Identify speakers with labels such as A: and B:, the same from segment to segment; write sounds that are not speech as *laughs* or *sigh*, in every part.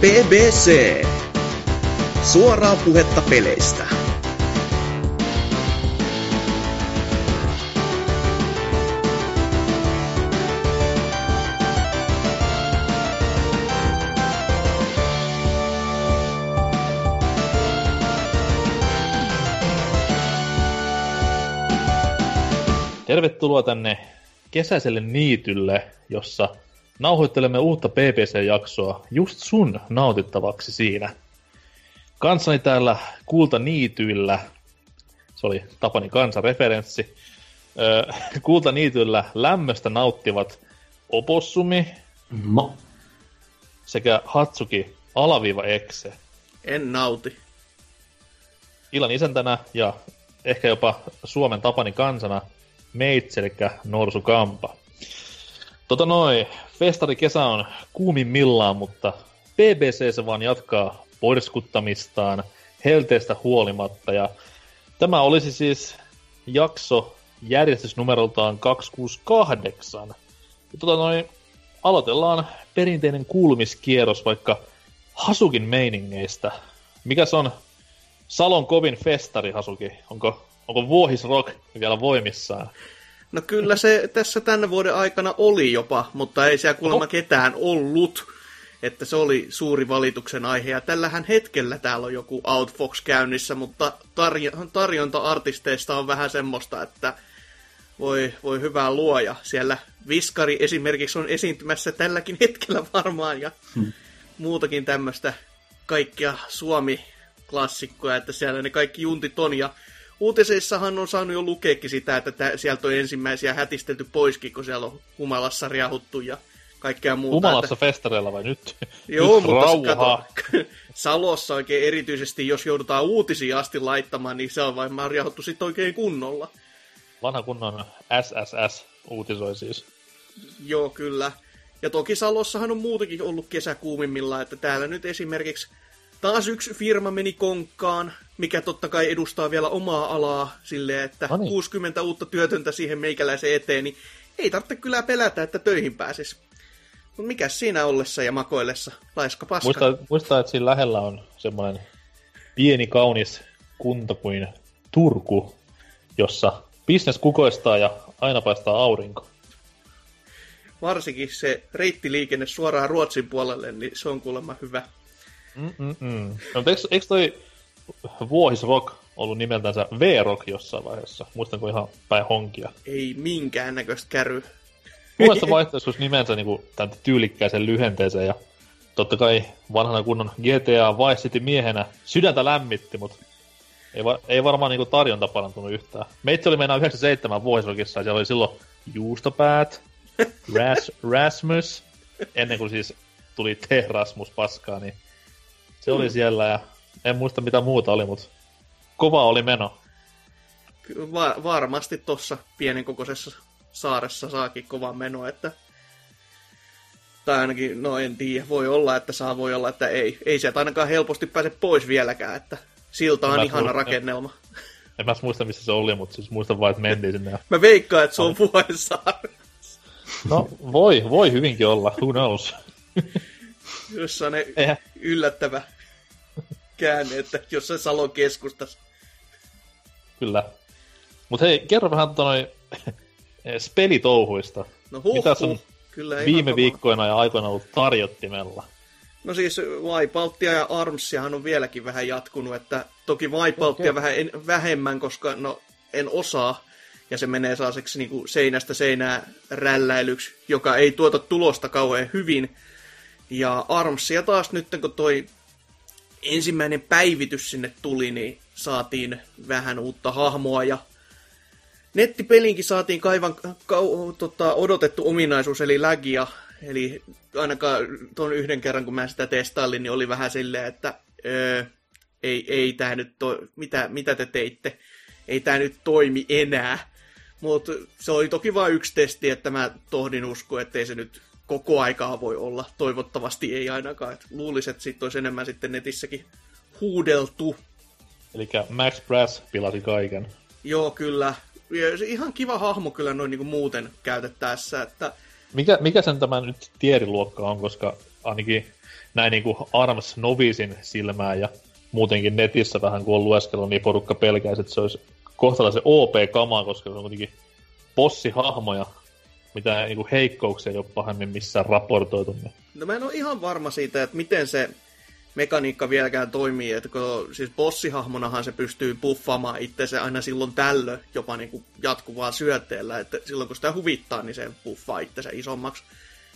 A: BBC. Suoraa puhetta peleistä.
B: Tervetuloa tänne kesäiselle niitylle, jossa nauhoittelemme uutta BBC-jaksoa just sun nautittavaksi siinä. Kanssani täällä Kulta Niityillä, se oli Tapani kansareferenssi, Kulta Niityllä lämmöstä nauttivat Opossumi
C: Mo.
B: sekä Hatsuki alaviiva Exe.
D: En nauti.
B: Ilan isäntänä ja ehkä jopa Suomen Tapani kansana Meitsi, eli Norsu Kampa. Tota noin, festari kesä on kuumimmillaan, mutta BBC se vaan jatkaa porskuttamistaan helteestä huolimatta. Ja tämä olisi siis jakso järjestysnumeroltaan 268. Ja tota noin, aloitellaan perinteinen kuulumiskierros vaikka Hasukin meiningeistä. Mikä se on Salon kovin festari, Hasuki? Onko, onko Vuohis Rock vielä voimissaan?
D: No kyllä se tässä tänä vuoden aikana oli jopa, mutta ei siellä kuulemma
B: No.
D: ketään ollut. Että se oli suuri valituksen aihe. Ja tällähän hetkellä täällä on joku Outfox käynnissä, mutta tarjo- tarjonta artisteista on vähän semmoista, että voi, voi hyvää luoja. Siellä Viskari esimerkiksi on esiintymässä tälläkin hetkellä varmaan ja
C: Hmm.
D: muutakin tämmöistä kaikkia Suomi-klassikkoja, että siellä ne kaikki juntit on. Ja uutisissahan on saanut jo lukeekin sitä, että tä- sieltä on ensimmäisiä hätistelty poiskin, kun siellä on humalassa riahuttu ja kaikkea muuta.
B: Humalassa
D: että...
B: festareilla vai nyt?
D: Joo,
B: nyt
D: mutta kato, *laughs* Salossa oikein erityisesti, jos joudutaan uutisia asti laittamaan, niin se on varmaan riahuttu sitten oikein kunnolla.
B: Vanha kunnon SSS uutisoi siis.
D: Joo, kyllä. Ja toki Salossahan on muutenkin ollut kesä kuumimmillaan, että täällä nyt esimerkiksi taas yksi firma meni konkkaan, mikä totta kai edustaa vielä omaa alaa silleen, että
B: No niin.
D: 60 uutta työtöntä siihen meikäläisen eteen, niin ei tarvitse kyllä pelätä, että töihin pääsis. Mutta mikä siinä ollessa ja makoillessa? Laiska paska.
B: Muista, muista, että siinä lähellä on semmoinen pieni kaunis kunta kuin Turku, jossa bisnes kukoistaa ja aina paistaa aurinko.
D: Varsinkin se reittiliikenne suoraan Ruotsin puolelle, niin se on kuulemma hyvä.
B: Mm-mm. No, eikö, eikö toi Vuohis Rock ollut nimeltänsä V-Rock jossain vaiheessa? Muistanko ihan päin honkia?
D: Ei minkäännäköistä käry.
B: Mun mielestä vaihtaa joskus nimensä niinku tämän tyylikkäisen lyhenteeseen ja totta kai vanhana kunnon GTA Vice City miehenä sydäntä lämmitti, mutta ei, va- ei varmaan niinku tarjonta parantunut yhtään. Meitsi oli meinaa 97 vuosirokissa ja siellä oli silloin Juustopäät, Ras, Rasmus, ennen kuin siis tuli T-Rasmus paskaa, niin se oli siellä ja en muista mitä muuta oli, mutta kova oli meno.
D: Va- varmasti tuossa pienen kokoisessa saaressa saakin kovan meno, että... Tai ainakin, no en tiedä, voi olla, että saa, voi olla, että ei. Ei sieltä ainakaan helposti pääse pois vieläkään, että silta on ihana
B: tulen-
D: rakennelma.
B: En mä muista missä se oli, mutta siis muistan vaan, että mentiin sinne ja
D: Mä veikkaan, että se on Vuohensaari.
B: No, voi, voi hyvinkin olla, who knows.
D: Jossa on ne
B: Eihän,
D: yllättävä käänne, että jossain Salon keskustassa.
B: kyllä. Mut hei, kerro vähän noin spelitouhuista.
D: No huh,
B: Mitä sun
D: Kyllä
B: viime viikkoina ja aikoina ollut tarjottimella?
D: No siis Wipeouttia ja Armsiahan on vieläkin vähän jatkunut, että toki Wipeouttia
B: Okei.
D: vähän en, vähemmän, koska no en osaa, ja se menee saaseksi niin kuin seinästä seinää rälläilyksi, joka ei tuota tulosta kauhean hyvin. Ja Armsia taas nyt, kun toi ensimmäinen päivitys sinne tuli, niin saatiin vähän uutta hahmoa ja nettipelinkin saatiin kaivan kau, tota, odotettu ominaisuus, eli lagia. Eli ainakaan tuon yhden kerran, kun mä sitä testailin, niin oli vähän silleen, että öö, ei, ei tää nyt to, mitä, mitä te teitte? Ei tää nyt toimi enää. Mutta se oli toki vain yksi testi, että mä tohdin uskoa, ettei se nyt koko aikaa voi olla. Toivottavasti ei ainakaan. Et luulisin, että siitä olisi enemmän sitten netissäkin huudeltu.
B: Eli Max Brass pilasi kaiken.
D: Joo, kyllä. Ihan kiva hahmo kyllä noin niin muuten käytettäessä, että
B: Mikä, mikä sen tämä nyt tieriluokka on, koska ainakin näin niinku Arms Novisin silmään ja muutenkin netissä vähän kun on lueskellut, niin porukka pelkäisi, että se olisi kohtalaisen OP-kamaa, koska se on kuitenkin bossihahmoja, mitä niinku heikkouksia ei ole pahemmin missään raportoitu. Niin.
D: No mä en ole ihan varma siitä, että miten se mekaniikka vieläkään toimii, että kun siis bossihahmonahan se pystyy buffaamaan itse aina silloin tällöin jopa niin kuin jatkuvaa syötteellä, että silloin kun sitä huvittaa, niin se buffaa itsensä isommaksi.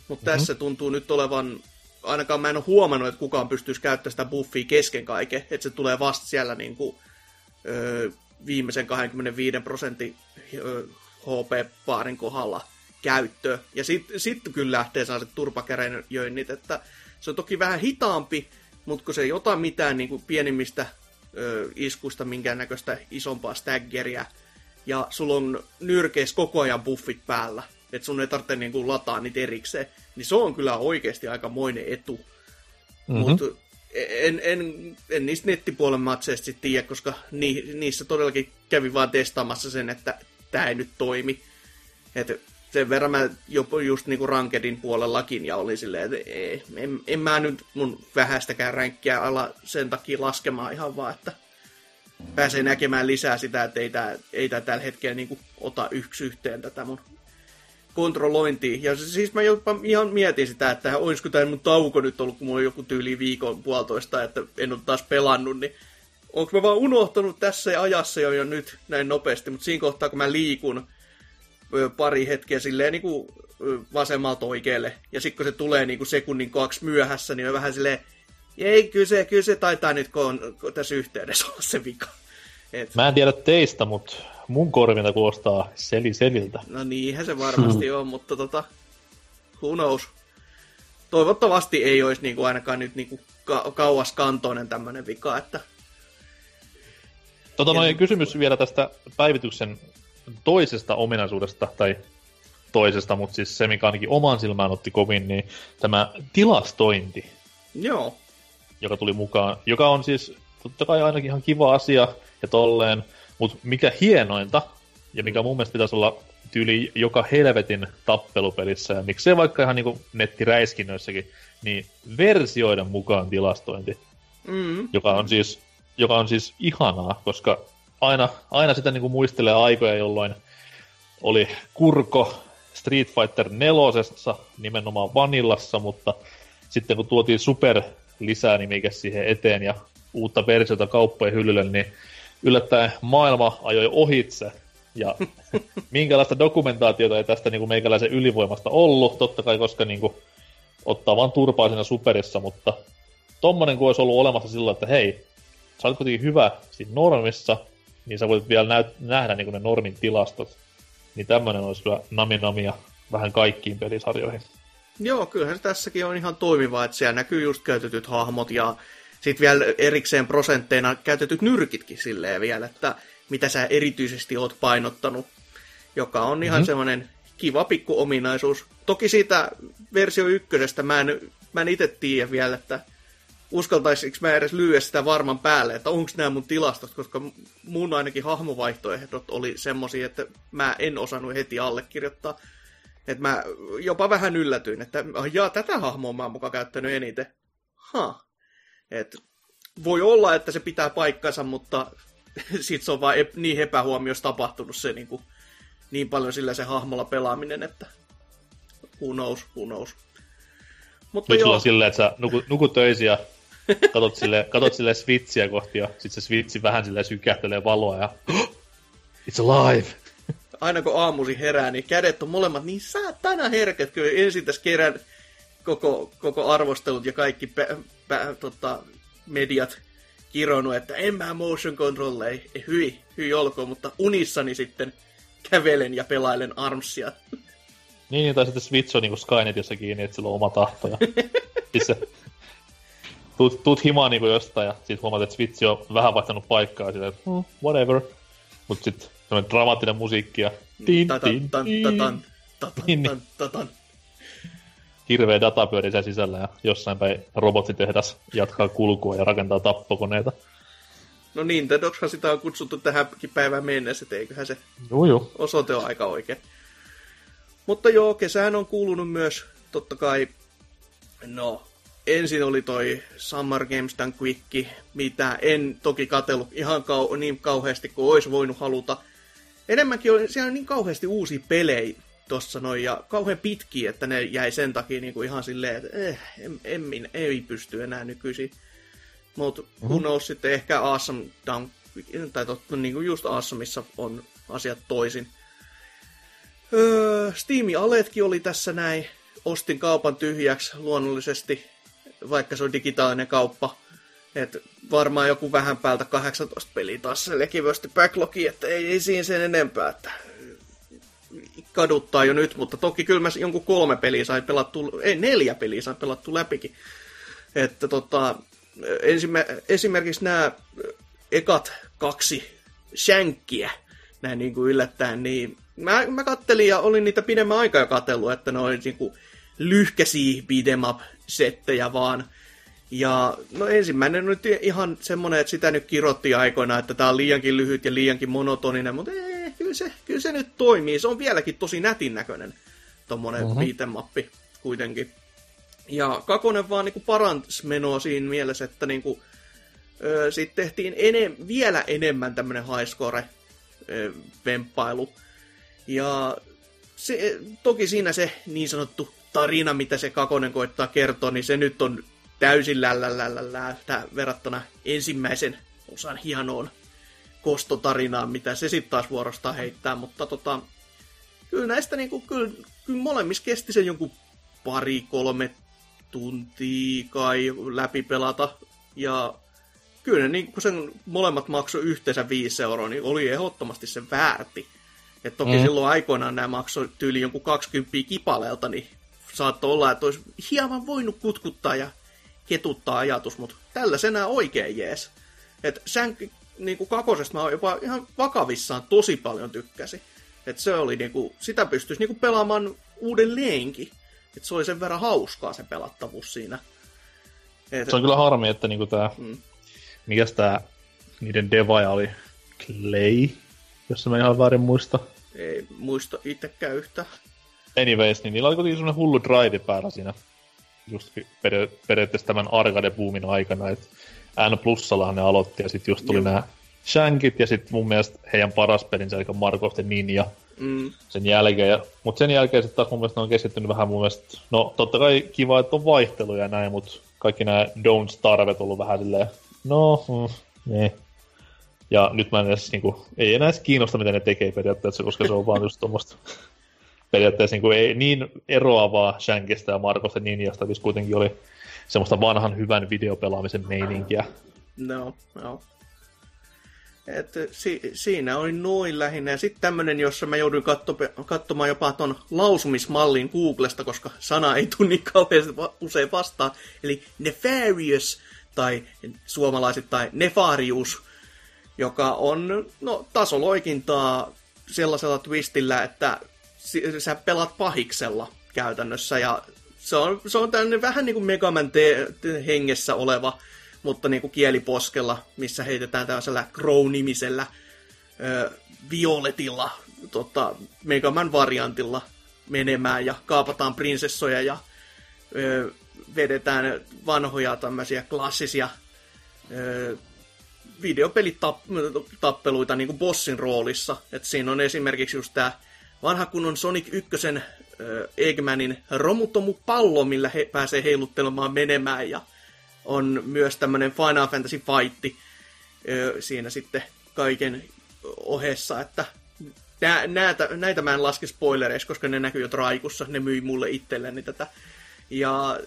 D: Mutta mm-hmm. tässä tuntuu nyt olevan, ainakaan mä en ole huomannut, että kukaan pystyisi käyttämään sitä buffia kesken kaiken, että se tulee vasta siellä niin kuin, öö, viimeisen 25 prosentin öö, HP-paarin kohdalla käyttöön. Ja sitten sit kyllä lähtee sellaiset turpakäräjöinnit, että se on toki vähän hitaampi, mutta kun se ei ota mitään niin kuin pienimmistä ö, iskusta minkäännäköistä isompaa staggeria, ja sulla on nyrkeis koko ajan buffit päällä, että sun ei tarvitse niin kuin, lataa niitä erikseen, niin se on kyllä oikeasti aikamoinen etu. Mm-hmm. Mutta en, en, en niistä nettipuolen matseista sitten tiedä, koska ni, niissä todellakin kävi vaan testaamassa sen, että tämä ei nyt toimi. Että sen verran mä jopa just niinku Rankedin puolellakin ja oli silleen, että ei, en, en mä nyt mun vähäistäkään ränkkiä ala sen takia laskemaan ihan vaan, että pääsee näkemään lisää sitä, että ei tää, ei tää tällä hetkellä niinku ota yksi yhteen tätä mun kontrollointia. Ja siis mä jopa ihan mietin sitä, että olisiko tämä mun tauko nyt ollut, kun mulla on joku tyyli viikon puolitoista, että en ole taas pelannut, niin onko mä vaan unohtanut tässä ajassa jo, jo nyt näin nopeasti, mutta siinä kohtaa kun mä liikun, pari hetkeä silleen niin kuin vasemmalta oikealle. Ja sitten kun se tulee niin kuin sekunnin kaksi myöhässä, niin on vähän silleen, ei, kyllä se, kyllä se taitaa nyt, kun on kun tässä yhteydessä olla se vika.
B: Et... Mä en tiedä teistä, mutta mun korvinta kuulostaa seli seliltä.
D: No niinhän se varmasti on, mutta tota, who knows. Toivottavasti ei olisi niin kuin ainakaan nyt niin kuin ka- kauas kantoinen tämmöinen vika, että...
B: Tota noin, kysymys vielä tästä päivityksen toisesta ominaisuudesta, tai toisesta, mutta siis se, mikä ainakin oman silmään otti kovin, niin tämä tilastointi.
D: Joo.
B: Joka tuli mukaan, joka on siis totta kai ainakin ihan kiva asia ja tolleen, mutta mikä hienointa, ja mikä mun mielestä pitäisi olla tyyli joka helvetin tappelupelissä, ja miksei vaikka ihan niinku nettiräiskinnöissäkin, niin versioiden mukaan tilastointi. Mm. Joka on siis joka on siis ihanaa, koska aina, aina sitä niin kuin muistelee aikoja, jolloin oli kurko Street Fighter 4 nimenomaan Vanillassa, mutta sitten kun tuotiin Super lisää nimikäs siihen eteen ja uutta versiota kauppojen hyllylle, niin yllättäen maailma ajoi ohitse. Ja *laughs* minkälaista dokumentaatiota ei tästä niin kuin meikäläisen ylivoimasta ollut, totta kai koska niin kuin, ottaa vaan turpaa siinä superissa, mutta tommonen kun olisi ollut olemassa silloin, että hei, sä olet kuitenkin hyvä siinä normissa, niin sä voit vielä näyt- nähdä niin ne normin tilastot. Niin tämmönen olisi kyllä nami-namia vähän kaikkiin pelisarjoihin.
D: Joo, kyllähän se tässäkin on ihan toimiva, että siellä näkyy just käytetyt hahmot ja sitten vielä erikseen prosentteina käytetyt nyrkitkin silleen vielä, että mitä sä erityisesti oot painottanut, joka on ihan mm-hmm. semmoinen kiva pikku ominaisuus. Toki siitä versio ykkösestä mä en, mä en itse tiedä vielä, että uskaltaisinko mä edes lyödä sitä varman päälle, että onko nämä mun tilastot, koska mun ainakin hahmovaihtoehdot oli semmosia, että mä en osannut heti allekirjoittaa. Että mä jopa vähän yllätyin, että jaa, tätä hahmoa mä oon mukaan käyttänyt eniten. Ha. Et voi olla, että se pitää paikkansa, mutta *laughs* sit se on vaan niin epähuomiossa tapahtunut se niin, kuin, niin paljon sillä se hahmolla pelaaminen, että who knows, who knows.
B: Mutta Nyt joo. on silleen, että sä nukut, nukut töisin ja katot sille, katot sille switchiä kohti ja sit se switchi vähän sille sykähtelee valoa ja *gasps* it's alive.
D: Aina kun aamusi herää, niin kädet on molemmat niin tänä herkät, kun ensin tässä kerän koko, koko arvostelut ja kaikki pä, pä, tota, mediat kironut, että en mä motion control, ei, ei hyi, hyi olkoon, mutta unissani sitten kävelen ja pelailen Armsia.
B: Niin, niin tai sitten Switch on niinku Skynetissa kiinni, että sillä on oma tahto. Ja *laughs* siis se tuut, tuut himaan niinku jostain ja sit huomaat, että Switch on vähän vaihtanut paikkaa silleen, hmm, whatever. Mut sit semmonen dramaattinen musiikki ja tin, tin, tin, Hirveä data pyörii sen sisällä ja jossain päin robottitehdas jatkaa kulkua ja rakentaa tappokoneita.
D: No niin, Nintendoksihan sitä on kutsuttu tähänkin päivään mennessä, että eiköhän se
B: joo, joo.
D: osoite on aika oikein. Mutta joo, kesään on kuulunut myös totta kai, no, ensin oli toi Summer Games Done Quick, mitä en toki katsellut ihan kau- niin kauheasti kuin olisi voinut haluta. Enemmänkin oli, siellä on niin kauheasti uusia pelejä tossa noin, ja kauhean pitkiä, että ne jäi sen takia niin kuin ihan silleen, että eh, en, en, en, ei pysty enää nykyisin. Mutta mm-hmm. kun olisi sitten ehkä Awesome Down, tai totta, niin kuin just Awesomissa on asiat toisin. Öö, Steam Aletkin oli tässä näin. Ostin kaupan tyhjäksi luonnollisesti, vaikka se on digitaalinen kauppa. Et varmaan joku vähän päältä 18 peliä taas se lekivyösti backlogi, että ei, ei siinä sen enempää. Että kaduttaa jo nyt, mutta toki kyllä mä jonkun kolme peliä sai pelattu, ei neljä peliä sai pelattu läpikin. Että tota, ensimmä, esimerkiksi nämä ekat kaksi shankkiä, näin niin kuin yllättäen, niin mä, mä kattelin ja olin niitä pidemmän aikaa jo katsellut, että ne oli niin kuin lyhkäisiä beat'em up settejä vaan. Ja no ensimmäinen nyt ihan semmonen, että sitä nyt kirottiin aikoina, että tää on liiankin lyhyt ja liiankin monotoninen, mutta ee, kyllä, se, kyllä se nyt toimii. Se on vieläkin tosi nätin näköinen tommonen uh-huh. beat'em kuitenkin. Ja Kakonen vaan niinku paransi menoa siinä mielessä, että niinku, sitten tehtiin ene, vielä enemmän tämmönen highscore vemppailu. Ja se, toki siinä se niin sanottu tarina, mitä se Kakonen koittaa kertoa, niin se nyt on täysin lällälällä verrattuna ensimmäisen osan hienoon kostotarinaan, mitä se sitten taas vuorostaan heittää, mutta tota, kyllä näistä niinku, kyllä, kyllä molemmissa kesti sen jonkun pari, kolme tuntia kai läpi pelata, ja kyllä niin kun sen molemmat maksoi yhteensä 5 euroa, niin oli ehdottomasti sen väärti. Et toki mm. silloin aikoinaan nämä maksoi tyyli jonkun 20 kipaleelta, niin saattoi olla, että olisi hieman voinut kutkuttaa ja ketuttaa ajatus, mutta tällaisenä oikein jees. Et sen niin kuin kakosesta mä jopa ihan vakavissaan tosi paljon tykkäsi. Et se oli niin kuin, sitä pystyisi niin kuin pelaamaan uudelleenkin. Et se oli sen verran hauskaa se pelattavuus siinä.
B: Et, se on kyllä harmi, että niinku tää, mm. mikäs tää niiden devaja oli, Clay, jos mä ihan väärin muista.
D: Ei muista itsekään yhtä.
B: Anyways, niin niillä oli kuitenkin semmonen hullu drive päällä siinä just peria- periaatteessa tämän arcade-boomin aikana, että N plussallahan ne aloitti ja sitten just tuli nämä Shankit ja sitten mun mielestä heidän paras pelinsä, eli Mark Ninja, mm. sen jälkeen. Mutta sen jälkeen sitten taas mun mielestä ne on keskittynyt vähän mun mielestä, no totta kai kiva, että on vaihteluja ja näin, mutta kaikki nämä Don't Starvet ollut vähän silleen, no, mm, ne. Ja nyt mä en edes, niinku, ei enää edes kiinnosta, mitä ne tekee periaatteessa, koska se on vaan just *laughs* tuommoista periaatteessa niin, kuin ei, niin eroavaa Shankista ja Markosta Ninjasta, missä kuitenkin oli semmoista vanhan hyvän videopelaamisen meininkiä.
D: No, no. Et, si, siinä oli noin lähinnä. Ja sitten tämmönen, jossa mä jouduin katso, katsomaan jopa ton lausumismallin Googlesta, koska sana ei tule niin kauheasti usein vastaan. Eli nefarious, tai suomalaiset, tai nefarius, joka on no, tasoloikintaa sellaisella twistillä, että sä pelaat pahiksella käytännössä, ja se on, se on tämmöinen vähän niin kuin Megaman hengessä oleva, mutta niin kuin kieliposkella, missä heitetään tällaisella Crow-nimisellä ö, violetilla tota, Megaman variantilla menemään ja kaapataan prinsessoja ja ö, vedetään vanhoja tämmöisiä klassisia ö, videopelitappeluita niin kuin bossin roolissa. Et siinä on esimerkiksi just tämä vanha kunnon Sonic 1 äh, Eggmanin romutomu pallo, millä he pääsee heiluttelemaan menemään, ja on myös tämmöinen Final Fantasy Fight äh, siinä sitten kaiken ohessa, että nä, näitä, näitä mä en laske spoilereissa, koska ne näkyy jo traikussa, ne myi mulle itselleni tätä. Ja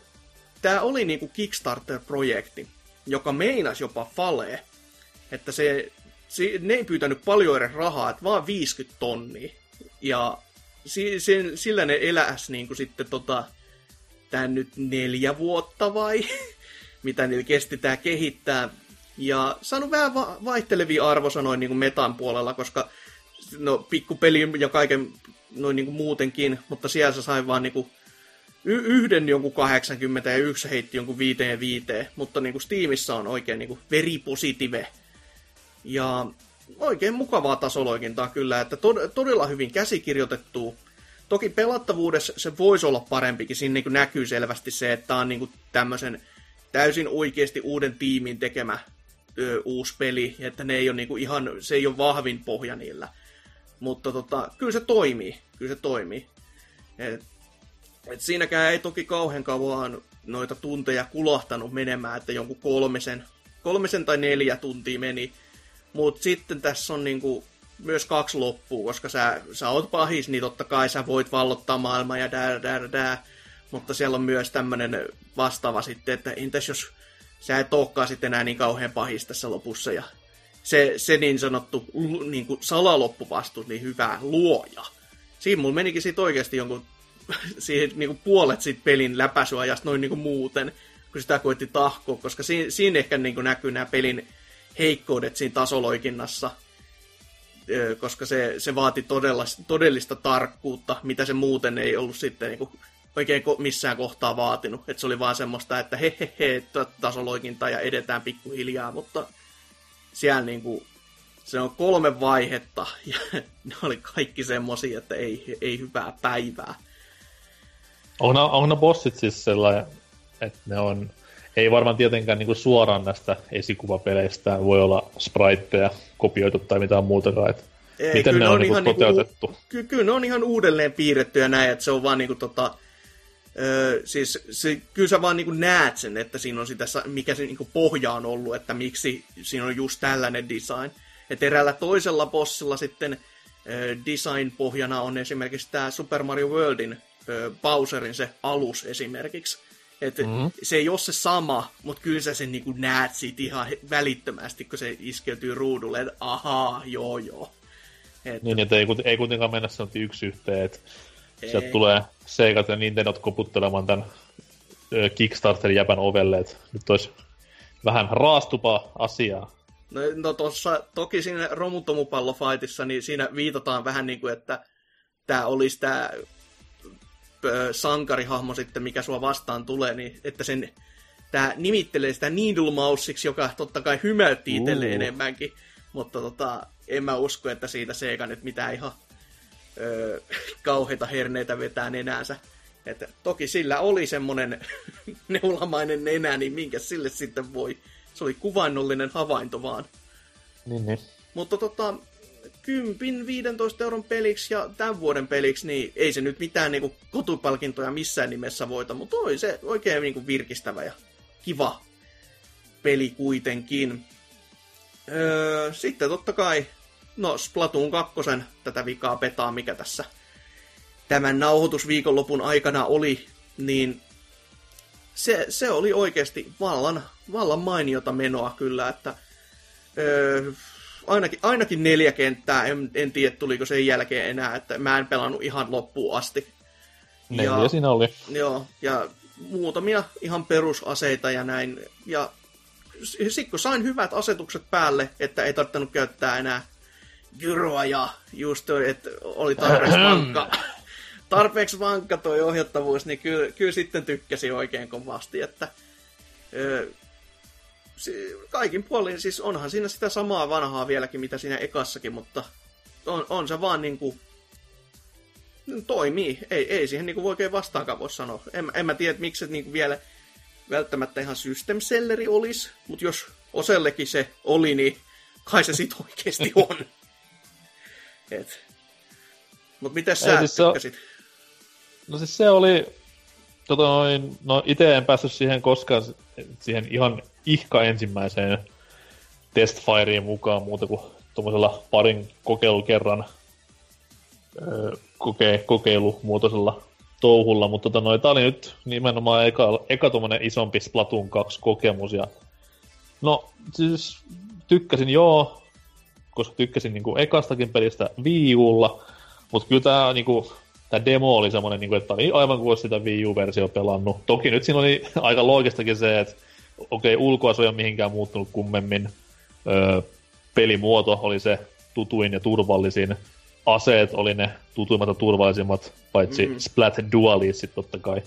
D: tämä oli niinku Kickstarter-projekti, joka meinasi jopa falee, että se, se, ne ei pyytänyt paljon edes rahaa, että vaan 50 tonnia. Ja si, si, sillä ne eläs niin kuin sitten tota, tän nyt neljä vuotta vai *laughs* mitä niillä kesti tää kehittää. Ja saanut vähän va- vaihtelevia arvosanoja niin kuin metan puolella, koska no pikkupeli ja kaiken noin niin kuin muutenkin, mutta siellä se sai vaan niin kuin y- yhden jonkun 80 ja yksi heitti jonkun 5 ja 5, mutta niin kuin Steamissa on oikein niin kuin very positive. Ja oikein mukavaa tasoloikintaa kyllä, että tod- todella hyvin käsikirjoitettu. toki pelattavuudessa se voisi olla parempikin. Siinä niin näkyy selvästi se, että tämä on niin tämmöisen täysin oikeasti uuden tiimin tekemä ö, uusi peli, että ne ei ole niin ihan, se ei ole vahvin pohja niillä. Mutta tota, kyllä se toimii, kyllä se toimii. Et, et siinäkään ei toki kauhean kauan noita tunteja kulahtanut menemään, että jonkun kolmisen, kolmisen tai neljä tuntia meni. Mutta sitten tässä on niinku myös kaksi loppua, koska sä, sä oot pahis, niin totta kai sä voit vallottaa maailmaa ja dää, dää, dää. Mutta siellä on myös tämmönen vastaava sitten, että entäs jos sä et olekaan sitten enää niin kauhean pahis tässä lopussa. Ja se, se niin sanottu niin kuin salaloppuvastus, niin hyvä luoja. Siinä mulla menikin sitten oikeasti jonkun *laughs* siihen niin kuin puolet siitä pelin läpäisyajasta noin niin kuin muuten, kun sitä koitti tahkoa, koska siinä, siinä ehkä niin kuin näkyy nämä pelin heikkoudet siinä tasoloikinnassa, koska se, se vaati todella, todellista tarkkuutta, mitä se muuten ei ollut sitten niin kuin oikein missään kohtaa vaatinut. Että se oli vaan semmoista, että he he he, tasoloikinta ja edetään pikkuhiljaa, mutta siellä niin kuin, se on kolme vaihetta *laughs* ja ne oli kaikki semmosia, että ei, ei hyvää päivää.
B: Onko, ne bossit siis sellainen, että ne on, ei varmaan tietenkään niin kuin suoraan näistä esikuvapeleistä voi olla spriteja kopioitu tai mitään muutakaan, että ei, miten ne on, on niinku ihan toteutettu? Niinku,
D: ky- kyllä ne on ihan uudelleen piirretty ja näin, että se on vaan niinku tota, Öö, siis se, kyllä sä vaan niin näet sen, että siinä on sitä, mikä se niin pohja on ollut, että miksi siinä on just tällainen design. Et eräällä toisella bossilla sitten öö, design-pohjana on esimerkiksi tämä Super Mario Worldin öö, Bowserin se alus esimerkiksi. Et mm-hmm. Se ei ole se sama, mutta kyllä sä sen niin näet siitä ihan välittömästi, kun se iskeytyy ruudulle, että ahaa, joo joo.
B: Et... Niin, että ei, ei kuitenkaan mennä sanottiin yksi yhteen, että Sieltä tulee Seikat ja Nintendot koputtelemaan tämän Kickstarter-jäpän ovelle, että nyt olisi vähän raastupaa asiaa.
D: No, no tossa, toki siinä romutomupallofightissa, niin siinä viitataan vähän niin kuin, että tämä olisi tämä sankarihahmo sitten, mikä sua vastaan tulee, niin että sen tämä nimittelee sitä Needle Mousiksi, joka totta kai hymäytti itselle uh. enemmänkin, mutta tota, en mä usko, että siitä Sega nyt mitään ihan öö, *laughs* kauheita herneitä vetää nenäänsä. Et toki sillä oli semmonen *laughs* neulamainen nenä, niin minkä sille sitten voi. Se oli kuvainnollinen havainto vaan.
B: Niin, niin.
D: Mutta tota, 10-15 euron peliksi ja tämän vuoden peliksi, niin ei se nyt mitään niinku kotupalkintoja missään nimessä voita, mutta oli se oikein niinku virkistävä ja kiva peli kuitenkin. Öö, sitten totta kai no Splatoon 2 tätä vikaa petaa, mikä tässä tämän nauhoitusviikonlopun aikana oli, niin se, se oli oikeasti vallan, vallan mainiota menoa kyllä, että öö, ainakin, ainakin neljä kenttää, en, en tiedä tuliko sen jälkeen enää, että mä en pelannut ihan loppuun asti.
B: Neljä ja, siinä oli.
D: Joo, ja muutamia ihan perusaseita ja näin, ja sitten kun sain hyvät asetukset päälle, että ei tarvinnut käyttää enää gyroa ja just toi, että oli tarpeeksi *clears throat* vankka, tarpeeksi vankka toi ohjattavuus, niin kyllä, kyllä sitten tykkäsi oikein kovasti, että ö, kaikin puolin siis onhan siinä sitä samaa vanhaa vieläkin, mitä siinä ekassakin, mutta on, on se vaan niinku toimii. Ei, ei siihen niinku oikein vastaankaan voi sanoa. En, en mä tiedä, miksi se niinku vielä välttämättä ihan system selleri olisi, mutta jos osellekin se oli, niin kai se sit oikeasti on. *laughs* Et. Mut mitä sä siis tykkäsit? Se,
B: no siis se oli... Tota noin, no itse en päässyt siihen koskaan siihen ihan ihka ensimmäiseen testfireen mukaan muuta kuin tuommoisella parin kokeilukerran koke, kokeilumuotoisella touhulla, mutta tota noin, tää oli nyt nimenomaan eka, eka isompi Splatoon 2 kokemus ja no siis tykkäsin joo, koska tykkäsin niinku ekastakin pelistä Wii Ulla, mutta kyllä tämä niinku, tää demo oli semmoinen, niinku, että oli aivan kuin sitä Wii U-versio pelannut. Toki nyt siinä oli *laughs* aika loogistakin se, että okei, okay, ulkoasu ei ole mihinkään muuttunut kummemmin. Öö, pelimuoto oli se tutuin ja turvallisin. Aseet oli ne tutuimmat ja turvallisimmat, paitsi mm. Splat Dualistit totta kai.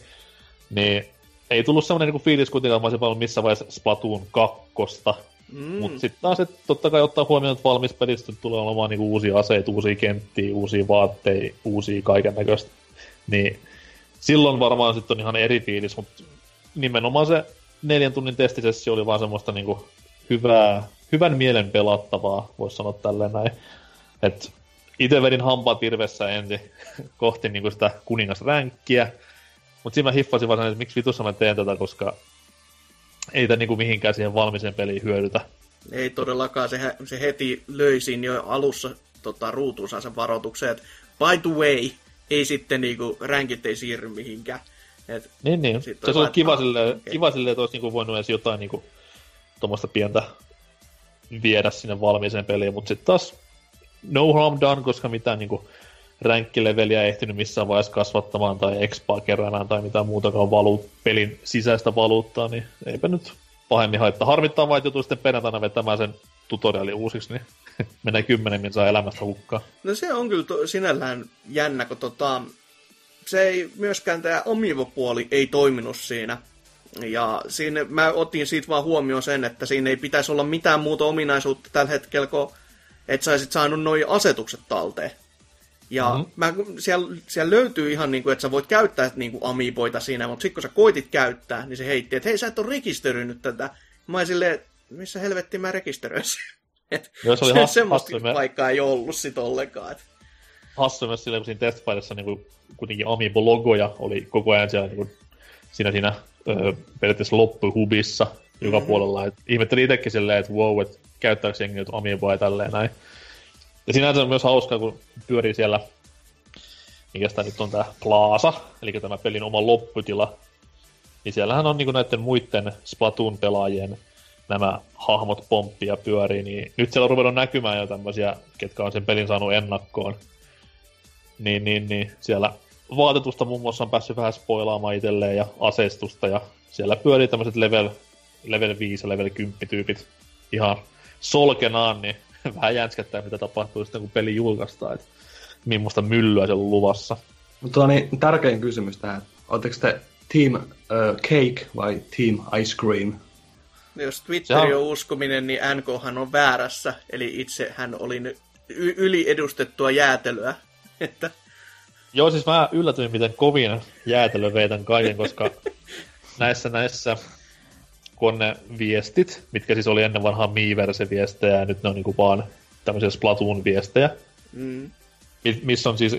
B: Niin ei tullut semmoinen niin fiilis kuitenkaan, mä olisin missä vaiheessa Splatoon 2 Mm. Mutta sitten taas, että totta kai ottaa huomioon, että valmis pelistä tulee olemaan niinku uusia aseita, uusia kenttiä, uusia vaatteita, uusia kaiken näköistä Niin silloin varmaan sitten on ihan eri fiilis, mutta nimenomaan se neljän tunnin testisessio oli vaan semmoista niinku hyvää, hyvän mielen pelattavaa, voisi sanoa tälleen näin. Et itse vedin hampaat virvessä ensin *laughs* kohti niinku sitä kuningasränkkiä, mutta siinä mä hiffasin vaan, että miksi vitussa mä teen tätä, koska ei tämä niinku mihinkään siihen valmiiseen peliin hyödytä.
D: Ei todellakaan, se, se heti löisin jo alussa tota, ruutuunsa sen varoituksen, että by the way, ei sitten niinku, ränkit ei siirry mihinkään. Et
B: niin, niin. Se olisi ollut kiva, sille, okay. kiva sille, että olisi niinku voinut edes jotain niinku, tuommoista pientä viedä sinne valmiiseen peliin, mutta sitten taas no harm done, koska mitään niinku ränkkileveliä ehtinyt missään vaiheessa kasvattamaan tai expaa keräämään tai mitään muutakaan valuut, pelin sisäistä valuuttaa, niin eipä nyt pahemmin haittaa. Harmittaa vaan, että joutuu sitten perjantaina vetämään sen tutoriali uusiksi, niin *laughs* menee kymmenen saa elämästä hukkaan.
D: No se on kyllä to, sinällään jännä, kun tota, se ei myöskään tämä Amiivo-puoli ei toiminut siinä. Ja siinä mä otin siitä vaan huomioon sen, että siinä ei pitäisi olla mitään muuta ominaisuutta tällä hetkellä, kun et saisit saanut noin asetukset talteen. Ja mm-hmm. mä, siellä, siellä löytyy ihan niin kuin, että sä voit käyttää niin kuin amiiboita siinä, mutta sitten kun sä koitit käyttää, niin se heitti, että hei sä et ole rekisteröinyt tätä. Mä olin silleen, missä helvettiin mä rekisteröisin? *laughs* Et
B: Joo, se oli has,
D: semmoista hassu, paikkaa ei ollut sit ollenkaan. Et.
B: Hassu myös silleen, kun siinä testfileissa niin kuin, kuitenkin Amiibo-logoja oli koko ajan siellä niin kuin, siinä, siinä öö, periaatteessa loppuhubissa joka mm-hmm. puolella. Et ihmettelin itsekin silleen, että wow, että käyttääkö jengi nyt Amiiboa ja tälleen näin. Ja sinänsä on myös hauskaa, kun pyörii siellä, mikä sitä nyt on tämä Plaza, eli tämä pelin oma lopputila, niin siellähän on niin näiden muiden Splatoon-pelaajien nämä hahmot pomppia pyörii, niin nyt siellä on ruvennut näkymään jo tämmöisiä, ketkä on sen pelin saanut ennakkoon. Niin, niin, niin siellä vaatetusta muun muassa on päässyt vähän spoilaamaan itselleen ja aseistusta ja siellä pyörii tämmöiset level, level 5 ja level 10 tyypit ihan solkenaan, niin *laughs* vähän jänskättää, mitä tapahtuu sitten, kun peli julkaistaan, että millaista myllyä se on luvassa.
C: Mutta niin tärkein kysymys tähän. Oletteko te Team uh, Cake vai Team Ice Cream?
D: No, jos Twitteri on... on uskominen, niin NKhan on väärässä, eli itse hän oli y- yliedustettua jäätelyä. *laughs* Että...
B: Joo, siis mä yllätyin, miten kovin jäätelö veitän kaiken, koska *laughs* näissä näissä kun ne viestit, mitkä siis oli ennen vanhaa Miiverse-viestejä, ja nyt ne on niinku vaan tämmöisiä Splatoon-viestejä, mm. missä on siis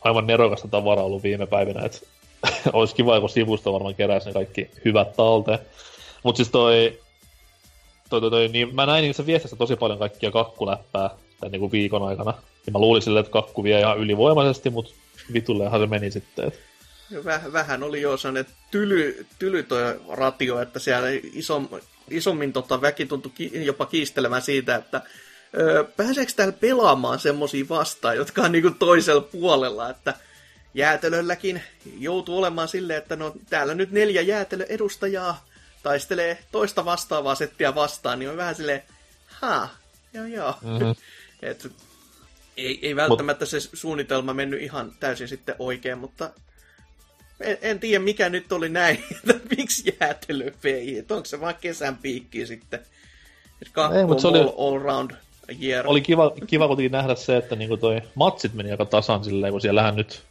B: aivan nerokasta tavaraa ollut viime päivinä, että *laughs* olisi kiva, kun sivusto varmaan keräisi ne kaikki hyvät talteen. Mutta siis toi, toi, toi, toi, niin mä näin niissä viestissä tosi paljon kaikkia kakkuläppää tämän niinku viikon aikana. Ja mä luulin silleen, että kakku vie ihan ylivoimaisesti, mutta vitullehan se meni sitten. Että
D: Väh, vähän oli jo sellainen tyly, tyly toi ratio, että siellä isom, isommin tota väki tuntui ki, jopa kiistelemään siitä, että öö, pääseekö täällä pelaamaan semmosia vastaan, jotka on niinku toisella puolella, että jäätelölläkin joutuu olemaan silleen, että no täällä nyt neljä jäätelöedustajaa taistelee toista vastaavaa settiä vastaan, niin on vähän silleen, ha, joo joo. Mm-hmm. Et, ei, ei välttämättä Mut... se suunnitelma mennyt ihan täysin sitten oikein, mutta en, en tiedä mikä nyt oli näin, että *laughs* miksi jäätelö vei, että onko se vaan kesän piikki sitten. Kakku Ei, mutta se oli, all, round year.
B: Oli kiva, kiva kuitenkin nähdä se, että niinku toi matsit meni aika tasan silleen, kun siellähän nyt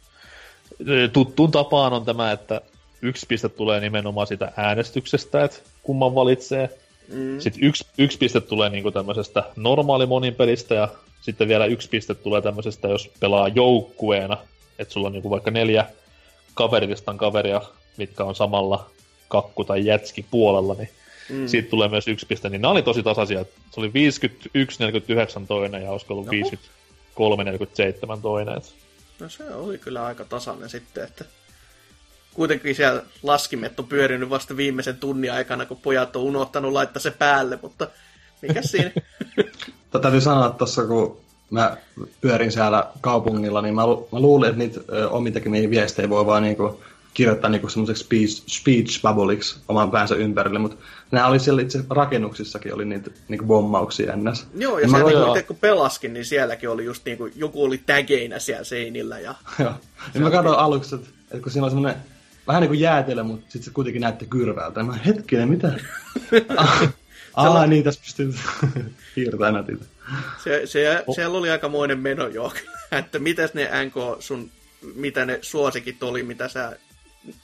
B: tuttuun tapaan on tämä, että yksi piste tulee nimenomaan sitä äänestyksestä, että kumman valitsee. Mm. Sitten yksi, yksi piste tulee niinku tämmöisestä normaali monin pelistä ja sitten vielä yksi piste tulee tämmöisestä, jos pelaa joukkueena, että sulla on niinku vaikka neljä kaveristan kaveria, mitkä on samalla kakku- tai jätski puolella, niin mm. siitä tulee myös yksi piste. Niin nämä oli tosi tasaisia. Se oli 51-49 toinen ja olisiko ollut 53-47 toinen.
D: No se oli kyllä aika tasainen sitten, että kuitenkin siellä laskimet on pyörinyt vasta viimeisen tunnin aikana, kun pojat on unohtanut laittaa se päälle, mutta mikä siinä? *laughs*
C: Täytyy sanoa että tuossa, kun mä pyörin siellä kaupungilla, niin mä, lu- mä luulin, että niitä omin tekemiä viestejä voi vaan niinku kirjoittaa niinku semmoiseksi speech, speech bubbleiksi oman päänsä ympärille, mutta nämä oli siellä itse rakennuksissakin oli niitä niinku bommauksia ennäs.
D: Joo, ja, ja siellä niinku, itse kun pelaskin, niin sielläkin oli just niinku, joku oli tägeinä siellä seinillä. Ja, *laughs*
C: Joo, ja mä katsoin aluksi, että, että kun siinä on semmoinen vähän niin kuin jäätelö, mutta sitten se kuitenkin näytti kyrvältä. Mä hetkinen, mitä? *laughs* *laughs* Ah, niin, tässä pystyy piirtämään näitä.
D: Se, se, oh. Siellä oli aikamoinen meno jo, että mitäs ne NK sun mitä ne suosikit oli, mitä sä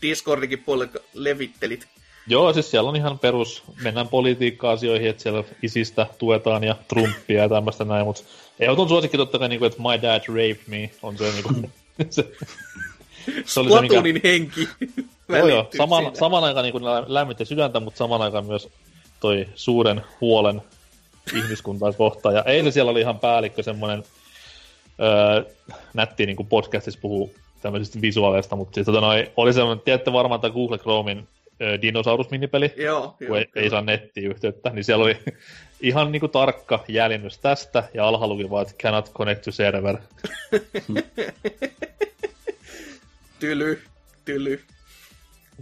D: Discordikin puolella levittelit.
B: Joo, siis siellä on ihan perus, mennään politiikka-asioihin, että siellä isistä tuetaan ja Trumpia ja tämmöistä näin, mutta ehdoton suosikki totta kai, niin kuin, että My Dad Raped Me on se, niin kuin, *laughs* se,
D: se oli se, mikä... henki. *laughs*
B: joo, joo. Saman, saman aikaan niin lämmitti sydäntä, mutta saman aikaan myös toi suuren huolen ihmiskuntaa kohtaan. Ja eilen siellä oli ihan päällikkö semmoinen öö, nätti niin kuin podcastissa puhuu tämmöisistä visuaaleista, mutta siis, tota, noi, oli semmoinen, tiedätte varmaan, että Google Chromein dinosaurus-minipeli,
D: joo,
B: kun ei, ei saa nettiyhteyttä, niin siellä oli *laughs* ihan niinku tarkka jäljennys tästä, ja alhaalla luki vaan, että cannot connect to server. *laughs*
D: tyly, tyly.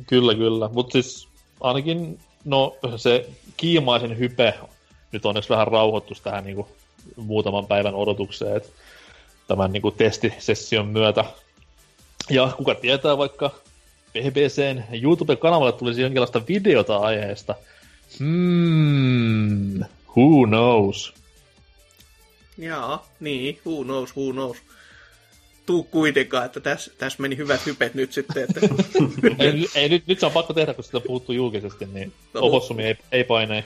B: Kyllä, kyllä. Mutta siis ainakin no, se kiimaisen hype nyt onneksi vähän rauhoittus tähän niinku muutaman päivän odotukseen, että tämän niinku testisession myötä. Ja kuka tietää, vaikka BBCn YouTube-kanavalle tulisi jonkinlaista videota aiheesta. Hmm, who knows?
D: Jaa, niin, who knows, who knows. Tuu kuitenkaan, että tässä täs meni hyvät hypet nyt sitten. Että... *laughs*
B: ei, ei, nyt, nyt se on pakko tehdä, kun sitä puuttuu julkisesti, niin no. opossumi ei, ei paine.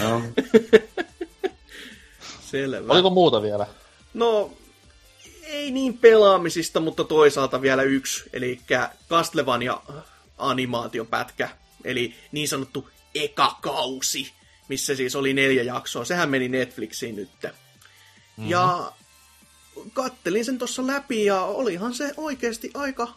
B: No. *laughs*
D: Selvä.
B: Oliko muuta vielä?
D: No, ei niin pelaamisista, mutta toisaalta vielä yksi, eli Castlevania animaatiopätkä, eli niin sanottu eka kausi, missä siis oli neljä jaksoa. Sehän meni Netflixiin nyt. Mm-hmm. Ja kattelin sen tuossa läpi ja olihan se oikeasti aika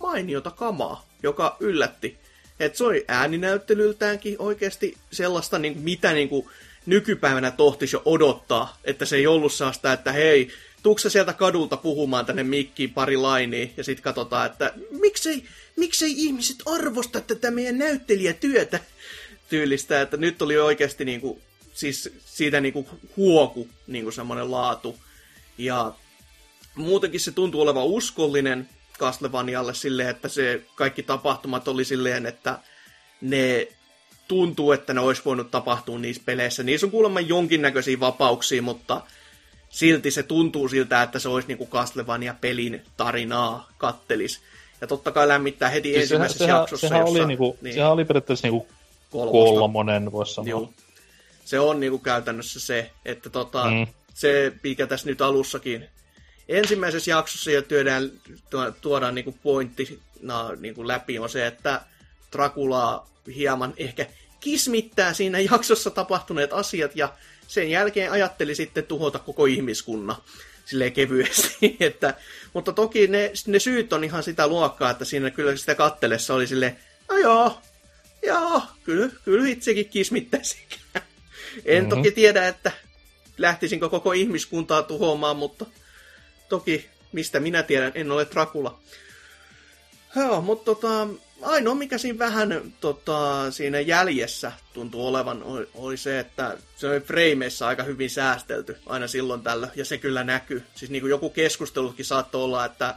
D: mainiota kamaa, joka yllätti. Että se oli ääninäyttelyltäänkin oikeasti sellaista, niin mitä niin kuin nykypäivänä tohtisi jo odottaa. Että se ei ollut sellaista, että hei, tuukse sieltä kadulta puhumaan tänne mikkiin pari lainia ja sitten katsotaan, että miksei, miksei ihmiset arvosta tätä meidän näyttelijätyötä tyylistä, että nyt oli oikeasti niinku, siis siitä niinku huoku niinku semmoinen laatu. Ja muutenkin se tuntuu olevan uskollinen Castlevanialle silleen, että se kaikki tapahtumat oli silleen, että ne tuntuu, että ne olisi voinut tapahtua niissä peleissä. Niissä on kuulemma jonkinnäköisiä vapauksia, mutta silti se tuntuu siltä, että se olisi niinku Castlevania-pelin tarinaa kattelis. Ja totta kai lämmittää heti siis ensimmäisessä sehän, jaksossa.
B: Sehän, jossa, oli, niinku, niin, sehän oli periaatteessa niinku kolmonen, voisi sanoa. Joo.
D: Se on niinku käytännössä se, että tota, mm. se, mikä tässä nyt alussakin ensimmäisessä jaksossa jo työdään, tuodaan niinku pointtina niinku läpi, on se, että Dracula hieman ehkä kismittää siinä jaksossa tapahtuneet asiat ja sen jälkeen ajatteli sitten tuhota koko ihmiskunnan silleen kevyesti. *laughs* että, mutta toki ne, ne syyt on ihan sitä luokkaa, että siinä kyllä sitä kattelessa oli silleen, no joo, joo, kyllä, kyllä itsekin kismittäisin. en mm-hmm. toki tiedä, että lähtisinkö koko ihmiskuntaa tuhoamaan, mutta toki mistä minä tiedän, en ole Dracula. Joo, mutta tota, ainoa mikä siinä vähän tota, siinä jäljessä tuntuu olevan oli, oli se, että se oli frameissa aika hyvin säästelty aina silloin tällä, ja se kyllä näkyy. Siis niin kuin joku keskustelukin saattoi olla, että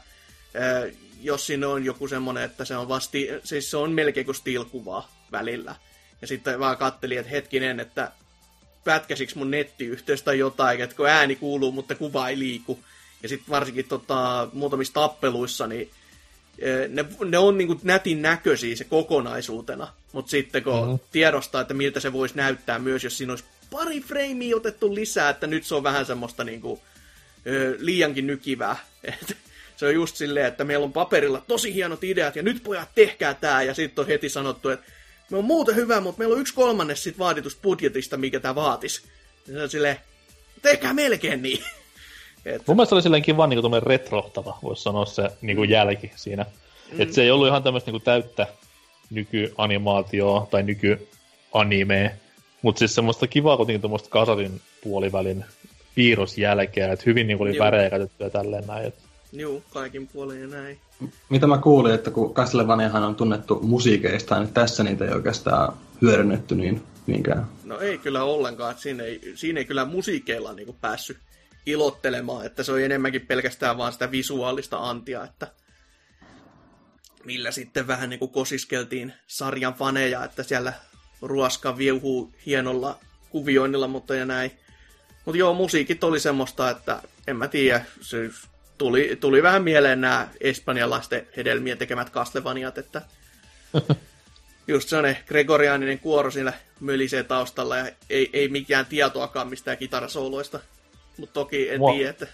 D: jos siinä on joku semmoinen, että se on vasti, siis se on melkein kuin stilkuvaa välillä. Ja sitten vaan katteli, että hetkinen, että pätkäsikö mun nettiyhteys tai jotain, että kun ääni kuuluu, mutta kuva ei liiku. Ja sitten varsinkin tota, muutamissa tappeluissa, niin ne, ne on niin kuin nätin näköisiä se kokonaisuutena, mutta sitten kun mm-hmm. tiedostaa, että miltä se voisi näyttää myös, jos siinä olisi pari freimiä otettu lisää, että nyt se on vähän semmoista niin kuin, liiankin nykivää. *laughs* Et se on just silleen, että meillä on paperilla tosi hienot ideat ja nyt pojat tehkää tää ja sitten on heti sanottu, että me on muuten hyvä, mutta meillä on yksi kolmannes sit vaaditusta budjetista, mikä tämä vaatisi. Ja se on silleen, tehkää melkein niin. *laughs*
B: Et... Mun mielestä oli silleen kiva niin kuin retrohtava, voisi sanoa se niin kuin jälki siinä. Mm. Että se ei ollut ihan tämmöistä niin täyttä nykyanimaatioa tai nykyanimea, mutta siis semmoista kivaa kuitenkin tuommoista kasarin puolivälin piirrosjälkeä, että hyvin niin kuin oli Joo. värejä käytettyä tälleen näin. Että...
D: Joo, kaikin puolin ja näin.
C: Mitä mä kuulin, että kun Castlevaniahan on tunnettu musiikeista, niin tässä niitä ei oikeastaan hyödynnetty niin niinkään.
D: No ei kyllä ollenkaan, että siinä ei, siinä ei kyllä musiikeilla niin päässyt ilottelemaan, että se on enemmänkin pelkästään vaan sitä visuaalista antia, että millä sitten vähän niin kuin kosiskeltiin sarjan faneja, että siellä ruoska viuhuu hienolla kuvioinnilla, mutta ja näin. Mutta joo, musiikit oli semmoista, että en mä tiedä, se tuli, tuli vähän mieleen nämä espanjalaisten hedelmien tekemät Castlevaniat, että *laughs* just sellainen gregoriaaninen kuoro siinä mölisee taustalla ja ei, ei mikään tietoakaan mistään kitarasouluista. Mutta toki en
B: Mua-
D: tiedä, että...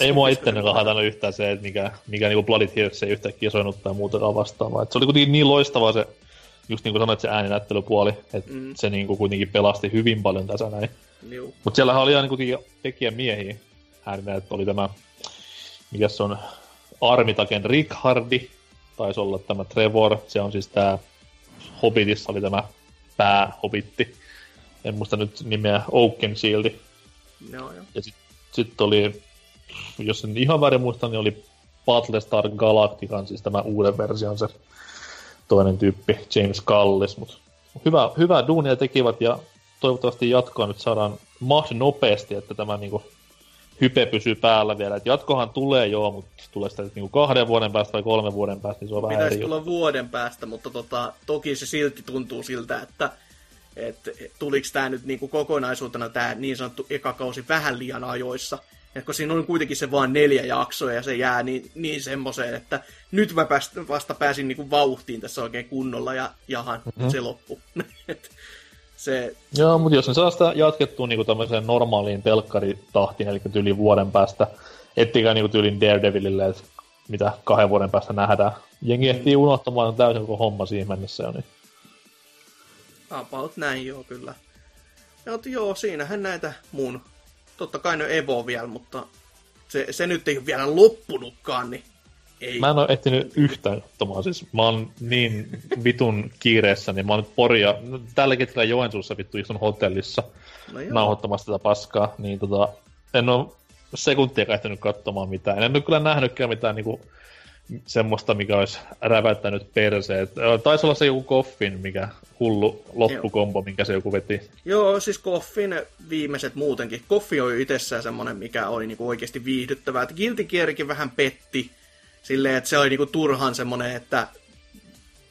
B: Ei mua itteni haitannut yhtään se, että mikä, mikä niinku Bloody Tears ei yhtäkkiä soinut tai muutakaan vastaavaa. Et se oli kuitenkin niin loistavaa se, just niin kuin sanoit, se ääninäyttelypuoli, että
D: Mm.
B: se niinku kuitenkin pelasti hyvin paljon tässä näin. Mutta siellähän oli ihan niinku tekijämiehiä. Ääninä, että oli tämä, mikä se on, Armitaken Rickhardi, taisi olla tämä Trevor, se on siis tämä Hobbitissa oli tämä päähobitti, en muista nyt nimeä, Oakenshield,
D: Joo, joo.
B: ja sitten sit oli, jos en ihan väärin muista, niin oli Battlestar Galactican, siis tämä uuden version se toinen tyyppi, James Callis, mutta hyvä, hyvää duunia tekivät ja toivottavasti jatkoa nyt saadaan mahd nopeasti, että tämä niinku hype pysyy päällä vielä. Et jatkohan tulee joo, mutta tulee sitä niinku kahden vuoden päästä vai kolmen vuoden päästä, niin se on vähän
D: Pitäisi
B: eri juttu.
D: tulla vuoden päästä, mutta tota, toki se silti tuntuu siltä, että et, tuliko tämä nyt niinku kokonaisuutena tämä niin sanottu ekakausi vähän liian ajoissa. Et kun siinä on kuitenkin se vain neljä jaksoa ja se jää niin, niin semmoiseen, että nyt mä pääst, vasta pääsin niinku vauhtiin tässä oikein kunnolla ja jahan, mm-hmm. se loppu. *laughs* Se,
B: Joo, mutta jos ne saa sitä jatkettua niinku tämmöiseen normaaliin telkkaritahtiin, eli tyyliin vuoden päästä, ettikää niinku tyyliin Daredevilille, että mitä kahden vuoden päästä nähdään. Jengi ehtii unohtamaan täysin koko homma siihen mennessä jo, niin
D: About näin, joo, kyllä. Ja, mutta joo, siinähän näitä mun, totta kai ne Evo vielä, mutta se, se nyt ei ole vielä loppunutkaan, niin ei.
B: Mä en ole ehtinyt yhtään katsomaan, siis mä oon niin vitun kiireessä, niin mä oon nyt Poria, no, tällä hetkellä Joensuussa vittu istun hotellissa
D: no joo.
B: nauhoittamassa tätä paskaa, niin tota, en oo sekuntia ehtinyt katsomaan mitään. En ole kyllä nähnytkään mitään niinku semmoista, mikä olisi räväyttänyt perseet. Taisi olla se joku koffin, mikä hullu loppukombo, minkä se joku veti.
D: Joo, siis Koffin viimeiset muutenkin. Koffi oli itsessään semmonen, mikä oli niinku oikeasti viihdyttävää. Et Guilty Gearkin vähän petti silleen, että se oli niinku turhan semmonen, että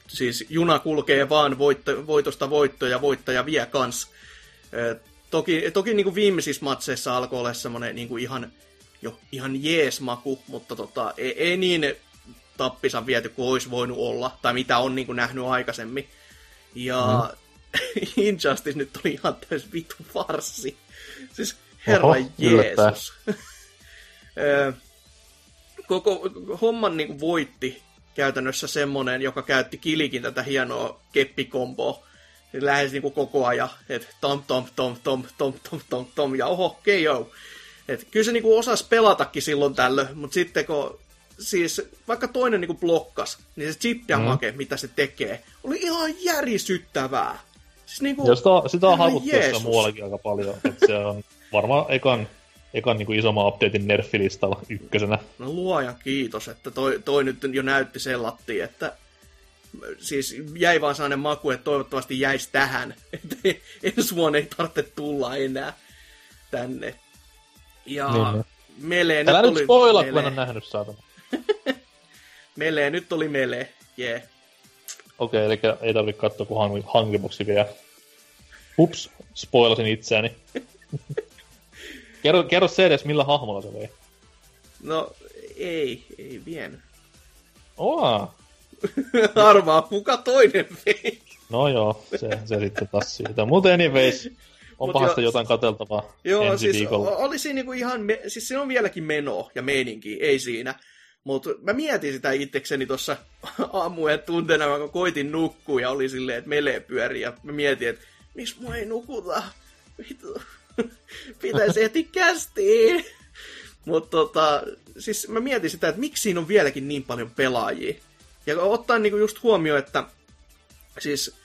D: siis juna kulkee vaan voitto, voitosta voittoja ja voittaja vie kans. Toki toki niinku viimeisissä matseissa alkoi olla semmonen niinku ihan, jo, ihan jees maku, mutta tota, ei, ei niin tappisa viety kuin olisi voinut olla, tai mitä on niinku nähnyt aikaisemmin. Ja mm. *laughs* Injustice nyt oli ihan täys vitu farsi. Siis herra
B: Oho.
D: Jeesus. *laughs* Koko homman niin voitti käytännössä semmonen, joka käytti Kilikin tätä hienoa keppikomboa. Lähes niin koko ajan, että tom tom tom tom tom tom tom tom ja oho, KO. Et kyllä se niinku osasi pelatakin silloin tällöin, mutta sitten kun siis vaikka toinen niinku blokkas, niin se chip damage, mm. mitä se tekee, oli ihan järisyttävää. Siis niinku,
B: Ja sitä, sitä on jossain muuallakin aika paljon. että se on varmaan ekan, ekan niin isomman updatein nerfilistalla ykkösenä.
D: No luojan kiitos, että toi, toi nyt jo näytti sellattiin, että siis jäi vaan sellainen maku, että toivottavasti jäisi tähän. *laughs* Että ensi vuonna ei tarvitse tulla enää tänne. Ja
B: Niin,
D: niin. Melee nyt
B: Älä nyt spoilaa, kun en ole nähnyt saatana. *laughs*
D: Melee nyt oli Melee, jee. Yeah.
B: Okei, eli ei tarvitse katsoa kuin Hungry, Hungry Boxi vielä. Ups, spoilasin itseäni. *laughs* kerro, kerro se edes, millä hahmolla se vei.
D: No ei, ei vienyt.
B: Oa, *laughs*
D: Arvaa, kuka toinen vei.
B: no joo, se, se sitten taas siitä. Mutta anyways, onpahan
D: Mut
B: sitä
D: jo-
B: jotain katseltavaa
D: Joo,
B: ensi
D: siis
B: viikolla.
D: siinä niinku ihan, me, siis siinä on vieläkin meno ja meininki, ei siinä. Mutta mä mietin sitä itsekseni tuossa *laughs* aamujen tunteena, kun koitin nukkua ja oli silleen, että melee pyörii ja mä mietin, että miksi mua ei nukuta? Vitu. *laughs* Pitäisi ehti kästiin. Mutta tota, siis mä mietin sitä, että miksi siinä on vieläkin niin paljon pelaajia. Ja ottaen niinku just huomioon, että siis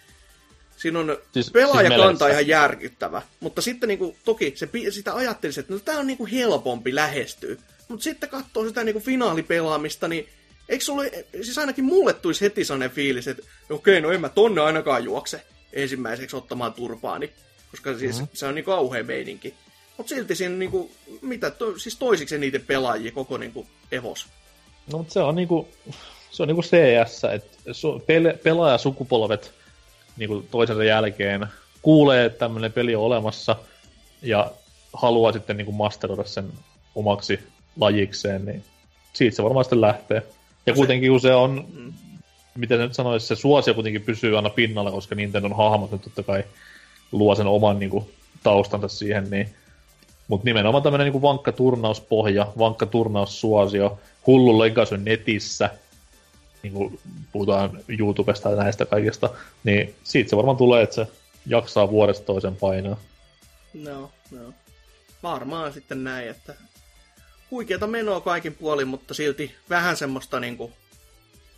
D: siinä on
B: Siis-
D: siis,
B: siis
D: pelaajakanta
B: Meleessä.
D: ihan järkyttävä. Mutta sitten niinku, toki se, sitä ajattelisi, että no, tämä on niinku helpompi lähestyä. Mutta sitten katsoo sitä niinku finaalipelaamista, niin eikö sulle, siis ainakin mulle tulisi heti sellainen fiilis, että okei, no en mä tonne ainakaan juokse ensimmäiseksi ottamaan turpaani. Koska siis mm-hmm. se on niin kauhea meininki. Mutta silti siinä niinku, mitä, to, siis toisiksi eniten pelaajia koko niinku Evos.
B: No, mutta se on niinku, se on niinku CS, että su, pele, pelaajasukupolvet niinku toisensa jälkeen kuulee, että tämmöinen peli on olemassa ja haluaa sitten niinku masteroida sen omaksi lajikseen, niin siitä se varmaan sitten lähtee. Ja kuitenkin kun se on, miten nyt sanoisi, se suosio kuitenkin pysyy aina pinnalla, koska Nintendon hahmot nyt totta kai luo sen oman niin kuin, taustansa siihen, niin mutta nimenomaan tämmöinen niin vankka turnauspohja, vankka turnaussuosio, hullu legacy netissä, niin kuin puhutaan YouTubesta ja näistä kaikista, niin siitä se varmaan tulee, että se jaksaa vuodesta toisen painaa.
D: No, no. Varmaan sitten näin, että huikeata menoa kaikin puolin, mutta silti vähän semmoista niinku...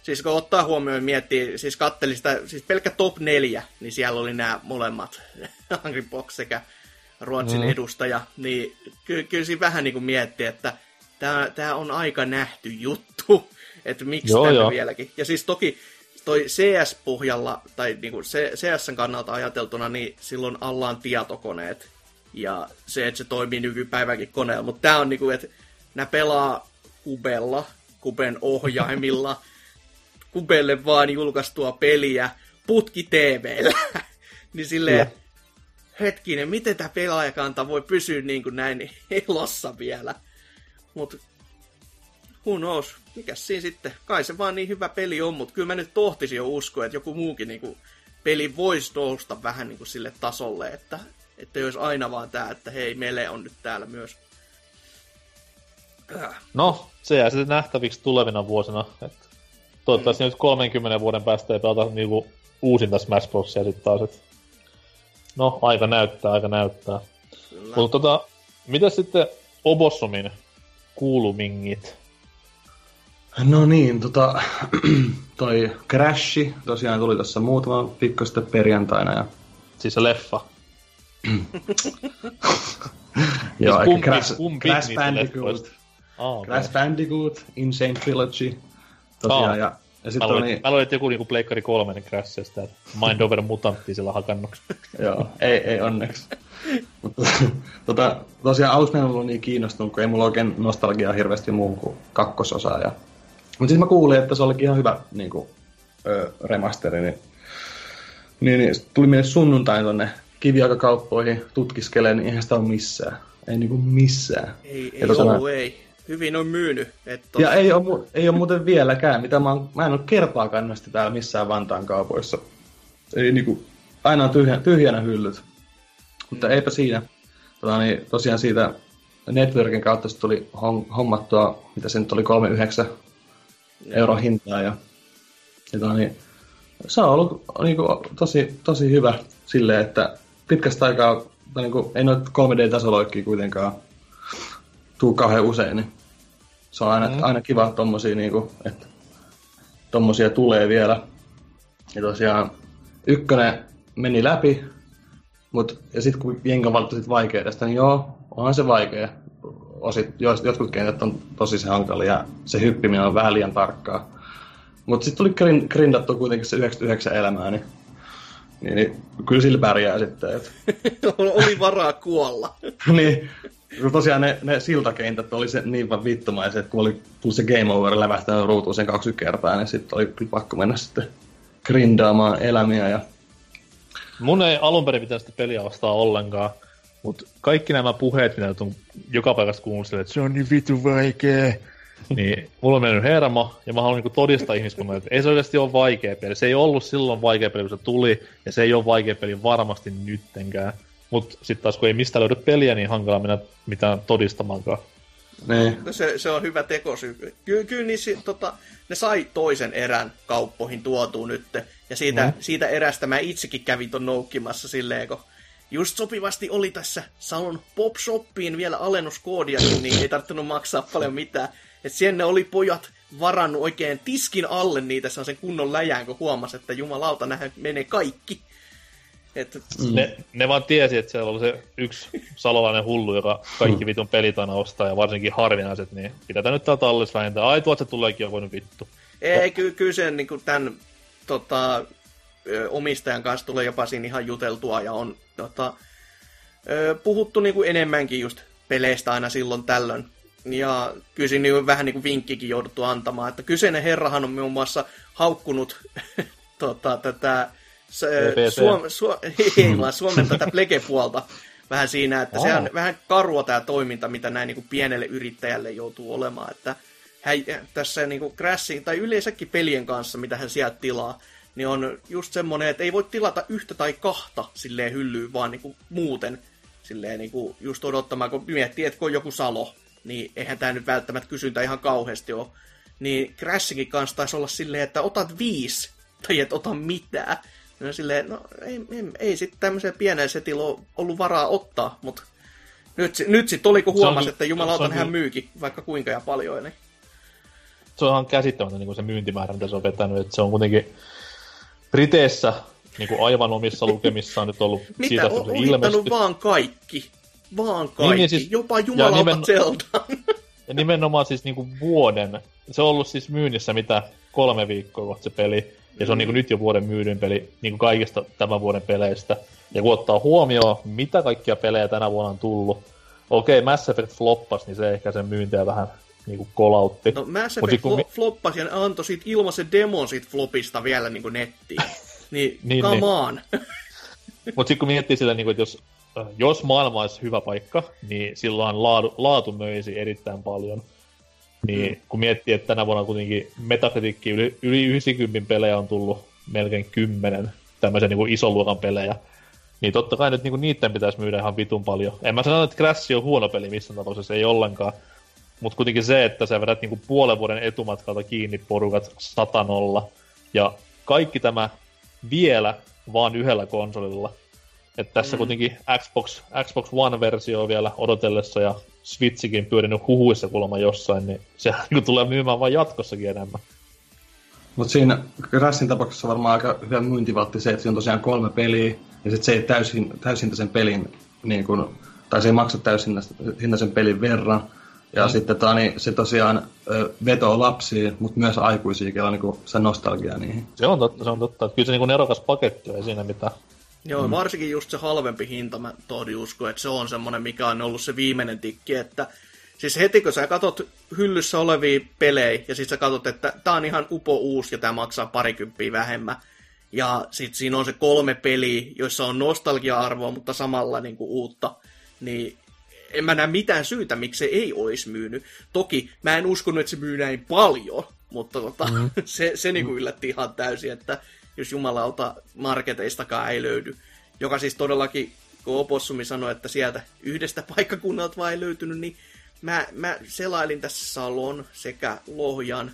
D: Siis kun ottaa huomioon ja miettii, siis katteli sitä, siis pelkkä top 4, niin siellä oli nämä molemmat, *laughs* Angry Box sekä Ruotsin mm. edustaja, niin ky- kyllä siinä vähän niin kuin miettii, että tämä on aika nähty juttu, *laughs* että miksi joo, joo. vieläkin. Ja siis toki toi CS-pohjalla, tai niin kuin CSn kannalta ajateltuna, niin silloin alla on tietokoneet. Ja se, että se toimii nykypäivänkin koneella. Mutta tämä on niin kuin, että nämä pelaa kubella, kuben ohjaimilla, kubelle vaan julkaistua peliä, putki TVllä. *laughs* niin silleen, hetkinen, miten tämä pelaajakanta voi pysyä niin kuin näin elossa vielä. Mutta who knows, mikä siinä sitten, kai se vaan niin hyvä peli on, mutta kyllä mä nyt tohtisin jo uskoa, että joku muukin niin kuin, peli voisi nousta vähän niin kuin sille tasolle, että, että olisi aina vaan tämä, että hei, Mele on nyt täällä myös.
B: No, se jää sitten nähtäviksi tulevina vuosina. Että toivottavasti mm. nyt 30 vuoden päästä ei pelata niinku uusinta Smash Brosia sitten taas. Että No, aika näyttää, aika näyttää. Mutta tota, mitä sitten Obossomin kuulumingit?
C: No niin, tota, *clears throat* toi Crashi tosiaan tuli tässä muutama viikko sitten perjantaina. Ja...
B: Siis se leffa. *clears throat*
C: Joo, eikä Crash, Crash Bandicoot. Ah, Crash Bandicoot, Insane Trilogy. Tosiaan, ah. ja
B: ja sit mä, luulen, oli... mä luulen, että joku niinku Pleikkari 3 niin crashista, että Mind Over Mutantti sillä hakannut. *laughs*
C: Joo, ei, ei onneksi. Mutta *laughs* tota, tosiaan alussa en ollut niin kiinnostunut, kun ei mulla oikein nostalgiaa hirveästi muuhun kuin kakkososaa. Ja... Mutta sitten mä kuulin, että se olikin ihan hyvä niin kuin, ö, remasteri, niin, niin, niin tuli meille sunnuntain tonne kiviaikakauppoihin tutkiskeleen, niin eihän sitä ole missään. Ei niinku missään.
D: Ei, ei ollut, ei hyvin on myynyt.
C: Että ja ei ole, ei ole muuten vieläkään, mitä mä, oon, mä en ole kertaakaan näistä täällä missään Vantaan kaupoissa. Ei niinku, aina on tyhjä, tyhjänä hyllyt. Mutta mm. eipä siinä. Tota, niin, tosiaan siitä Networkin kautta tuli hommattua, mitä se nyt oli, 39 euro hintaa. Ja, ja tota, niin, se on ollut niin kuin, tosi, tosi hyvä silleen, että pitkästä aikaa, niin kuin, ei noita 3D-tasoloikkia kuitenkaan tuu kauhean usein, niin se on aina, mm. aina kiva tommosia, niinku, että tommosia tulee vielä. Ja tosiaan ykkönen meni läpi, mut, ja sitten kun jenga valittu sit vaikea tästä, niin joo, onhan se vaikea. Osit, jotkut kentät on tosi se hankali ja se hyppiminen on vähän liian tarkkaa. Mutta sitten tuli grindattu kuitenkin se 99 elämää, niin, niin, niin kyllä sillä pärjää sitten. Et. *laughs*
D: Oli varaa kuolla. *laughs*
C: niin, tosiaan ne, ne siltakentät oli se niin vaan vittumaiset, että kun oli tullut se Game Over lävähtänyt ruutuun sen kaksi kertaa, niin sitten oli kyllä pakko mennä sitten grindaamaan elämiä. Ja...
B: Mun ei alun perin pitänyt sitä peliä ostaa ollenkaan, mutta kaikki nämä puheet, mitä on joka paikasta kuullut että se on niin vitu vaikea, niin mulla on mennyt hermo, ja mä haluan niin todistaa ihmiskunnalle, että ei se oikeasti ole vaikea peli. Se ei ollut silloin vaikea peli, kun se tuli, ja se ei ole vaikea peli varmasti nyttenkään. Mutta sitten taas kun ei mistä löydy peliä, niin hankala mennä mitään todistamaankaan.
D: Niin. Se, se on hyvä tekosyy. Kyllä, kyllä niin, tota, ne sai toisen erän kauppoihin tuotua nyt. Ja siitä, mm. siitä erästä mä itsekin kävin ton noukkimassa silleen, kun just sopivasti oli tässä Salon Pop Shoppiin vielä alennuskoodia, niin ei tarvinnut maksaa paljon mitään. Että siellä oli pojat varannut oikein tiskin alle niitä sen kunnon läjään, kun huomasi, että jumalauta, nähdään menee kaikki.
B: Että... Mm. Ne, ne vaan tiesi, että siellä oli se yksi salolainen hullu, joka kaikki mm. vitun pelit aina ostaa, ja varsinkin harvinaiset, niin pidetään nyt tää tallis vähintään. Ai, tuot se tuleekin jo voinut vittu.
D: Ei, ky- kyllä sen niin tämän tota, omistajan kanssa tulee jopa siinä ihan juteltua, ja on tota, puhuttu niin kuin enemmänkin just peleistä aina silloin tällöin. Ja kyllä siinä niin vähän niin kuin vinkkikin jouduttu antamaan, että kyseinen herrahan on muun muassa haukkunut *laughs* tota, tätä Suom, Suom, *laughs* ei vaan Suomen tätä plekepuolta vähän siinä, että oh. se on vähän karua tämä toiminta, mitä näin niin kuin pienelle yrittäjälle joutuu olemaan, että hän, tässä niin kuin Crashin, tai yleensäkin pelien kanssa, mitä hän sieltä tilaa, niin on just semmoinen, että ei voi tilata yhtä tai kahta silleen hyllyyn, vaan niin kuin muuten silleen niin kuin just odottamaan, kun miettii, että kun on joku salo, niin eihän tämä nyt välttämättä kysyntä ihan kauheasti ole. Niin Crashinkin kanssa taisi olla silleen, että otat viisi, tai et ota mitään. No silleen, no ei, ei, ei sitten tämmöiseen pieneen ole ollut varaa ottaa, mutta nyt, nyt sitten oli, kun huomasi, että jumalauta hän myykin vaikka kuinka ja paljon. Niin.
B: Se on ihan käsittämätön niin se myyntimäärä, mitä se on vetänyt. Että se on kuitenkin Briteissä niin kuin aivan omissa lukemissaan nyt ollut *laughs*
D: Mitä, siitä, että se ilmesty. vaan kaikki. Vaan kaikki. Niin, niin siis, Jopa jumalauta nimen, Zelda. *laughs*
B: ja nimenomaan siis niin kuin vuoden. Se on ollut siis myynnissä mitä kolme viikkoa kohta se peli. Ja se on niin kuin nyt jo vuoden myydyn peli niin kuin kaikista tämän vuoden peleistä. Ja kun ottaa huomioon, mitä kaikkia pelejä tänä vuonna on tullut. Okei, okay, Mass Effect floppas, niin se ehkä sen myyntiä vähän niin kuin kolautti.
D: No Mass Effect flo- mi- floppasi ja antoi siitä ilmaisen demon siitä flopista vielä *laughs* niin kuin nettiin. Niin, niin come niin. on. *laughs*
B: Mutta sitten kun miettii sillä, niin kuin, että jos, äh, jos maailma olisi hyvä paikka, niin silloin laatu, laatu möisi erittäin paljon. Niin mm. kun miettii, että tänä vuonna kuitenkin Metacritic yli, yli 90 pelejä on tullut melkein 10 tämmöisen niin kuin ison luokan pelejä, niin totta kai nyt niin kuin niiden pitäisi myydä ihan vitun paljon. En mä sano, että Crash on huono peli missään tapauksessa, ei ollenkaan. Mutta kuitenkin se, että sä vedät niinku puolen vuoden etumatkalta kiinni porukat satanolla, ja kaikki tämä vielä vaan yhdellä konsolilla. että tässä mm. kuitenkin Xbox, Xbox One-versio on vielä odotellessa ja Switchikin pyörinyt huhuissa kuulemma jossain, niin se *laughs* tulee myymään vain jatkossakin enemmän.
C: Mutta siinä Crashin tapauksessa varmaan aika hyvä myyntivaltti se, että siinä on tosiaan kolme peliä, ja sitten se ei täysin, täysin sen pelin, niin kun, tai se ei maksa täysin sen pelin verran, ja mm. sitten tää, niin, se tosiaan ö, vetoo lapsiin, mutta myös aikuisia, joilla on niin se nostalgia niihin.
B: Se on totta, se on totta. Kyllä se niin erokas paketti ei siinä mitään.
D: Joo, mm. varsinkin just se halvempi hinta, mä tohdin usko, että se on semmoinen, mikä on ollut se viimeinen tikki, että siis heti kun sä katot hyllyssä olevia pelejä, ja sitten sä katot, että tää on ihan upo uusi, ja tää maksaa parikymppiä vähemmän, ja sitten siinä on se kolme peliä, joissa on nostalgia-arvoa, mutta samalla niin kuin uutta, niin en mä näe mitään syytä, miksi se ei olisi myynyt. Toki mä en uskonut, että se myy näin paljon, mutta tota, mm. *laughs* se, se niin kuin yllätti ihan täysin, että jos jumalauta marketeistakaan ei löydy. Joka siis todellakin, kun Opossumi sanoi, että sieltä yhdestä *laughs* paikkakunnalta vaan ei löytynyt, niin mä, mä selailin tässä Salon sekä Lohjan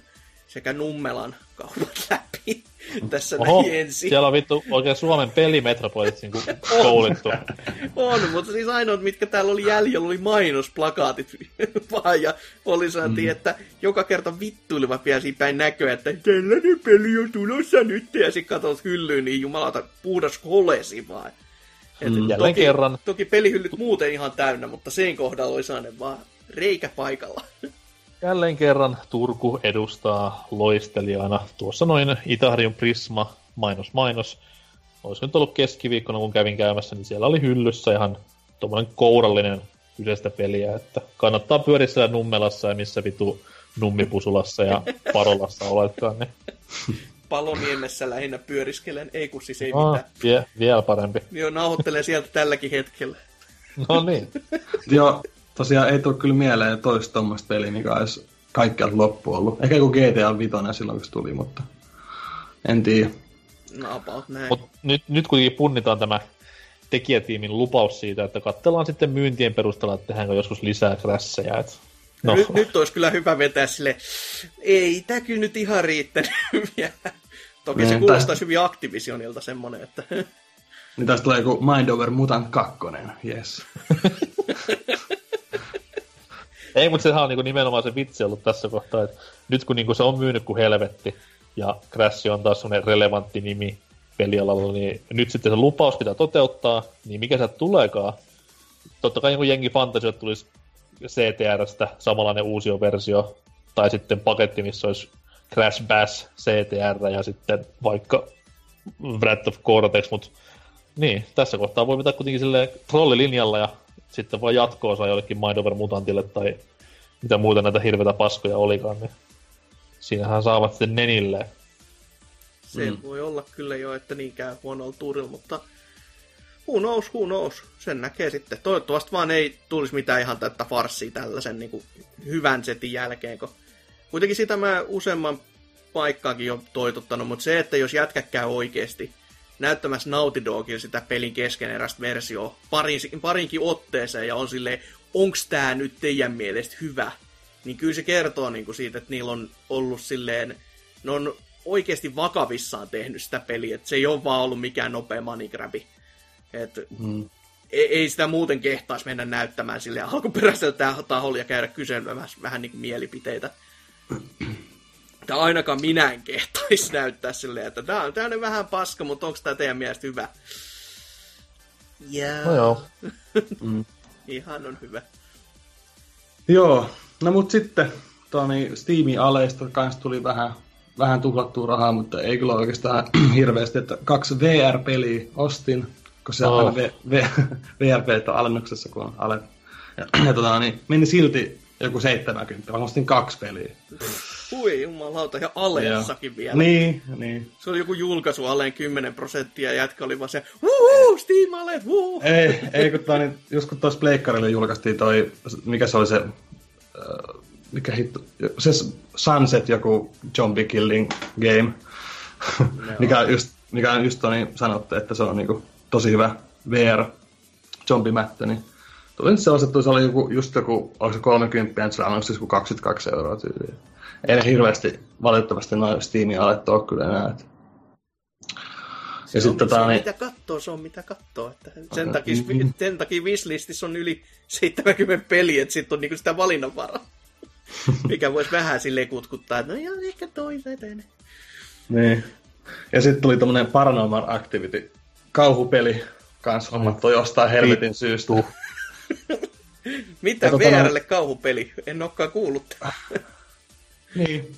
D: sekä Nummelan kaupat *laughs* läpi *laughs* tässä Oho, näin ensin.
B: siellä on vittu oikein Suomen pelimetropolit niin koulittu. *laughs*
D: on, mutta siis ainoat, mitkä täällä oli jäljellä, oli mainosplakaatit *laughs* vaan, ja oli sanottiin, mm. että joka kerta vittuilivat vielä siinä päin näköä, että tällainen peli on tulossa nyt, ja sitten katsot hyllyyn, niin jumalata puhdas kolesi vaan.
B: Et mm. toki, kerran.
D: Toki pelihyllyt muuten ihan täynnä, mutta sen kohdalla oli sellainen vaan reikä paikalla.
B: Jälleen kerran Turku edustaa loistelijana. Tuossa noin Itahriun Prisma, mainos mainos. Olisi nyt ollut keskiviikkona, kun kävin käymässä, niin siellä oli hyllyssä ihan tuommoinen kourallinen kyseistä peliä, että kannattaa pyöriä siellä Nummelassa ja missä vitu Nummipusulassa ja *laughs* Parolassa oletkaan. Niin.
D: Paloniemessä lähinnä pyöriskelen, ei kun siis ei no, mitään.
B: Vie, vielä parempi.
D: Joo, nauhoittelen sieltä tälläkin hetkellä.
B: No niin.
C: Joo, tosiaan ei tule kyllä mieleen toista tuommoista peliä, mikä olisi kaikkialta loppu ollut. Ehkä joku GTA 5 silloin, kun se tuli, mutta en tiedä.
D: No.
B: Mut nyt, nyt kuitenkin punnitaan tämä tekijätiimin lupaus siitä, että katsellaan sitten myyntien perusteella, että tehdäänkö joskus lisää crasheja. Et...
D: No. Nyt, nyt olisi kyllä hyvä vetää sille, ei tämä kyllä nyt ihan riittänyt *laughs* vielä. Toki niin, se kuulostaisi tästä... hyvin Activisionilta semmonen, että...
C: Niin tästä tulee joku Mind Over Mutant 2, yes. *laughs*
B: Ei, mutta sehän on niinku nimenomaan se vitsi ollut tässä kohtaa, että nyt kun niinku se on myynyt kuin helvetti, ja Crash on taas sellainen relevantti nimi pelialalla, niin nyt sitten se lupaus pitää toteuttaa, niin mikä se tuleekaan? Totta kai niin jengi fantasio tulisi CTRstä samanlainen uusi versio, tai sitten paketti, missä olisi Crash Bash CTR ja sitten vaikka Wrath of Cortex, mutta niin, tässä kohtaa voi pitää kuitenkin sille trollilinjalla ja sitten voi jatkoa jollekin Mind Over Mutantille tai mitä muuta näitä hirveitä paskoja olikaan, niin siinähän saavat sitten nenille.
D: Se mm. voi olla kyllä jo, että niin käy huonolla tuurilla, mutta who knows, who knows. Sen näkee sitten. Toivottavasti vaan ei tulisi mitään ihan tätä farssia tällaisen niin kuin hyvän setin jälkeen, kun kuitenkin sitä mä useamman paikkaakin jo toitottanut, mutta se, että jos jätkä käy oikeasti näyttämässä Naughty Dogille sitä pelin keskeneräistä versiota parin, parinkin otteeseen ja on silleen, onks tää nyt teidän mielestä hyvä, niin kyllä se kertoo niin kuin siitä, että niillä on ollut silleen, ne on oikeasti vakavissaan tehnyt sitä peliä, että se ei ole vaan ollut mikään nopea moneygrabi. Et hmm. ei, ei, sitä muuten kehtaisi mennä näyttämään sille alkuperäiseltä taholla ja käydä kyselemässä vähän niin mielipiteitä. Tai ainakaan minä en kehtaisi näyttää silleen, että tämä on tämmöinen vähän paska, mutta onko tämä teidän mielestä hyvä?
B: Yeah. No joo.
D: mm. *laughs* Ihan on hyvä.
C: Joo, no mut sitten Toni Steamin aleista kanssa tuli vähän, vähän tuhlattua rahaa, mutta ei kyllä oikeastaan *clears throat* hirveästi, että kaksi VR-peliä ostin, kun se oh. aina v, v, *laughs* VR-pelit on alennuksessa, kun on ale. Ja, *clears throat* ja tota, niin, meni silti joku 70, mä ostin kaksi peliä.
D: Hui jumalauta, ja alessakin vielä.
C: Niin, niin.
D: Se oli joku julkaisu alleen 10 prosenttia, ja jätkä oli vaan se, wuhuu, Steam ale, wuhuu.
C: Ei, ei kun toi, niin, just kun tuossa Pleikkarille julkaistiin toi, mikä se oli se, äh, mikä hitto, se Sunset joku zombie killing game, mikä just, mikä just niin sanottu, että se on niinku tosi hyvä VR zombimättö, niin tuli nyt sellaiset, se oli joku, just joku, onko se 30, ja se on siis 22 euroa tyyliin ei ne hirveästi valitettavasti noin Steamin alettu ole kyllä enää. Että.
D: Se, ja on, tota, se on niin... mitä kattoo, se on mitä kattoo. Että sen, okay. takia, mm-hmm. sen takia Wishlistissä on yli 70 peliä, että sitten on niinku sitä valinnanvaraa. *laughs* Mikä voisi vähän sille kutkuttaa, että no joo, ehkä toi vetene.
C: Niin. Ja sitten tuli tämmönen Paranormal Activity kauhupeli, kans hommattu jostain helvetin syystä. *laughs*
D: Mitä tota, VRlle kauhupeli? En olekaan kuullut. *laughs*
C: Niin.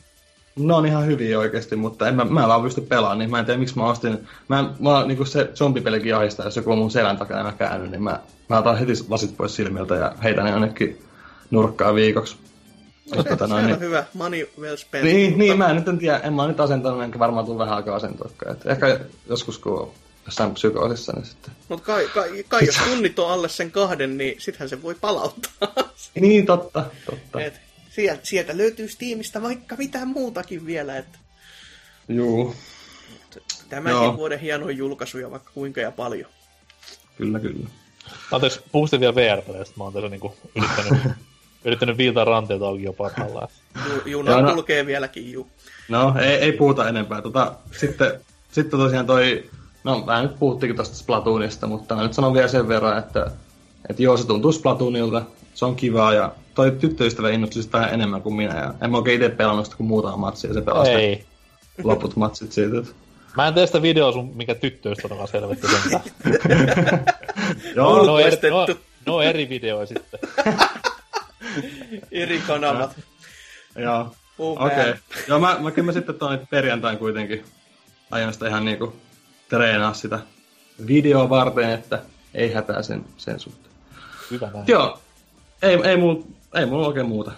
C: Ne on ihan hyviä oikeasti, mutta en mä, mä vaan pysty pelaamaan, niin mä en tiedä miksi mä ostin. Mä, mä niinku se zombipelikin ahistaa, jos joku on mun selän takana mä käänny, niin mä, mä otan heti lasit pois silmiltä ja heitän ne jonnekin nurkkaan viikoksi.
D: No, se, tota, noin, niin... hyvä, money well spent.
C: Niin, mutta... niin, mä en nyt en tiedä, en mä nyt asentanut, enkä varmaan tule vähän aikaa asentoakaan. ehkä joskus kun on jossain psykoosissa, niin sitten...
D: Mutta kai, kai, kai jos tunnit on alle sen kahden, niin sittenhän se voi palauttaa.
C: niin, totta, totta.
D: Et sieltä, sieltä löytyy Steamista vaikka mitään muutakin vielä. Että...
C: Joo.
D: Tämäkin Joo. vuoden hienoja julkaisuja vaikka kuinka ja paljon.
C: Kyllä, kyllä.
B: Anteeksi, puhuisin vielä VR-peleistä. Mä oon tässä niinku yrittänyt, *laughs* yrittänyt viiltaa ranteita auki jo parhaillaan.
D: Ju, juna no, kulkee vieläkin, juu.
C: No, ei, ei puhuta enempää. Tota, sitten, sitten tosiaan toi, no vähän nyt puhuttiinkin tuosta Splatoonista, mutta mä nyt sanon vielä sen verran, että, että joo, se tuntuu Splatoonilta, se on kivaa ja toi tyttöystävä innostui sitä vähän enemmän kuin minä. Ja en mä oikein itse pelannut sitä kuin muutama matsi ja se pelasi Ei. loput matsit siitä. Että...
B: Mä en tee sitä videoa sun, mikä tyttöystävä on selvetti sen. *laughs*
D: Joo, no, eri,
B: no, no, eri videoja sitten. *laughs*
D: eri kanavat.
C: Joo. Okei. Okay. Joo, mä, mä kyllä mä sitten tuon perjantain kuitenkin aion sitä ihan niinku treenaa sitä videoa varten, että ei hätää sen, sen suhteen.
B: Hyvä näin.
C: Joo, ei, ei, mulla, ei mulla oikein muuta.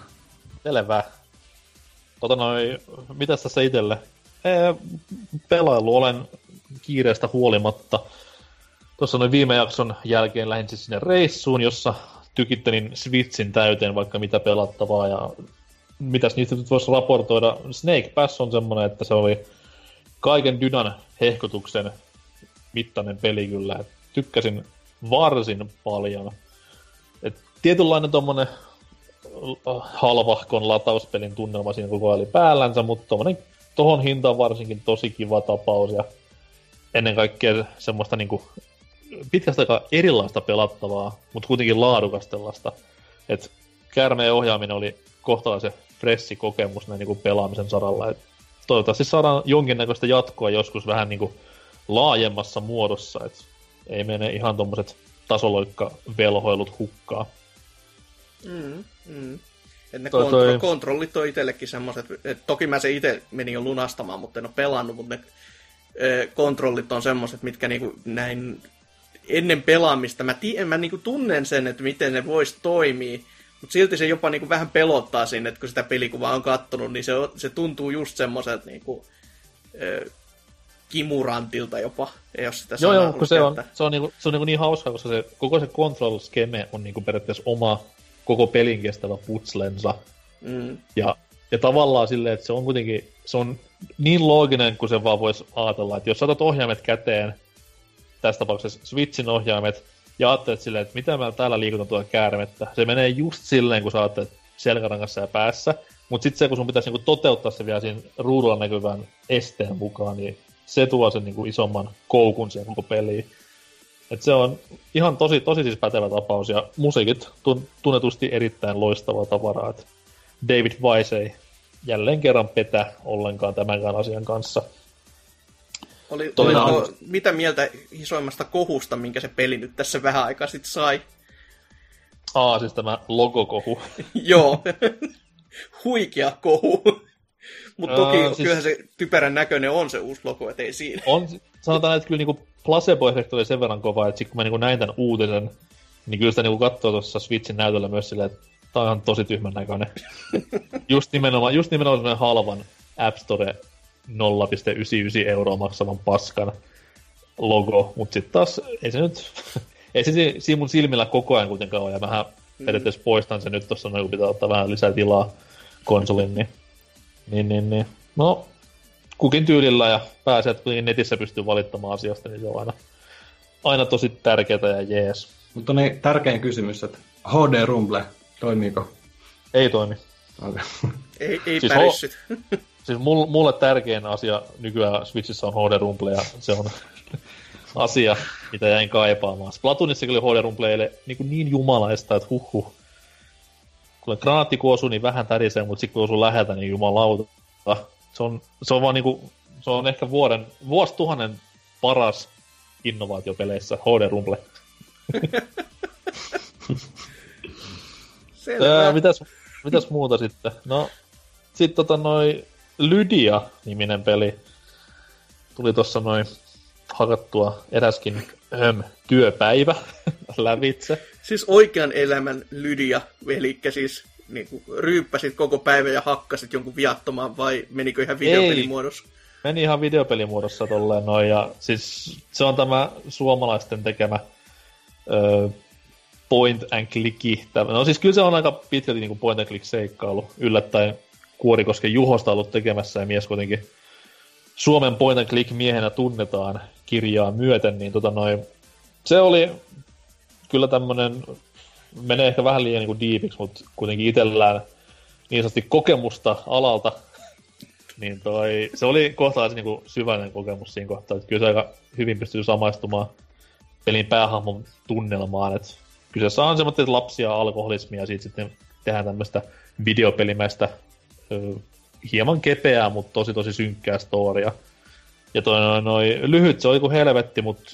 B: Selvä. Tota noin, mitäs tässä itelle? Ee, pelailu olen kiireestä huolimatta. Tuossa noin viime jakson jälkeen lähdin siis sinne reissuun, jossa tykittelin Switchin täyteen vaikka mitä pelattavaa ja mitäs niistä nyt voisi raportoida. Snake Pass on semmonen, että se oli kaiken dynan hehkutuksen mittainen peli kyllä. Et tykkäsin varsin paljon tietynlainen tommonen halvahkon latauspelin tunnelma siinä koko ajan päällänsä, mutta tommonen tohon hintaan varsinkin tosi kiva tapaus ja ennen kaikkea semmoista niinku pitkästä aikaa erilaista pelattavaa, mutta kuitenkin laadukasta Et käärmeen ohjaaminen oli kohtalaisen fressi kokemus näin niinku pelaamisen saralla. Et toivottavasti saadaan jonkinnäköistä jatkoa joskus vähän niinku laajemmassa muodossa, et ei mene ihan tommoset tasoloikka velhoilut hukkaa.
D: Mm, mm. Et ne toi, kontro- toi... kontrollit on itsellekin semmoiset, että toki mä se itse menin jo lunastamaan, mutta en ole pelannut, mutta ne e, kontrollit on semmoiset, mitkä niinku näin ennen pelaamista, mä, tii, mä niinku tunnen sen, että miten ne voisi toimia, mutta silti se jopa niinku vähän pelottaa sinne, että kun sitä pelikuvaa on kattonut, niin se, se tuntuu just semmoiset niinku, kimurantilta jopa, jos sitä
B: Joo, joo, kun se on, se on, niinku, se on niinku niin hauska, koska se, koko se control scheme on niinku periaatteessa oma koko pelin kestävä putslensa. Mm. Ja Ja tavallaan silleen, että se on kuitenkin, se on niin looginen kuin se vaan voisi ajatella, että jos saatat ohjaimet käteen, tässä tapauksessa Switchin ohjaimet, ja ajattelet silleen, että mitä mä täällä liikutan tuota käärmettä, se menee just silleen, kun sä ajattelet selkärangassa ja päässä, mutta sitten se, kun sun pitäisi niinku toteuttaa se vielä siinä ruudulla näkyvän esteen mukaan, niin se tuo sen niinku isomman koukun siihen koko peliin. Et se on ihan tosi, tosi siis pätevä tapaus, ja musiikit tunnetusti erittäin loistavaa tavaraa. Et David Weiss ei jälleen kerran petä ollenkaan tämänkään asian kanssa.
D: Oli, oliko, mitä mieltä isoimmasta kohusta, minkä se peli nyt tässä vähän aikaa sitten sai?
B: Aa, siis tämä logokohu. *laughs*
D: Joo, huikea kohu. Mutta toki uh, siis... kyllähän se typerän näköinen on se uusi logo, ettei siinä.
B: On, sanotaan, että kyllä niinku placebo-efekti oli sen verran kova, että kun mä niinku näin tämän uutisen, niin kyllä sitä niinku katsoo tuossa Switchin näytöllä myös silleen, että tää on tosi tyhmän näköinen. *laughs* just nimenomaan, just nimenomaan semmoinen halvan App Store 0,99 euroa maksavan paskan logo, mutta sitten taas ei se nyt, *laughs* ei se siinä mun silmillä koko ajan kuitenkaan ole, ja mähän mm. periaatteessa poistan sen nyt tuossa, kun pitää ottaa vähän lisää tilaa konsolin, niin, niin, niin, niin. no kukin tyylillä ja pääsee, että netissä pystyy valittamaan asiasta, niin se on aina, aina tosi tärkeää ja jees.
C: Mutta niin, tärkein kysymys, että HD Rumble, toimiiko?
B: Ei toimi.
C: Okay.
D: Ei, ei siis pärissyt. Ho- *laughs*
B: siis mulle tärkein asia nykyään Switchissä on HD Rumble ja se on *laughs* asia, mitä jäin kaipaamaan. Splatoonissa kyllä HD Rumble niin, niin jumalaista, että huh. Kun granaatti kun osuu, niin vähän tärisee, mutta sitten kun osuu läheltä, niin jumalauta. Se on, se on vaan niinku, se on ehkä vuoden, vuosituhannen paras innovaatiopeleissä, HD Rumble. *laughs* Selvä. mitäs, mitäs muuta sitten? No, sitten tota noin Lydia-niminen peli tuli tuossa noin hakattua eräskin höm, työpäivä *laughs* lävitse.
D: Siis oikean elämän Lydia, eli siis niin kuin, ryyppäsit koko päivän ja hakkasit jonkun viattoman vai menikö ihan videopelimuodossa? Ei,
B: meni ihan videopelimuodossa tolleen noin ja siis se on tämä suomalaisten tekemä ö, point and clicki. No siis kyllä se on aika pitkälti niin kuin point and click seikkailu. Yllättäen Kuorikosken Juhosta ollut tekemässä ja mies kuitenkin Suomen point and click miehenä tunnetaan kirjaa myöten, niin tota noin, se oli kyllä tämmönen, menee ehkä vähän liian niin diipiksi, mutta kuitenkin itsellään niin sanotusti kokemusta alalta, *laughs* niin toi, se oli kohtalaisen niin syvällinen kokemus siinä kohtaa, että kyllä se aika hyvin pystyy samaistumaan pelin päähahmon tunnelmaan, että kyseessä on semmoinen lapsia alkoholismia ja siitä sitten tehdään tämmöistä videopelimäistä hieman kepeää, mutta tosi tosi synkkää storia. Ja toi noin, noi, lyhyt se oli kuin helvetti, mutta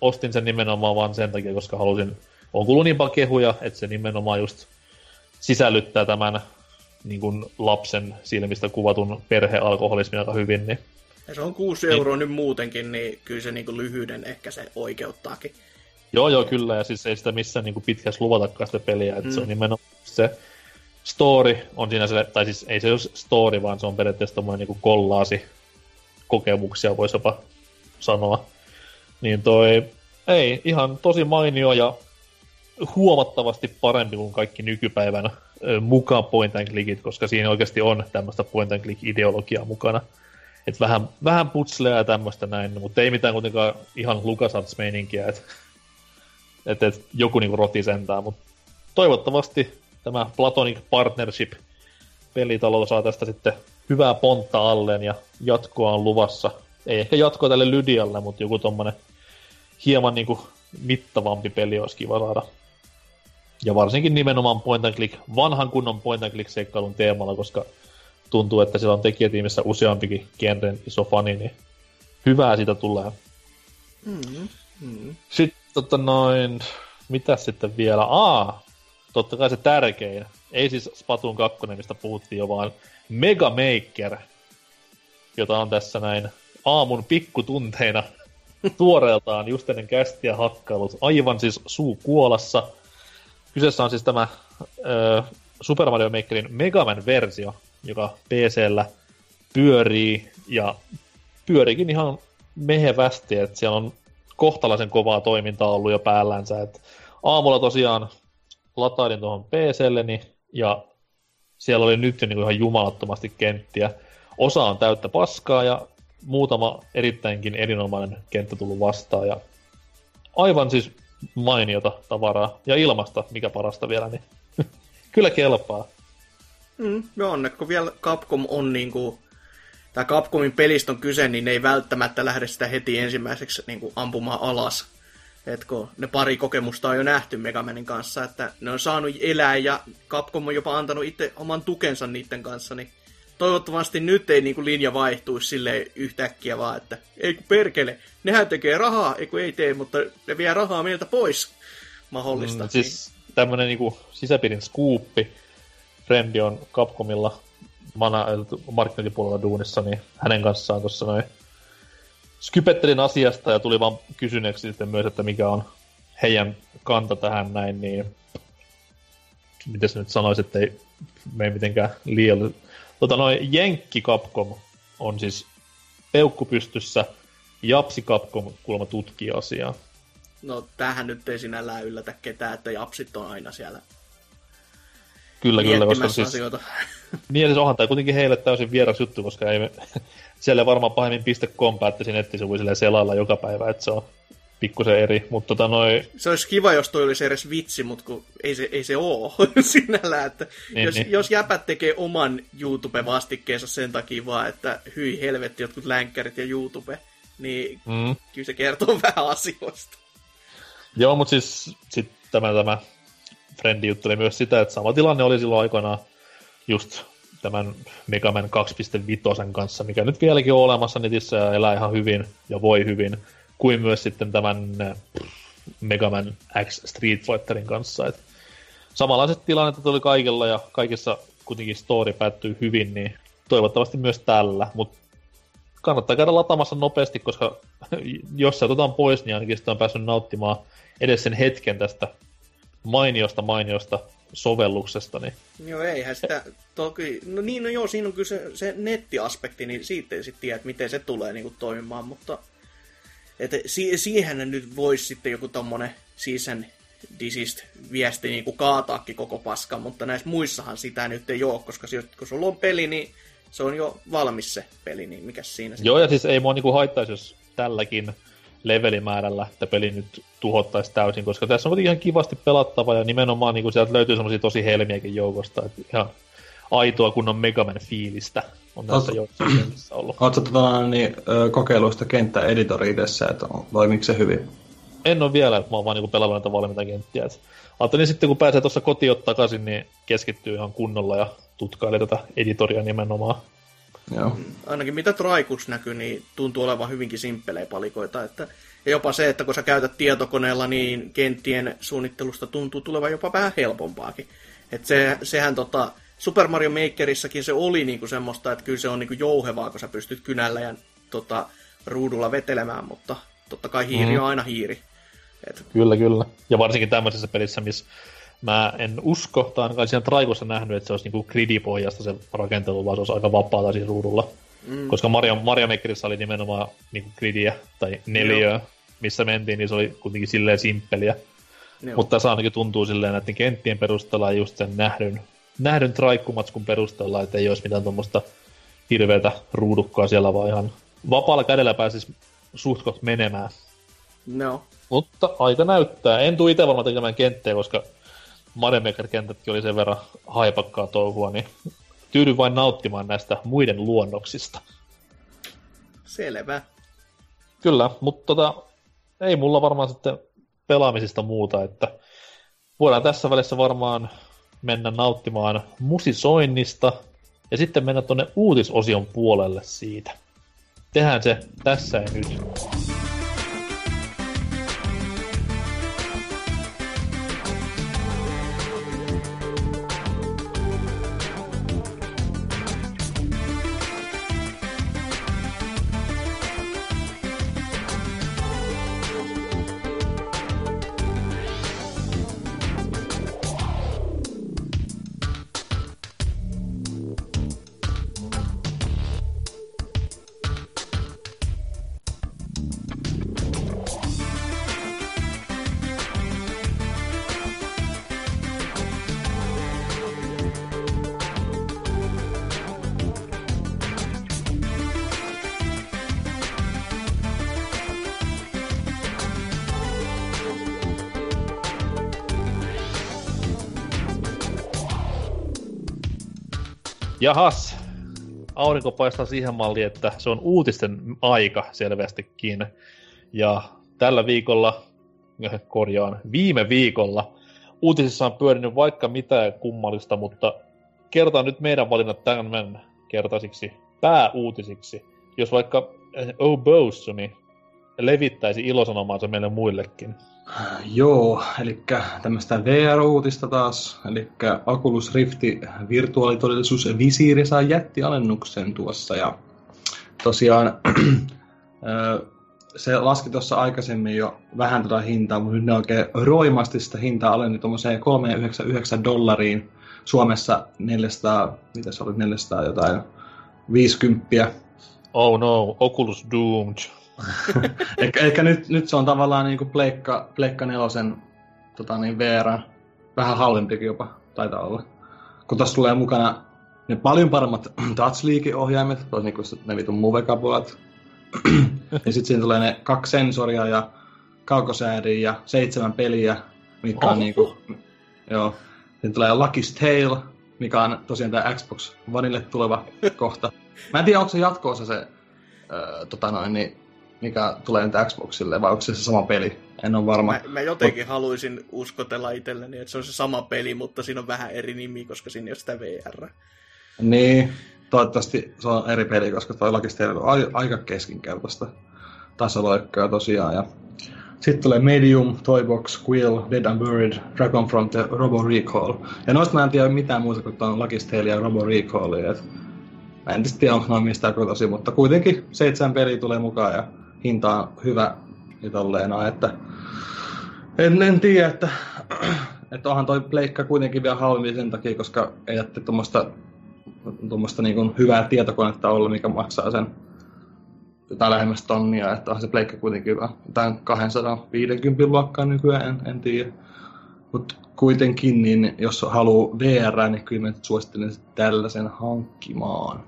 B: ostin sen nimenomaan vaan sen takia, koska halusin, on kuullut niin paljon kehuja, että se nimenomaan just sisällyttää tämän niin kuin lapsen silmistä kuvatun perhealkoholismin aika hyvin. Niin.
D: Ja se on 6 euroa niin. nyt muutenkin, niin kyllä se niin kuin lyhyyden ehkä se oikeuttaakin.
B: Joo, joo, kyllä, ja siis ei sitä missään niin kuin pitkässä luvatakaan sitä peliä, että mm. se on mm. nimenomaan se story on siinä se, tai siis ei se ole story, vaan se on periaatteessa tommoinen niin kollaasi kokemuksia, voisi jopa sanoa. Niin toi, ei, ihan tosi mainio ja huomattavasti parempi kuin kaikki nykypäivän mukaan point and clickit, koska siinä oikeasti on tämmöistä point and click ideologiaa mukana. Et vähän, vähän putsleja ja tämmöistä näin, mutta ei mitään kuitenkaan ihan LucasArts-meininkiä, että et, et joku niinku roti sentään, mutta toivottavasti tämä Platonic Partnership pelitalo saa tästä sitten hyvää pontta alleen ja jatkoa on luvassa. Ei ehkä jatkoa tälle Lydialle, mutta joku tommonen hieman niinku mittavampi peli olisi kiva saada. Ja varsinkin nimenomaan point and click, vanhan kunnon point and click seikkailun teemalla, koska tuntuu, että siellä on tekijätiimissä useampikin genren iso fani, niin hyvää siitä tulee. Mm, mm. Sitten tota noin, mitä sitten vielä? Aa, totta kai se tärkein, ei siis Spatun 2, mistä puhuttiin jo, vaan Mega Maker, jota on tässä näin aamun pikkutunteina tuoreeltaan just ennen kästiä hakkailut. Aivan siis suu kuolassa. Kyseessä on siis tämä äh, Super Mario Makerin Mega Man-versio, joka PCllä pyörii ja pyöriikin ihan mehevästi, että siellä on kohtalaisen kovaa toimintaa ollut jo päällänsä. Et aamulla tosiaan latailin tuohon PClleni ja siellä oli nyt jo niin kuin ihan jumalattomasti kenttiä. Osa on täyttä paskaa ja muutama erittäinkin erinomainen kenttä tullut vastaan. Ja aivan siis mainiota tavaraa. Ja ilmasta, mikä parasta vielä, niin *laughs* kyllä kelpaa.
D: Mm, joo, kun vielä Capcom on niinku, tai Capcomin pelistä on kyse, niin ne ei välttämättä lähde sitä heti ensimmäiseksi niinku ampumaan alas. Et kun ne pari kokemusta on jo nähty Megamanin kanssa, että ne on saanut elää ja Capcom on jopa antanut itse oman tukensa niiden kanssa, niin toivottavasti nyt ei niinku linja vaihtuisi sille yhtäkkiä vaan, että ei kun perkele, nehän tekee rahaa, ei kun ei tee, mutta ne vie rahaa meiltä pois mahdollista. Mm,
B: siis tämmönen niinku sisäpiirin skuuppi, Frendi on Capcomilla mana, markkinointipuolella duunissa, niin hänen kanssaan tuossa noin skypettelin asiasta ja tuli vaan kysyneeksi sitten myös, että mikä on heidän kanta tähän näin, niin miten nyt sanoisit, että ei mene mitenkään liian... Tota noin, Jenkki Capcom on siis peukku pystyssä, Japsi Capcom kuulemma tutkii asiaa.
D: No tähän nyt ei sinällään yllätä ketään, että Japsit on aina siellä
B: Kyllä, kyllä, koska siis... Asioita. *laughs* Niin, siis onhan tämä kuitenkin heille täysin vieras juttu, koska ei me, *laughs* siellä varmaan pahemmin .com päättäisi nettisivuja selailla joka päivä, että se on pikkusen eri, mutta tota noi...
D: Se olisi kiva, jos toi olisi edes vitsi, mutta kun ei se, ei se oo *laughs* sinällään, että niin, jos, niin. jos jäpät tekee oman YouTube-vastikkeensa sen takia vaan, että hyi helvetti jotkut länkkärit ja YouTube, niin mm. kyllä se kertoo *laughs* vähän asioista.
B: Joo, mutta siis sit tämä, tämä Frendi jutteli myös sitä, että sama tilanne oli silloin aikoinaan just tämän Mega Man 2.5 kanssa, mikä nyt vieläkin on olemassa netissä ja elää ihan hyvin ja voi hyvin, kuin myös sitten tämän Mega Man X Street Fighterin kanssa. Et samanlaiset tilanteet tuli kaikilla ja kaikissa kuitenkin story päättyy hyvin, niin toivottavasti myös tällä, mutta kannattaa käydä lataamassa nopeasti, koska *laughs* jos se otetaan pois, niin ainakin sitä on päässyt nauttimaan edes sen hetken tästä mainiosta mainiosta sovelluksesta. Niin...
D: Joo, eihän sitä toki... No niin, no joo, siinä on kyllä se, se nettiaspekti, niin siitä ei sitten tiedä, miten se tulee niin kuin, toimimaan, mutta... Että si- siihen nyt voisi sitten joku tommonen season disist viesti niin kuin kaataakin koko paska, mutta näissä muissahan sitä nyt ei ole, koska kun sulla on peli, niin se on jo valmis se peli, niin mikä siinä
B: Joo, ja siis ei mua niinku haittaisi, jos tälläkin levelimäärällä, että peli nyt tuhottaisi täysin, koska tässä on kuitenkin ihan kivasti pelattava ja nimenomaan niin kuin sieltä löytyy semmoisia tosi helmiäkin joukosta, että ihan aitoa kunnon Megaman fiilistä on näissä joukossa ollut.
C: Oletko tota, niin, kokeiluista kenttäeditori itse, että toimiko se hyvin?
B: En ole vielä, että mä oon vaan niin pelannut näitä valmiita kenttiä. Et ajattelin sitten, kun pääsee tuossa kotiin takaisin, niin keskittyy ihan kunnolla ja tutkailee tätä editoria nimenomaan.
C: Joo.
D: Ainakin mitä Traikus näkyy, niin tuntuu olevan hyvinkin simppelejä palikoita. Että, ja jopa se, että kun sä käytät tietokoneella, niin kenttien suunnittelusta tuntuu tulevan jopa vähän helpompaakin. Et se, sehän tota, Super Mario Makerissakin se oli niinku semmoista, että kyllä se on niinku jouhevaa, kun sä pystyt kynällä ja tota, ruudulla vetelemään, mutta totta kai hiiri mm. on aina hiiri.
B: Et... Kyllä, kyllä. Ja varsinkin tämmöisessä pelissä, missä mä en usko, tai ainakaan siinä Traikossa nähnyt, että se olisi niinku gridipohjasta se rakentelu, vaan se olisi aika vapaata siinä ruudulla. Mm. Koska Mario, Mario Makerissa oli nimenomaan niinku gridiä tai neliöä, missä mentiin, niin se oli kuitenkin silleen simppeliä. Joo. Mutta tässä ainakin tuntuu silleen näiden kenttien perusteella just sen nähdyn, nähdyn traikkumatskun perusteella, että ei olisi mitään tuommoista hirveätä ruudukkaa siellä, vaan ihan vapaalla kädellä pääsisi suhtkot menemään.
D: No.
B: Mutta aika näyttää. En tule itse varmaan tekemään kenttejä, koska Mario Maker-kentätkin oli sen verran haipakkaa touhua, niin tyydyn vain nauttimaan näistä muiden luonnoksista.
D: Selvä.
B: Kyllä, mutta tota, ei mulla varmaan sitten pelaamisista muuta, että voidaan tässä välissä varmaan mennä nauttimaan musisoinnista ja sitten mennä tuonne uutisosion puolelle siitä. Tehdään se tässä ja nyt. Jahas, aurinko paistaa siihen malliin, että se on uutisten aika selvästikin. Ja tällä viikolla, korjaan, viime viikolla, uutisissa on pyörinyt vaikka mitä kummallista, mutta kertaan nyt meidän valinnat tämän kertaisiksi pääuutisiksi. Jos vaikka O'Bossoni levittäisi ilosanomaansa meille muillekin.
C: Joo, eli tämmöistä VR-uutista taas, eli Oculus Rift virtuaalitodellisuus visiiri saa jättialennuksen tuossa ja tosiaan *clears throat* se laski tuossa aikaisemmin jo vähän tätä hintaa, mutta nyt ne oikein roimasti sitä hintaa alenni tuommoiseen 399 dollariin. Suomessa 400, mitä se oli, 400 jotain, 50.
B: Oh no, Oculus Doomed. *laughs*
C: ehkä, ehkä nyt, nyt se on tavallaan niin kuin Pleikka, Pleikka nelosen tota niin, VR, vähän halvempikin jopa, taitaa olla. Kun tässä tulee mukana ne paljon paremmat *clears throat* touch-liike-ohjaimet, toisin kuin ne vitun move-kapulat. *clears throat* ja sitten siinä tulee ne kaksi sensoria ja kaukosäädiä ja seitsemän peliä, mikä on oh. niinku, joo. Sitten tulee Lucky's Tale, mikä on tosiaan tämä Xbox Oneille tuleva *laughs* kohta. Mä en tiedä, onko se jatko-osa se, öö, tota noin, niin mikä tulee nyt Xboxille, vai onko se se sama peli? En ole varma.
D: Mä, mä jotenkin Mut... haluaisin uskotella itselleni, että se on se sama peli, mutta siinä on vähän eri nimi, koska siinä ei ole sitä VR.
C: Niin, toivottavasti se on eri peli, koska toi Lucky on aika keskinkertaista tasoloikkaa tosiaan. Ja sitten tulee Medium, Toybox, Quill, Dead and Buried, Dragon Front ja Robo Recall. Ja noista mä en tiedä mitään muuta kuin tuon Tale ja Robo Recall. Et mä en tiedä, onko noin mistään kotosi, mutta kuitenkin seitsemän peli tulee mukaan ja hinta on hyvä ja tolleena, että en, en tiedä, että, että onhan toi pleikka kuitenkin vielä halvempi sen takia, koska ei jätte tuommoista tuommoista niin hyvää tietokonetta olla, mikä maksaa sen jotain lähemmäs tonnia, että on se pleikka kuitenkin hyvä. Jotain 250 luokkaa nykyään, en, en tiedä. Mutta kuitenkin, niin jos haluaa VR, niin kyllä mä suosittelen tällaisen hankkimaan.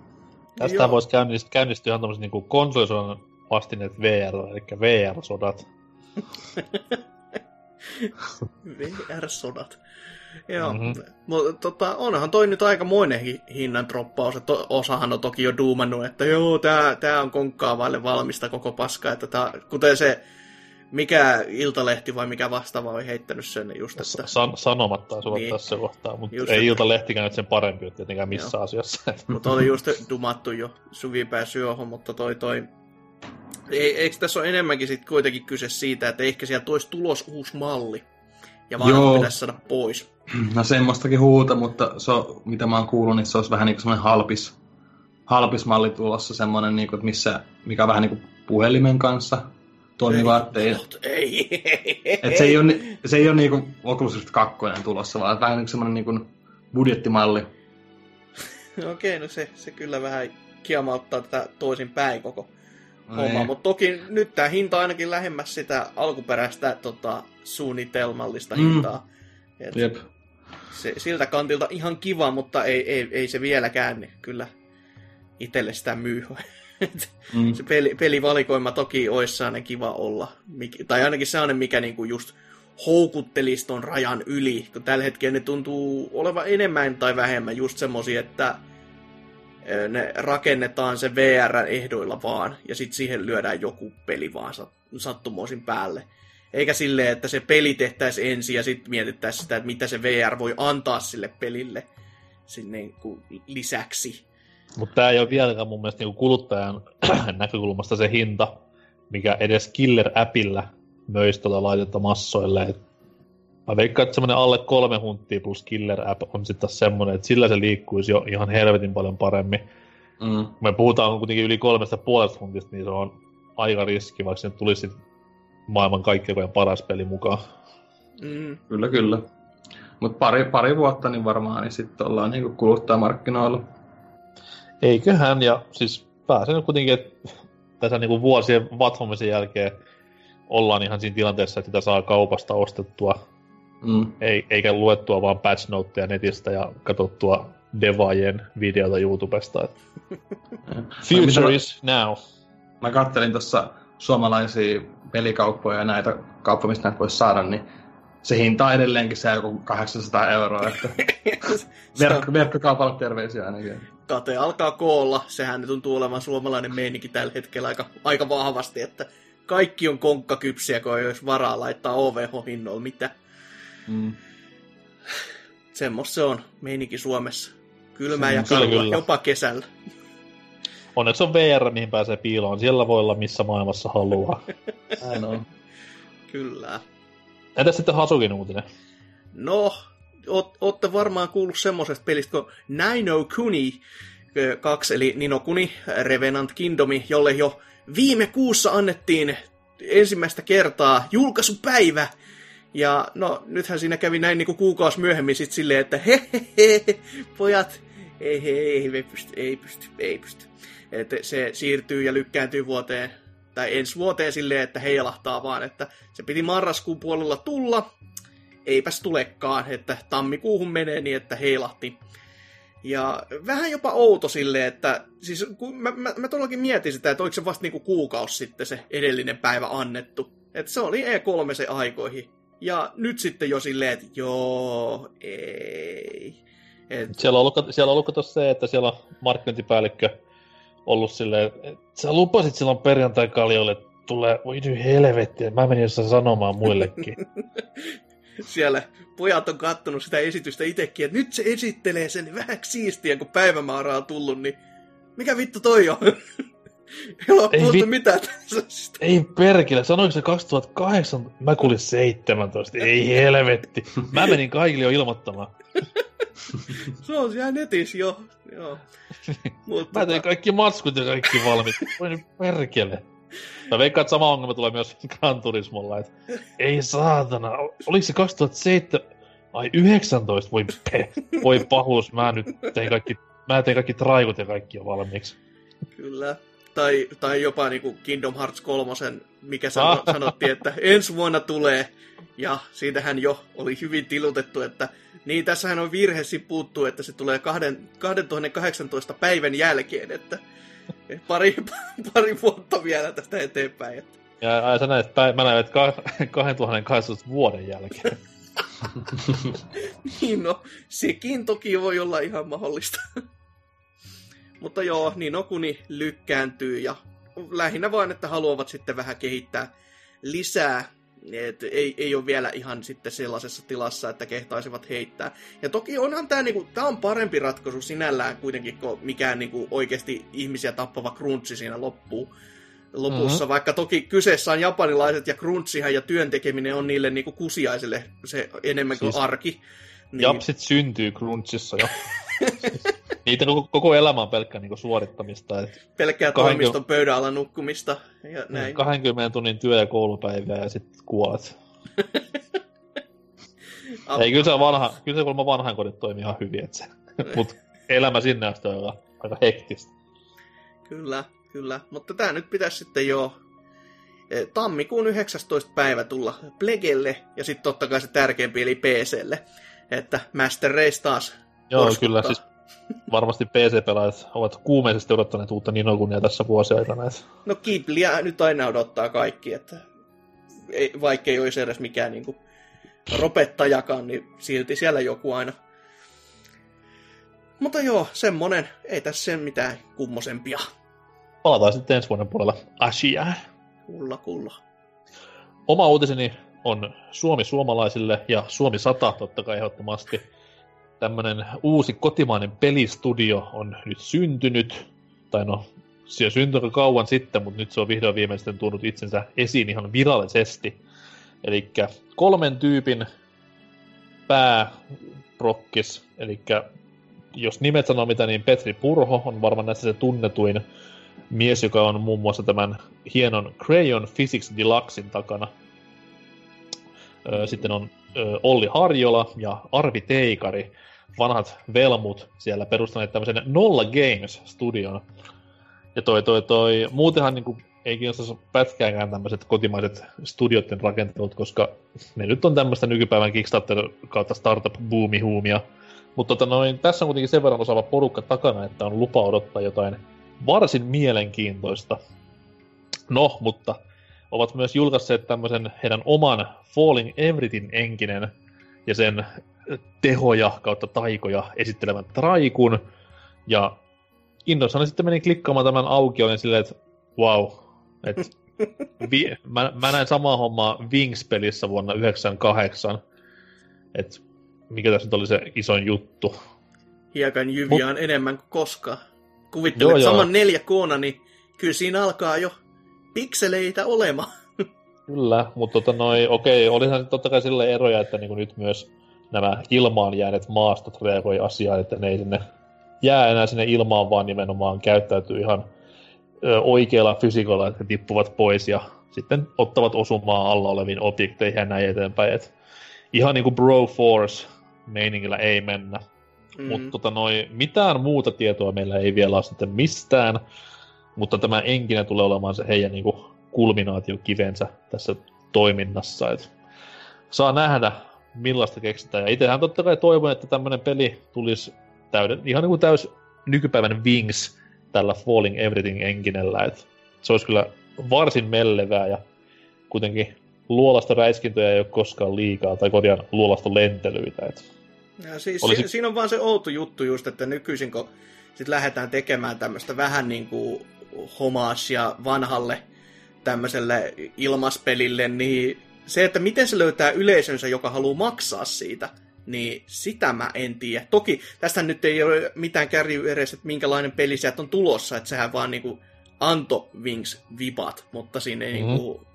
B: Tästä voisi käynnistyä, käynnistyä ihan tämmöisen niin konsolisoinnin vastineet VR, eli VR-sodat. *laughs*
D: VR-sodat. Joo, mm-hmm. mutta tota, onhan toi nyt aikamoinen hi- hinnan droppaus. To- osahan on toki jo duumannut, että joo, tää, tää on konkkaavaille valmista koko paska. Että tää, kuten se, mikä Iltalehti vai mikä vastaava oli heittänyt sen just, että...
B: San- sanomatta taisi niin. tässä kohtaa, mutta just, ei että... Iltalehtikään nyt sen parempi ole tietenkään missä joo. asiassa.
D: mutta oli just dumattu jo suvipää syöhon, mutta toi toi eikö tässä ole enemmänkin sit kuitenkin kyse siitä, että ehkä sieltä olisi tulos uusi malli, ja vaan pitäisi saada pois?
C: No semmoistakin huuta, mutta se on, mitä mä oon kuullut, niin se olisi vähän niin kuin semmoinen halpis, halpis malli tulossa, semmoinen, niin kuin, missä, mikä on vähän niin kuin puhelimen kanssa toimiva. Ei, ei, ei, ei, se ei ole, se ei ole niin kuin Oculus Rift 2 tulossa, vaan vähän niin kuin semmoinen niin kuin budjettimalli.
D: Okei, no se, se kyllä vähän kiamauttaa tätä toisin päin koko homma. Mutta toki nyt tämä hinta ainakin lähemmäs sitä alkuperäistä tota, suunnitelmallista mm. hintaa. Et Jep. Se, siltä kantilta ihan kiva, mutta ei, ei, ei se vieläkään niin kyllä itselle sitä myy. *laughs* mm. Se peli, pelivalikoima toki olisi sellainen kiva olla. Mik, tai ainakin sellainen, mikä niinku just houkuttelisi ton rajan yli. Kun tällä hetkellä ne tuntuu olevan enemmän tai vähemmän just semmosia, että ne rakennetaan se VR-ehdoilla vaan, ja sitten siihen lyödään joku peli vaan sattumoisin päälle. Eikä silleen, että se peli tehtäisiin ensin ja sitten mietittäisiin sitä, että mitä se VR voi antaa sille pelille sinne niin lisäksi.
B: Mutta tämä ei ole vieläkään mun mielestä niin kuluttajan *clears throat* näkökulmasta se hinta, mikä edes Killer-appillä möisi tuota laitetta massoille. Et mä veikkaan, että semmoinen alle kolme hunttia plus Killer-app on sitten taas semmoinen, että sillä se liikkuisi jo ihan helvetin paljon paremmin. Mm. Me puhutaan kuitenkin yli kolmesta puolesta huntista, niin se on aika riski, vaikka se tulisi maailman kaikkein paras peli mukaan.
C: Mm. Kyllä, kyllä. Mutta pari, pari vuotta niin varmaan niin sitten ollaan niin kuluttajamarkkinoilla.
B: Eiköhän, ja siis pääsen kuitenkin, että tässä niin vuosien vatvomisen jälkeen ollaan ihan siinä tilanteessa, että sitä saa kaupasta ostettua Mm. Ei, eikä luettua vaan patch noteja netistä ja katsottua devaajien videota YouTubesta. *laughs* Future is now.
C: Mä kattelin tuossa suomalaisia pelikauppoja ja näitä kauppoja, mistä näitä voisi saada, niin se hinta on edelleenkin se joku 800 euroa, että *laughs* verkko, verkkokaupalle terveisiä ainakin.
D: Kate alkaa koolla, sehän tuntuu olevan suomalainen meininki tällä hetkellä aika, aika vahvasti, että kaikki on konkkakypsiä, kun ei olisi varaa laittaa OVH-hinnoilla mitä. Mm. Semmos se on meininki Suomessa. Kylmää ja kalua, jopa kesällä.
B: Onneksi on VR, mihin pääsee piiloon. Siellä voi olla missä maailmassa haluaa. *laughs*
C: Näin on.
D: Kyllä.
B: Entäs sitten Hasukin uutinen?
D: No, oot, ootte varmaan kuullut semmosesta pelistä kuin Nino Kuni 2, eli Nino Kuni Revenant Kingdomi, jolle jo viime kuussa annettiin ensimmäistä kertaa julkaisupäivä. Ja no, nythän siinä kävi näin niin kuukausi myöhemmin sitten silleen, että he, he, he pojat, ei, ei, ei pysty, ei pysty, ei pysty. Että se siirtyy ja lykkääntyy vuoteen, tai ensi vuoteen silleen, että heilahtaa vaan, että se piti marraskuun puolella tulla, eipäs tulekaan, että tammikuuhun menee niin, että heilahti. Ja vähän jopa outo silleen, että siis kun mä, mä, mä todellakin mietin sitä, että oliko se vasta niinku kuukausi sitten se edellinen päivä annettu. Että se oli E3 se aikoihin. Ja nyt sitten jo silleen, että joo, ei.
B: Et... Siellä on ollut, siellä on ollut se, että siellä on markkinointipäällikkö ollut silleen, että sä lupasit silloin perjantai-kaljoille, että tulee, voi nyt helvetti, mä menin jossain sanomaan muillekin. *laughs*
D: siellä pojat on kattonut sitä esitystä itsekin, että nyt se esittelee sen vähän siistiä, kun päivämäärä on tullut, niin mikä vittu toi on? *laughs* Ei ole ei vi- mitään tällaisesta.
B: Ei perkele, sanoiko se 2008? Mä kuulin 17. Ei helvetti. Mä menin kaikille jo ilmoittamaan. *laughs*
D: se on siellä netissä jo. Joo.
B: Mutta, Mä tein tota- kaikki matskut ja kaikki valmiit. Voi nyt perkele. Mä veikkaan, että sama ongelma tulee myös Gran Turismolla, että ei saatana, oliko se 2007, ai 19, voi, pe, voi pahuus, mä nyt tein kaikki, mä tein kaikki traikut ja kaikki jo valmiiksi.
D: Kyllä. Tai, tai jopa niin kuin Kingdom Hearts 3, mikä sano, ah. sanottiin, että ensi vuonna tulee. Ja siitähän jo oli hyvin tilutettu, että niin tässähän on virhe puuttuu, että se tulee 2018 päivän jälkeen, että pari, pari vuotta vielä tästä eteenpäin. Että.
B: Ja ai, sä näet, mä näen, että 2018 vuoden jälkeen. *laughs*
D: niin no, sekin toki voi olla ihan mahdollista. Mutta joo, niin Okuni lykkääntyy ja lähinnä vain, että haluavat sitten vähän kehittää lisää. Et ei, ei ole vielä ihan sitten sellaisessa tilassa, että kehtaisivat heittää. Ja toki onhan tämä niinku, tää on parempi ratkaisu sinällään kuitenkin, kuin mikään niinku oikeasti ihmisiä tappava crunchi siinä loppuu lopussa, mm-hmm. vaikka toki kyseessä on japanilaiset ja crunchihan ja työntekeminen on niille niinku kusiaisille se enemmän kuin siis arki.
B: Niin... Japsit syntyy crunchissa jo. *laughs* Niitä koko, koko elämä on pelkkä niinku suorittamista. Et
D: Pelkkää 20... toimiston pöydän alla nukkumista ja niin, näin.
B: 20 tunnin työ- ja koulupäiviä ja sitten kuolet. *laughs* Ei, kyllä se, vanha, kyllä se kuulemma vanhainkodit toimii ihan hyvin, että se, *laughs* mutta elämä sinne asti on aika, aika hektistä.
D: Kyllä, kyllä. Mutta tämä nyt pitäisi sitten jo eh, tammikuun 19. päivä tulla Plegelle ja sitten totta kai se tärkeämpi eli PClle. Että Master Race taas
B: Joo, porskuttaa. kyllä. Siis varmasti PC-pelaajat ovat kuumeisesti odottaneet uutta Ninokunia tässä vuosia aikana.
D: No Ghiblia nyt aina odottaa kaikki, että ei, vaikka ei olisi edes mikään niin kuin, ropettajakaan, niin silti siellä joku aina. Mutta joo, semmonen, ei tässä sen mitään kummosempia.
B: Palataan sitten ensi vuoden puolella asiaan.
D: Kulla, kulla.
B: Oma uutiseni on Suomi suomalaisille ja Suomi 100 totta kai ehdottomasti tämmönen uusi kotimainen pelistudio on nyt syntynyt. Tai no, se on syntynyt kauan sitten, mutta nyt se on vihdoin viimeisten tuonut itsensä esiin ihan virallisesti. Eli kolmen tyypin pääprokkis, eli jos nimet sanoo mitä, niin Petri Purho on varmaan näissä se tunnetuin mies, joka on muun muassa tämän hienon Crayon Physics Deluxein takana. Sitten on Olli Harjola ja Arvi Teikari, vanhat velmut siellä perustaneet tämmöisen Nolla Games-studion. Ja toi, toi, toi, muutenhan niinku ei kiinnostaisi pätkääkään tämmöiset kotimaiset studioiden rakentelut, koska ne nyt on tämmöistä nykypäivän Kickstarter kautta startup boomihuumia. Mutta tota noin, tässä on kuitenkin sen verran osaava porukka takana, että on lupa odottaa jotain varsin mielenkiintoista. No, mutta ovat myös julkaisseet tämmöisen heidän oman Falling Everything enkinen ja sen tehoja kautta taikoja esittelevän traikun. Ja innoissani sitten menin klikkaamaan tämän aukioon ja silleen, että wow, että *laughs* vi, mä, mä näin samaa hommaa Wings-pelissä vuonna 98, että mikä tässä nyt oli se isoin juttu.
D: Hiekan jyviä Mut... on enemmän kuin koskaan. Kuvittelet joo, saman neljä koona, niin kyllä siinä alkaa jo pikseleitä olemaan.
B: Kyllä, mutta tota noi, okei, olihan totta kai sille eroja, että niinku nyt myös nämä ilmaan jääneet maastot reagoi asiaan, että ne ei sinne jää enää sinne ilmaan, vaan nimenomaan käyttäytyy ihan ö, oikealla fysiikolla, että tippuvat pois ja sitten ottavat osumaan alla oleviin objekteihin ja näin eteenpäin. Et ihan niinku Bro Force meiningillä ei mennä. Mm. Mutta tota noi, mitään muuta tietoa meillä ei vielä ole sitten mistään, mutta tämä enkinä tulee olemaan se heidän niinku kulminaatiokivensä tässä toiminnassa. Et saa nähdä, millaista keksitään. Ja itsehän totta kai toivon, että tämmöinen peli tulisi täyden, ihan niin kuin täys nykypäivän Wings tällä Falling Everything enkinellä. Et se olisi kyllä varsin mellevää ja kuitenkin luolasta räiskintöjä ei ole koskaan liikaa, tai korjaan luolasta lentelyitä. Et
D: ja siis olisi... si- siinä on vaan se outo juttu just, että nykyisin kun sit lähdetään tekemään tämmöistä vähän niin kuin homaasia vanhalle tämmöiselle ilmaspelille, niin se, että miten se löytää yleisönsä, joka haluaa maksaa siitä, niin sitä mä en tiedä. Toki tästä nyt ei ole mitään kärjy edes, että minkälainen peli sieltä on tulossa, että sehän vaan niinku anto Wings vibat, mutta siinä ei mm-hmm. niinku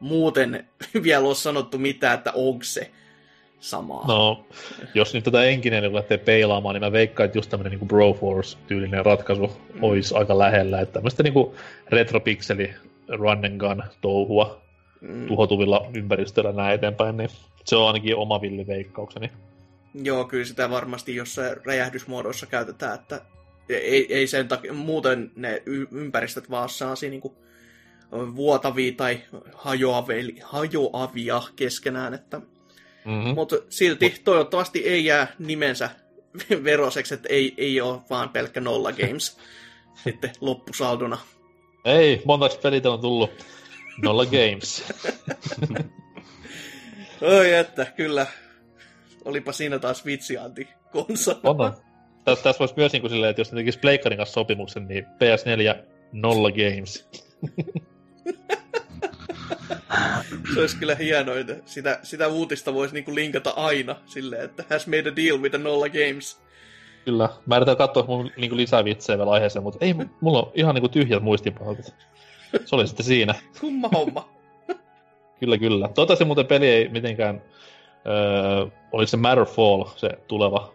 D: muuten *laughs* vielä ole sanottu mitään, että onko se samaa.
B: No, jos nyt tätä enkinen lähtee peilaamaan, niin mä veikkaan, että just tämmöinen niin Broforce-tyylinen ratkaisu mm. olisi aika lähellä. Että tämmöistä niin retropikseli run and gun touhua mm. tuhotuvilla ympäristöillä näin eteenpäin, niin se on ainakin oma villiveikkaukseni.
D: Joo, kyllä sitä varmasti jossain räjähdysmuodoissa käytetään, että ei, ei sen takia, muuten ne ympäristöt vaan saa niin vuotavia tai hajoavia, hajoavia keskenään, että Mm-hmm. Mutta silti Mut... toivottavasti ei jää nimensä veroseksi, että ei, ei ole vaan pelkkä nolla games *laughs* sitten loppusaldona.
B: Ei, montaks pelit on tullut nolla games. *laughs*
D: Oi että, kyllä. Olipa siinä taas vitsianti konsa.
B: On, Tässä, tässä voisi myös niin kuin silleen, että jos ne tekisi Pleikkarin kanssa sopimuksen, niin PS4 nolla games. *laughs*
D: se olisi kyllä hienoa, että sitä, sitä uutista voisi niinku linkata aina silleen, että has made a deal with a Nolla Games.
B: Kyllä. Mä yritän katsoa mun niinku lisää vitsejä vielä aiheeseen, mutta ei, mulla on ihan niinku tyhjät muistipalkat. Se oli sitten siinä. *laughs*
D: Kumma homma. *laughs*
B: kyllä, kyllä. Toivottavasti muuten peli ei mitenkään... Öö, oliko se Matterfall, se tuleva,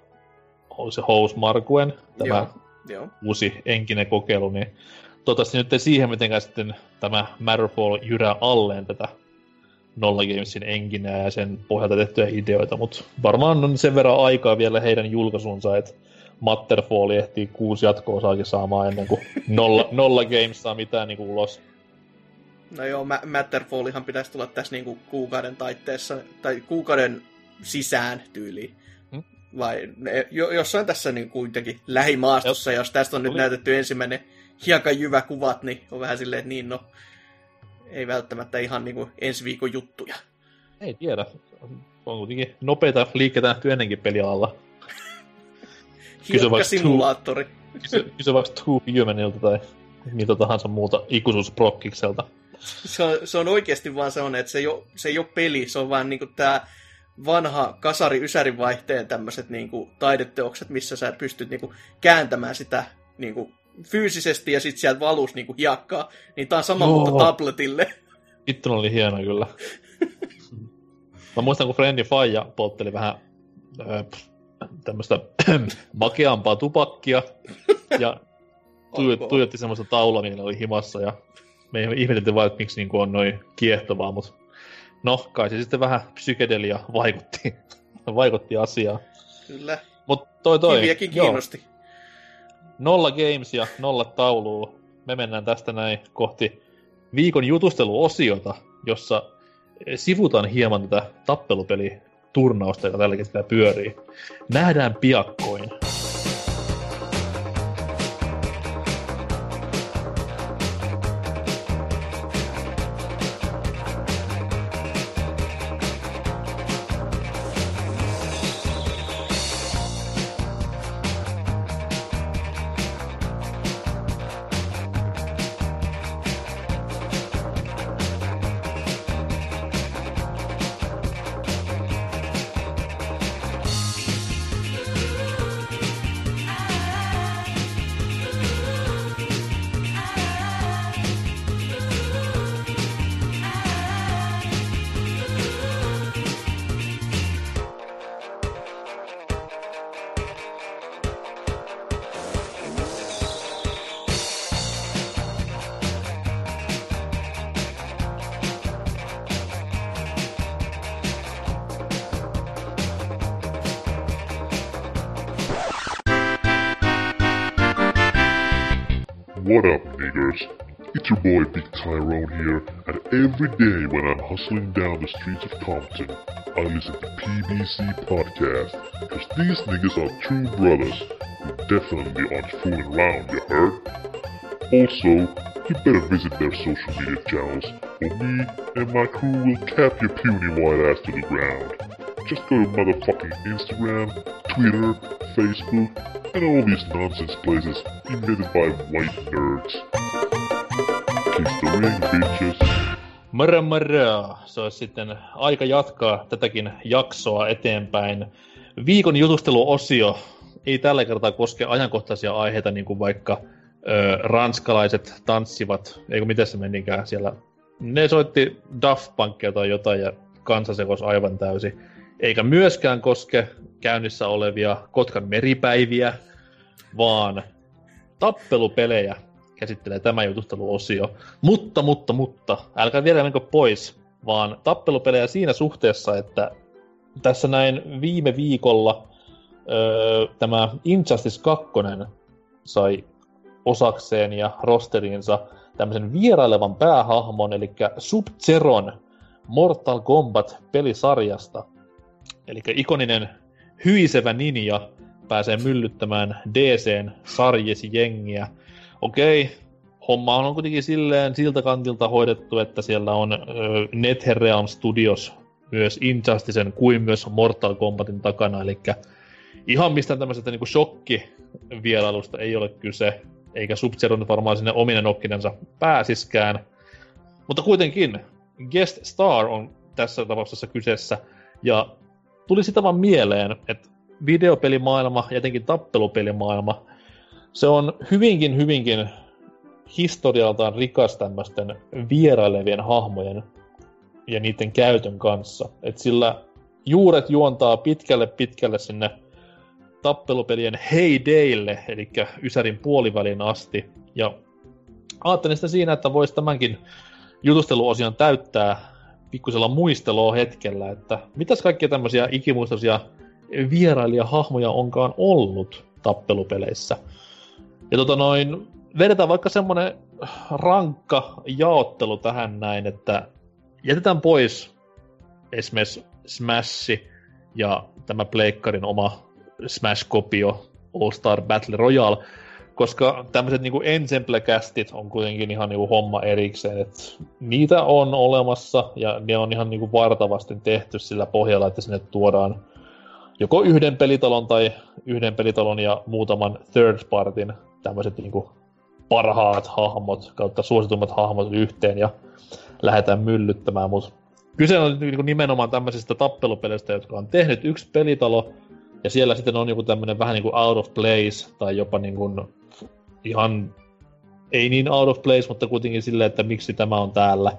B: oli se Hous Markuen, tämä Joo. Joo. uusi enkinen kokeilu, niin toivottavasti nyt ei siihen mitenkään sitten tämä Matterfall jyrää alleen tätä Nolla Gamesin engineä ja sen pohjalta tehtyjä ideoita, mutta varmaan on sen verran aikaa vielä heidän julkaisunsa, että Matterfall ehtii kuusi jatko-osaakin saamaan ennen kuin Nolla, *laughs* nolla Games saa mitään niin kuin ulos.
D: No joo, Matterfallihan pitäisi tulla tässä niin kuin kuukauden taitteessa, tai kuukauden sisään tyyliin. Hmm? Vai ne, jo, jossain tässä niin kuitenkin lähimaastossa, jos tästä on nyt näytetty ensimmäinen hiekan jyvä kuvat, niin on vähän silleen, että niin no, ei välttämättä ihan niin kuin ensi viikon juttuja.
B: Ei tiedä. On kuitenkin nopeita liikkeitä nähty ennenkin pelialalla.
D: Hiekka-simulaattori.
B: Kysy, kysy vaikka Two Humanilta tai mitä tahansa muuta ikuisuusprokkikselta.
D: Se on, se on oikeasti vaan sellainen, että se ei ole, se ei ole peli, se on vaan niinku tää vanha kasari-ysärin vaihteen tämmöiset niinku taideteokset, missä sä pystyt niinku kääntämään sitä niinku fyysisesti ja sitten sieltä valus niinku hiakkaa, niin tää on sama Joo. mutta tabletille.
B: Vittu oli hieno kyllä. *laughs* Mä muistan, kun Frendi Faija poltteli vähän öö, tämmöistä *clears throat* makeampaa tupakkia ja *laughs* tuijotti semmoista taulua, millä oli himassa ja me ihmeteltiin vaan, että miksi niin on noin kiehtovaa, mutta no, kai se sitten vähän psykedelia vaikutti, *laughs* vaikutti asiaan.
D: Kyllä.
B: Mut toi toi.
D: Kiviäkin kiinnosti. Joo
B: nolla games ja nolla taulua. Me mennään tästä näin kohti viikon jutusteluosiota, jossa sivutaan hieman tätä tappelupeli turnausta, joka tällä hetkellä pyörii. Nähdään piakkoin.
E: Every day when I'm hustling down the streets of Compton, I listen to PBC Podcast, cause these niggas are true brothers who definitely aren't fooling around, you heard? Also, you better visit their social media channels, or me and my crew will cap your puny white ass to the ground. Just go to motherfucking Instagram, Twitter, Facebook, and all these nonsense places invented by white nerds. Kiss the ring, bitches.
B: Mörö mörö. Se olisi sitten aika jatkaa tätäkin jaksoa eteenpäin. Viikon jutusteluosio ei tällä kertaa koske ajankohtaisia aiheita, niin kuin vaikka ö, ranskalaiset tanssivat, eikö miten se menikään siellä. Ne soitti Daft Punkia tai jotain ja kansa aivan täysin. Eikä myöskään koske käynnissä olevia Kotkan meripäiviä, vaan tappelupelejä käsittelee tämä jutusteluosio. Mutta, mutta, mutta, älkää vielä menkö pois, vaan tappelupelejä siinä suhteessa, että tässä näin viime viikolla öö, tämä Injustice 2 sai osakseen ja rosteriinsa tämmöisen vierailevan päähahmon, eli Sub-Zeron Mortal Kombat-pelisarjasta. Eli ikoninen hyisevä ninja pääsee myllyttämään DCn sarjesi jengiä. Okei, homma on kuitenkin silleen siltä kantilta hoidettu, että siellä on ö, NetherRealm Studios myös Injusticen kuin myös Mortal Kombatin takana, eli ihan mistään tämmöisestä niinku shokkivierailusta ei ole kyse, eikä sub varmaan sinne ominen nokkinensa pääsiskään. Mutta kuitenkin, Guest Star on tässä tapauksessa kyseessä, ja tuli sitä vaan mieleen, että videopelimaailma ja etenkin tappelupelimaailma, se on hyvinkin, hyvinkin historialtaan rikas tämmöisten vierailevien hahmojen ja niiden käytön kanssa. Et sillä juuret juontaa pitkälle pitkälle sinne tappelupelien heydayle, eli Ysärin puolivälin asti. Ja ajattelin sitä siinä, että voisi tämänkin jutusteluosion täyttää pikkusella muistelua hetkellä, että mitäs kaikkia tämmöisiä ikimuistoisia vierailijahahmoja onkaan ollut tappelupeleissä. Ja tota noin, vedetään vaikka semmonen rankka jaottelu tähän näin, että jätetään pois esimerkiksi Smash ja tämä Pleikkarin oma Smash-kopio All Star Battle Royale, koska tämmöiset niinku ensemble-kästit on kuitenkin ihan niinku homma erikseen, että niitä on olemassa ja ne on ihan niinku vartavasti tehty sillä pohjalla, että sinne tuodaan joko yhden pelitalon tai yhden pelitalon ja muutaman third partin tämmöiset niinku parhaat hahmot kautta suositummat hahmot yhteen ja lähdetään myllyttämään, mutta kyse on niinku nimenomaan tämmöisistä tappelupeleistä, jotka on tehnyt yksi pelitalo, ja siellä sitten on joku tämmöinen vähän niin kuin out of place, tai jopa niin kuin ihan, ei niin out of place, mutta kuitenkin silleen, että miksi tämä on täällä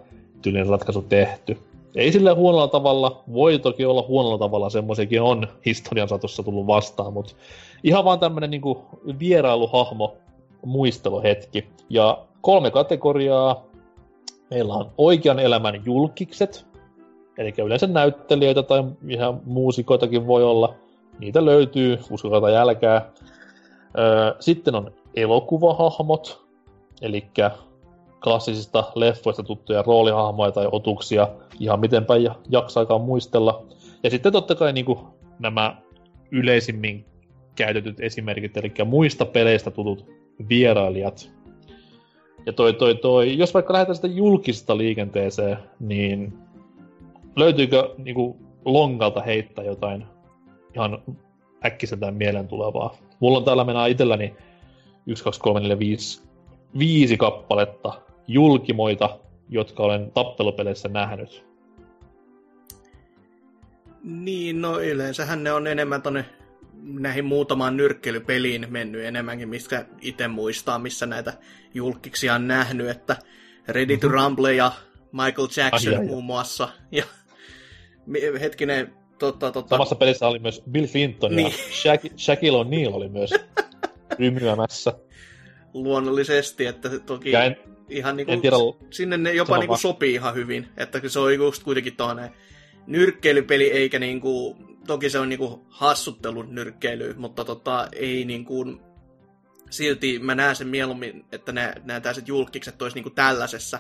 B: tyylinen ratkaisu tehty. Ei sille huonolla tavalla, voi toki olla huonolla tavalla, semmoisiakin on historian satossa tullut vastaan, mutta ihan vaan tämmönen niinku vierailuhahmo muisteluhetki. Ja kolme kategoriaa. Meillä on oikean elämän julkikset, eli yleensä näyttelijöitä tai ihan muusikoitakin voi olla. Niitä löytyy, uskokaa tai jälkää. Sitten on elokuvahahmot, eli klassisista leffoista tuttuja roolihahmoja tai otuksia, ihan mitenpä jaksaakaan muistella. Ja sitten totta kai niin kuin nämä yleisimmin käytetyt esimerkit, eli muista peleistä tutut vierailijat. Ja toi, toi, toi, jos vaikka lähdetään sitä julkista liikenteeseen, niin löytyykö niin kuin, lonkalta heittää jotain ihan äkkiseltään mieleen tulevaa? Mulla on täällä mennä itselläni 1, 2, 3, 4, 5, viisi kappaletta julkimoita, jotka olen tappelupeleissä nähnyt.
D: Niin, no yleensähän ne on enemmän tonne näihin muutamaan nyrkkeilypeliin mennyt enemmänkin, mistä itse muistaa, missä näitä julkiksia on nähnyt, että Ready to mm-hmm. Rumble ja Michael Jackson ai, muun muassa. Ja hetkinen, totta, totta.
B: Samassa pelissä oli myös Bill Clinton niin. ja Shaq- Shaquille O'Neal oli myös *laughs* rymyämässä.
D: Luonnollisesti, että toki ja en, ihan niinku, tiedä, sinne ne jopa niinku sopii ihan hyvin, että se on just kuitenkin tuonne nyrkkeilypeli eikä niinku toki se on niinku hassuttelun nyrkkeily, mutta tota, ei niinku silti mä näen sen mieluummin, että nämä, nämä tällaiset julkikset olisi niin kuin tällaisessa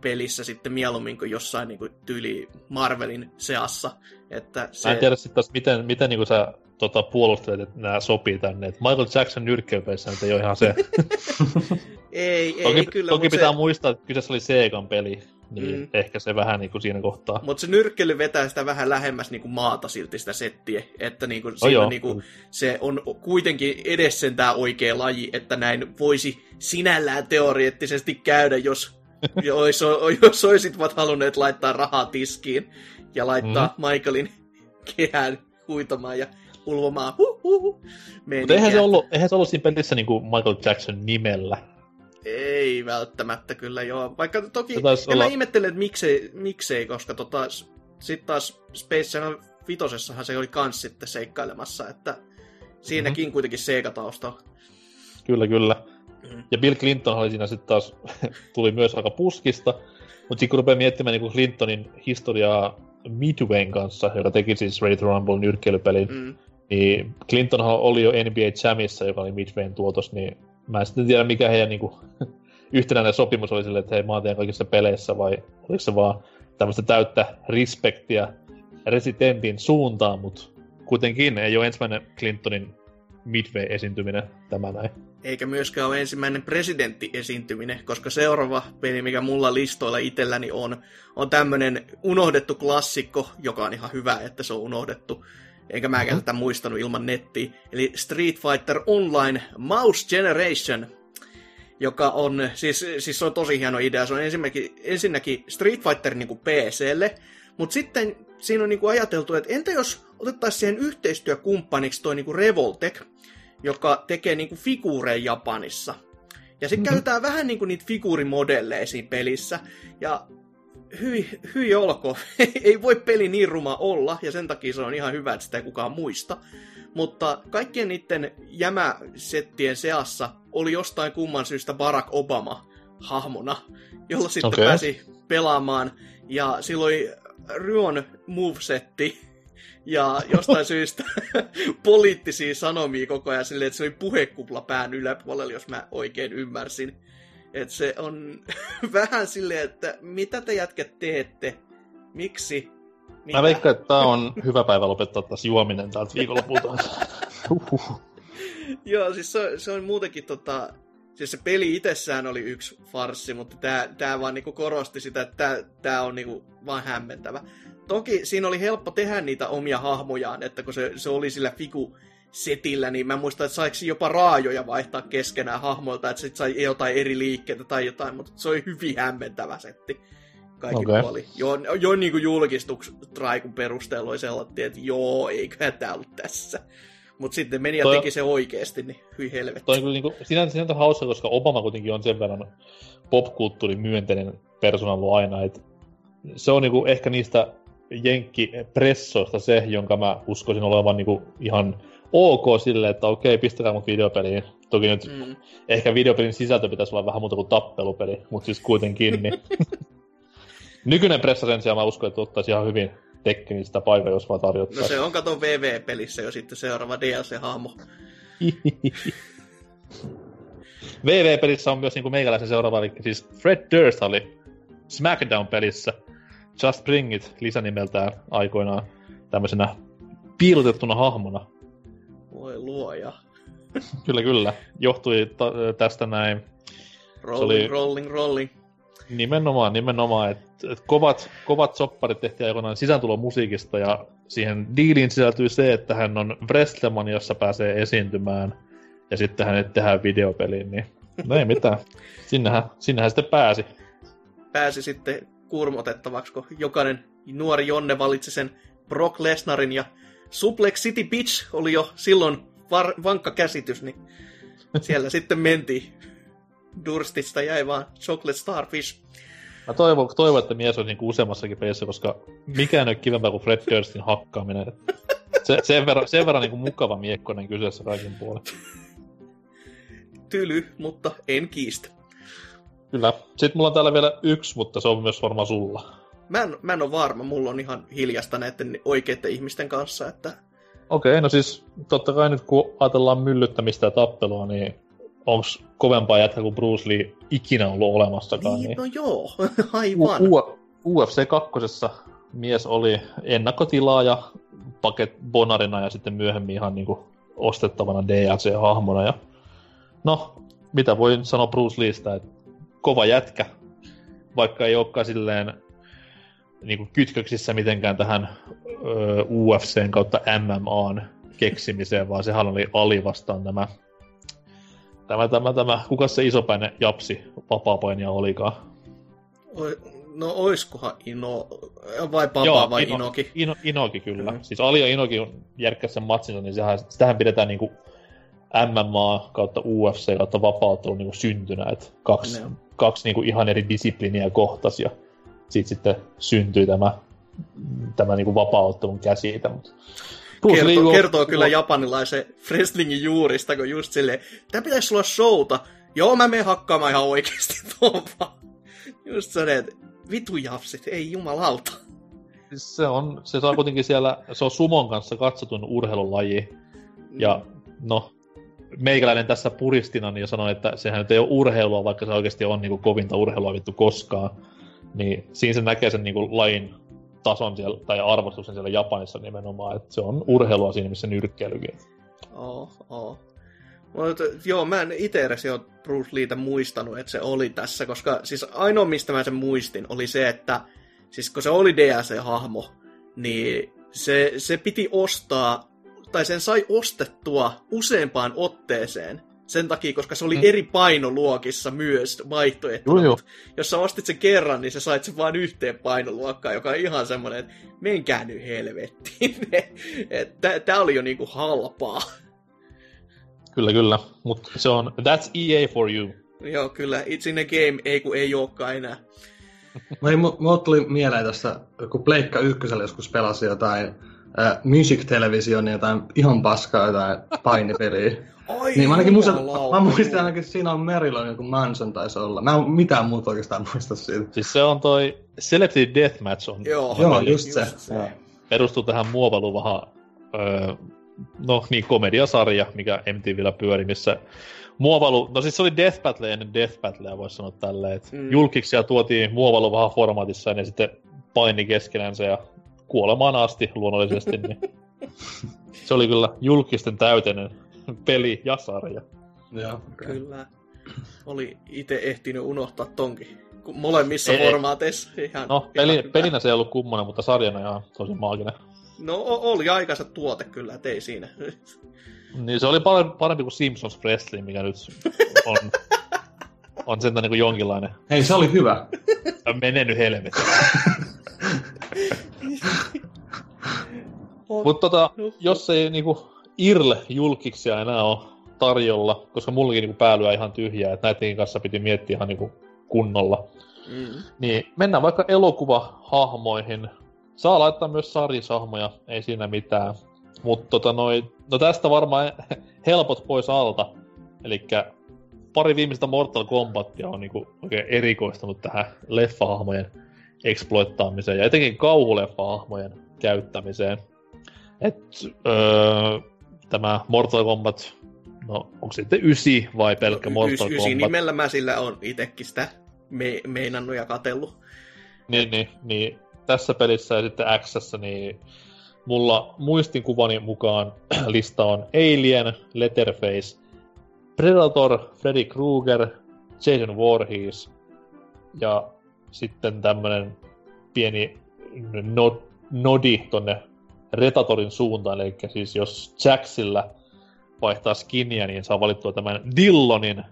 D: pelissä sitten mieluummin kuin jossain niin kuin tyyli Marvelin seassa. Että se...
B: Mä en tiedä sitten taas, miten, miten niin kuin sä tota, puolustelet, että nämä sopii tänne. Et Michael Jackson nyrkkeilypelissä nyt ei ole ihan se. *laughs*
D: ei, ei,
B: toki,
D: kyllä.
B: toki pitää
D: se...
B: muistaa, että kyseessä oli Segan peli, niin mm. ehkä se vähän niin kuin siinä kohtaa.
D: Mutta se nyrkkely vetää sitä vähän lähemmäs niin kuin maata silti sitä settiä, että niin kuin, siinä oh, niin kuin, se on kuitenkin edes sen tämä oikea laji, että näin voisi sinällään teoreettisesti käydä, jos, *laughs* jos, jos olisit halunneet laittaa rahaa tiskiin ja laittaa mm. Michaelin kehään huitamaan ja ulvomaan. Huh, huh, huh.
B: Mutta eihän se, ollut, eihän se ollut siinä pelissä niin kuin Michael Jackson nimellä.
D: Ei välttämättä kyllä joo. Vaikka toki, en olla... mä ihmettelen, että miksei, miksei koska tota, sitten taas Space Channel vitosessahan se oli kans sitten seikkailemassa, että siinäkin mm-hmm. kuitenkin Sega taustalla.
B: Kyllä, kyllä. Mm. Ja Bill Clinton oli siinä sitten taas, *laughs* tuli myös aika puskista, mutta sitten kun rupeaa miettimään niin Clintonin historiaa Midwayn kanssa, joka teki siis Ready to Rumble nyrkkeilypelin, mm. niin Clintonhan oli jo NBA Jamissa, joka oli Midwayn tuotos, niin mä en sitten tiedä, mikä heidän niin kuin, *laughs* yhtenäinen sopimus oli sille, että hei, mä oon kaikissa peleissä, vai oliko se vaan tämmöistä täyttä respektiä Residentin suuntaan, mutta kuitenkin ei ole ensimmäinen Clintonin Midway-esiintyminen tämä näin.
D: Eikä myöskään ole ensimmäinen presidentti-esiintyminen, koska seuraava peli, mikä mulla listoilla itselläni on, on tämmönen unohdettu klassikko, joka on ihan hyvä, että se on unohdettu. Eikä mäkään mm-hmm. tätä muistanut ilman nettiä. Eli Street Fighter Online Mouse Generation, joka on, siis, siis se on tosi hieno idea. Se on ensinnäkin, ensinnäkin Street Fighter niin kuin PClle, mutta sitten siinä on niin kuin ajateltu, että entä jos otettaisiin siihen yhteistyökumppaniksi toi niin kuin Revoltech, joka tekee niin kuin figuureja Japanissa. Ja sitten mm-hmm. käytetään vähän niin kuin niitä figuurimodelleja siinä pelissä. Ja hyi, hyi olko. *laughs* ei voi peli niin ruma olla, ja sen takia se on ihan hyvä, että sitä ei kukaan muista. Mutta kaikkien niiden jämäsettien seassa oli jostain kumman syystä Barack Obama hahmona, jolla sitten okay. pääsi pelaamaan. Ja silloin Ryon movesetti, ja jostain *laughs* syystä *laughs* poliittisia sanomia koko ajan silleen, että se oli puhekupla pään yläpuolella, jos mä oikein ymmärsin. Että se on *laughs* vähän silleen, että mitä te jätkät teette? Miksi?
B: Mitä? Mä veikkaan, että tää on hyvä päivä lopettaa taas juominen täältä viikonlopulta. *laughs*
D: Joo, siis se, se on muutenkin tota... Siis se peli itsessään oli yksi farssi, mutta tää, tää vaan niinku korosti sitä, että tää, tää on niinku vaan hämmentävä. Toki siinä oli helppo tehdä niitä omia hahmojaan, että kun se, se oli sillä figu setillä, niin mä muistan, että saiko jopa raajoja vaihtaa keskenään hahmoilta, että sit sai jotain eri liikkeitä tai jotain, mutta se oli hyvin hämmentävä setti. Kaikki okay. puoli. Jo, jo niin kuin julkistustraikun perusteella oli sellainen, että joo, eiköhän tää ollut tässä. Mutta sitten meni ja toi, teki se oikeasti, niin hyi helvetti.
B: Toi kyllä niinku, sinänsä, sinänsä hauska, koska Obama kuitenkin on sen verran popkulttuurin myönteinen persona ollut aina, että se on niinku ehkä niistä jenkkipressoista se, jonka mä uskoisin olevan niinku ihan ok sille, että okei, pistäkää mut videopeliin. Toki nyt mm. ehkä videopelin sisältö pitäisi olla vähän muuta kuin tappelupeli, mutta siis kuitenkin. Niin. *laughs* Nykyinen pressa sen sijaan mä uskon, että ottaisi ihan hyvin teknistä paikkaa, jos vaan tarjottaa.
D: No se on kato VV-pelissä jo sitten seuraava DLC-hahmo. *laughs*
B: VV-pelissä on myös niin kuin meikäläisen seuraava, eli siis Fred Durst oli SmackDown-pelissä Just Bring It lisänimeltään aikoinaan tämmöisenä piilotettuna hahmona.
D: Voi luoja.
B: kyllä, kyllä. Johtui ta- tästä näin.
D: Rolling, oli... rolling, rolling.
B: Nimenomaan, nimenomaan. Että et kovat, kovat sopparit tehtiin aikoinaan sisääntulomusiikista ja siihen diiliin sisältyy se, että hän on Wrestlemania, jossa pääsee esiintymään ja sitten hänet tehdään videopeliin, niin no ei mitään. *laughs* Sinnehän, sinnehän sitten pääsi.
D: Pääsi sitten kurmotettavaksi, kun jokainen nuori Jonne valitsi sen Brock Lesnarin ja Suplex City Bitch oli jo silloin var- vankka käsitys, niin *laughs* siellä sitten mentiin. Durstista jäi vaan Chocolate Starfish.
B: Mä toivon, toivon että mies on niinku useammassakin pelissä, koska mikään ei ole kivempää kuin Fred Durstin hakkaaminen. Se, sen verran, sen verran niinku mukava miekkonen kyseessä kaikin puolin.
D: Tyly, mutta en kiistä.
B: Kyllä. Sitten mulla on täällä vielä yksi, mutta se on myös varmaan sulla.
D: Mä en, mä en ole varma, mulla on ihan hiljasta näiden oikeiden ihmisten kanssa, että...
B: Okei, okay, no siis totta kai nyt kun ajatellaan myllyttämistä ja tappelua, niin onks kovempaa jätkä kuin Bruce Lee ikinä ollut olemassakaan.
D: Niin,
B: Niin,
D: no joo, *laughs* aivan.
B: U- U- UFC 2 mies oli ennakkotilaaja paket bonarina ja sitten myöhemmin ihan niinku ostettavana DLC-hahmona. Ja... No, mitä voi nyt sanoa Bruce Leestä, että kova jätkä, vaikka ei olekaan silleen niinku kytköksissä mitenkään tähän UFCn kautta MMAn keksimiseen, vaan sehän oli Ali vastaan tämä, tämä, tämä, tämä kuka se isopäinen japsi vapaapainija olikaan.
D: Oi- No oiskohan Ino, vai Papa vai
B: Ino,
D: Inoki?
B: Ino, Inoki kyllä.
D: Mm.
B: Mm. Siis Ali ja Inoki on järkkäs sen matsinsa, niin sehän, sitähän pidetään niinku MMA kautta UFC kautta vapauttelu niinku syntynä, että kaksi,
D: Joo.
B: kaksi niinku ihan eri disipliniä kohtas ja siitä sitten syntyi tämä, tämä niinku vapauttelun käsite. Mutta
D: Kertoo,
B: on-
D: kertoo kyllä japanilaisen wrestlingin juurista, kun just silleen, tää pitäisi olla showta. Joo, mä menen hakkaamaan ihan oikeesti *laughs* tuon. Just se, että vitu japsit, ei jumalauta.
B: Siis se on, se saa kuitenkin siellä, se on sumon kanssa katsotun urheilulaji, Ja no, meikäläinen tässä puristina niin sanoi, että sehän nyt ei ole urheilua, vaikka se oikeasti on niin kuin kovinta urheilua vittu koskaan. Niin siinä se näkee sen niin kuin lajin tason siellä, tai arvostuksen siellä Japanissa nimenomaan, että se on urheilua siinä, missä nyrkkeilykin.
D: Oo, oo. Mutta joo, mä en itse edes jo Bruce Leetä muistanut, että se oli tässä, koska siis ainoa mistä mä sen muistin oli se, että siis kun se oli DLC-hahmo, niin se, se piti ostaa, tai sen sai ostettua useampaan otteeseen. Sen takia, koska se oli
B: Mm.
D: eri painoluokissa myös vaihtoehtona.
B: Joo,
D: Jos sä ostit sen kerran, niin sä sait sen vain yhteen painoluokkaan, joka on ihan semmoinen, että menkää nyt helvettiin. *laughs* Että tää oli jo niinku halpaa.
B: Kyllä, kyllä. Mutta se on, that's EA for you.
D: Joo, kyllä. It's in a game, ei kun ei olekaan enää. *laughs*
C: No ei, tuli mieleen tästä, kun Pleikka ykkösellä joskus pelasi jotain äh, Music Television, jotain ihan paskaa, jotain painipeliä. *laughs*
D: Ai,
C: niin mä ainakin muistan, mä muistan ainakin, että siinä on Merilon joku Manson taisi olla. Mä en mitään muuta oikeastaan muista siitä.
B: Siis se on toi Celebrity Deathmatch on
D: Joo,
C: Joo, just se.
D: se.
B: perustuu tähän muovaluvahan, öö, no niin, komediasarja, mikä MTVllä pyöri, missä muovalu, no siis se oli Death Battle ennen Death Battlea, voisi sanoa tälleen, että
D: Mm.
B: julkiksia tuotiin muovaluvahan formaatissa ja ne sitten paini keskenänsä ja kuolemaan asti luonnollisesti, niin *laughs* se oli kyllä julkisten täyteinen peli ja sarja.
C: Joo, okay.
D: Kyllä. Oli itse ehtinyt unohtaa tonkin. Kun molemmissa
B: Ei, ei.
D: formaateissa ihan,
B: No,
D: ihan
B: peli,
D: hyvä.
B: pelinä se ei ollut kummonen, mutta sarjana ihan tosi maaginen.
D: No oli aikansa tuote kyllä, et ei siinä. *laughs*
B: Niin se oli parempi, parempi kuin Simpsons Wrestling, mikä nyt on, *laughs* on sentään niin kuin jonkinlainen
C: Hei, se oli hyvä.
B: Mene nyt helvetti. *laughs* Mutta tota, jos ei niinku IRL-julkiksia enää ole tarjolla, koska mullakin niinku pää lyö ihan tyhjää, että näidenkin kanssa piti miettiä ihan niinku kunnolla,
D: Mm.
B: niin mennään vaikka elokuvahahmoihin. Saa laittaa myös sarjisahmoja, ei siinä mitään. Mutta tota noi, no tästä varmaan *laughs* helpot pois alta. Eli pari viimeistä Mortal Kombatia on niinku oikein erikoistunut tähän leffahahmojen exploittaamiseen ja etenkin kauhuleffahahmojen käyttämiseen. Et, öö, tämä Mortal Kombat, no onko se sitten ysi vai pelkkä Mortal
D: Ys- ysi
B: Kombat?
D: nimellä mä sillä on itekin sitä me- meinannut ja katellut.
B: Niin, niin, niin, tässä pelissä ja sitten x niin mulla muistinkuvani mukaan *clears throat* lista on Alien, Letterface, Predator, Freddy Krueger, Jason Voorhees ja sitten tämmönen pieni nod, nodi tonne Retatorin suuntaan, eli siis jos Jacksillä vaihtaa skiniä, niin saa valittua tämän Dillonin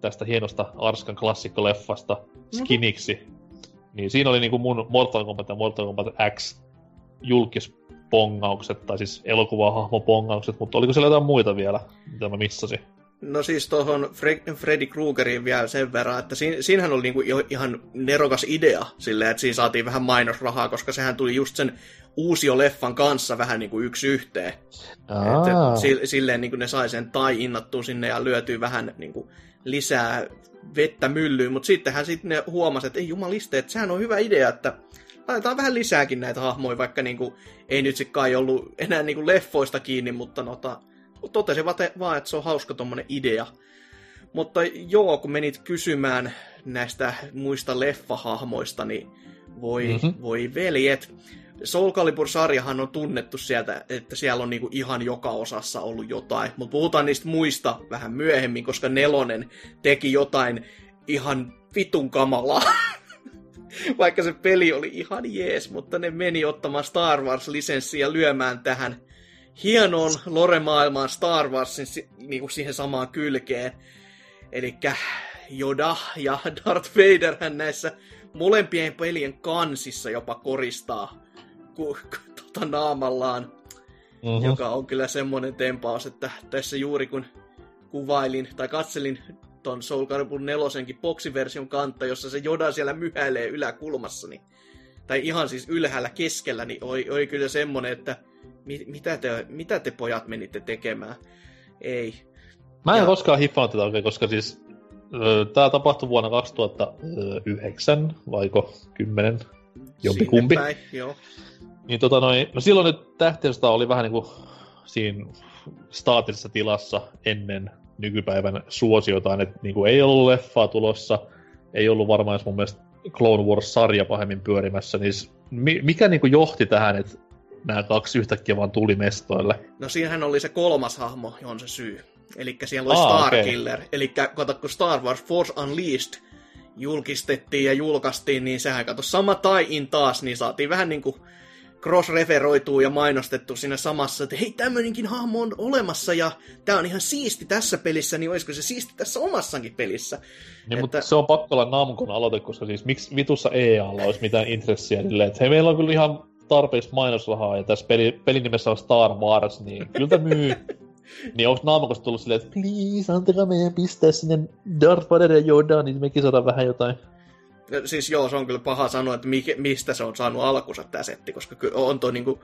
B: tästä hienosta Arskan klassikkoleffasta skiniksi. Niin siinä oli niinku mun Mortal Kombat ja Mortal Kombat X julkispongaukset, tai siis elokuvahahmopongaukset, mutta oliko siellä jotain muita vielä, mitä mä missasin?
D: No siis tuohon Fre- Freddy Kruegeriin vielä sen verran, että siinä, siinähän oli niinku jo ihan nerokas idea silleen, että siinä saatiin vähän mainosrahaa, koska sehän tuli just sen uusio leffan kanssa vähän niinku yksi yhteen. Että si- silleen niin ne sai sen tai innattua sinne ja lyötyy vähän niin kuin lisää vettä myllyyn, mutta sittenhän sitten ne huomasi, että ei jumaliste, että sehän on hyvä idea, että laitetaan vähän lisääkin näitä hahmoja, vaikka niin kuin, ei nyt sitten kai ollut enää niin kuin leffoista kiinni, mutta nota, totesivat vaan, että se on hauska tommonen idea. Mutta joo, kun menit kysymään näistä muista leffahahmoista, niin voi, mm-hmm. voi veljet. Soul Calibur-sarjahan on tunnettu sieltä, että siellä on niinku ihan joka osassa ollut jotain, mutta puhutaan niistä muista vähän myöhemmin, koska Nelonen teki jotain ihan vitun kamalaa. *laughs* Vaikka se peli oli ihan jees, mutta ne meni ottamaan Star Wars-lisenssiä lyömään tähän hienoon lore-maailmaan Star Warsin niinku siihen samaan kylkeen. Eli Yoda ja Darth Vader hän näissä molempien pelien kansissa jopa koristaa ku, ku, *laughs* tota naamallaan. Mm-hmm. Joka on kyllä semmonen tempaus, että tässä juuri kun kuvailin tai katselin ton Soul Calibur 4 boksiversion kantta, jossa se Joda siellä myhäilee yläkulmassa, niin, tai ihan siis ylhäällä keskellä, niin oli, oli kyllä semmonen, että mit, mitä, te, mitä te pojat menitte tekemään? Ei.
B: Mä en ja... koskaan hiffannut tätä oikein, koska siis Tämä tapahtui vuonna 2009, vaiko 10, jompikumpi.
D: Päin, joo.
B: Niin tota noin, no silloin nyt tähtiöstä oli vähän niinku siinä staattisessa tilassa ennen nykypäivän suosiotaan, että niinku ei ollut leffaa tulossa, ei ollut varmaan edes mun mielestä Clone Wars-sarja pahemmin pyörimässä, niin mikä niinku johti tähän, että nämä kaksi yhtäkkiä vaan tuli mestoille?
D: No siinähän oli se kolmas hahmo, johon se syy. Eli siellä oli Aa, Starkiller. Okay. Eli kato, kun Star Wars Force Unleashed julkistettiin ja julkaistiin, niin sehän kato sama tai-in taas, niin saatiin vähän niin kuin cross-referoituu ja mainostettu siinä samassa, että hei, tämmöinenkin hahmo on olemassa ja tämä on ihan siisti tässä pelissä, niin olisiko se siisti tässä omassakin pelissä?
B: Niin, että... mutta se on pakko olla Namcon aloite, koska siis miksi vitussa EAlla olisi mitään intressiä silleen, että hei, meillä on kyllä ihan tarpeeksi mainosrahaa ja tässä peli, pelin nimessä on Star Wars, niin kyllä myy *laughs* niin onko naamakosta tullut silleen, että please, antakaa meidän pistää sinne Darth Vader ja Yoda, niin mekin saadaan vähän jotain.
D: Siis joo, se on kyllä paha sanoa, että mikä, mistä se on saanut alkunsa tämä setti, koska on tuo niinku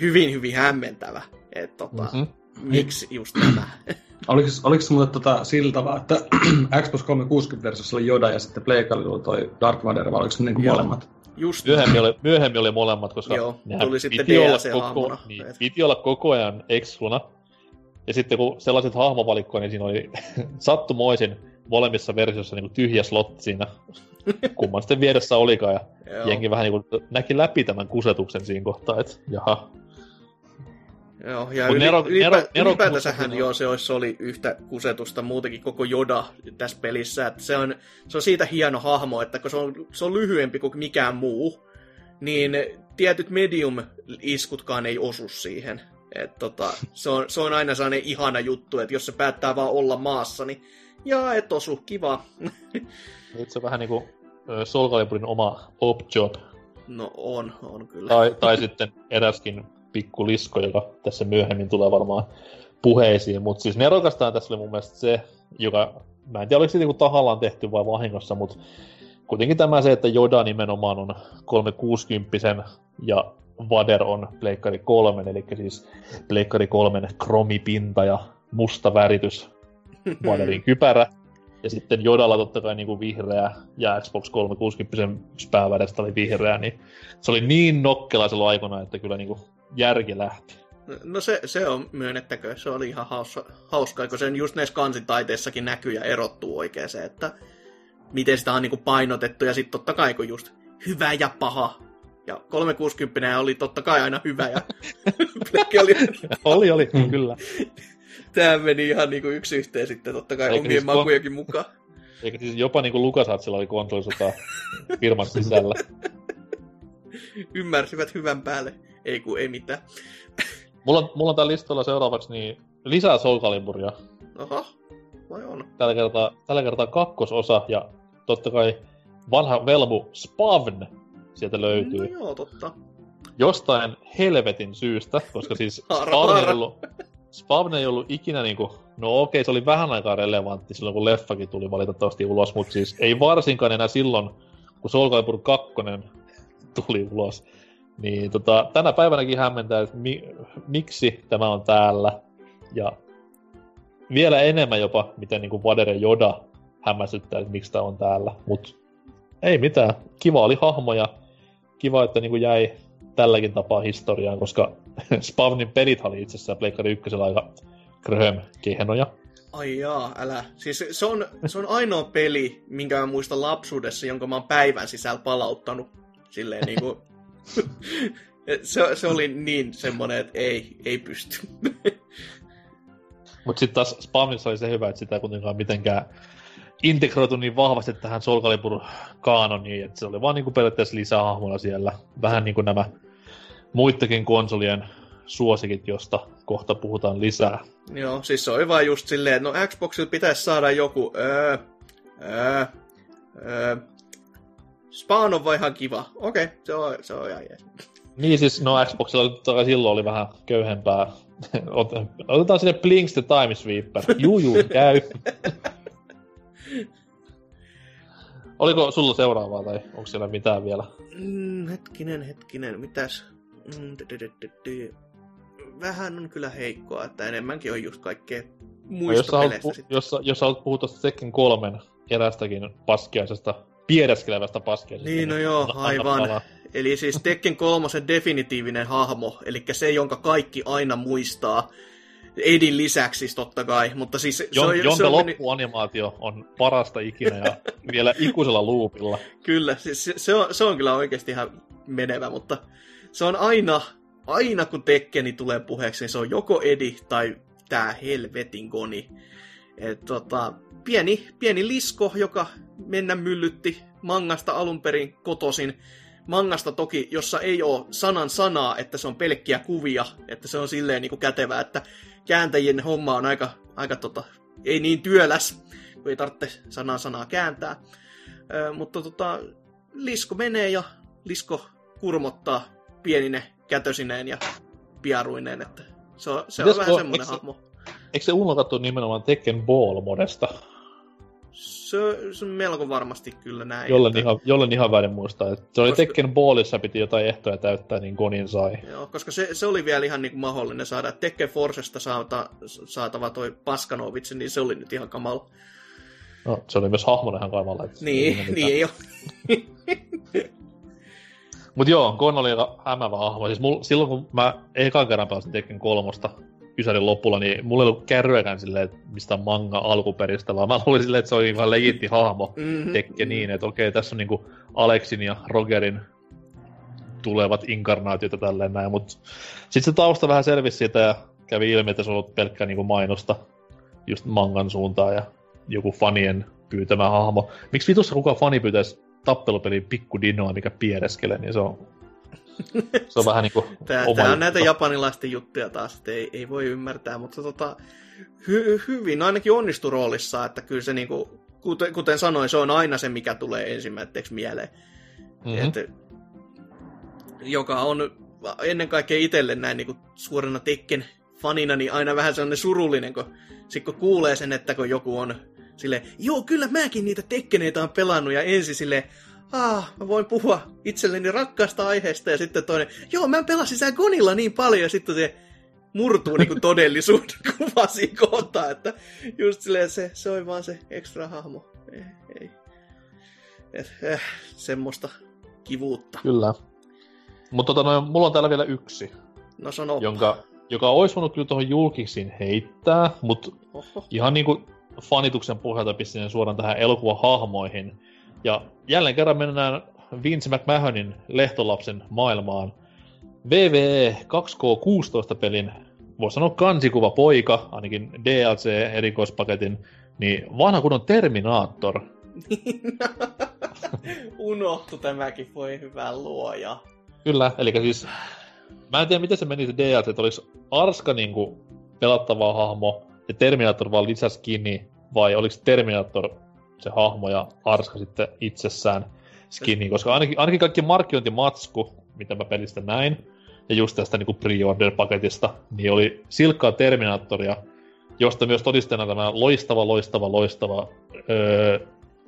D: hyvin, hyvin hämmentävä. Että tota, mm-hmm. miksi just tämä? *clears throat*
C: oliko, oliko se muuten tota, sillä tavalla, että *clears throat* Xbox 360-versiossa oli Yoda ja sitten Playcardilla toi Darth Vader, vai oliko se niinku molemmat?
B: Just myöhemmin, oli, myöhemmin oli molemmat, koska
D: Joo, tuli sitten piti olla,
B: koko, niin, piti olla koko ajan Exluna, ja sitten kun sellaiset hahmovalikkoja, niin siinä oli *laughs* sattumoisin molemmissa versioissa niin tyhjä slotti siinä, kumman sitten vieressä olikaan. Ja jengi vähän niin kuin näki läpi tämän kusetuksen siinä kohtaa, että jaha.
D: Joo, ja yli, Nero, ylipä, Nero, Nero, ylipäätänsähän joo, se olisi, oli yhtä kusetusta muutenkin koko Joda tässä pelissä. Että se, on, se on siitä hieno hahmo, että kun se on, se on lyhyempi kuin mikään muu, niin tietyt medium-iskutkaan ei osu siihen. Et tota, se, on, se on aina sellainen ihana juttu, että jos se päättää vaan olla maassa, niin jaa, et osu, kiva. *laughs*
B: Nyt se on vähän niinku Soul Caliburin oma op job.
D: No on, on kyllä.
B: Tai, tai *laughs* sitten eräskin pikku lisko, joka tässä myöhemmin tulee varmaan puheisiin. Mutta siis nerokastaan tässä oli mun mielestä se, joka, mä en tiedä oliko se niinku tahallaan tehty vai vahingossa, mutta kuitenkin tämä se, että Joda nimenomaan on 360 ja Vader on Pleikkari 3, eli siis Pleikkari 3 kromipinta ja musta väritys *laughs* Vaderin kypärä. Ja sitten Jodalla totta kai niin kuin vihreä ja Xbox 360 päävärestä oli vihreä, niin se oli niin nokkela silloin aikana, että kyllä niin kuin järki lähti.
D: No se, se on myönnettäkö, se oli ihan hauska, hauskaa, kun sen just näissä kansitaiteissakin näkyy ja erottuu oikein se, että miten sitä on niin kuin painotettu ja sitten totta kai kun just hyvä ja paha ja 360 oli totta kai aina hyvä ja *laughs* *laughs*
B: oli... oli, oli, kyllä.
D: Tämä meni ihan niin kuin yksi yhteen sitten totta kai Eikä omien siis makujakin kon... mukaan.
B: Eikä siis jopa niin kuin Lukasatsilla oli kontrollisota firman *laughs* sisällä.
D: Ymmärsivät hyvän päälle. Ei kun ei mitään.
B: mulla, on, mulla on täällä listalla seuraavaksi niin lisää Soul Caliburia.
D: Aha, vai on?
B: Tällä kertaa, tällä kertaa kakkososa ja totta kai vanha velmu Spavn sieltä löytyy.
D: No joo, totta.
B: Jostain helvetin syystä, koska siis *laughs* ei ollut, Spawn ei ollut ikinä niinku, no okei, se oli vähän aikaa relevantti silloin, kun leffakin tuli valitettavasti ulos, mutta siis ei varsinkaan enää silloin, kun Soul Calibur 2 *laughs* tuli ulos. Niin tota, tänä päivänäkin hämmentää, että mi, miksi tämä on täällä. Ja vielä enemmän jopa, miten niin Vader ja Yoda hämmästyttää, että miksi tämä on täällä. Mutta ei mitään. Kiva oli hahmo ja kiva, että niin kuin jäi tälläkin tapaa historiaan, koska *laughs* Spavnin pelit oli itse asiassa Pleikkari 1 aika kröhöm kehnoja.
D: Ai jaa, älä. Siis se on, se on ainoa peli, minkä mä muistan lapsuudessa, jonka mä oon päivän sisällä palauttanut. Silleen niinku... *laughs* se, se oli niin semmonen, että ei, ei pysty.
B: Mutta sitten taas Spamissa oli se hyvä, että sitä ei kuitenkaan mitenkään integroitu niin vahvasti tähän Soul Calibur kaanoniin, että se oli vaan niinku periaatteessa lisää hahmoja siellä. Vähän niin kuin nämä muittakin konsolien suosikit, josta kohta puhutaan lisää.
D: Joo, siis se oli vaan just silleen, että no Xboxilla pitäisi saada joku, öö, öö, öö, Spawn on vaan ihan kiva. Okei, okay, se on, se on ihan jees.
B: Niin siis, no Xboxilla silloin oli vähän köyhempää. Otetaan sinne Blinks the Time Sweeper. Juu, juu, käy. *laughs* Oliko sulla seuraavaa tai onko siellä mitään vielä?
D: Mm, hetkinen, hetkinen, mitäs? Mm, Vähän on kyllä heikkoa, että enemmänkin on just kaikkea muista no, jos,
B: sitten. jos, jos haluat puhua tuosta Tekken kolmen erästäkin paskiaisesta, piedeskelevästä paskiaisesta.
D: Niin, no joo, aivan. Palaa. Eli siis *laughs* Tekken kolmosen definitiivinen hahmo, eli se, jonka kaikki aina muistaa. Edin lisäksi siis totta kai, mutta siis se
B: Jon,
D: on,
B: jonka
D: se on
B: loppuanimaatio on parasta ikinä ja *laughs* vielä ikuisella loopilla.
D: Kyllä, siis se, se, on, se on kyllä oikeasti ihan menevä, mutta se on aina, aina kun Tekkeni tulee puheeksi, niin se on joko Edi tai tää helvetin Goni. Et, tota, pieni, pieni lisko, joka mennä myllytti mangasta alun perin kotosin mangasta toki, jossa ei ole sanan sanaa, että se on pelkkiä kuvia, että se on silleen niin kuin kätevää, että kääntäjien homma on aika, aika tota, ei niin työläs, kun ei tarvitse sanan sanaa kääntää. Ö, mutta tota, Lisko menee ja Lisko kurmottaa pienine kätösineen ja piaruineen, että se on, se on vähän semmoinen hahmo.
B: Eikö se unohdattu nimenomaan Tekken Ball-modesta?
D: Se, se on melko varmasti kyllä näin.
B: Jollen, että... ihan, jollen ihan väärin muistaa. Että se oli koska... Tekken Ballissa piti jotain ehtoja täyttää, niin Gonin sai.
D: Joo, koska se, se oli vielä ihan niin kuin mahdollinen saada. Tekken Forcesta saata, saatava toi Paskanovitsi, niin se oli nyt ihan kamala.
B: No, se oli myös hahmona ihan kamala.
D: Niin, niin ei ole. *laughs*
B: Mut joo, Gon oli aika hämävä hahmo. Siis mul, silloin kun mä ekan kerran pelasin Tekken kolmosta, Ysärin lopulla, niin mulla ei ollut kärryäkään silleen, että mistä manga alkuperistä, vaan mä luulin silleen, että se oli ihan legitti hahmo mm-hmm. tekke niin, että okei, tässä on niinku Alexin ja Rogerin tulevat inkarnaatiota tälleen näin, mutta sitten se tausta vähän selvisi siitä ja kävi ilmi, että se on ollut pelkkää niinku mainosta just mangan suuntaan ja joku fanien pyytämä hahmo. Miksi vitussa kukaan fani pyytäisi tappelupeliin pikku dinoa, mikä piereskelee, niin se on se on vähän niinku
D: Tää, oma tää on näitä japanilaisten juttuja taas, että ei, ei voi ymmärtää, mutta tota, hy, hyvin ainakin onnistu roolissa, että kyllä se niinku, kuten, kuten sanoin, se on aina se, mikä tulee ensimmäiseksi mieleen. Mm-hmm. Et, joka on ennen kaikkea itselle näin niinku suorana Tekken fanina, niin aina vähän sellainen surullinen, kun, sit kun kuulee sen, että kun joku on sille joo, kyllä mäkin niitä tekkeneitä on pelannut, ja ensin sille ah, mä voin puhua itselleni rakkaasta aiheesta, ja sitten toinen, joo, mä pelasin siellä Gonilla niin paljon, ja sitten se murtuu niin *laughs* todellisuuden *laughs* kuva siinä kohtaa, että just silleen se, se on vaan se ekstra hahmo. Ei, ei. Et, eh, semmoista kivuutta.
B: Kyllä. Mutta tota, no, mulla on täällä vielä yksi.
D: No sano.
B: Jonka, joka olisi voinut kyllä tuohon julkisin heittää, mutta ihan niinku fanituksen pohjalta pistin suoraan tähän elokuvahahmoihin. Ja jälleen kerran mennään Vince McMahonin lehtolapsen maailmaan. VVE 2K16-pelin, voisi sanoa kansikuva poika, ainakin DLC-erikoispaketin, niin vanha kunnon Terminaattor. *laughs*
D: Unohtu tämäkin, voi hyvää luoja.
B: Kyllä, eli siis mä en tiedä miten se meni se DLC, että olisi Arska niinku pelattava hahmo ja Terminator vaan lisäskini, vai oliko Terminator se hahmo ja Arska sitten itsessään skinni, koska ainakin, ainakin kaikki markkinointimatsku, mitä mä pelistä näin, ja just tästä niin pre-order-paketista, niin oli silkkaa Terminaattoria, josta myös todisteena tämä loistava, loistava, loistava öö,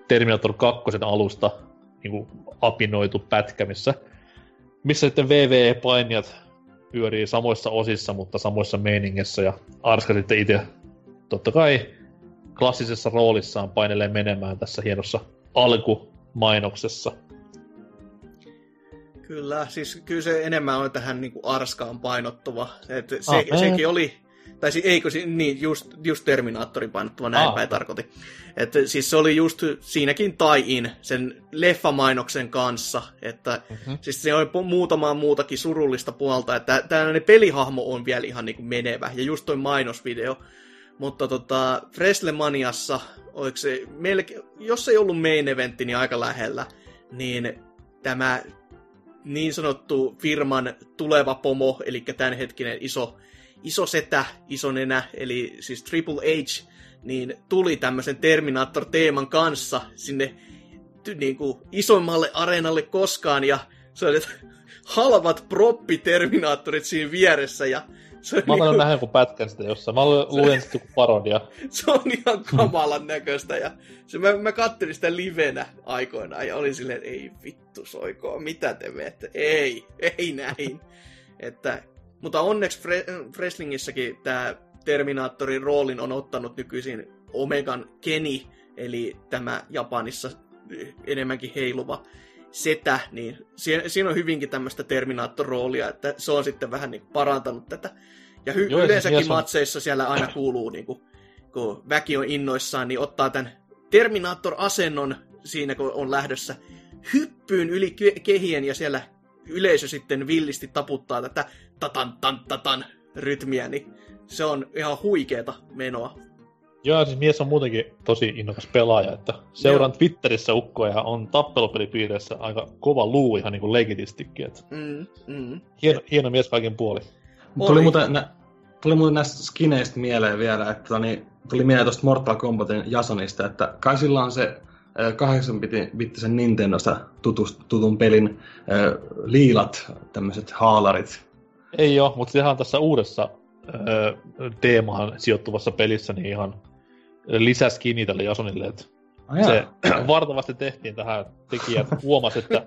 B: Terminator 2 alusta niin kuin apinoitu pätkä, missä, missä sitten VVE-painijat pyörii samoissa osissa, mutta samoissa meiningessä, ja Arska sitten itse totta kai klassisessa roolissaan painelee menemään tässä hienossa alkumainoksessa.
D: Kyllä, siis kyllä se enemmän on tähän niin kuin Arskaan painottuva. Et se, ah, sekin oli Tai si- eikö, niin, just, just Terminaattorin painottuva, näin
B: Aa.
D: päin tarkoitin. Että siis se oli just siinäkin tie-in sen leffamainoksen kanssa, että mm-hmm. siis se on muutamaa muutakin surullista puolta, että tällainen pelihahmo on vielä ihan niinku menevä, ja just toi mainosvideo. Mutta tota, Freslemaniassa, se melkein, jos ei ollut main eventti, niin aika lähellä, niin tämä niin sanottu firman tuleva pomo, eli tämänhetkinen iso, iso setä, iso nenä, eli siis Triple H, niin tuli tämmöisen Terminator-teeman kanssa sinne niin kuin isoimmalle areenalle koskaan, ja se oli *laughs* halvat proppi-terminaattorit siinä vieressä, ja se, on
B: Mä oon
D: niinku,
B: nähdä joku pätkän sitä jossain. Mä lu- luin sitten joku parodia. *laughs*
D: se on ihan kamalan näköistä, ja se, mä, mä kattelin sitä livenä aikoinaan, ja olin silleen, että ei vittu soikoa, mitä te meette, ei, ei näin. Että, mutta onneksi Fre- Wrestlingissäkin tämä Terminaattorin roolin on ottanut nykyisin Omegan Keni, eli tämä Japanissa enemmänkin heiluva setä, niin si- siinä on hyvinkin tämmöistä Terminaattor-roolia, että se on sitten vähän niin parantanut tätä. Ja hy-
B: Joo, siis
D: yleensäkin
B: mies on-
D: matseissa siellä aina kuuluu, niin kuin, kun väki on innoissaan, niin ottaa tämän Terminaattor-asennon siinä, kun on lähdössä hyppyyn yli ke- kehien ja siellä yleisö sitten villisti taputtaa tätä tatan tan tatan rytmiä, niin se on ihan huikeeta menoa.
B: Joo, ja siis mies on muutenkin tosi innokas pelaaja, että seuraan Twitterissä ukkoja on tappelupelipiireissä aika kova luu ihan niinku legitistikin, että
D: Mm, mm.
B: hieno, hieno mies kaikin puoli.
C: Tuli muuten, nä, tuli muuten näistä skineistä mieleen vielä, että toni, tuli mieleen tuosta Mortal Kombatin Jasonista, että kai sillä on se 8-bittisen Nintendosta tutust, tutun pelin ö, liilat tämmöiset haalarit.
B: Ei oo, mutta sehän on tässä uudessa öö, teemaan sijoittuvassa pelissä niin ihan lisäskini tälle Jasonille, että se *clears throat* vartavasti tehtiin tähän tekijät *laughs* huomas, että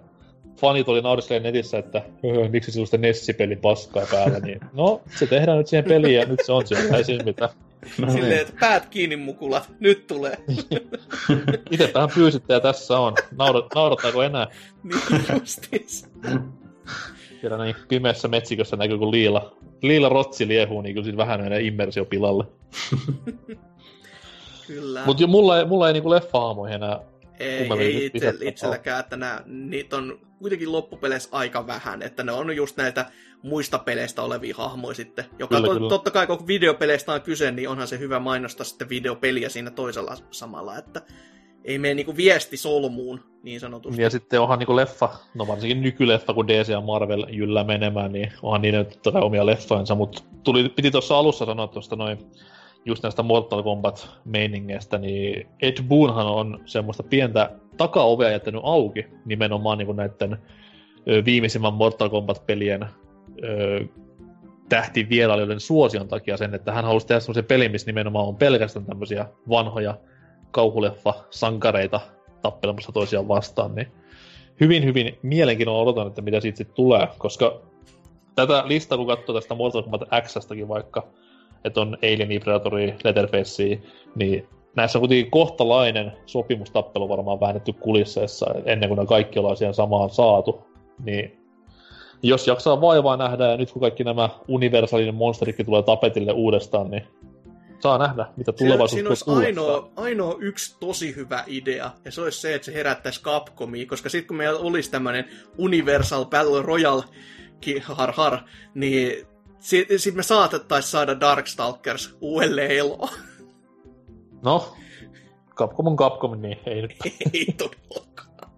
B: fanit oli nauriskelleen netissä, että "Höhö, miksi sinulla sitä Nessi-peli paskaa päällä, niin no, se tehdään nyt siihen peliin ja nyt se on siellä, ei siinä mitään. *laughs*
C: No
D: Silleen,
C: niin.
D: että päät kiinni mukulat, nyt tulee. *laughs*
B: Itse tähän pyysitte ja tässä on. Naurat, naurattaako enää?
D: niin justiis.
B: Siellä niin pimeässä metsikössä näkyy, kun liila, liila rotsi liehuu, niin kyllä siinä vähän menee immersio pilalle.
D: Kyllä.
B: Mutta mulla ei, mulla ei niinku leffa-aamuihin enää
D: Ei, ei itse, itselläkään, että nää, niitä on kuitenkin loppupeleissä aika vähän, että ne on just näitä muista peleistä olevia hahmoja sitten. Joka
B: Kyllä,
D: to,
B: kyllä.
D: totta kai kun videopeleistä on kyse, niin onhan se hyvä mainostaa sitten videopeliä siinä toisella samalla, että ei mene niinku viesti solmuun, niin sanotusti.
B: Ja sitten onhan niinku leffa, no varsinkin nykyleffa, kun DC ja Marvel yllä menemään, niin onhan niiden nyt totta kai omia leffojensa, mutta tuli, piti tuossa alussa sanoa tuosta noin just näistä Mortal Kombat meiningeistä, niin Ed Boonhan on semmoista pientä takaovea jättänyt auki nimenomaan niin näiden ö, viimeisimmän Mortal Kombat-pelien ö, tähti vierailijoiden suosion takia sen, että hän halusi tehdä semmoisen pelin, missä nimenomaan on pelkästään tämmöisiä vanhoja kauhuleffa-sankareita tappelemassa toisiaan vastaan, niin hyvin, hyvin mielenkiinnolla odotan, että mitä siitä sitten tulee, koska tätä listaa, kun katsoo tästä Mortal Kombat X-stäkin vaikka, että on Alieni, Predatoria, Letterfacea, niin näissä on kuitenkin kohtalainen sopimustappelu varmaan väännetty kulisseissa ennen kuin ne kaikki ollaan siihen samaan saatu. Niin jos jaksaa vaivaa nähdä ja nyt kun kaikki nämä universaalinen monsteritkin tulee tapetille uudestaan, niin saa nähdä, mitä
D: Siinä,
B: tulevaisuus
D: siinä
B: tuo
D: olisi ainoa, ainoa yksi tosi hyvä idea, ja se olisi se, että se herättäisi Capcomia, koska sitten kun meillä olisi tämmöinen Universal Battle Royale, har har, niin sitten sit me saatettaisiin saada Darkstalkers uudelleen eloon.
B: No, Capcom on Capcom, niin ei nyt. *laughs*
D: Ei todellakaan.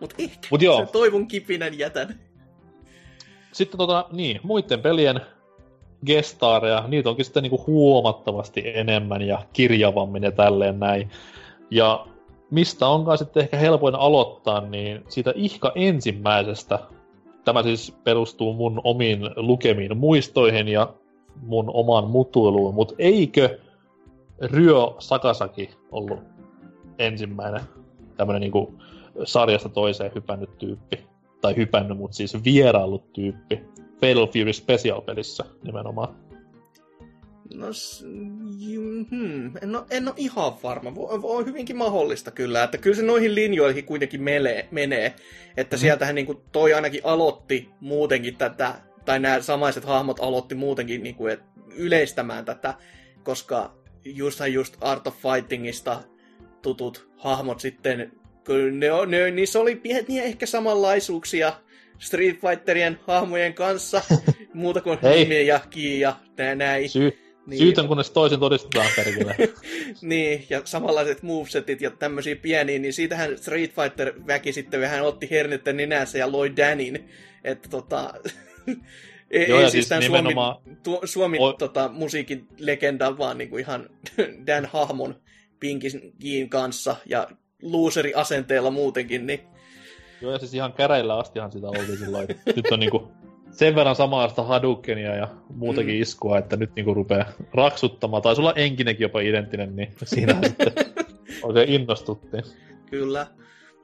D: Mutta ehkä
B: Mut joo.
D: sen toivon kipinän jätän.
B: Sitten tota, niin, muiden pelien gestaareja, niitä onkin sitten niinku huomattavasti enemmän ja kirjavammin ja tälleen näin. Ja mistä onkaan sitten ehkä helpoin aloittaa, niin siitä ihka ensimmäisestä. Tämä siis perustuu mun omiin lukemiin muistoihin ja mun omaan mutuiluun, mutta eikö Ryo Sakasaki ollut ensimmäinen tämmönen niinku sarjasta toiseen hypännyt tyyppi? Tai hypännyt, mutta siis vieraillut tyyppi. Fatal Fury Special-pelissä nimenomaan.
D: No, hmm, en, ole, en ole ihan varma. On hyvinkin mahdollista kyllä, että kyllä se noihin linjoihin kuitenkin menee. menee. Että mm. sieltähän niin toi ainakin aloitti muutenkin tätä, tai nämä samaiset hahmot aloitti muutenkin, niin kuin, että yleistämään tätä, koska just, just Art of Fightingista tutut hahmot sitten, kun ne, ne, niissä oli pieniä ehkä samanlaisuuksia Street Fighterien hahmojen kanssa, *laughs* muuta kuin
B: Hei.
D: nimi ja ki ja näin.
B: Sy-
D: Niin.
B: Syytön, kunnes toisin todistetaan perkele. *laughs*
D: niin, ja samanlaiset movesetit ja tämmöisiä pieniä, niin siitähän Street Fighter-väki sitten vähän otti hernettä nenässä ja loi Danin. Että tota... *laughs* ei,
B: Joo,
D: ei
B: siis
D: tän
B: nimenomaan-
D: Suomi, tu, Suomi
B: O-
D: tota, musiikin legenda, vaan niinku ihan *laughs* Dan hahmon Pinkin kanssa ja looseri asenteella muutenkin, niin
B: Joo, ja siis ihan käreillä astihan sitä oltiin silloin. Nyt on niinku sen verran samanlaista Hadoukenia ja muutakin
D: Mm.
B: iskua, että nyt niinku rupeaa raksuttamaan. Taisi olla enkinenkin jopa identtinen, niin siinä sitten *laughs* oikein innostuttiin.
D: Kyllä.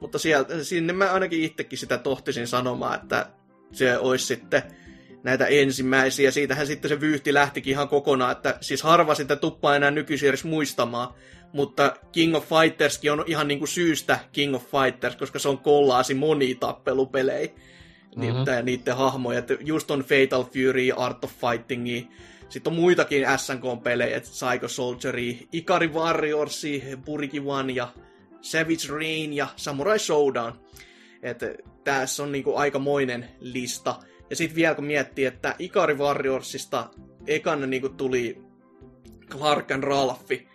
D: Mutta sieltä, sinne mä ainakin itsekin sitä tohtisin sanomaan, että se olisi sitten näitä ensimmäisiä. Siitähän sitten se vyyhti lähtikin ihan kokonaan, että siis harva sitä tuppaa enää nykyisin edes muistamaan. Mutta King of Fighterskin on ihan niinku syystä King of Fighters, koska se on kollaasi monitappelupelejä.
B: Mhm.
D: Mm-hmm. Niiden hahmoja, että just on Fatal Fury, Art of Fightingia, sitten on muitakin SNK-pelejä, Psycho Soldieria, Ikari Warriorsi, Buriki One ja Savage Rain ja Samurai Showdown. Että tässä on niinku aikamoinen lista. Ja sitten vielä kun miettii, että Ikari Warriorsista ekana niinku tuli Clark and Ralphi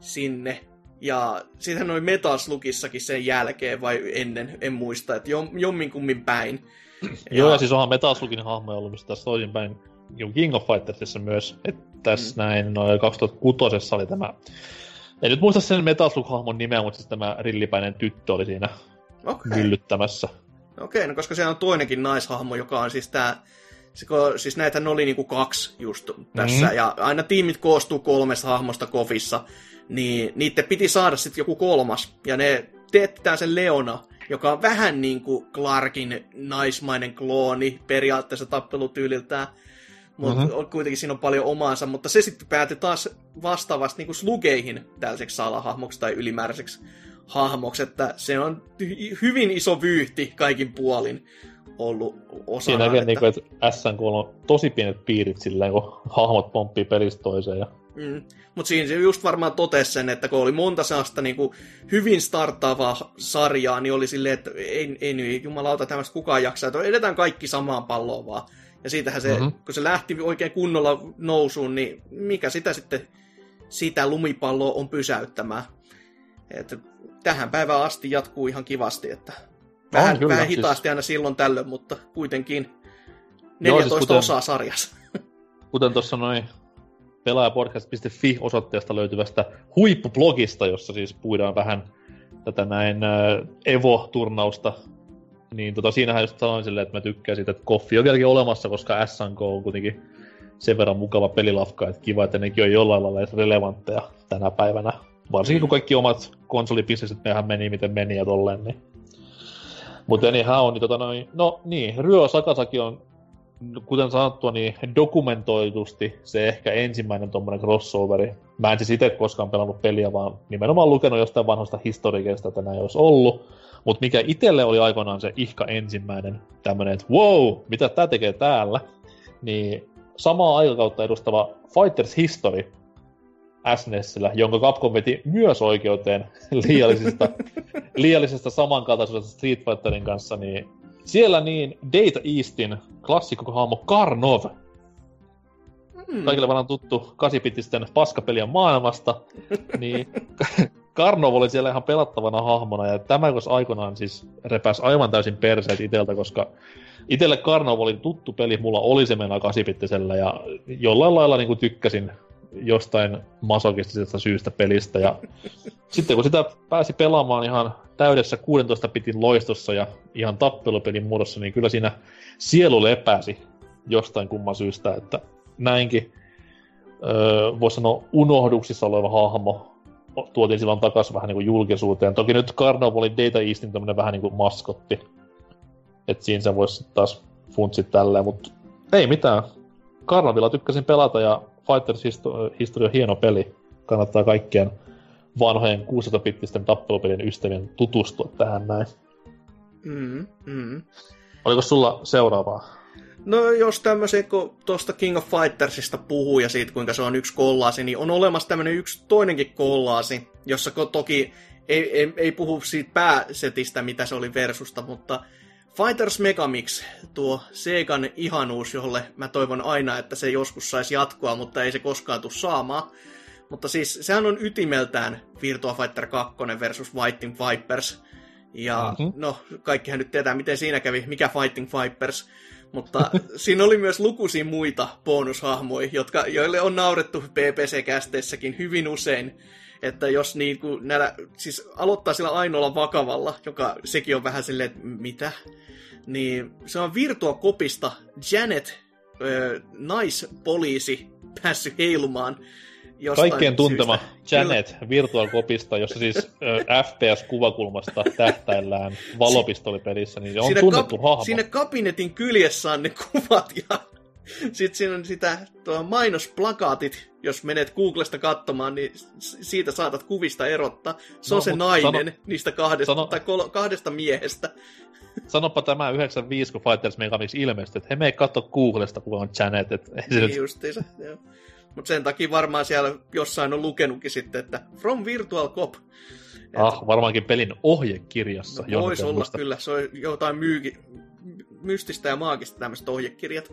D: sinne. Ja sitten noin Metal Sluggissakin sen jälkeen vai ennen, en muista, että jom, jomminkummin päin.
B: Joo, ja siis onhan Metal Slugin hahmoja ollut, mistä tässä toisinpäin King of Fightersissa myös. Että tässä mm. näin noin 2006 oli tämä... En nyt muista sen Metal Slug-hahmon nimeä, mutta siis tämä rillipäinen tyttö oli siinä
D: Okei.
B: myllyttämässä.
D: Okei, no koska siellä on toinenkin naishahmo, joka on siis. Se, ko- siis näitähän oli niinku kaksi just tässä,
B: Mhm.
D: ja aina tiimit koostuu kolmesta hahmosta kofissa, niin niiden piti saada sitten joku kolmas, ja ne teettää sen Leona, joka on vähän niin kuin Clarkin naismainen klooni periaatteessa tappelutyyliltään, mutta
B: Mhm.
D: mm-hmm. kuitenkin siinä on paljon omaansa, mutta se sitten päätyi taas vastaavasti niin kuin slugeihin tällaiseksi salahahmoksi tai ylimääräiseksi hahmoksi, että se on hy- hyvin iso vyyhti kaikin puolin ollut osana.
B: Siinä näkee,
D: että,
B: niinku, että SNK on tosi pienet piirit silleen, kun hahmot pomppii pelistä toiseen. Ja...
D: mm, mutta siinä se just varmaan totesi sen, että kun oli monta sellaista niin kuin hyvin starttaavaa sarjaa, niin oli silleen, että ei, ei nyt jumalauta tämmöistä kukaan jaksaa, että edetään kaikki samaan palloon vaan. Ja siitähän se,
B: Mhm.
D: mm-hmm. kun se lähti oikein kunnolla nousuun, niin mikä sitä sitten sitä lumipalloa on pysäyttämään. Että tähän päivään asti jatkuu ihan kivasti, että vähän,
B: kyllä,
D: vähän
B: siis-
D: hitaasti aina silloin tällöin, mutta kuitenkin
B: Joo,
D: 14
B: siis kuten-
D: osaa sarjassa. *laughs*
B: Kuten tuossa noin pelaajapodcast.fi osoitteesta löytyvästä huippublogista, jossa siis puidaan vähän tätä näin äh, Evo-turnausta, niin tota, siinähän just sanoin silleen, että mä tykkään siitä, että Koffi on vieläkin olemassa, koska SNK on kuitenkin sen verran mukava pelilafka, että kiva, että nekin on jollain lailla edes relevantteja tänä päivänä. Varsinkin kun kaikki omat konsolibisneset mehän meni miten meni ja tolleen, niin mutta anyhow, niin tota noin, no niin, Ryö Sakasaki on, kuten sanottua, niin dokumentoidusti se ehkä ensimmäinen tommonen crossoveri. Mä en siis itse koskaan pelannut peliä, vaan nimenomaan lukenut jostain vanhasta historiikesta, että näin olisi ollut. Mutta mikä itselle oli aikoinaan se ihka ensimmäinen tämmönen, että wow, mitä tää tekee täällä, niin samaa aikakautta edustava Fighters History SNESillä, jonka Capcom veti myös oikeuteen *laughs* liiallisista, liiallisesta samankaltaisuudesta Street Fighterin kanssa, niin siellä niin Data Eastin klassikkohahmo Karnov,
D: Hmm.
B: kaikille varmaan tuttu kasipitisten paskapelien maailmasta, niin *laughs* Karnov oli siellä ihan pelattavana hahmona, ja tämä jos aikoinaan siis repäs aivan täysin perseet iteltä, koska itelle Karnov oli tuttu peli, mulla oli se mennä kasipittisellä, ja jollain lailla niin kuin tykkäsin jostain masokistisesta syystä pelistä, ja sitten kun sitä pääsi pelaamaan ihan täydessä 16 pitin loistossa ja ihan tappelupelin muodossa, niin kyllä siinä sielu lepäsi jostain kumman syystä, että näinkin öö, voisi sanoa unohduksissa oleva hahmo tuotiin silloin takaisin vähän niin kuin julkisuuteen. Toki nyt Carnival oli Data Eastin tämmönen vähän niin kuin maskotti. että siinä se voisi taas funtsit tälleen, mutta ei mitään. Carnavilla tykkäsin pelata ja Fighters Histo- History on hieno peli. Kannattaa kaikkien vanhojen 16-bittisten tappelupelien ystävien tutustua tähän näin.
D: Mm, mm.
B: Oliko sulla seuraavaa?
D: No jos tämmöisen, kun tuosta King of Fightersista puhuu ja siitä, kuinka se on yksi kollaasi, niin on olemassa tämmöinen yksi toinenkin kollaasi, jossa toki ei, ei, ei puhu siitä pääsetistä, mitä se oli versusta, mutta Fighters Megamix, tuo Segan ihanuus, jolle mä toivon aina, että se joskus saisi jatkoa, mutta ei se koskaan tule saamaan. Mutta siis sehän on ytimeltään Virtua Fighter 2 versus Fighting Vipers. Ja mm-hmm. no, kaikkihan nyt tietää, miten siinä kävi, mikä Fighting Vipers. Mutta *laughs* siinä oli myös lukuisia muita bonushahmoja, jotka, joille on naurettu PPC-kästeissäkin hyvin usein. Että jos niin kuin näillä, siis aloittaa sillä ainoalla vakavalla, joka sekin on vähän silleen, että mitä? Niin se on Virtua Kopista Janet, ö, naispoliisi, päässyt heilumaan
B: Kaikkien tuntema syystä. Janet Virtual Copista, jossa siis FPS-kuvakulmasta tähtäillään valopistolipelissä, niin se on siinä tunnettu kap- hahmo.
D: Siinä kabinetin kyljessä on ne kuvat ja sitten siinä on sitä tuo mainosplakaatit, jos menet Googlesta katsomaan, niin siitä saatat kuvista erottaa. Se no, on se nainen sano, niistä kahdesta, sano, tai kol- kahdesta miehestä.
B: Sanopa tämä 95, kun Fighters Megamix ilmestyi, että he mene katso Googlesta, kuka on Janet. Et ei
D: se niin justiinsa, joo. Mutta sen takia varmaan siellä jossain on lukenutkin sitten, että From Virtual Cop.
B: Ah, varmaankin pelin ohjekirjassa.
D: No, voisi olla muista. kyllä, se on jotain myyki, mystistä ja maagista tämmöiset ohjekirjat.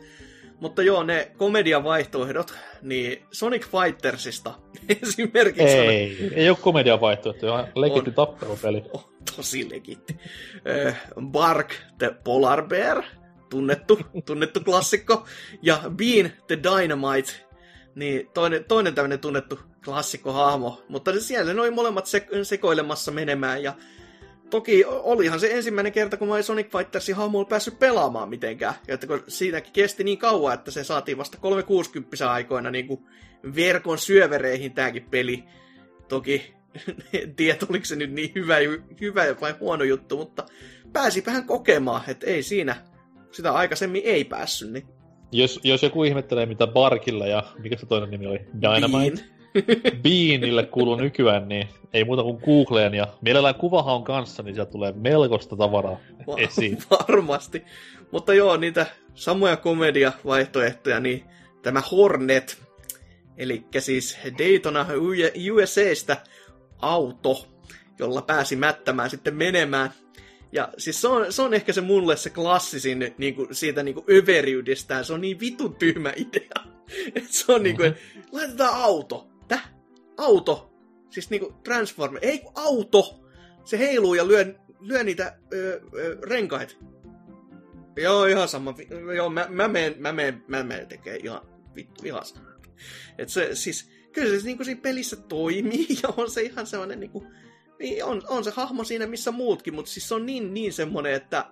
D: Mutta joo, ne komedian vaihtoehdot, niin Sonic Fightersista *laughs* esimerkiksi
B: Ei, on... ei ole komedian vaihtoehto, ihan legitti tappelupeli.
D: On, tosi legitti. Bark the Polar Bear, tunnettu, tunnettu klassikko, ja Bean the Dynamite, niin toinen, toinen tämmöinen tunnettu klassikkohahmo, mutta siellä noin molemmat se, sekoilemassa menemään ja Toki olihan se ensimmäinen kerta, kun mä Sonic Fightersin hahmolla päässyt pelaamaan mitenkään. Ja että kun siinäkin kesti niin kauan, että se saatiin vasta 360 aikoina niin kuin verkon syövereihin tämäkin peli. Toki en tiedä, oliko se nyt niin hyvä, hyvä vai huono juttu, mutta pääsipähän kokemaan, että ei siinä sitä aikaisemmin ei päässyt. Niin
B: jos, jos joku ihmettelee, mitä Barkilla ja mikä se toinen nimi oli? Dynamite? Bean. *laughs* Beanille kuuluu nykyään, niin ei muuta kuin Googleen ja mielellään kuvahaun kanssa, niin sieltä tulee melkoista tavaraa Va- esiin. *laughs*
D: Varmasti. Mutta joo, niitä samoja komedia-vaihtoehtoja, niin tämä Hornet, eli siis Daytona USAstä auto, jolla pääsi mättämään sitten menemään ja siis se on, se on ehkä se mulle se klassisin niin kuin, siitä niin kuin överiydestään. Se on niin vitun tyhmä idea. *laughs* Et se on niin kuin, mm-hmm. laitetaan auto. Auto. Siis niin kuin Transformer. Ei auto. Se heiluu ja lyö, lyö niitä ö, ö, renkaita. Joo, ihan sama. Joo, mä, mä meen, mä meen, mä meen tekee ihan vittu ihan sama. Et se siis, kyllä se niin kuin siinä pelissä toimii *laughs* ja on se ihan sellainen niin kuin, niin on, on se hahmo siinä missä muutkin, mutta siis se on niin, niin semmonen, että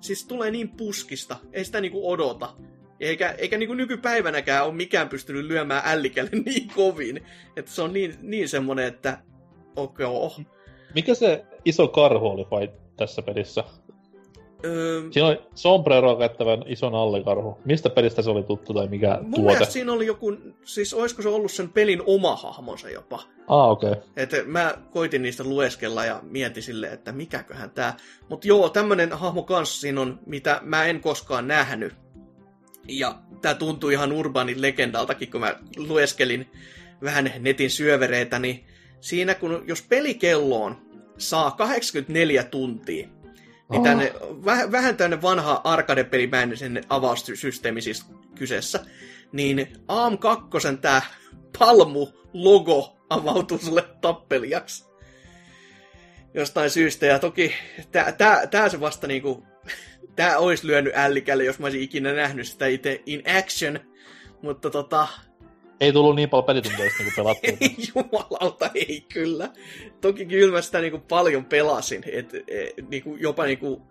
D: siis tulee niin puskista, ei sitä niinku odota. Eikä, eikä niinku nykypäivänäkään ole mikään pystynyt lyömään ällikälle *laughs* niin kovin. Että se on niin, niin semmonen, että okei. Okay.
B: Mikä se iso karhu oli vai tässä pelissä? Öö, siinä oli sombreroa käyttävän ison allikarhu. Mistä pelistä se oli tuttu tai mikä
D: mun tuote? siinä oli joku, siis olisiko se ollut sen pelin oma hahmonsa jopa.
B: Ah, okei. Okay.
D: Mä koitin niistä lueskella ja mietin sille, että mikäköhän tää. Mut joo, tämmönen hahmo kanssa siinä on, mitä mä en koskaan nähnyt. Ja tää tuntuu ihan urbaanin legendaltakin, kun mä lueskelin vähän netin syövereitä, niin siinä kun, jos pelikelloon saa 84 tuntia, niin tänne, väh, vähän tänne vanha arcade-pelimäinen avaussysteemi siis kyseessä. Niin AM2 tää Palmu-logo avautuu sulle tappelijaksi. Jostain syystä. Ja toki tää se vasta niinku... Tää olisi lyönyt ällikälle, jos mä olisin ikinä nähnyt sitä itse in action. Mutta tota,
B: ei tullut niin paljon pelitunteista niin pelattua. *laughs*
D: ei jumalauta, ei kyllä. Toki kyllä mä sitä niin kuin paljon pelasin. Et, et, niin kuin, jopa niin kuin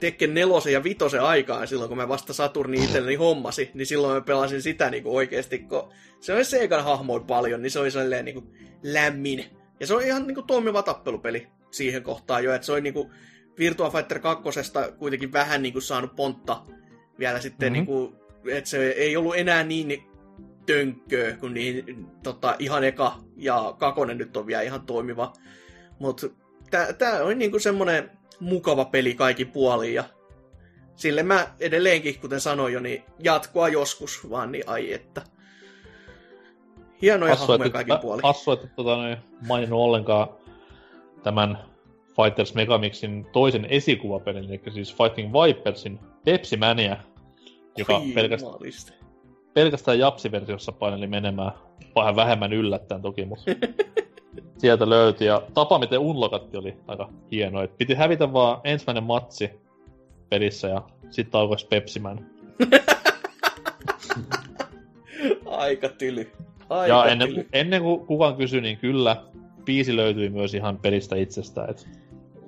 D: Tekken nelosen ja vitosen aikaan silloin, kun mä vasta Saturni itselleni hommasi, niin silloin mä pelasin sitä niin kuin oikeasti, kun se oli Segan hahmoin paljon, niin se oli sellainen niin kuin lämmin. Ja se oli ihan niin kuin toimiva tappelupeli siihen kohtaan jo, että se oli niin kuin Virtua Fighter 2 kuitenkin vähän niin kuin saanut pontta vielä sitten, mm-hmm. niin kuin, että se ei ollut enää niin tönkköä, kun niin, tota, ihan eka ja kakonen nyt on vielä ihan toimiva. Mutta tää on niinku semmonen mukava peli kaikki puoliin ja sille mä edelleenkin, kuten sanoin jo, niin jatkoa joskus vaan, niin ai että. Hienoja
B: Hassu,
D: hahmoja
B: mä-
D: puolin.
B: hassu, että tota, noin, maininnut ollenkaan tämän Fighters Megamixin toisen esikuvapelin, eli siis Fighting Vipersin Pepsi Mania, joka
D: Oi
B: pelkästään, pelkästään Japsi-versiossa paineli menemään vähän vähemmän yllättäen toki, mutta *laughs* sieltä löytyi. Ja tapa, miten unlokatti oli aika hieno. Et piti hävitä vaan ensimmäinen matsi pelissä ja sitten alkoisi Pepsi Man. *laughs*
D: Aika tyly. Aika
B: Ja ennen,
D: tyly.
B: ennen kuin kukaan kysyi, niin kyllä biisi löytyi myös ihan pelistä itsestään. Et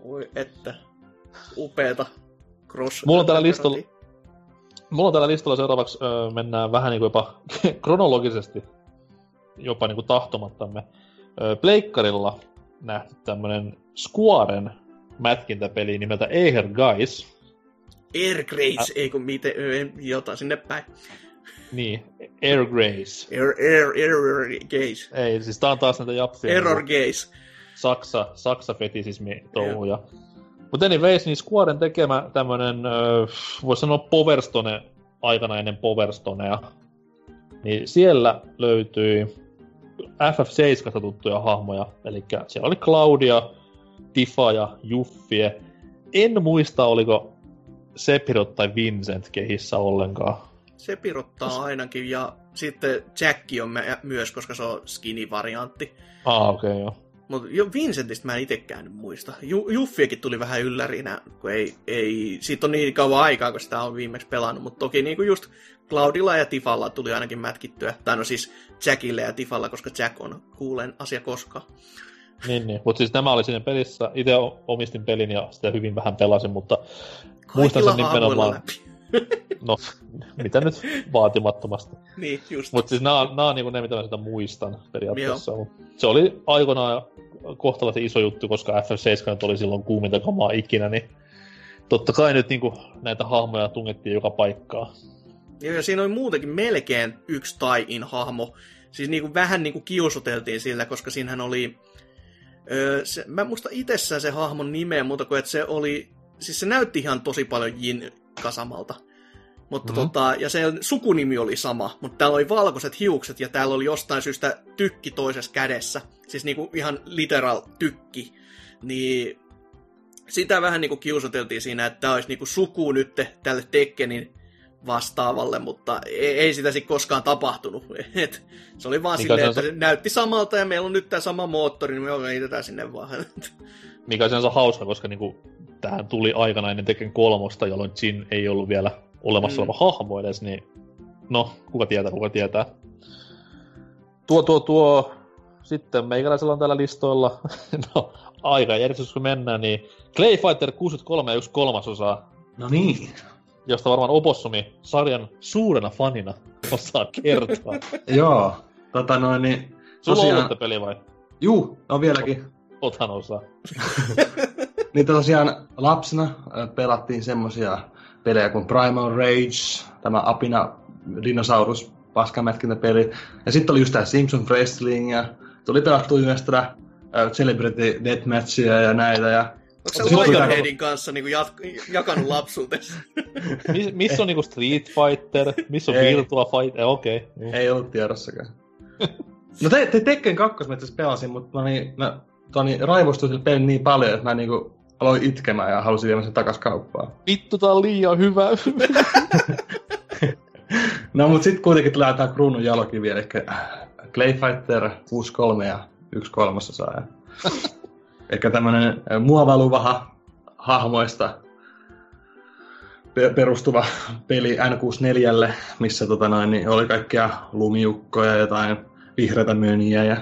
D: Oi että. Upeeta. Cross.
B: Mulla on täällä listalla- Mulla on täällä listalla seuraavaksi öö, mennään vähän niin kuin jopa *laughs* kronologisesti, jopa niin kuin tahtomattamme. Öö, Pleikkarilla nähty tämmönen Squaren mätkintäpeli nimeltä Eiher Guys.
D: Air Grace, ei kun miten, ö, jotain sinne päin.
B: Niin, Air Grace.
D: Air, air, error gaze.
B: Ei, siis tää on taas näitä japsia.
D: Error gaze.
B: Saksa, Saksa fetisismi touhuja. Mutta anyways, niin Squaren tekemä tämmönen, voisi sanoa Powerstone aikana ennen Powerstonea. Niin siellä löytyi FF7 tuttuja hahmoja. Eli siellä oli Claudia, Tifa ja Juffie. En muista, oliko Sephiroth tai Vincent kehissä ollenkaan.
D: Se pirottaa ainakin, ja sitten Jack on mä- myös, koska se on skinny-variantti.
B: Ah, okei, okay, joo.
D: Mutta jo Vincentistä mä en itekään nyt muista. Ju, Juffiekin tuli vähän yllärinä, kun ei, ei, siitä on niin kauan aikaa, kun sitä on viimeksi pelannut. Mutta toki niin kuin just Cloudilla ja Tifalla tuli ainakin mätkittyä. Tai no siis Jackille ja Tifalla, koska Jack on kuulen asia koskaan.
B: Niin, niin. Mutta siis nämä oli siinä pelissä. Itse omistin pelin ja sitä hyvin vähän pelasin, mutta Muistan sen
D: Kaikilla
B: nimenomaan.
D: läpi. *laughs*
B: no, mitä nyt vaatimattomasti.
D: Niin, just.
B: Mutta siis nämä, nämä on niinku ne, mitä mä sitä muistan periaatteessa. Mut Se oli aikoinaan kohtalaisen iso juttu, koska FF7 nyt oli silloin kuuminta kamaa ikinä, niin totta kai nyt niinku näitä hahmoja tungettiin joka paikkaa.
D: Joo, ja siinä oli muutenkin melkein yksi tai-in hahmo. Siis niinku vähän niinku kiusoteltiin sillä, koska siinähän oli... Öö, se, mä en muista itsessään se hahmon nimeä, mutta kuin että se oli... Siis se näytti ihan tosi paljon Jin Kasamalta. Mutta
C: Mhm.
D: mm-hmm. tota, ja se sukunimi oli sama, mutta täällä oli valkoiset hiukset ja täällä oli jostain syystä tykki toisessa kädessä. Siis niinku ihan literal tykki. Niin sitä vähän niinku kiusoteltiin siinä, että tämä olisi niinku suku nyt tälle Tekkenin vastaavalle, mutta ei, ei sitä sitten koskaan tapahtunut. *laughs* Et se oli vaan
B: Mikä
D: silleen, että se näytti samalta ja meillä on nyt tämä sama moottori, niin me heitetään sinne vaan.
B: Mikä on sinänsä hauska, koska niinku, tähän tuli aikana ennen Tekken kolmosta, jolloin Jin ei ollut vielä olemassa
D: Mm.
B: oleva hahmo edes, niin no, kuka tietää, kuka tietää. Tuo, tuo, tuo, sitten meikäläisellä on täällä listoilla, *laughs* no, aika järjestys kun mennään, niin Clay Fighter 63 ja yksi kolmasosaa,
C: No niin.
B: josta varmaan Opossumi sarjan suurena fanina *laughs* osaa kertoa. *laughs*
C: Joo. Tota noin, niin...
B: Sulla on
C: Tosiaan-
B: ollut peli vai?
C: Juu, on vieläkin.
B: Otan osaa.
C: Niin tosiaan lapsena ö, pelattiin semmosia pelejä kuin Primal Rage, tämä Apina dinosaurus paskamätkintäpeli. Ja sitten oli just tää Simpson Wrestling ja tuli pelattu myös tätä Celebrity Deathmatchia ja näitä. Ja...
D: Onko se Lionheadin kanssa niin jat- jakanut lapsuutesi? *laughs*
B: Mis, missä on niinku Street Fighter? Missä on
C: Ei.
B: Virtua Fighter? Eh, Okei. Okay. Niin.
C: Ei ollut tiedossakaan. *laughs* No te, te Tekken 2 mä pelasin, mutta mä, niin, mä toni, raivostuin sille pelin niin paljon, että mä niinku aloin itkemään ja halusin viemään sen takas kauppaan.
B: Vittu, tää on liian hyvä. *laughs*
C: No mut sit kuitenkin tulee tää kruunun jalokivi, eli Clay Fighter 63 ja 1 kolmasosa. Ja... *laughs* eli tämmönen muovailuvaha hahmoista pe- perustuva peli N64, missä tota noin, niin oli kaikkia lumiukkoja, jotain vihreitä myniä ja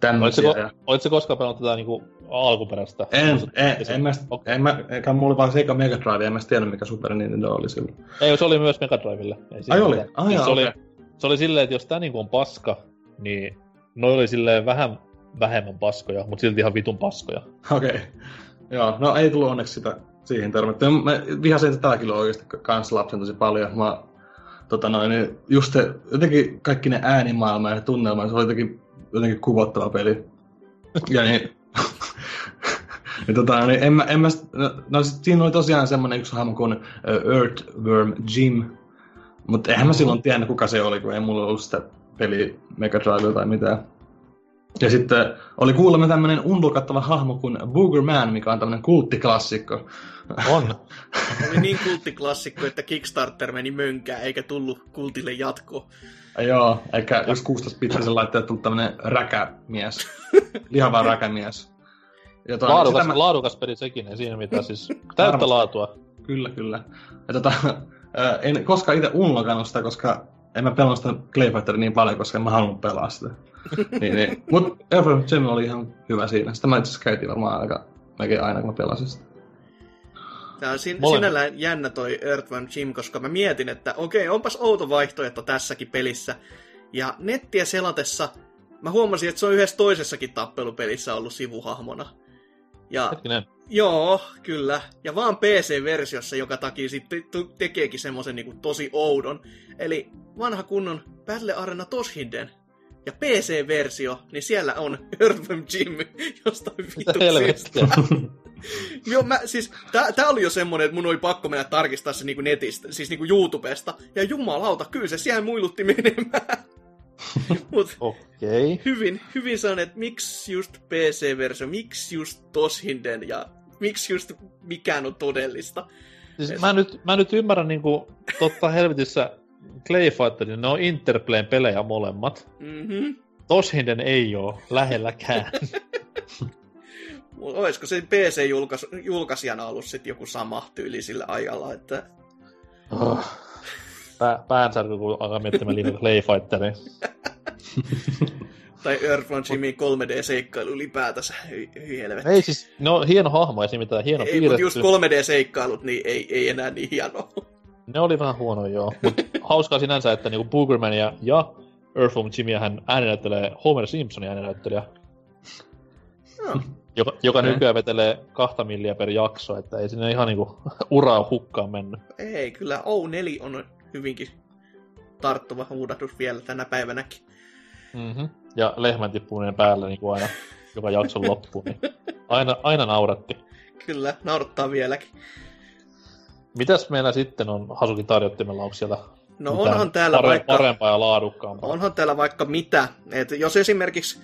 C: tämmöisiä.
B: Oletko,
C: Ja...
B: oletko koskaan pelannut tätä niinku alkuperäistä?
C: En, en,
B: Esim-
C: en, mä,
B: Okei.
C: en mä, eikä mulla oli vaan Sega Mega Drive, en mä tiennyt mikä Super Nintendo oli silloin.
B: Ei, se oli myös Mega Drivelle.
C: Ai oli? Ah,
B: Siis
C: jaa,
B: se, oli,
C: okei.
B: se oli silleen, että jos tää niinku on paska, niin noi oli silleen vähän vähemmän paskoja, mutta silti ihan vitun paskoja.
C: Okei. Okay. Joo, no ei tullut onneksi sitä siihen törmätty. Mä vihasin tätä kyllä oikeasti kans lapsen tosi paljon. Mä, tota noin, niin just se, jotenkin kaikki ne äänimaailma ja tunnelma, se oli jotenkin, jotenkin kuvottava peli. Ja niin, Ja tota, niin en mä, en mä, no, no sit siinä oli tosiaan semmoinen yksi hahmo kuin uh, Earthworm Jim, mutta eihän mä silloin tiennyt, kuka se oli, kun ei mulla ollut sitä peli Mega Drive tai mitään. Ja sitten oli kuulemma tämmöinen unlokattava hahmo kuin Booger Man, mikä on tämmöinen kulttiklassikko.
B: On. *laughs*
D: Oli niin kulttiklassikko, että Kickstarter meni mönkään, eikä tullut kultille jatkoa.
C: Ja joo, eikä jos 16-bittisen laitteet tullut tämmöinen räkämies. *laughs* Lihava räkämies. Ja toi-
B: Laadukas,
C: mä-
B: laadukas peli sekin, ei siinä mitään siis. Täyttä
C: Varmasti.
B: laatua.
C: Kyllä, kyllä. Ja tota, en koskaan itse unlokannut sitä, koska en mä pelannut sitä Clay Fighteria niin paljon, koska en mä halunnut pelaa sitä. *laughs* niin, niin. Mut Earthworm Jim oli ihan hyvä siinä. Sitä mä itse asiassa käytin varmaan aika melkein aina, kun mä pelasin sitä.
D: Tämä on sin-
B: Molemmat.
D: sinällään jännä toi Earthworm Jim, koska mä mietin, että okei, onpas outo vaihtoehto tässäkin pelissä. Ja nettiä selatessa mä huomasin, että se on yhdessä toisessakin tappelupelissä ollut sivuhahmona. Ja
B: Hetkinen.
D: joo, kyllä. Ja vaan PC-versiossa, joka takia sitten tekeekin semmoisen niinku tosi oudon. Eli vanha kunnon Battle Arena Toshinden. Ja PC-versio, niin siellä on Earthworm Jim, josta
B: Mitä
D: vittu? *laughs* Joo, mä, siis, tää, tää oli jo semmonen, että mun oli pakko mennä tarkistaa se niinku netistä, siis niinku YouTubesta. Ja jumalauta, kyllä se siellä muilutti menemään. *laughs* Mut
B: Okei.
D: hyvin, hyvin sanon, että miksi just PC-versio, miksi just Toshinden ja miksi just mikään on todellista.
B: Siis mä nyt, mä nyt ymmärrän niinku, totta helvetissä Clay Fighterin, ne on Interplayn pelejä molemmat.
D: Mhm.
B: Toshinden ei oo lähelläkään. *laughs*
D: Olisiko se PC-julkaisijana ollut sitten joku sama tyyli sillä ajalla, että
B: Oh. Pää, päänsärky, kun alkaa miettimään liikaa Clay Fighteria. *laughs*
D: tai Earthworm Jimin 3D-seikkailu ylipäätänsä, hyi, hyi helvetti.
B: Ei siis, ne on hieno hahmo, ei siinä mitään hieno
D: Ei, mutta
B: piirretty.
D: just 3D-seikkailut, niin ei, ei enää niin hienoa.
B: Ne oli vähän huono, joo. Mut hauskaa sinänsä, että niinku Boogermania ja Earthworm Jimia hän ääninäyttelee Homer Simpsonin ääninäyttelijä,
D: No,
B: joka, joka
C: Okei.
B: nykyään vetelee kahta milliä per jakso, että ei sinne ihan niinku *laughs* uraa hukkaan mennyt.
D: ei, kyllä O4 on hyvinkin tarttuva huudahdus vielä tänä päivänäkin.
B: Mm-hmm. Ja lehmän tippuminen päällä niinku aina joka jakson loppuun, niin aina, aina nauratti.
D: Kyllä, naurattaa vieläkin.
B: Mitäs meillä sitten on Hasukin tarjottimella, onko siellä
D: No onhan täällä
B: pare-
D: vaikka...
B: parempaa ja laadukkaampaa?
D: Onhan täällä vaikka mitä. Et jos esimerkiksi,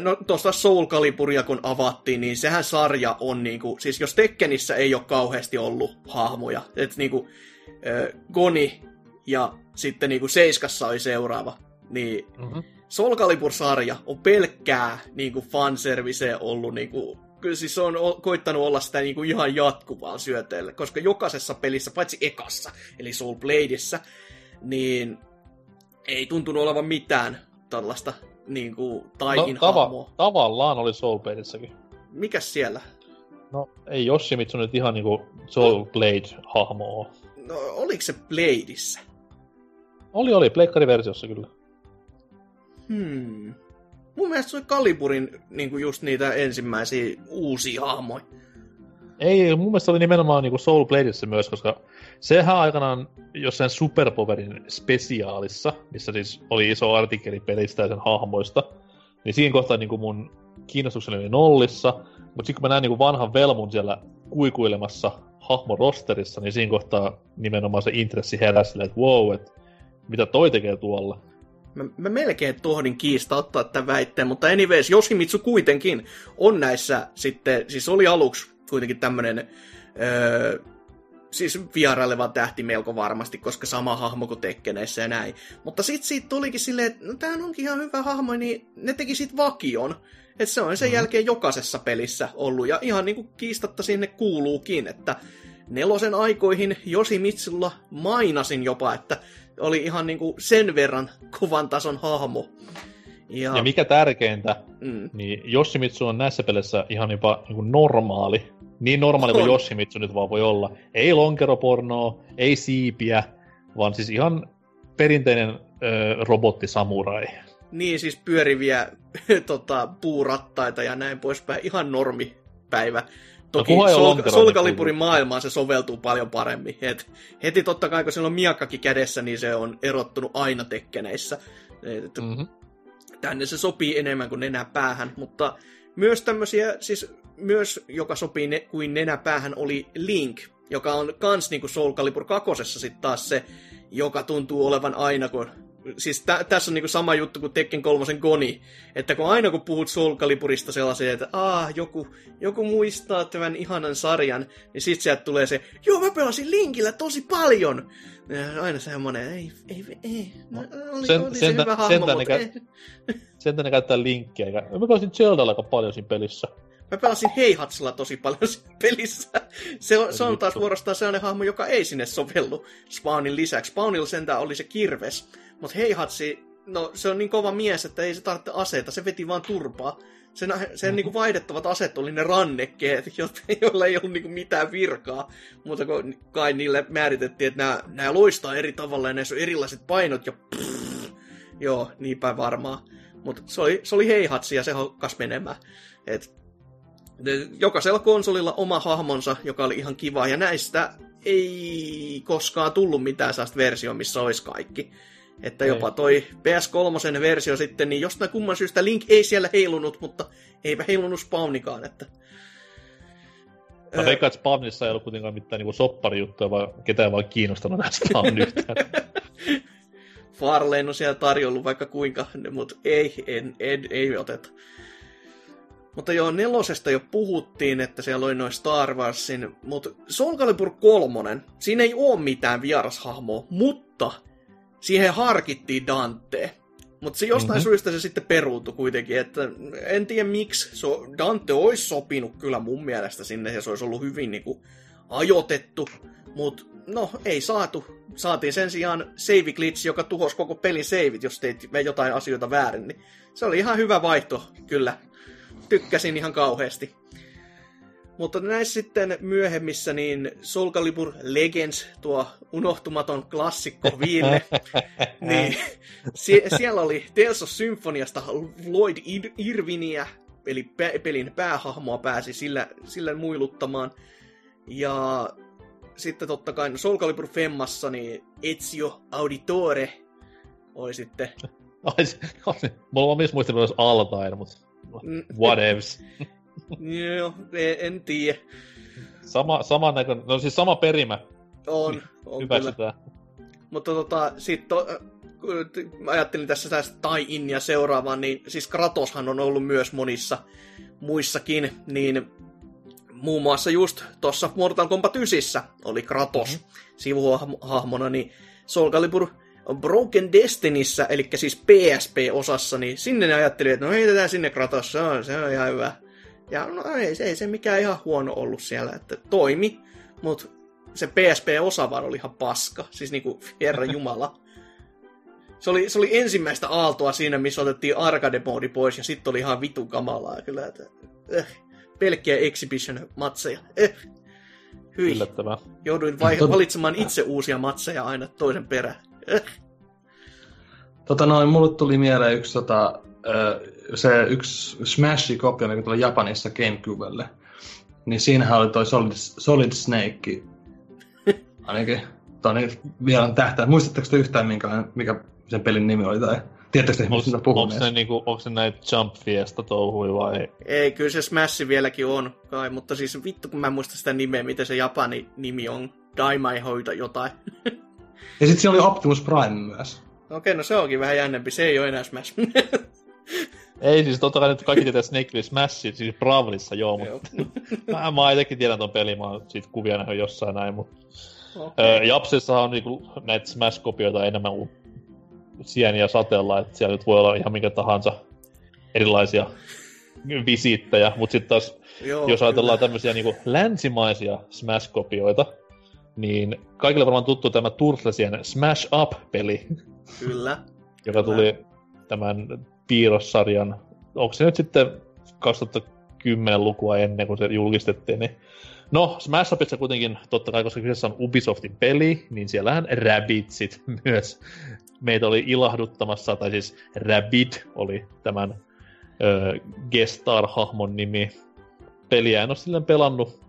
D: no tuosta Soul Caliburia kun avattiin, niin sehän sarja on niinku, siis jos Tekkenissä ei ole kauheasti ollut hahmoja, että niinku ö, Goni ja sitten niinku Seiskassa oli seuraava, niin
B: Mm-hmm.
D: Soul Calibur-sarja on pelkkää niinku fanserviceä ollut niinku, kyllä siis se on koittanut olla sitä niinku ihan jatkuvaa syöteellä, koska jokaisessa pelissä, paitsi ekassa, eli Soul Bladeissa, niin ei tuntunut olevan mitään tällaista niinku
B: No,
D: taikin
B: tava-
D: hahmoa.
B: tavallaan oli Soul Bladessäkin.
D: Mikäs siellä?
B: No, ei Yoshimitsu nyt ihan niinku Soul Blade-hahmo oo.
D: No, oliko se Bladeissa?
B: Oli, oli, pleikkariversiossa kyllä.
D: Hmm. Mun mielestä se oli Kaliburin niinku just niitä ensimmäisiä uusia hahmoja.
B: Ei, mun mielestä se oli nimenomaan niinku Soul Bladeissa myös, koska sehän aikanaan jossain Superpowerin spesiaalissa, missä siis oli iso artikkeli pelistä ja sen hahmoista, niin siinä kohtaa niinku mun kiinnostukseni oli nollissa, mutta sitten kun mä näin niinku vanhan Velmun siellä kuikuilemassa hahmorosterissa, niin siinä kohtaa nimenomaan se intressi heräsi että wow, että mitä toi tekee tuolla.
D: Mä, mä melkein tohdin kiista ottaa tämän väitteen, mutta anyways, Yoshimitsu kuitenkin on näissä sitten, siis oli aluksi kuitenkin tämmönen öö, siis vieraileva tähti melko varmasti, koska sama hahmo kuin Tekkeneissä ja näin. Mutta sitten siitä tulikin silleen, että no tämähän onkin ihan hyvä hahmo, niin ne teki siitä vakion. Että se on sen jälkeen jokaisessa pelissä ollut, ja ihan niinku kiistatta sinne kuuluukin, että nelosen aikoihin Yoshimitsulla mainasin jopa, että oli ihan niinku sen verran kovan tason hahmo. Ja,
B: Ja mikä tärkeintä,
D: mm,
B: niin Yoshimitsu on näissä peleissä ihan jopa niin kuin normaali. Niin normaali kuin. Yoshimitsu nyt vaan voi olla. Ei lonkeropornoa, ei siipiä, vaan siis ihan perinteinen ö, robottisamurai.
D: niin siis pyöriviä *laughs* tota, puurattaita ja näin poispäin. Ihan normipäivä. Toki
B: kunhan ei ole
D: Sol-
B: kuuluu.
D: maailmaan se soveltuu paljon paremmin. Et heti totta kai, kun siellä on miakkakin kädessä, niin se on erottunut aina tekkeneissä. Et,
B: Mm-hmm.
D: tänne se sopii enemmän kuin nenä päähän, mutta Myös tämmöisiä, siis myös joka sopii ne, kuin nenäpäähän oli Link, joka on kans niinku Soul Calibur 2 sitten taas se, joka tuntuu olevan aina, kun siis tä, tässä on niinku sama juttu kuin Tekken kolmosen Goni, että kun aina kun puhut Soul Caliburista sellaisia, että aah, joku, joku muistaa tämän ihanan sarjan, niin sit sieltä tulee se, joo mä pelasin Linkillä tosi paljon. Ja aina semmonen, ei, ei, ei, no, oli,
B: Sen-
D: oli se
B: sentä-
D: hyvä hahmo, mutta ei.
B: Sen ne käyttää linkkiä. eikä- Mä pelasin Zeldalla aika paljon siinä pelissä.
D: Mä pelasin Heihatsilla tosi paljon *laughs* siinä pelissä. Se on, se on taas vuorostaan sellainen hahmo, joka ei sinne sovellu Spawnin lisäksi. Spawnilla sentään oli se kirves, mutta Heihatsi, no se on niin kova mies, että ei se tarvitse aseita, se veti vaan turpaa. Sen, sen niinku vaihdettavat aseet oli ne rannekkeet, *laughs* joilla ei ollut niinku mitään virkaa, mutta kai niille määritettiin, että nämä, nämä loistaa eri tavalla ja näissä on erilaiset painot ja pff, joo, niinpä varmaan. Mutta se oli, se oli heihatsi ja se hokkas menemään. Et jokaisella konsolilla oma hahmonsa, joka oli ihan kiva, ja näistä ei koskaan tullut mitään sellaista versiota, missä olisi kaikki. Että
B: Ei.
D: jopa toi PS3 versio sitten, niin jostain kumman syystä Link ei siellä heilunut, mutta eipä heilunut Spawnikaan, että...
B: Mä veikkaan, että Spawnissa ei ollut kuitenkaan mitään niinku sopparijuttuja, vaan ketään vaan kiinnostanut näistä Spawn *laughs* yhtään.
D: Farlane on siellä tarjollut vaikka kuinka, mutta ei, en, en, ei oteta. Mutta joo, nelosesta jo puhuttiin, että siellä oli noin Star Warsin, mutta Soul Calibur 3, siinä ei ole mitään vierashahmoa, mutta siihen harkittiin Dante. Mutta se jostain
B: Mhm.
D: mm-hmm. syystä se sitten peruutui kuitenkin, että en tiedä miksi. So, Dante olisi sopinut kyllä mun mielestä sinne ja se olisi ollut hyvin niinku ajoitettu, mutta no ei saatu. Saatiin sen sijaan save glitch, joka tuhosi koko pelin saveit, jos teit jotain asioita väärin. Niin se oli ihan hyvä vaihto, kyllä. Tykkäsin ihan kauheasti. Mutta näissä sitten myöhemmissä, niin Soul Calibur Legends, tuo unohtumaton klassikko Viille, *laughs* niin sie- siellä oli Tales of Symphoniasta Lloyd Ir- Irviniä, eli pe- pelin päähahmoa pääsi sillä, sillä muiluttamaan. Ja sitten totta kai no Soul Calibur Femmassa, niin Ezio Auditore oli sitten... *laughs*
B: Se- Mulla on myös muistanut myös Altair, mutta
D: Mm,
B: whatevs. *laughs*
D: Joo, en, en tiedä.
B: Sama, sama näkö, no siis sama perimä,
D: On, on kyllä.
B: hyväksytään.
D: Mutta tota, sit to, mä ajattelin tässä tästä tie-inia seuraavaan, niin siis Kratoshan on ollut myös monissa muissakin, niin muun muassa just tuossa Mortal Kombat 9 oli Kratos mm-hmm. sivuhahmona, niin Soul Calibur Broken Destinyssä, eli siis PSP-osassa, niin sinne ne ajatteli, että no heitetään sinne Kratos, se on, se on ihan hyvä. Ja no ei, se ei se mikään ihan huono ollut siellä, että toimi, mutta se PSP-osa vaan oli ihan paska. Siis niinku, herra jumala. Se oli, se oli ensimmäistä aaltoa siinä, missä otettiin arcade-moodi pois, ja sitten oli ihan vitun kamalaa kyllä. Että, äh, pelkkiä exhibition-matseja. Äh. Hyi.
B: Yllättävää.
D: Jouduin vai- valitsemaan itse uusia matseja aina toisen perään. Äh.
C: Tota noin, mulle tuli mieleen yksi tota, se yksi Smash-kopio, mikä tuli Japanissa Gamecubelle. Niin siinähän oli toi Solid, Solid Snake. *laughs* Ainakin Toni vielä tähtää. Muistatteko te yhtään, minkä, mikä sen pelin nimi oli? Tai tiedättekö te, mistä
B: Onko
C: puhun?
B: se, niinku, onko se näitä Jump Fiesta touhui vai?
D: Ei, kyllä se Smash vieläkin on kai, mutta siis vittu kun mä en muista sitä nimeä, miten se Japani nimi on. Daimai hoita jotain.
C: Ja sitten siellä oli Optimus Prime myös.
D: Okei, no se onkin vähän jännempi, se ei ole enää Smash. *laughs*
B: Ei siis totta kai nyt kaikki tietää Snake Lee Smashit, siis Bravlissa joo, mutta *laughs* mä, mä itsekin tiedän ton pelin, mä oon siitä kuvia nähnyt jossain näin, mutta Öö, Japsissa on niinku näitä Smash-kopioita enemmän kuin sieniä satella, että siellä nyt voi olla ihan minkä tahansa erilaisia visiittejä, mutta sitten taas,
D: Joo,
B: jos ajatellaan
D: kyllä.
B: tämmöisiä niinku länsimaisia Smash-kopioita, niin kaikille varmaan tuttu tämä Turtlesien Smash Up-peli,
D: Kyllä. *laughs*
B: joka tuli tämän piirrossarjan, onko se nyt sitten 2010 lukua ennen kuin se julkistettiin, niin No, Smash Upissa kuitenkin, totta kai, koska kyseessä on Ubisoftin peli, niin siellähän Rabbitsit myös meitä oli ilahduttamassa, tai siis Rabbit oli tämän ö, Gestar-hahmon nimi. Peliä en ole silleen pelannut,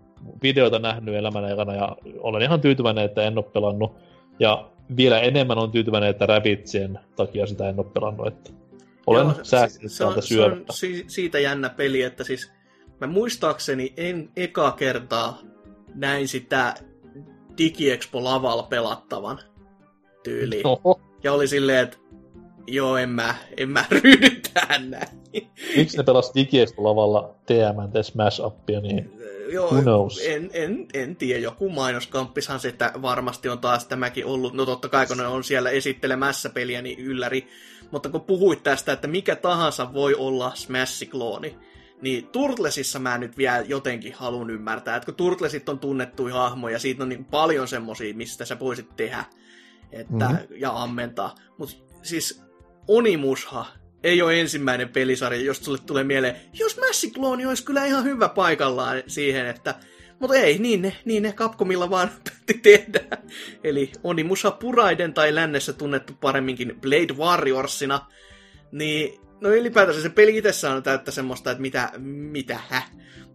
B: videoita nähnyt elämän aikana, ja olen ihan tyytyväinen, että en ole pelannut. Ja vielä enemmän on tyytyväinen, että Rabbitsien takia sitä en ole pelannut. Että Olen
D: Joo,
B: säästänyt
D: se on, se on si- siitä jännä peli, että siis mä muistaakseni en eka kertaa näin sitä DigiExpo lavalla pelattavan tyyliin.
B: Oho,
D: Ja oli silleen, että joo, en mä, en mä *laughs* ryhdy tähän näin.
B: miksi ne pelas Digiexpo lavalla TMNT Smash Upia, niin
D: Joo,
B: Who knows?
D: En, en, en tiedä, joku mainoskampishan sitä varmasti on taas tämäkin ollut. No totta kai, kun ne on siellä esittelemässä peliä, niin ylläri. Mutta kun puhuit tästä, että mikä tahansa voi olla Smash-klooni, niin Turtlesissa mä nyt vielä jotenkin haluan ymmärtää, että kun Turtlesit on tunnettuja hahmoja, siitä on niin paljon semmosia, mistä sä voisit tehdä että,
B: Mhm.
D: mm-hmm. ja ammentaa. Mutta siis Onimusha ei ole ensimmäinen pelisarja, josta sulle tulee mieleen, jos Mässiklooni olisi kyllä ihan hyvä paikallaan siihen, että mutta ei, niin ne, niin ne Capcomilla vaan *laughs* päätti tehdä. Eli Onimusha Puraiden tai lännessä tunnettu paremminkin Blade Warriorsina, niin no ylipäätänsä se peli itsessään on täyttä semmoista, että mitä, mitä hä.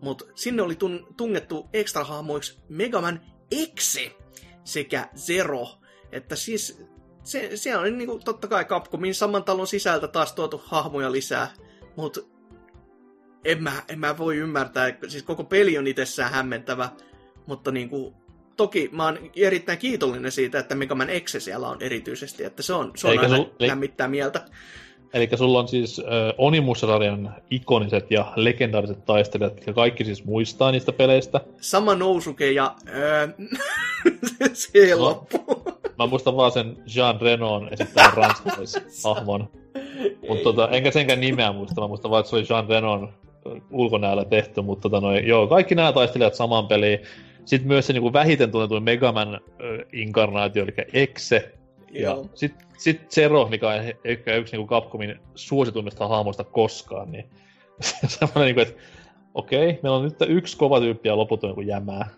D: Mutta sinne oli tun, tungettu ekstra hahmoiksi Megaman Exe sekä Zero. Että siis se, se on niinku, totta kai Capcomin saman talon sisältä taas tuotu hahmoja lisää, mutta en mä, en mä voi ymmärtää, siis koko peli on itsessään hämmentävä, mutta niinku, toki mä oon erittäin kiitollinen siitä, että Mega Man X siellä on erityisesti, että se on, se on aina
B: sul-
D: lämmittää mieltä.
B: Eli sulla on siis äh, Onimusarjan ikoniset ja legendaariset taistelijat, jotka kaikki siis muistaa niistä peleistä.
D: Sama Nousuke ja öö, *laughs* se
B: No.
D: loppu.
B: Mä muistan vaan sen Jean Renon esittämän *laughs* ranskalaishahmon. Mutta tota, enkä senkään nimeä muista, mä muistan vaan, että se oli Jean Renon ulkonäöllä tehty, mutta tota noin, joo, kaikki nämä taistelijat saman peliin. Sitten myös se niinku vähiten tunnetuin Megaman inkarnaatio, eli Exe. Ja sitten sit Zero, mikä on ehkä yksi niinku Capcomin suosituimmista hahmoista koskaan, niin *laughs* semmoinen, niinku, että okei, meillä on nyt yksi kova tyyppi ja loput on niinku jämää.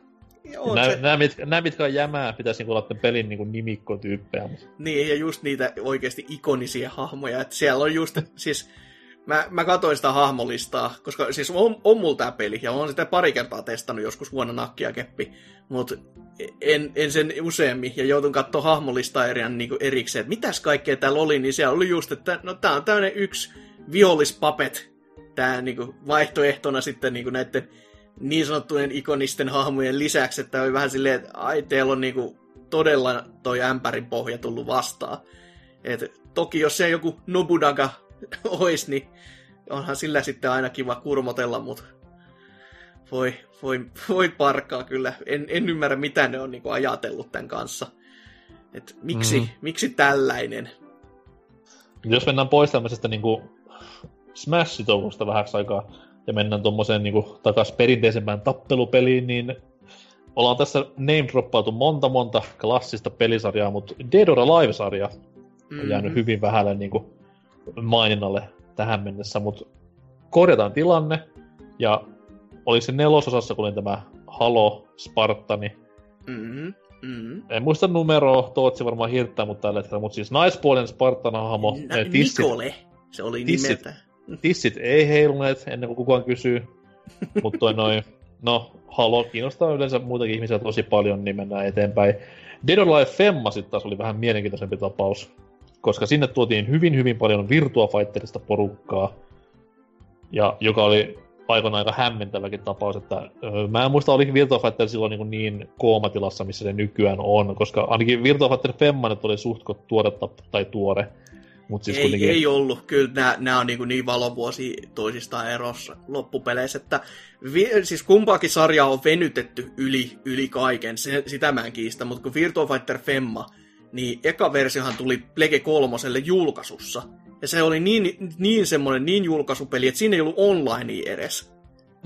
D: Joo,
B: Nämä,
D: se,
B: nämä, mitkä, nämä, mitkä on jämää, pitäisi niinku olla tämän pelin niinku nimikkotyyppejä. mutta-
D: Niin, ja just niitä oikeasti ikonisia hahmoja. Että siellä on just, *laughs* siis mä, mä katsoin sitä hahmolistaa, koska siis on, on mulla tää peli, ja olen sitä pari kertaa testannut joskus vuonna nakkia keppi, mutta en, en sen useammin, ja joutun katsoa hahmolistaa eriään niin erikseen, että mitäs kaikkea täällä oli, niin siellä oli just, että no tää on tämmönen yksi vihollispapet, tää niin vaihtoehtona sitten niin näiden niin sanottujen ikonisten hahmojen lisäksi, että oli vähän silleen, että ai teillä on niinku todella toi ämpärin pohja tullut vastaan. Et toki jos se joku Nobunaga *laughs* olisi, niin onhan sillä sitten aina kiva kurmotella, mutta voi, voi, voi parkaa kyllä. En, en ymmärrä, mitä ne on niinku ajatellut tämän kanssa. Et miksi,
B: Mm.
D: miksi tällainen?
B: Jos mennään pois tämmöisestä niinku Smash-touhusta vähäksi aikaa ja mennään tuommoiseen niinku takas perinteisempään tappelupeliin, niin ollaan tässä name droppautu monta monta klassista pelisarjaa, mutta Dead or Alive-sarja on jäänyt hyvin vähälle niinku maininnalle tähän mennessä, mutta korjataan tilanne, ja oli se nelososassa, kun oli tämä Halo Spartani,
D: Mm-hmm. Mm-hmm.
B: en muista numeroa, Tootsi varmaan hirttää mut tällä hetkellä, mutta siis naispuolen Spartan-hahmo,
D: Na-
B: eh, tissit,
D: Nikole, se oli
B: tissit.
D: nimeltä.
B: Tissit ei heiluneet ennen kuin kukaan kysyy, *laughs* mutta toi noin, no, Halo kiinnostaa yleensä muitakin ihmisiä tosi paljon, niin mennään eteenpäin. Dead or Alive Femma sitten taas oli vähän mielenkiintoisempi tapaus, koska sinne tuotiin hyvin hyvin paljon Virtua Fighterista porukkaa, ja joka oli aikoinaan aika hämmentäväkin tapaus, että öö, mä en muista, oliko Virtua Fighter silloin niin, niin koomatilassa, missä se nykyään on, koska ainakin Virtua Fighter Femma nyt oli suht tuore, tai tuore, mutta siis
D: ei,
B: kuitenkin...
D: ei ollut. Kyllä nämä, nämä on niin, niin valovuosi toisistaan erossa loppupeleissä, että vi, siis kumpaakin sarjaa on venytetty yli, yli kaiken, se, sitä mä en kiistä, mutta kun Virtua Fighter Femma, niin eka versiohan tuli Plege kolmoselle julkaisussa. Ja se oli niin, niin semmoinen niin julkaisupeli, että siinä ei ollut online edes.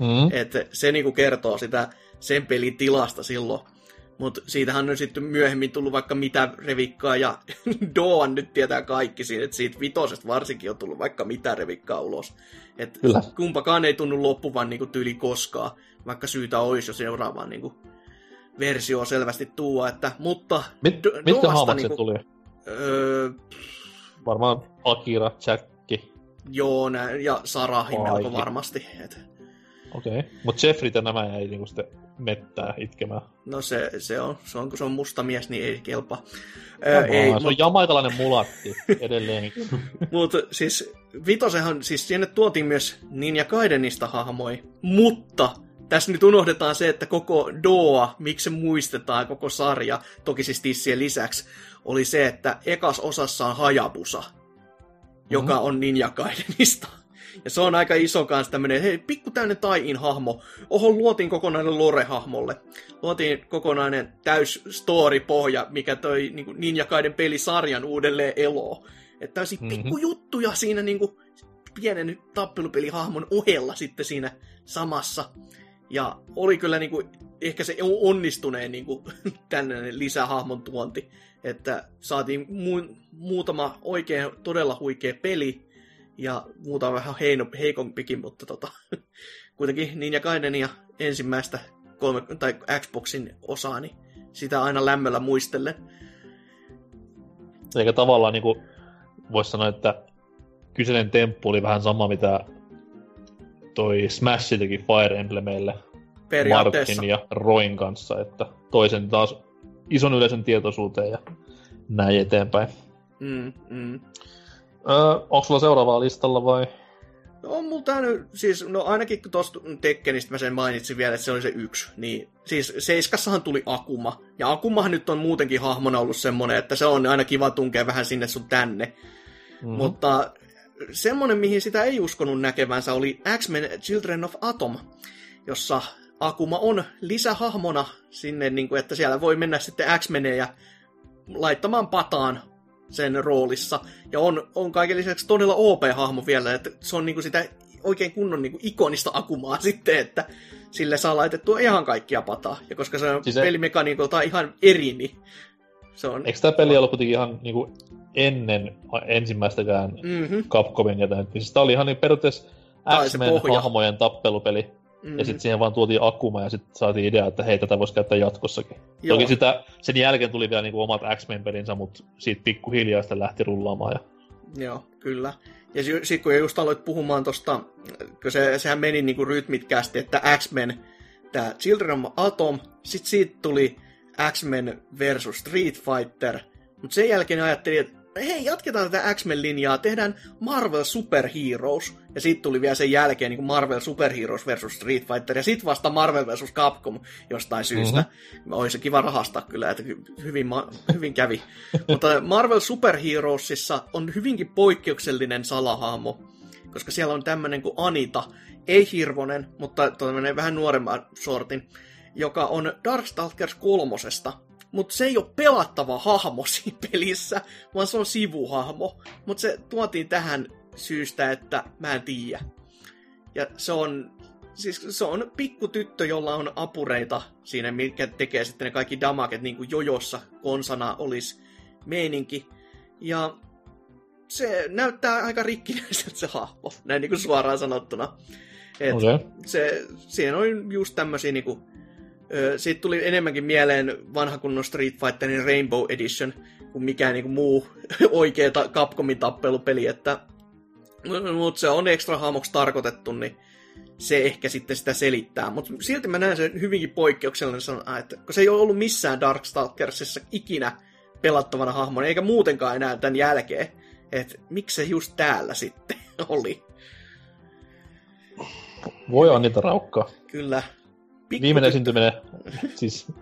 B: Mm.
D: Että se niinku kertoo sitä sen pelin tilasta silloin. Mutta siitähän on sitten myöhemmin tullut vaikka mitä revikkaa, ja *laughs* Doan nyt tietää kaikki siinä, että siitä vitosesta varsinkin on tullut vaikka mitä revikkaa ulos. Et
B: Kyllä.
D: kumpakaan ei tunnu loppuvan niinku tyyli koskaan, vaikka syytä olisi jo seuraavaan niinku versio selvästi tuua, että, mutta
B: Mit,
D: Do-
B: mitkä hahmot
D: niinku-
B: tuli?
D: öö,
B: Varmaan Akira, Jacki.
D: joo, nä, ja Sarahin
B: Ai.
D: melko varmasti. Et,
B: Okei. Okay. Mutta Jeffrey ja nämä ei niinku sitten mettää itkemään.
D: No se, se on, se on, kun se on musta mies, niin ei kelpaa.
B: Ää, ei, se mut... on jamaikalainen mulatti *laughs* edelleenkin.
D: mutta siis vitosehan, siis sinne tuotiin myös Ninja Gaidenista hahmoi, mutta tässä nyt unohdetaan se, että koko Doa, miksi se muistetaan, koko sarja, toki siis tissien lisäksi, oli se, että ekas osassa on Hayabusa, mm-hmm. joka on Ninja Gaidenista. Ja se on aika iso kanssa tämmönen, hei, pikku tämmönen tai hahmo. Oho, luotiin kokonainen lore-hahmolle. Luotiin kokonainen täys story-pohja, mikä toi niin Ninja Gaiden pelisarjan uudelleen eloon. Että tämmöisiä mm-hmm. pikkujuttuja siinä niin kuin, pienen tappelupelihahmon ohella sitten siinä samassa. Ja oli kyllä niin kuin, ehkä se onnistuneen niin kuin, *laughs* tällainen lisähahmon tuonti, että saatiin mu- muutama oikein todella huikea peli, ja muutama vähän heino, heikompikin, mutta tota, *laughs* kuitenkin Ninja ja ensimmäistä kolme, tai Xboxin osaa, niin sitä aina lämmöllä muistellen.
B: Eikä tavallaan niin voisi sanoa, että kyseinen temppu oli vähän sama, mitä toi Smash teki Fire Emblemille Martin ja Roin kanssa, että toisen taas ison yleisön tietoisuuteen ja näin eteenpäin.
D: Mm, mm.
B: Öö, onko sulla seuraavaa listalla vai?
D: No on mulla nyt, siis, no ainakin kun tuosta Tekkenistä mä sen mainitsin vielä, että se oli se yksi, niin siis Seiskassahan tuli Akuma, ja Akumahan nyt on muutenkin hahmona ollut semmonen, että se on aina kiva tunkea vähän sinne sun tänne. Mm-hmm. Mutta semmonen, mihin sitä ei uskonut näkevänsä, oli X-Men Children of Atom, jossa Akuma on lisähahmona sinne, niin kuin, että siellä voi mennä sitten X-Menejä laittamaan pataan sen roolissa. Ja on, on kaiken lisäksi todella OP-hahmo vielä, että se on niinku sitä oikein kunnon niinku ikonista akumaa *laughs* sitten, että sille saa laitettua ihan kaikkia pataa. Ja koska se on siis pelimekaniikolta ihan eri, niin se on...
B: Eikö tämä peli ollut kuitenkin ihan niinku ennen ensimmäistäkään mm-hmm. Capcomin? Niin siis tämä oli ihan niin periaatteessa X-Men-hahmojen tappelupeli. Mm-hmm. Ja sitten siihen vaan tuotiin Akuma ja sitten saatiin idea, että hei, tätä voisi käyttää jatkossakin. Joo. Toki sitä, sen jälkeen tuli vielä niinku omat X-Men-pelinsä, mutta siitä pikkuhiljaa sitä lähti rullaamaan. Ja...
D: Joo, kyllä. Ja sitten kun just aloit puhumaan tosta, kun se, sehän meni niinku rytmitkästi, että X-Men, tämä Children of Atom, sitten siitä tuli X-Men versus Street Fighter, mutta sen jälkeen ajattelin, että hei, jatketaan tätä X-Men-linjaa, tehdään Marvel Super Heroes. Ja sitten tuli vielä sen jälkeen niin Marvel Super Heroes versus Street Fighter, ja sitten vasta Marvel versus Capcom jostain syystä. Mm-hmm. Olisi kiva rahastaa kyllä, että hyvin, ma- hyvin kävi. *laughs* Mutta Marvel Super Heroesissa on hyvinkin poikkeuksellinen salahahmo, koska siellä on tämmöinen kuin Anita, ei hirvonen, mutta tämmöinen vähän nuoremman sortin, joka on Darkstalkers kolmosesta, mutta se ei ole pelattava hahmo *laughs* siinä pelissä, vaan se on sivuhahmo. Mutta se tuotiin tähän syystä, että mä en tiedä. Ja se on, siis se on pikku tyttö, jolla on apureita siinä, mikä tekee sitten ne kaikki damaket, niin kuin jojossa konsana olisi meininki. Ja se näyttää aika rikkinäiseltä se hahmo, näin niin kuin suoraan sanottuna. Et okay. se, siinä on just tämmöisiä niin kuin siitä tuli enemmänkin mieleen vanha kunnon Street Fighterin Rainbow Edition kuin mikään niin kuin muu *laughs* oikea Capcomin tappelupeli, että mutta se on extra hahmoksi tarkoitettu, niin se ehkä sitten sitä selittää. Mutta silti mä näen sen hyvinkin poikkeuksellinen, että kun se ei ole ollut missään Darkstalkersissa ikinä pelattavana hahmona, eikä muutenkaan enää tämän jälkeen. Että miksi se just täällä sitten *laughs* oli?
B: Voi on niitä raukkaa.
D: Kyllä.
B: Pikku Viimeinen esiintyminen, siis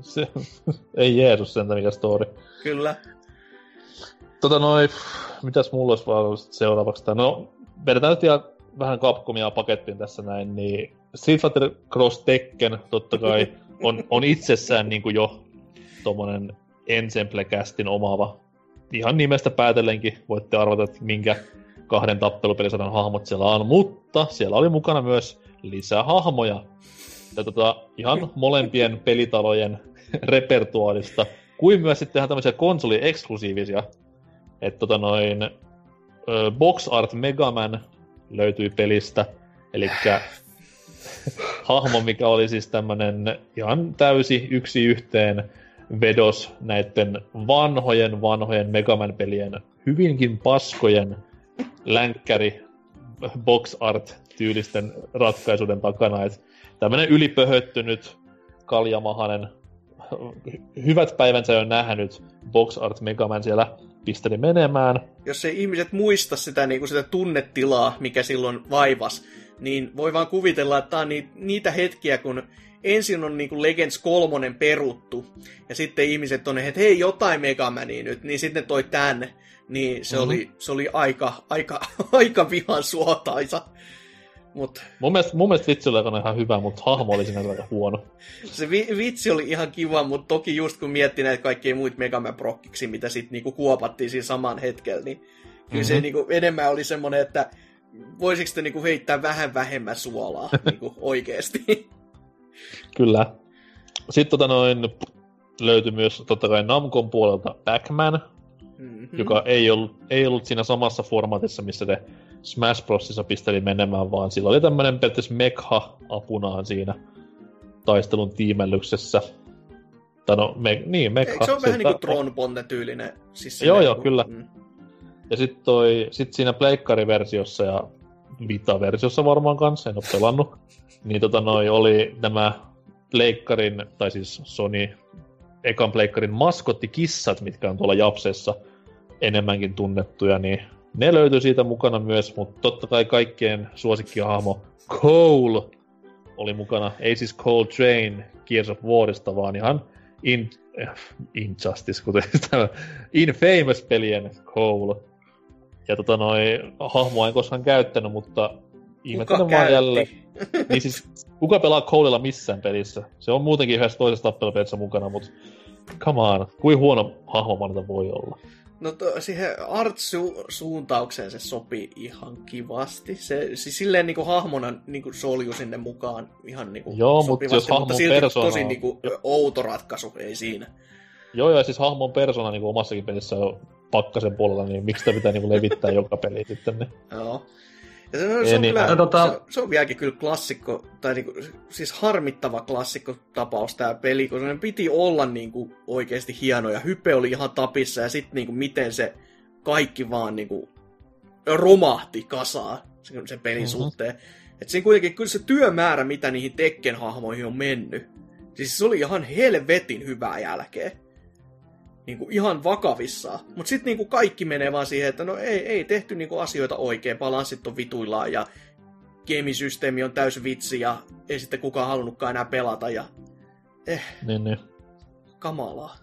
B: se, ei Jeesus sentä mikä story.
D: Kyllä.
B: Tota noin, mitäs mulla olisi vaan seuraavaksi? No, vedetään nyt vielä vähän Capcomia pakettiin tässä näin, niin Street Fighter Cross Tekken totta kai on, on itsessään niin kuin jo tommonen ensemble-kästin omaava. Ihan nimestä päätellenkin voitte arvata, että minkä kahden tappelupelisadan hahmot siellä on, mutta siellä oli mukana myös lisää hahmoja, ja tota, ihan molempien pelitalojen repertuaarista, kuin myös sitten ihan tämmöisiä konsoli-eksklusiivisia. Että tota noin, Box Art Megaman löytyi pelistä, eli hahmo, mikä oli siis tämmönen ihan täysi yksi yhteen vedos näiden vanhojen vanhojen Megaman-pelien hyvinkin paskojen länkkäri box art-tyylisten ratkaisuiden takana. Että tämmönen ylipöhöttynyt, kaljamahanen, hyvät päivänsä jo nähnyt box art Megaman siellä pisteli menemään.
D: Jos ei ihmiset muista sitä, niin kuin sitä tunnetilaa, mikä silloin vaivas, niin voi vaan kuvitella, että tämä on niitä hetkiä, kun ensin on niinku Legends 3 peruttu, ja sitten ihmiset on, että hei, jotain Megamania nyt, niin sitten toi tänne. Niin se, mm-hmm. oli, se oli aika, aika, *laughs* aika vihan suotaisa. Mut.
B: Mun, mielestä, mun mielestä vitsi oli ihan hyvä, mutta hahmo oli siinä aika huono. *laughs*
D: Se vi, vitsi oli ihan kiva, mutta toki just kun miettii näitä kaikkia muita Megaman prokkiksi, mitä sitten niinku kuopattiin siinä saman hetkellä, niin kyllä mm-hmm. se niinku enemmän oli semmoinen, että voisiko te niinku heittää vähän vähemmän suolaa *laughs* niinku oikeesti. *laughs*
B: Kyllä. Sitten tota noin, löytyi myös totta kai Namcon puolelta Pac-Man, mm-hmm. joka ei ollut, ei ollut siinä samassa formaatissa, missä te Smash Brosissa pisteli menemään, vaan sillä oli tämmönen periaatteessa mekha apunaan siinä taistelun tiimellyksessä. Tai no, me, niin, mekha. Eikö
D: se on vähän niin kuin Tron Bonne tyylinen?
B: Siis joo, joo, kyllä. Mm. Ja sitten toi, sit siinä pleikkariversiossa ja Vita-versiossa varmaan kanssa, en ole pelannut, *laughs* niin tota noi oli nämä pleikkarin, tai siis Sony ekan pleikkarin maskottikissat, mitkä on tuolla Japsessa enemmänkin tunnettuja, niin ne löytyi siitä mukana myös, mutta totta kai kaikkien suosikkihahmo Cole oli mukana. Ei siis Cole Train Gears of Warista, vaan ihan in, eh, Injustice, kuten *laughs* tämä Infamous-pelien Cole. Ja tota noi, hahmoa en koskaan käyttänyt, mutta ihmettelen vaan jälleen. *laughs* niin siis, kuka pelaa Colella missään pelissä? Se on muutenkin yhdessä toisessa tappelupelissä mukana, mutta come on, kuin huono hahmo voi olla?
D: No to, siihen art-suuntaukseen se sopii ihan kivasti. Se siis silleen niinku hahmona niinku solju sinne mukaan ihan niinku
B: Joo, mutta jos hahmon
D: mutta
B: silti persona...
D: tosi niinku outo ratkaisu, ei siinä.
B: Joo, ja siis hahmon persona niinku omassakin pelissä on pakkasen puolella, niin miksi sitä pitää niinku levittää *laughs* joka peli sitten? Niin.
D: Joo. Ja se, on, se, on niin, kyllä, tota... se, se, on vieläkin kyllä klassikko, tai niinku, siis harmittava klassikko tapaus tämä peli, kun se piti olla niinku oikeasti hieno, ja hype oli ihan tapissa, ja sitten niinku, miten se kaikki vaan niinku, romahti kasaan sen, sen pelin mm-hmm. suhteen. Et siinä kuitenkin kyllä se työmäärä, mitä niihin Tekken-hahmoihin on mennyt, siis se oli ihan helvetin hyvää jälkeen niinku ihan vakavissaan. Mutta sitten niinku kaikki menee vaan siihen, että no ei, ei tehty niinku asioita oikein, balanssit on vituillaan ja gamesysteemi on täys vitsi ja ei sitten kukaan halunnutkaan enää pelata ja eh,
B: niin, niin.
D: kamalaa.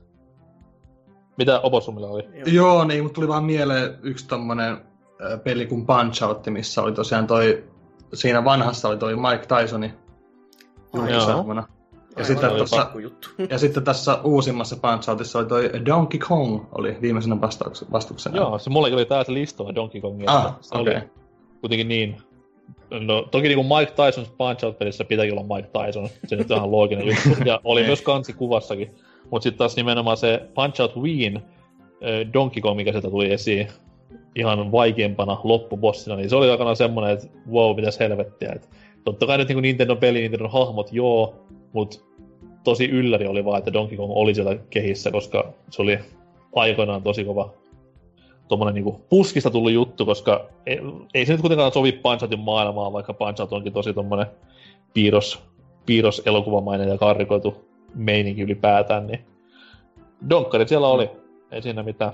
B: Mitä Oposumilla oli?
C: Joo. Joo, niin, mutta tuli vaan mieleen yksi tommonen peli kuin Punch Out, missä oli tosiaan toi, siinä vanhassa oli toi Mike Tysoni julkisahmona. Ja sitten, tossa, *laughs* ja sitten tässä uusimmassa punch oli toi Donkey Kong oli viimeisenä vastuksena.
B: Joo, se mulle oli tässä listalla Donkey Kongia.
C: Ah, se okay. oli
B: kuitenkin niin. No, toki niin kuin Mike Tyson Punch Out-pelissä pitääkin olla Mike Tyson. Se nyt on ihan looginen *laughs* juttu. Ja oli myös kansi kuvassakin. Mutta sitten taas nimenomaan se Punch Out Wien Donkey Kong, mikä sieltä tuli esiin ihan vaikeampana loppubossina, niin se oli aikana semmoinen, että wow, mitäs helvettiä. Et totta kai nyt niin Nintendo-peli, Nintendo-hahmot, joo, mutta tosi ylläri oli vaan, että Donkey Kong oli siellä kehissä, koska se oli aikoinaan tosi kova tuommoinen niinku puskista tullut juttu, koska ei, ei se nyt kuitenkaan sovi Punch maailmaan, vaikka Punch onkin tosi tuommoinen piirros, piirros elokuvamainen ja karrikoitu meininki ylipäätään, niin Donkkari siellä oli, ei siinä mitään.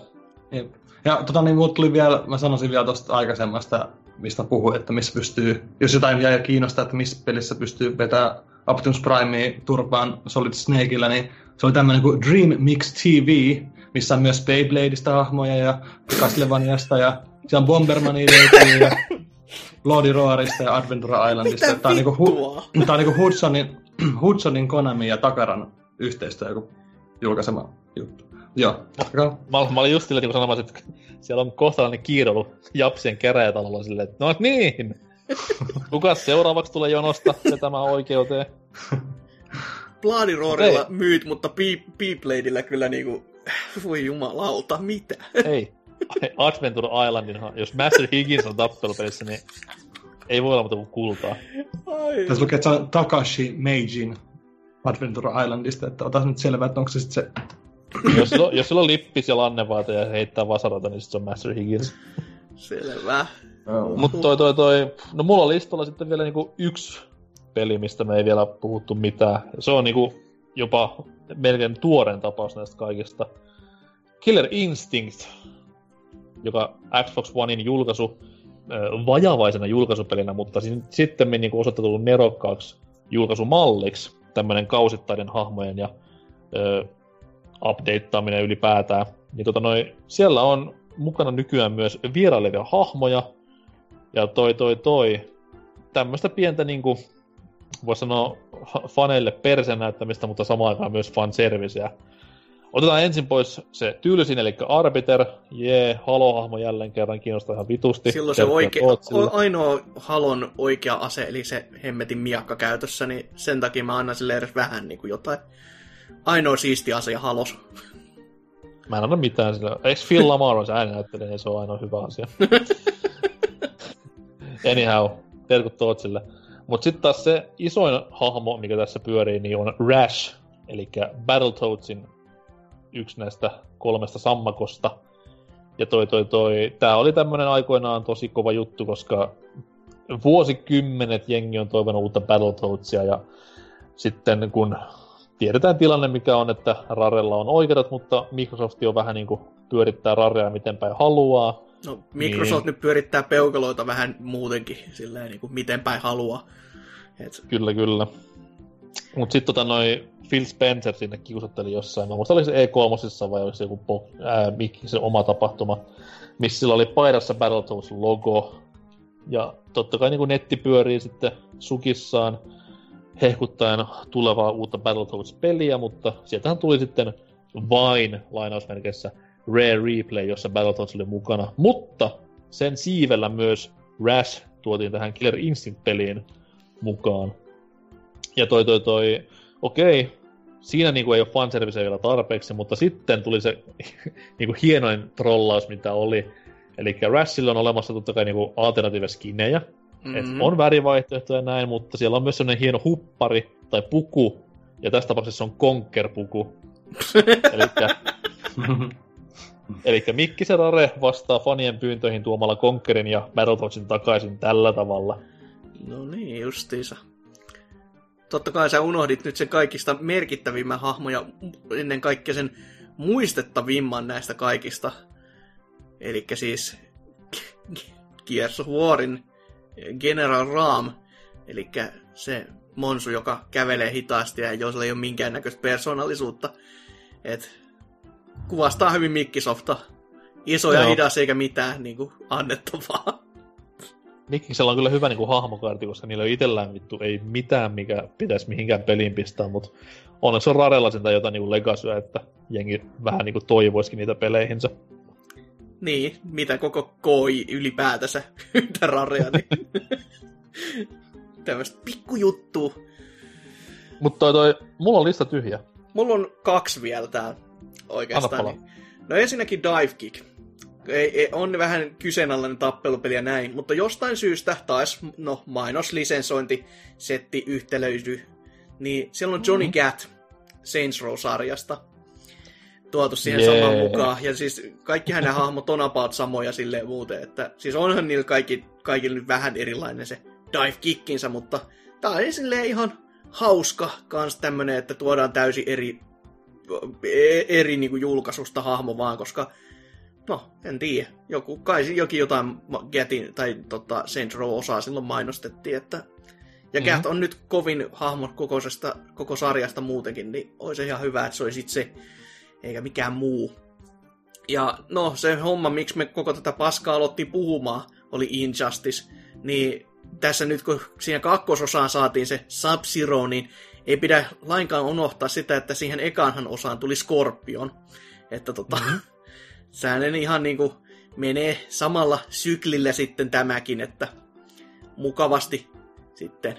C: Ja tota niin, tuli vielä, mä sanoisin vielä tuosta aikaisemmasta, mistä puhuin, että missä pystyy, jos jotain jäi kiinnostaa, että missä pelissä pystyy vetämään Optimus Prime turpaan Solid Snakeillä, niin se oli tämmöinen kuin Dream Mix TV, missä on myös Beybladeista hahmoja ja Castlevaniasta ja siellä on Bombermania löytyy ja *laughs* Lordi Roarista ja Adventure Islandista.
D: Mitä tämä on, niinku, hu-
C: tämä on niinku Hudsonin, *clears throat* Hudsonin, Konami ja Takaran yhteistyö joku julkaisema juttu. Joo,
B: Mä, mä, mä olin just sillä, niin sanomassa, että siellä on kohtalainen kiiroilu Japsien käräjätalolla silleen, että no niin, *laughs* Kuka seuraavaksi tulee jonosta vetämään oikeuteen? *laughs*
D: Bloody Roarilla myyt, mutta Peepladella kyllä niinku... Voi jumalauta, mitä? *laughs*
B: Ei. Adventure Islandin, jos Master Higgins on tappelupelissä, niin ei voi olla muuta kuin kultaa.
C: Ai. Tässä lukee, että se on Takashi Meijin Adventure Islandista, että otas nyt selvää, että onko se sitten se...
B: jos, sillä on, jos sillä on lippis ja lannevaata ja heittää vasarata, niin se on Master Higgins.
D: Selvä.
C: Oh.
B: Mutta toi, toi, toi, no mulla on listalla sitten vielä niinku yksi peli, mistä me ei vielä puhuttu mitään. Se on niinku jopa melkein tuoreen tapaus näistä kaikista. Killer Instinct, joka Xbox Onein julkaisu, vajavaisena julkaisupelinä, mutta sitten niinku osoitettu nerokkaaksi julkaisumalliksi, tämmöinen kausittainen hahmojen ja äh, updateaaminen ylipäätään. Niin tota noi, siellä on mukana nykyään myös vierailevia hahmoja, ja toi toi toi, tämmöistä pientä niinku, voisi sanoa faneille persen näyttämistä, mutta samaan aikaan myös fanserviceä. Otetaan ensin pois se tyylisin, eli Arbiter. Jee, Halo-hahmo jälleen kerran kiinnostaa ihan vitusti.
D: Silloin se oike, o, ainoa Halon oikea ase, eli se hemmetin miakka käytössä, niin sen takia mä annan sille edes vähän niin kuin jotain. Ainoa siisti asia Halos.
B: Mä en anna mitään sillä. Eikö Phil Lamar on se ääninäyttelijä, niin se on ainoa hyvä asia. *laughs* Anyhow, terkut Tootsille. Mut sitten taas se isoin hahmo, mikä tässä pyörii, niin on Rash, eli Battletoadsin yksi näistä kolmesta sammakosta. Ja toi toi toi, tää oli tämmönen aikoinaan tosi kova juttu, koska vuosikymmenet jengi on toivonut uutta Battletoadsia ja sitten kun tiedetään tilanne mikä on, että Rarella on oikeudet, mutta Microsoft on vähän niinku pyörittää Rarea miten päin haluaa.
D: No Microsoft niin. nyt pyörittää peukaloita vähän muutenkin, silleen niin kuin miten päin haluaa.
B: Et... Kyllä, kyllä. Mut sitten tota noi Phil Spencer sinne kiusotteli jossain. Mä muistan, oli se E3 vai olisi joku po- ää, se oma tapahtuma, missä sillä oli paidassa Battletoads logo. Ja totta kai niin netti pyörii sitten sukissaan hehkuttaen tulevaa uutta Battletoads-peliä, mutta sieltähän tuli sitten vain lainausmerkeissä Rare Replay, jossa Battletoads oli mukana. Mutta sen siivellä myös Rash tuotiin tähän Killer Instinct-peliin mukaan. Ja toi toi toi, okei, siinä niinku ei ole fanservice vielä tarpeeksi, mutta sitten tuli se *laughs* niinku hienoin trollaus, mitä oli. Eli Rashilla on olemassa totta kai niinku alternative skinejä, Mm-hmm. Et on värivaihtoehtoja näin, mutta siellä on myös sellainen hieno huppari tai puku, ja tässä tapauksessa on Conker-puku. *laughs* Elikkä, *laughs* Elikkä Mikki Serare vastaa fanien pyyntöihin tuomalla Conkerin ja Battletoadsin takaisin tällä tavalla.
D: No niin, justiinsa. Totta kai sä unohdit nyt sen kaikista merkittävimmän hahmoja, ennen kaikkea sen muistettavimman näistä kaikista. Eli siis Gears of Warin General Ram, eli se monsu, joka kävelee hitaasti ja jolla ei ole minkäännäköistä persoonallisuutta. Et kuvastaa hyvin Mikkisofta. Iso ja hidas eikä mitään niin kuin, annettavaa.
B: Mikkisellä on kyllä hyvä niin kuin, hahmokartti, koska niillä on itsellään vittu ei mitään, mikä pitäisi mihinkään peliin pistää, mutta onneksi on Rarella sitä jotain niin legasyä, että jengi vähän niin kuin, toivoisikin niitä peleihinsä.
D: Niin, mitä koko koi ylipäätänsä, mitä rarea, niin tämmöistä pikkujuttu.
B: Mutta toi, toi, mulla on lista tyhjä.
D: Mulla on kaksi vielä tää oikeastaan. Niin. No ensinnäkin Dive Kick. Ei, ei, on vähän kyseenalainen tappelupeli ja näin, mutta jostain syystä taas, no mainoslisensointi, setti yhtelöisy, niin siellä on Johnny mm-hmm. Gat Saints Row-sarjasta tuotu siihen yeah. samaan mukaan. Ja siis kaikki hänen hahmot on about samoja silleen muuten, että siis onhan niillä kaikki, kaikilla nyt vähän erilainen se dive kickinsä, mutta tää on silleen ihan hauska kans tämmönen, että tuodaan täysin eri, e, eri niin kuin julkaisusta hahmo vaan, koska no, en tiedä. Joku, kai jokin jotain Getin tai tota, Saint Row osaa silloin mainostettiin, että ja mm-hmm. Cat on nyt kovin hahmo kokoisesta, koko sarjasta muutenkin, niin olisi ihan hyvä, että se olisi se eikä mikään muu. Ja no, se homma, miksi me koko tätä paskaa aloittiin puhumaan, oli Injustice. Niin tässä nyt, kun siihen kakkososaan saatiin se sub niin ei pidä lainkaan unohtaa sitä, että siihen ekaanhan osaan tuli Scorpion. Että tota, mm-hmm. *laughs* sehän ihan niinku menee samalla syklillä sitten tämäkin, että mukavasti sitten.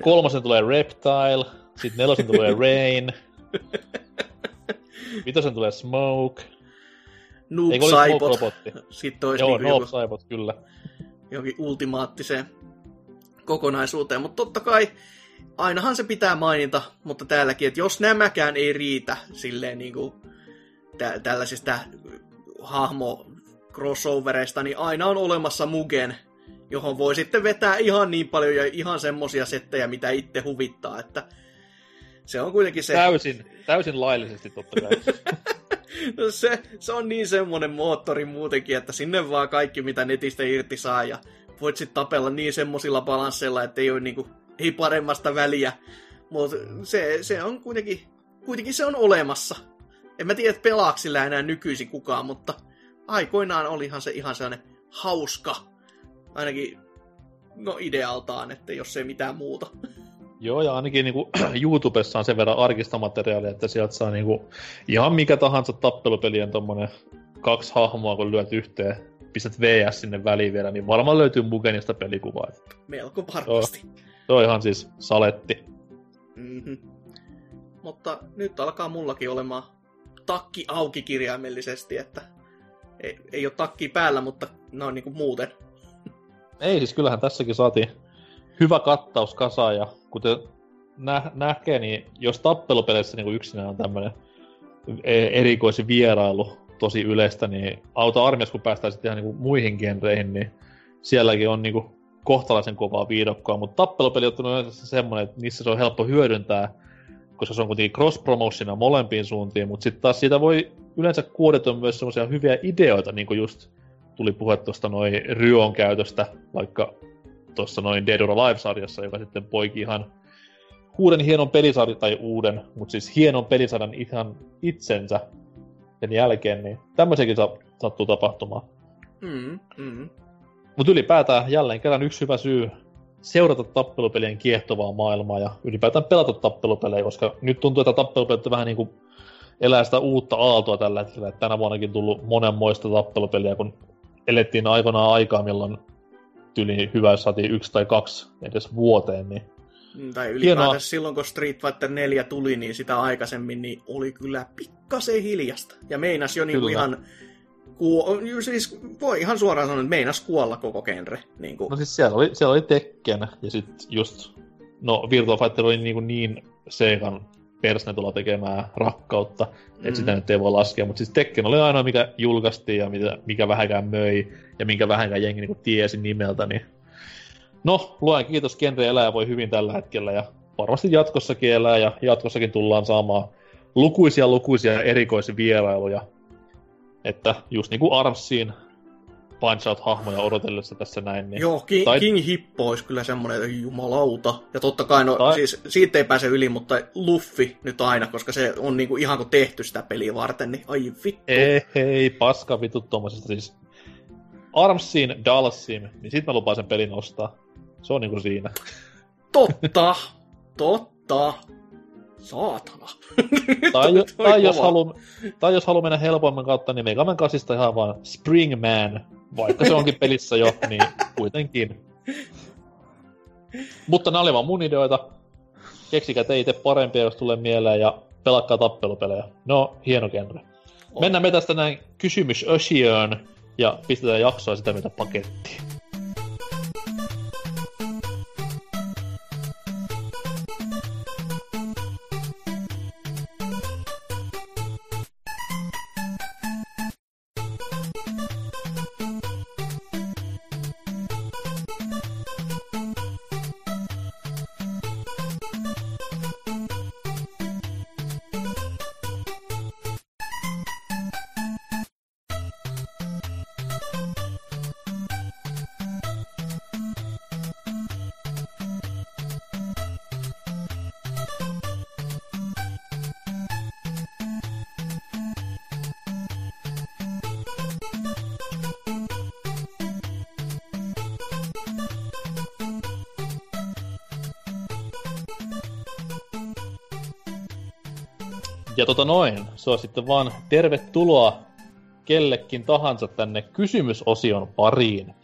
B: Kolmosen tulee Reptile, sitten nelosen tulee *laughs* Rain. Vitosen tulee Smoke.
D: Noob Eikö Saibot. Sitten
B: olisi Joo, niin Noob Saibot, kyllä.
D: Johonkin ultimaattiseen kokonaisuuteen. Mutta totta kai ainahan se pitää mainita, mutta täälläkin, että jos nämäkään ei riitä silleen niin kuin tä- tällaisista hahmo crossovereista, niin aina on olemassa Mugen, johon voi sitten vetää ihan niin paljon ja ihan semmosia settejä, mitä itse huvittaa, että se on kuitenkin se...
B: Täysin, täysin laillisesti totta kai. *laughs*
D: no se, se on niin semmonen moottori muutenkin, että sinne vaan kaikki, mitä netistä irti saa, ja voit sitten tapella niin semmosilla balansseilla, että ei ole niinku, ei paremmasta väliä. Mutta se, se on kuitenkin, kuitenkin se on olemassa. En mä tiedä, että pelaako sillä enää nykyisin kukaan, mutta aikoinaan olihan se ihan sellainen hauska, ainakin no idealtaan, että jos ei mitään muuta.
B: Joo, ja ainakin niin kuin, *clears throat* YouTubessa on sen verran arkista materiaalia, että sieltä saa niin kuin, ihan mikä tahansa tappelupelien tommonen kaksi hahmoa, kun lyöt yhteen, pistät VS sinne väliin vielä, niin varmaan löytyy Mugenista pelikuvaa.
D: Melko varmasti.
B: Se on ihan siis saletti.
D: Mm-hmm. Mutta nyt alkaa mullakin olemaan takki auki kirjaimellisesti, että ei, ei ole takki päällä, mutta ne on niinku muuten.
B: Ei, siis kyllähän tässäkin saatiin hyvä kattaus kasaan ja kuten nä- näkee, niin jos tappelupeleissä niin yksinään on tämmöinen erikoisin vierailu tosi yleistä, niin auta armias kun päästään sitten ihan niin muihin genreihin, niin sielläkin on niin kuin kohtalaisen kovaa viidokkoa, mutta tappelupeli on semmoinen, että niissä se on helppo hyödyntää, koska se on kuitenkin cross promotiona molempiin suuntiin, mutta sitten taas siitä voi yleensä kuodeta myös semmoisia hyviä ideoita, niin kuin just tuli puhe tuosta noin Ryon käytöstä, vaikka tuossa noin Dead or Alive-sarjassa, joka sitten poiki ihan uuden hienon pelisarjan, tai uuden, mutta siis hienon pelisarjan ihan itsensä sen jälkeen, niin tämmöisiäkin sa- sattuu tapahtumaan.
D: Mm, mm.
B: Mutta ylipäätään jälleen kerran yksi hyvä syy seurata tappelupelien kiehtovaa maailmaa ja ylipäätään pelata tappelupelejä, koska nyt tuntuu, että tappelupelit vähän niin kuin elää sitä uutta aaltoa tällä hetkellä. Tänä vuonnakin tullut monenmoista tappelupeliä, kun elettiin aikanaan aikaa, milloin tyli hyvä, jos saatiin yksi tai kaksi edes vuoteen, niin
D: Mm, Tai ylipäätään Hienoa. silloin, kun Street Fighter 4 tuli, niin sitä aikaisemmin niin oli kyllä pikkasen hiljasta. Ja meinas jo niin ihan... Kuo, siis voi ihan suoraan sanoa, että meinas kuolla koko genre. Niin kuin.
B: No siis siellä oli, siellä oli Tekken, ja sitten just... No, Virtua Fighter oli niin, niin Seikan persnetulla tekemää rakkautta, että mm. sitä nyt ei voi laskea, mutta siis Tekken oli ainoa, mikä julkaistiin ja mikä, mikä vähänkään möi, ja minkä vähänkään jengi niin tiesi nimeltä, niin No, luen kiitos, genre elää voi hyvin tällä hetkellä ja varmasti jatkossakin elää ja jatkossakin tullaan saamaan lukuisia lukuisia erikoisvierailuja. Että just niin kuin Armsiin punch out hahmoja odotellessa tässä näin. Niin...
D: Joo, King, tai... King Hippo olisi kyllä semmoinen, että jumalauta. Ja totta kai, no tai... siis siitä ei pääse yli, mutta Luffy nyt aina, koska se on niinku ihan kuin tehty sitä peliä varten, niin ai vittu.
B: Ei, hei, paska vittu tuommoisesta siis. Armsiin, Dalsim, niin sit mä lupaan sen pelin ostaa. Se on niinku siinä.
D: Totta, totta. Saatana. *laughs*
B: tai, jo, tai, jos halu, tai jos haluaa mennä helpomman kautta, niin Mega Man 8 ihan vaan Springman. Vaikka se onkin pelissä jo, niin kuitenkin. Mutta nämä oli vaan mun ideoita. Keksikää te itse parempia, jos tulee mieleen, ja pelakkaa tappelupelejä. No, hieno genre. Mennään me tästä näin kysymys ja pistetään jaksoa sitä mitä pakettiin. Ja tota noin, se on sitten vaan tervetuloa kellekin tahansa tänne kysymysosion pariin.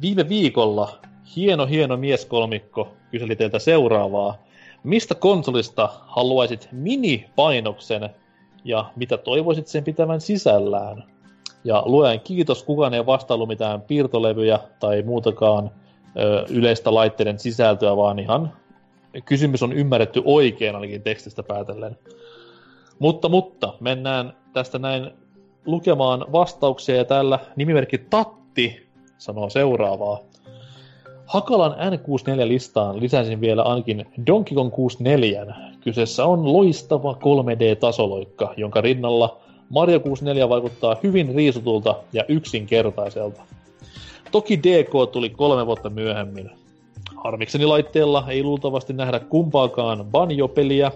B: Viime viikolla hieno hieno mieskolmikko kyseli teiltä seuraavaa. Mistä konsolista haluaisit mini-painoksen ja mitä toivoisit sen pitävän sisällään? Ja luen kiitos, kukaan ei vastailu mitään piirtolevyjä tai muutakaan ö, yleistä laitteiden sisältöä, vaan ihan kysymys on ymmärretty oikein ainakin tekstistä päätellen. Mutta, mutta, mennään tästä näin lukemaan vastauksia ja täällä nimimerkki Tatti sanoo seuraavaa. Hakalan N64-listaan lisäsin vielä ainakin Donkey Kong 64. Kyseessä on loistava 3D-tasoloikka, jonka rinnalla Mario 64 vaikuttaa hyvin riisutulta ja yksinkertaiselta. Toki DK tuli kolme vuotta myöhemmin. Harmikseni laitteella ei luultavasti nähdä kumpaakaan banjo-peliä,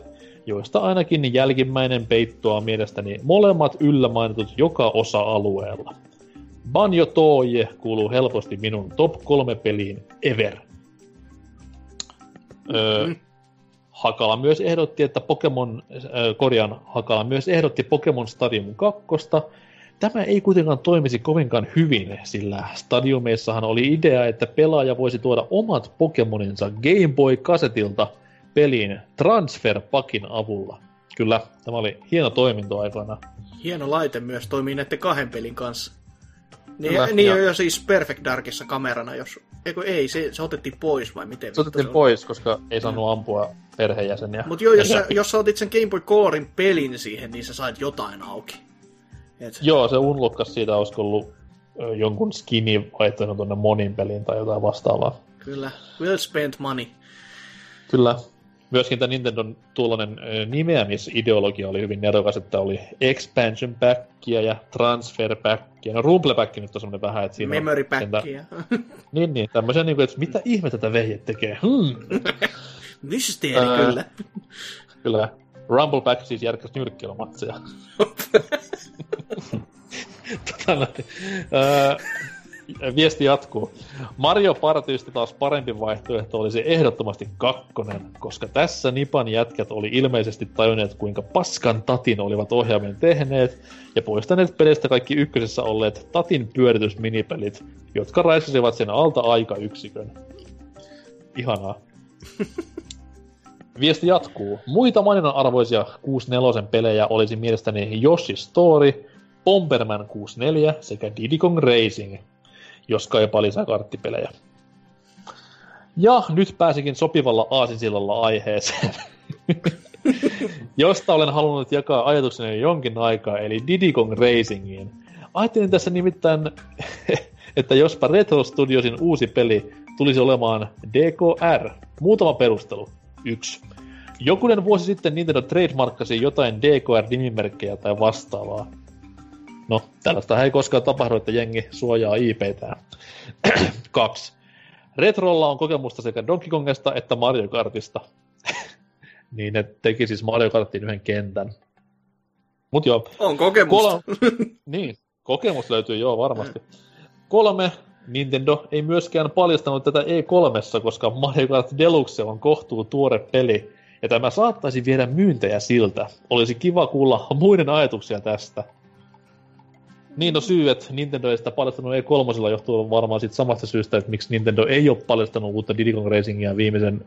B: joista ainakin jälkimmäinen peittoaa mielestäni molemmat yllä mainitut joka osa-alueella. Banjo Tooie kuuluu helposti minun top kolme peliin ever. Öö, Hakala myös ehdotti, että Pokemon, äh, korjan Hakala myös ehdotti Pokemon Stadium 2. Tämä ei kuitenkaan toimisi kovinkaan hyvin, sillä Stadiumeissahan oli idea, että pelaaja voisi tuoda omat Pokemoninsa Game Boy-kasetilta peliin Transfer Pakin avulla. Kyllä, tämä oli hieno toiminto aikana.
D: Hieno laite myös toimii näiden kahden pelin kanssa. Niin,
B: Kyllä,
D: niin
B: ja-
D: jo siis Perfect Darkissa kamerana, jos... Eikö ei, se, se otettiin pois vai miten?
B: Se otettiin pois, koska ei saanut ampua perheenjäseniä.
D: Mutta joo, jos sä, jos sä otit sen Game Boy Colorin pelin siihen, niin sä sait jotain auki. Et,
B: Joo, se unlokkas siitä, olisiko ollut jonkun skini vaihtanut tuonne monin peliin tai jotain vastaavaa.
D: Kyllä, well spent money.
B: Kyllä. Myöskin tämä Nintendon tuollainen nimeämisideologia oli hyvin nerokas, että oli expansion packia ja transfer packia. No rumble pack nyt on semmoinen vähän, että siinä
D: Memory packia. *laughs*
B: Niin, niin. Tämmöisiä, niin kuin, että mitä ihme tätä vehjet tekee? Hmm. *laughs*
D: Mysteeri
B: Ää.
D: kyllä.
B: Kyllä. Rumble Pack siis järkäs nyrkkeilymatseja. *laughs* tota, noin. Viesti jatkuu. Mario Partysta taas parempi vaihtoehto olisi ehdottomasti kakkonen, koska tässä Nipan jätkät oli ilmeisesti tajunneet, kuinka paskan tatin olivat ohjaamen tehneet, ja poistaneet pelistä kaikki ykkösessä olleet tatin pyöritysminipelit, jotka raiskasivat sen alta aikayksikön. Ihanaa. *laughs* Viesti jatkuu. Muita maininnan arvoisia 64 pelejä olisi mielestäni Yoshi Story, Bomberman 64 sekä Diddy Kong Racing, jos kaipaa lisää karttipelejä. Ja nyt pääsikin sopivalla aasinsillalla aiheeseen, *laughs* josta olen halunnut jakaa ajatukseni jo jonkin aikaa, eli Diddy Kong Racingiin. Ajattelin tässä nimittäin, *laughs* että jospa Retro Studiosin uusi peli tulisi olemaan DKR. Muutama perustelu. Yksi. Jokunen vuosi sitten Nintendo trademarkkasi jotain DKR-nimimerkkejä tai vastaavaa. No, tällaista ei koskaan tapahdu, että jengi suojaa IPtään. *clears throat* Kaksi. Retrolla on kokemusta sekä Donkey Kongesta että Mario Kartista. *laughs* niin ne teki siis Mario Kartin yhden kentän. Mut joo,
D: On kokemusta.
B: Kol- *laughs* niin, kokemus löytyy joo varmasti. Kolme, Nintendo ei myöskään paljastanut tätä E3, koska Mario Kart Deluxe on kohtuu tuore peli, ja tämä saattaisi viedä myyntejä siltä. Olisi kiva kuulla muiden ajatuksia tästä. Niin no syy, että Nintendo ei sitä paljastanut E3 johtuu varmaan siitä samasta syystä, että miksi Nintendo ei ole paljastanut uutta Diddy Kong Racingia viimeisen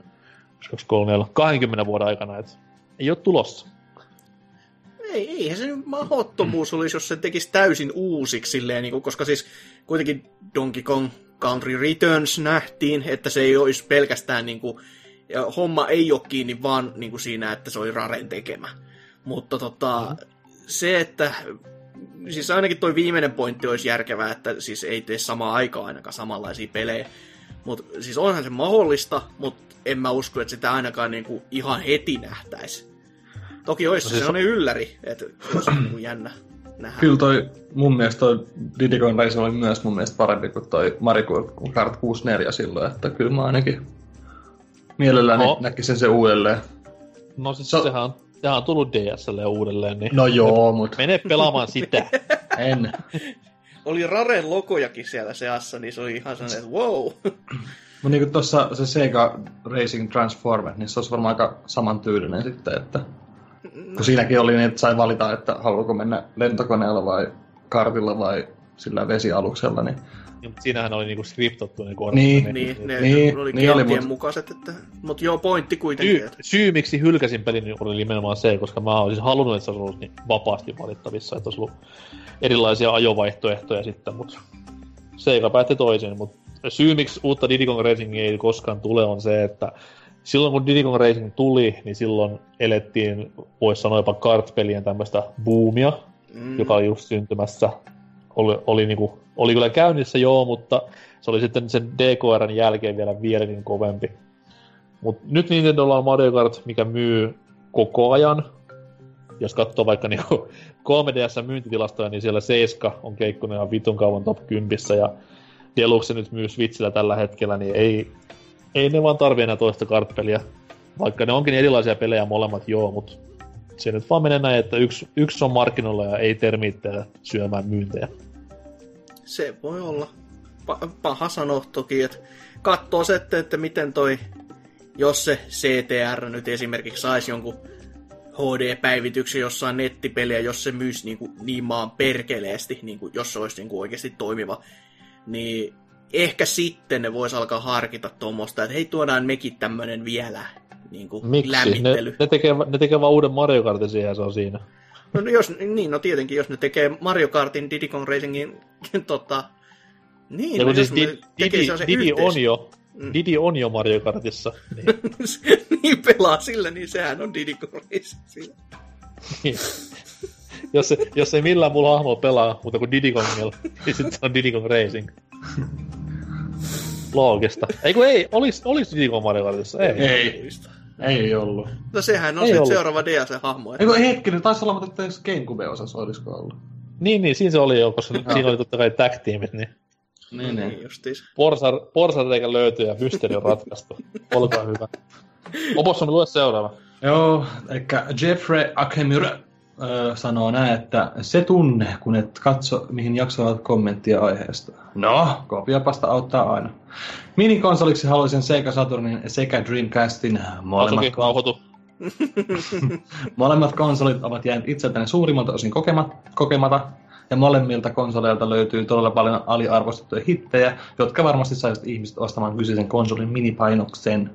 B: 3, 4, 20 vuoden aikana, että ei ole tulossa.
D: Ei, eihän se mahottomuus olisi, jos se tekisi täysin uusiksi silleen, niin kuin, koska siis kuitenkin Donkey Kong Country Returns nähtiin, että se ei olisi pelkästään niin kuin, ja homma ei ole kiinni vaan niin kuin siinä, että se oli Raren tekemä. Mutta tota, se, että siis ainakin toi viimeinen pointti olisi järkevää, että siis ei tee samaa aikaa ainakaan samanlaisia pelejä. Mutta siis onhan se mahdollista, mutta en mä usko, että sitä ainakaan niinku ihan heti nähtäisi. Toki olisi
B: No siis
D: se sellainen ylläri, että se on niinku jännä nähdä.
C: Kyllä toi, mun mielestä toi Diddy Kong Racing oli myös mun mielestä parempi kuin toi Mario Kart 64 silloin, että kyllä mä ainakin mielelläni
B: no.
C: näkisin se uudelleen.
B: No siis
C: So-
B: sehän, on, sehän on tullut DSlle uudelleen, niin
C: No joo, mut
B: mene pelaamaan sitä. *laughs*
C: en.
D: Oli Raren logojakin siellä seassa, niin se oli ihan sellainen, että wow. *clears throat*
C: Mut niinku tossa se Sega Racing Transformer, niin se olisi varmaan aika samantyylinen sitten, että kun siinäkin oli niin, että sai valita, että haluaako mennä lentokoneella vai kartilla vai sillä vesialuksella, niin
B: Niin, mutta siinähän oli niinku skriptattu ne korvat.
C: Niin.
D: niin, ne
C: Niin,
D: oli
C: niin oli, mut-
D: mukaiset, että... Mutta joo, pointti kuitenkin,
B: Syy,
D: että
B: syy, miksi hylkäsin pelin, niin oli nimenomaan se, koska mä olisin halunnut, että se olisi ollut niin vapaasti valittavissa, että olisi ollut erilaisia ajovaihtoehtoja sitten, mutta Sega päätti toisin, mutta syy, miksi uutta Diddy Kong Racingia ei koskaan tule, on se, että silloin kun Diddy Kong Racing tuli, niin silloin elettiin, voisi sanoa jopa kart-pelien tämmöistä boomia, mm. joka oli just syntymässä. Oli, oli, niinku, oli kyllä käynnissä joo, mutta se oli sitten sen DKRn jälkeen vielä vieläkin kovempi. Mutta nyt Nintendolla on Mario Kart, mikä myy koko ajan. Jos katsoo vaikka niinku *laughs* 3DS myyntitilastoja, niin siellä 7 on keikkunut ihan vitun kauan top 10. Ja Deluxe nyt myy Switchillä tällä hetkellä, niin ei, ei ne vaan tarvi enää toista kartpeliä. Vaikka ne onkin erilaisia pelejä molemmat, joo, mutta se nyt vaan menee näin, että yksi, yksi on markkinoilla ja ei termiittejä syömään myyntejä.
D: Se voi olla pa- paha sanoa toki, että katsoo se, että, että miten toi, jos se CTR nyt esimerkiksi saisi jonkun HD-päivityksen jossain nettipeliä, jos se myisi niin, kuin, niin maan perkeleesti, niin kuin, jos se olisi niin kuin oikeasti toimiva, niin ehkä sitten ne vois alkaa harkita tuommoista, että hei tuodaan mekin tämmönen vielä niin kuin
B: Miksi?
D: lämmittely.
B: Ne, ne, tekee, ne tekee vaan uuden Mario Kartin siihen se on siinä.
D: No, no jos, niin, no tietenkin, jos ne tekee Mario Kartin Diddy Kong Racingin, *laughs* tota... Niin,
B: Ja
D: no,
B: siis Didi, Didi, Didi on jo,
D: Mm.
B: Didi on jo Mario Kartissa. Niin. *laughs*
D: niin pelaa sillä, niin sehän on Diddy Kong Racing. siinä.
B: jos, se, jos ei millään muulla hahmoa pelaa, mutta kuin Diddy Kongilla, niin sitten se on Diddy Kong Racing. Loogista. Ei kun ei, olis, olis Diddy Kong Mario Kartissa? Ei.
C: Ei, ei ollut.
D: No sehän on
B: Ei
D: sitten
B: ollut.
D: seuraava DS-hahmo.
C: Eikö hetkinen, taisi olla, mutta jos Gamecube-osassa olisiko ollut.
B: Niin, niin, siinä se oli jo, koska siinä oli totta kai tag-tiimit, niin
C: Niin,
D: Niin justiis.
B: porsar, porsareikä löytyy ja mysteeri on ratkaistu. Olkaa hyvä. Opossumi, lue seuraava.
C: Joo, eli Jeffrey Akemura sanoo näin, että se tunne, kun et katso, mihin jaksoat kommenttia aiheesta. No, kopiopasta auttaa aina. Minikonsoliksi haluaisin Sega Saturnin sekä Dreamcastin molemmat,
B: Asuki, rauhoitu. *laughs*
C: molemmat konsolit ovat jääneet itseltäni suurimmalta osin kokema, kokemata, ja molemmilta konsoleilta löytyy todella paljon aliarvostettuja hittejä, jotka varmasti saisivat ihmiset ostamaan kyseisen konsolin minipainoksen.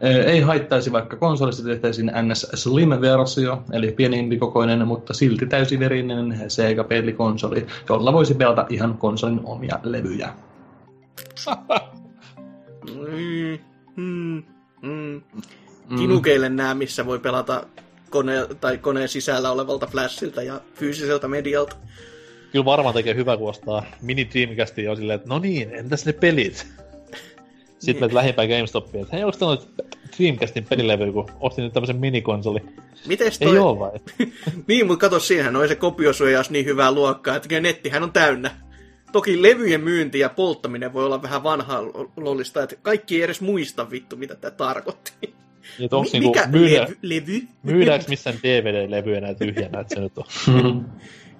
C: Ei haittaisi vaikka konsolista tehtäisiin NS Slim-versio, eli pienempikokoinen, mutta silti täysiverinen Sega-pelikonsoli, jolla voisi pelata ihan konsolin omia levyjä. *laughs*
D: Kinukeille nämä, missä voi pelata kone, tai koneen sisällä olevalta flashilta ja fyysiseltä medialta.
B: Kyllä varmaan tekee hyvä, kun ostaa mini Dreamcastin jo silleen, että no niin, entäs ne pelit? *laughs* Sitten menet lähimpään GameStopiin, että hei, onko tämä Dreamcastin pelilevy, kun ostin nyt tämmöisen minikonsoli?
D: Mites toi...
B: Ei oo vai? *laughs*
D: niin, mutta kato, siinähän on se kopiosuojaus niin hyvää luokkaa, että nettihän on täynnä. Toki levyjen myynti ja polttaminen voi olla vähän vanhaa lollista, että kaikki ei edes muista vittu, mitä tämä tarkoitti.
B: Niin, että onko
D: Mi-
B: niinku
D: mikä
B: myydä,
D: levy? levy?
B: myydäänkö missään DVD-levyjä näitä tyhjänä, että se nyt on? *laughs*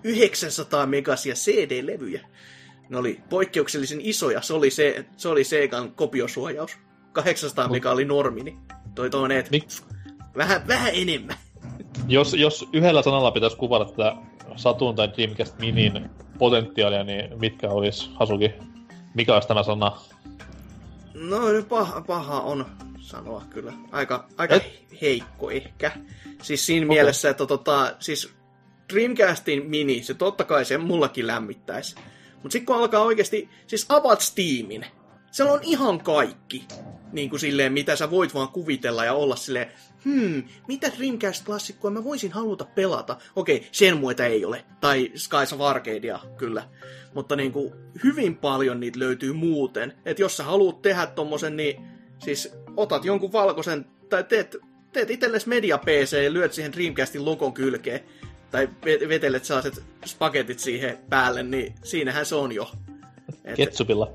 D: 900 megasia CD-levyjä. Ne oli poikkeuksellisen isoja. Se oli, se, se oli Segan kopiosuojaus. 800 mega oli normi, niin toi toinen, että
B: Mik,
D: vähän, vähän enemmän.
B: jos, jos yhdellä sanalla pitäisi kuvata tätä Saturn tai Dreamcast Minin potentiaalia, niin mitkä olisi Hasuki? Mikä olisi tämä sana?
D: No nyt paha, paha on sanoa kyllä. Aika, aika
B: Et-
D: heikko ehkä. Siis siinä okay. mielessä, että tota, siis Dreamcastin mini, se totta kai sen mullakin lämmittäisi. Mutta sitten kun alkaa oikeasti, siis avaat Steamin, siellä on ihan kaikki. Niin kuin silleen, mitä sä voit vaan kuvitella ja olla silleen, hmm, mitä Dreamcast-klassikkoa mä voisin haluta pelata? Okei, sen muita ei ole. Tai Skies of Arcadea, kyllä. Mutta niin kuin, hyvin paljon niitä löytyy muuten. Että jos sä haluat tehdä tommosen, niin siis otat jonkun valkoisen, tai teet, teet itsellesi media PC ja lyöt siihen Dreamcastin logon kylkeen, tai ve- vetelet sellaiset spagetit siihen päälle, niin siinähän se on jo. Et,
B: Ketsupilla.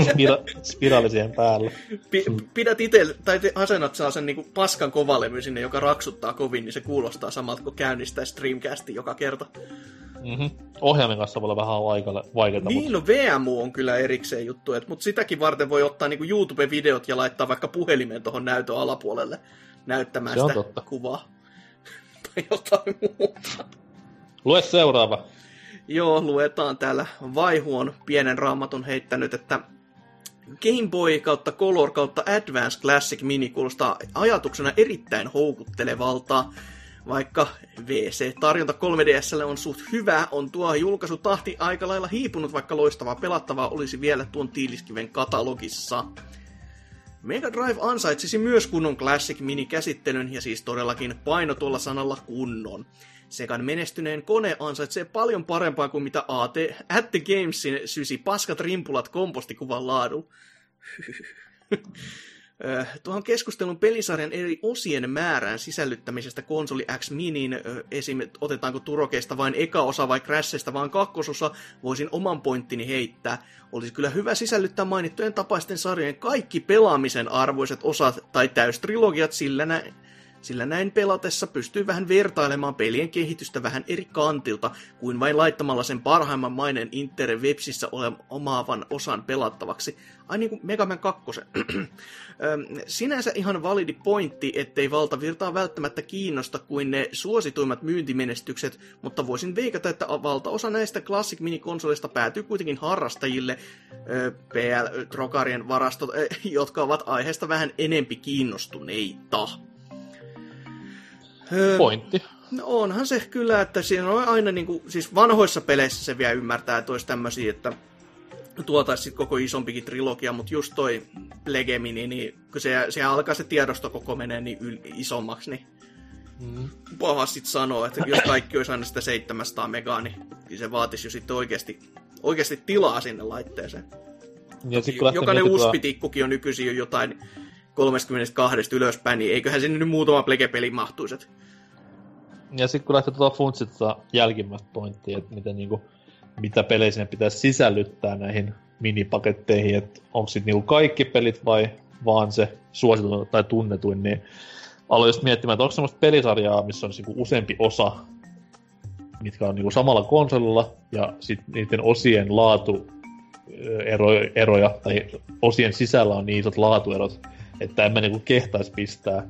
B: Spira- spiraali siihen päälle.
D: pi- pidät itse, tai te asennat sellaisen niin paskan kovalevy sinne, joka raksuttaa kovin, niin se kuulostaa samalta kuin käynnistäisi Dreamcastin joka kerta.
B: Mm-hmm. Ohjaimen kanssa voi olla vähän aikalle vaikeaa,
D: Niin,
B: mutta
D: no VMU on kyllä erikseen juttu, mutta sitäkin varten voi ottaa niin YouTube-videot ja laittaa vaikka puhelimen tuohon näytön alapuolelle näyttämään
B: Se
D: sitä
B: totta.
D: kuvaa. Tai *laughs* jotain muuta.
B: lue seuraava.
D: Joo, luetaan täällä. Vaihu on pienen raamatun heittänyt, että Game Boy kautta Color kautta Advance Classic Mini kuulostaa ajatuksena erittäin houkuttelevalta. Vaikka VC-tarjonta 3DSlle on suht hyvä, on tuo julkaisutahti aika lailla hiipunut, vaikka loistavaa pelattavaa olisi vielä tuon tiiliskiven katalogissa. Mega Drive ansaitsisi myös kunnon Classic Mini-käsittelyn, ja siis todellakin paino tuolla sanalla kunnon. Sekan menestyneen kone ansaitsee paljon parempaa kuin mitä AT at the Gamesin sysi paskat rimpulat kompostikuvan laadun. *laughs* Tuohon keskustelun pelisarjan eri osien määrään sisällyttämisestä konsoli X Miniin, esim. otetaanko Turokeista vain eka osa vai Crashista vaan kakkososa, voisin oman pointtini heittää. Olisi kyllä hyvä sisällyttää mainittujen tapaisten sarjojen kaikki pelaamisen arvoiset osat tai täystrilogiat, sillä, nä- sillä näin pelatessa pystyy vähän vertailemaan pelien kehitystä vähän eri kantilta, kuin vain laittamalla sen parhaimman mainen interwebsissä ole omaavan osan pelattavaksi. Ai niin kuin Mega Man 2. *clears throat* Öm, Sinänsä ihan validi pointti, ettei valtavirtaa välttämättä kiinnosta kuin ne suosituimmat myyntimenestykset, mutta voisin veikata, että valtaosa näistä Classic Mini-konsoleista päätyy kuitenkin harrastajille, PL-trokarien varastot, *laughs* jotka ovat aiheesta vähän enempi kiinnostuneita. Öö,
B: Pointti.
D: No onhan se kyllä, että siinä on aina niinku, siis vanhoissa peleissä se vielä ymmärtää, että olisi tämmöisiä, että tuotaisi sit koko isompikin trilogia, mutta just toi Legemini, niin kun se, se alkaa se tiedosto koko menee niin yl, isommaksi, niin
B: Mm.
D: paha sit sanoa, että jos kaikki olisi aina sitä 700 megaa, niin se vaatisi jo sitten oikeasti, oikeasti tilaa sinne laitteeseen.
B: Ja sit kun
D: Jokainen uspitikkukin on nykyisin jo jotain 32 ylöspäin, niin eiköhän sinne nyt muutama plege-peli mahtuisi.
B: Ja sitten kun lähtee tuota funtsit tota jälkimmäistä pointtia, että miten niinku, mitä pelejä sinne pitäisi sisällyttää näihin minipaketteihin, että onko sitten niinku kaikki pelit vai vaan se suosituin tai tunnetuin, niin aloin just miettimään, että onko semmoista pelisarjaa, missä on niinku useampi osa, mitkä on niinku samalla konsolilla, ja sitten niiden osien laatu ero, eroja, tai osien sisällä on niin isot laatuerot, että en mä niinku kehtaisi pistää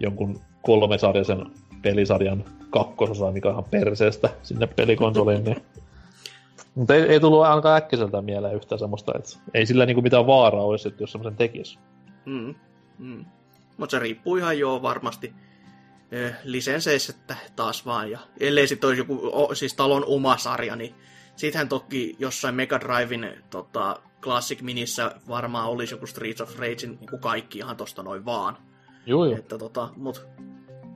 B: jonkun kolmesarjaisen pelisarjan kakkososa, mikä on ihan perseestä sinne pelikonsoliin, niin mutta ei, ei tullut ainakaan äkkiseltä mieleen yhtään semmoista, että ei sillä niinku mitään vaaraa olisi, että jos semmoisen tekisi.
D: Mm, mm. Mutta se riippuu ihan joo varmasti eh, lisensseistä taas vaan. Ja ellei sitten olisi joku o, siis talon oma sarja, niin sittenhän toki jossain Mega Driven tota, Classic Minissä varmaan olisi joku Streets of Rage, niin kuin kaikki ihan tosta noin vaan.
B: Joo, joo.
D: Että tota, mut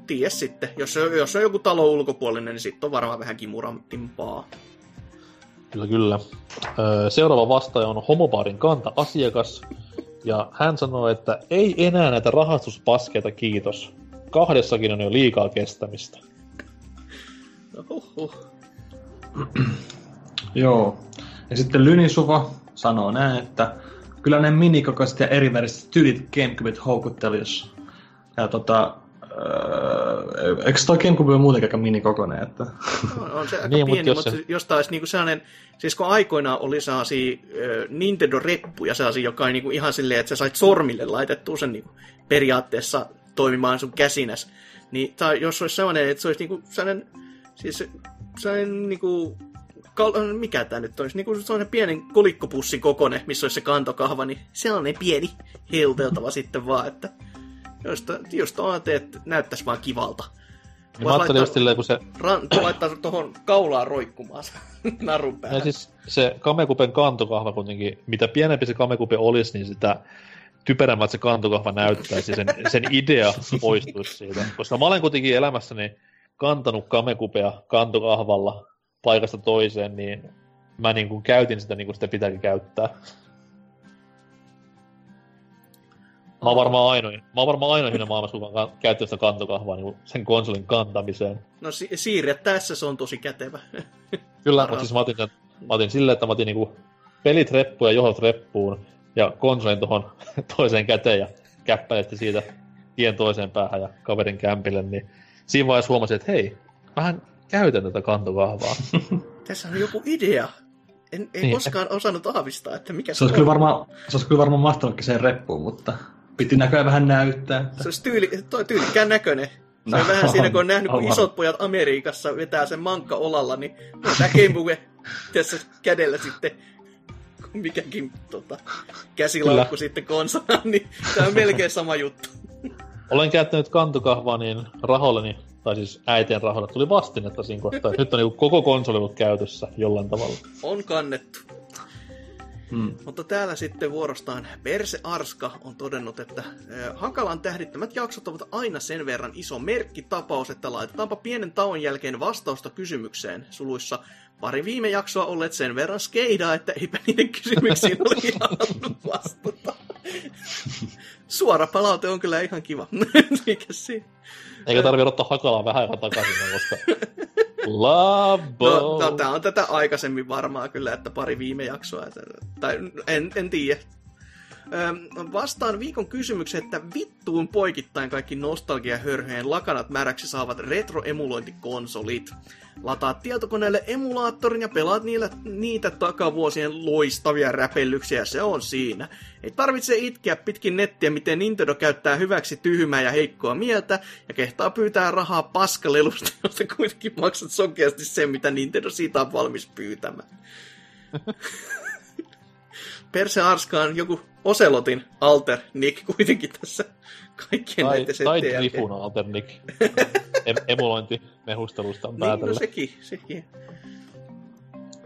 D: ties sitten. Jos, se, jos on joku talo ulkopuolinen, niin sitten on varmaan vähän kimurantimpaa.
B: Kyllä, kyllä. Öö, seuraava vastaaja on Homobarin kanta-asiakas. Ja hän sanoo, että ei enää näitä rahastuspaskeita, kiitos. Kahdessakin on jo liikaa kestämistä.
D: No.
C: Joo. Ja sitten Lynisuva sanoo näin, että kyllä ne minikokoiset ja eriväriset tyylit Gamecubet houkuttelisi. Ja tota, öö, eikö toi Gamecube ole muutenkin aika minikokoinen, että...
D: On, on se aika
B: Niin,
D: pieni,
B: jos
D: mutta
B: se-
D: se... jos taas niinku sellainen, siis kun aikoinaan oli sellaisia ö, Nintendo-reppuja, sellaisia, joka oli niinku ihan silleen, että sä sait sormille laitettua sen niinku periaatteessa toimimaan sun käsinäs, niin tai jos olisi sellainen, että se olisi niinku sellainen, siis sellainen niinku, kal- mikä tämä nyt olisi, niinku sellainen pienen kolikkopussin kokoinen, missä olisi se kantokahva, niin sellainen pieni helteltava sitten vaan, että josta, just on, että näyttäisi vaan kivalta.
B: Niin mä ajattelin just silleen, kun se,
D: Ran, laittaa tuohon kaulaan roikkumaan *laughs* narun päälle.
B: ja siis se Kamekupen kantokahva kuitenkin, mitä pienempi se Kamekupe olisi, niin sitä typerämmät se kantokahva näyttäisi ja sen, sen idea poistuisi siitä. Koska mä olen kuitenkin elämässäni kantanut Kamekupea kantokahvalla paikasta toiseen, niin mä niin kuin käytin sitä niin kuin sitä pitääkin käyttää. Mä oon varmaan ainoin, mä oon varmaan ainoin siinä maailmassa, kuka on käyttänyt sitä kantokahvaa niin sen konsolin kantamiseen.
D: No si- siirre tässä se on tosi kätevä. *laughs*
B: Kyllä, mutta siis mä otin, sen, mä otin silleen, että mä otin niinku pelit reppuun ja johot reppuun ja konsolin tuohon *laughs* toiseen käteen ja käppäiletti siitä tien toiseen päähän ja kaverin kämpille, niin siinä vaiheessa huomasin, että hei, mähän käytän tätä kantokahvaa. *laughs*
D: Tässä on joku idea. En, en
B: Niin.
D: koskaan osannut aavistaa, että mikä se,
C: Se olisi
D: on.
C: kyllä varmaan, se olisi kyllä varmaan mahtanutkin sen reppuun, mutta piti näköjään vähän näyttää. Että...
D: Se olisi tyyli, toi tyylikkään näköinen. Se on
C: No,
D: vähän siinä, kun on nähnyt, kun
C: aivan.
D: isot pojat Amerikassa vetää sen mankka olalla, niin tämä Gameboy tässä kädellä sitten kun mikäkin tota, käsilaukku
B: Kyllä.
D: sitten konsana, niin tämä on melkein sama juttu.
B: Olen käyttänyt kantokahvaa niin rahoilleni, tai siis äitien rahoilla, tuli vastinetta siinä kohtaa. että Nyt on niinku koko konsoli ollut käytössä jollain tavalla.
D: On kannettu.
C: Mm.
D: Mutta täällä sitten vuorostaan Perse Arska on todennut, että Hakalan tähdittämät jaksot ovat aina sen verran iso merkkitapaus, että laitetaanpa pienen tauon jälkeen vastausta kysymykseen. Suluissa pari viime jaksoa olleet sen verran skeidaa, että eipä niiden kysymyksiin ole ihan vastata. *laughs* Suora palaute on kyllä ihan kiva. *laughs* Mikä siinä?
B: Eikä tarvi ottaa hakalaa vähän aikaa takaisin, koska... *laughs* Labo!
D: No, no tämä on tätä aikaisemmin varmaa kyllä, että pari viime jaksoa. Tai en, en tiedä. Vastaan viikon kysymykseen, että vittuun poikittain kaikki nostalgiahörhyjen lakanat märäksi saavat retroemulointikonsolit. Lataat tietokoneelle emulaattorin ja pelaat niillä, niitä takavuosien loistavia räpellyksiä, se on siinä. Ei tarvitse itkeä pitkin nettiä, miten Nintendo käyttää hyväksi tyhmää ja heikkoa mieltä, ja kehtaa pyytää rahaa paskalelusta, *laughs* josta kuitenkin maksat sokeasti sen, mitä Nintendo siitä on valmis pyytämään. *laughs* Perse Arska on joku Oselotin alter Nick kuitenkin tässä kaikkien
B: Tai,
D: näiden
B: tai
D: jälkeen.
B: Drifun Alternik. Em- emulointi mehustelusta on
D: Niin, no
B: päätellä.
D: sekin, sekin.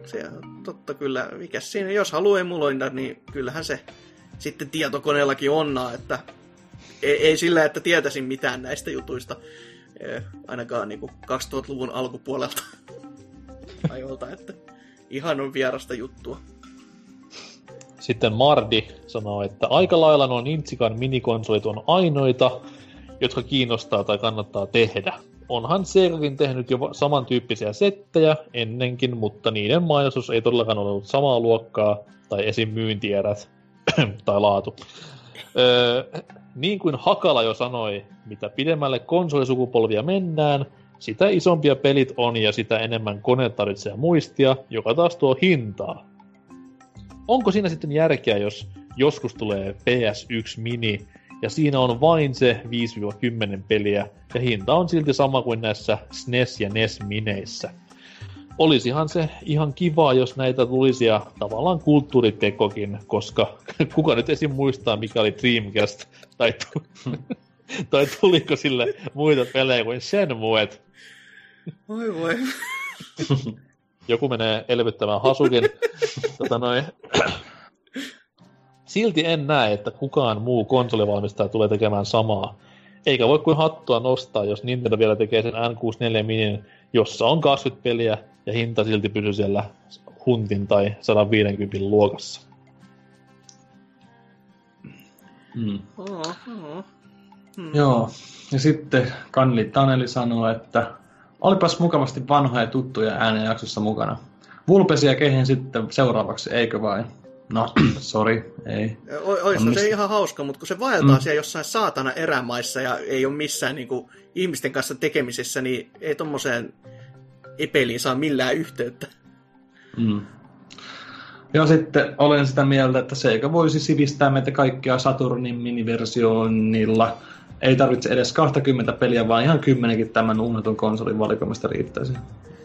D: Se on totta kyllä. Mikä siinä, jos haluaa emuloida, niin kyllähän se sitten tietokoneellakin onnaa, että ei, ei sillä, että tietäisin mitään näistä jutuista, eh, ainakaan niin kuin 2000-luvun alkupuolelta *laughs* ajoilta, että ihan on vierasta juttua.
B: Sitten Mardi sanoo, että aika lailla nuo Nintsikan minikonsolit on ainoita, jotka kiinnostaa tai kannattaa tehdä. Onhan Segakin tehnyt jo samantyyppisiä settejä ennenkin, mutta niiden mainostus ei todellakaan ole ollut samaa luokkaa, tai esim. myyntierät *clears throat* tai laatu. Öö, niin kuin Hakala jo sanoi, mitä pidemmälle konsolisukupolvia mennään, sitä isompia pelit on ja sitä enemmän kone tarvitsee muistia, joka taas tuo hintaa onko siinä sitten järkeä, jos joskus tulee PS1 Mini, ja siinä on vain se 5-10 peliä, ja hinta on silti sama kuin näissä SNES- ja NES-mineissä. Olisihan se ihan kiva, jos näitä tulisi ja tavallaan kulttuuritekokin, koska *laughs* kuka nyt esim. muistaa, mikä oli Dreamcast, tai, tu- *laughs* tai tuliko sille muita pelejä kuin Shenmue,
D: Oi voi. *laughs*
B: joku menee elvyttämään hasukin. *laughs* tota noin. Silti en näe, että kukaan muu konsolivalmistaja tulee tekemään samaa. Eikä voi kuin hattua nostaa, jos Nintendo vielä tekee sen N64 Minin, jossa on 20 peliä ja hinta silti pysyy siellä huntin tai 150 luokassa.
C: Mm.
D: Oh.
C: Joo, ja sitten Kanli Taneli sanoo, että olipas mukavasti vanhoja tuttuja äänen jaksossa mukana. Vulpesia kehen sitten seuraavaksi, eikö vain? No, *clears throat* sorry, ei.
D: O-
C: No
D: se ihan hauska, mutta kun se vaeltaa mm. siellä jossain saatana erämaissa ja ei ole missään niinku, ihmisten kanssa tekemisissä, niin ei tommoseen epeliin saa millään yhteyttä.
C: Mm. Ja sitten olen sitä mieltä, että Sega voisi sivistää meitä kaikkia Saturnin miniversioinnilla. Ei tarvitse edes 20 peliä, vaan ihan kymmenenkin tämän uunetun konsolin valikoimista riittäisi.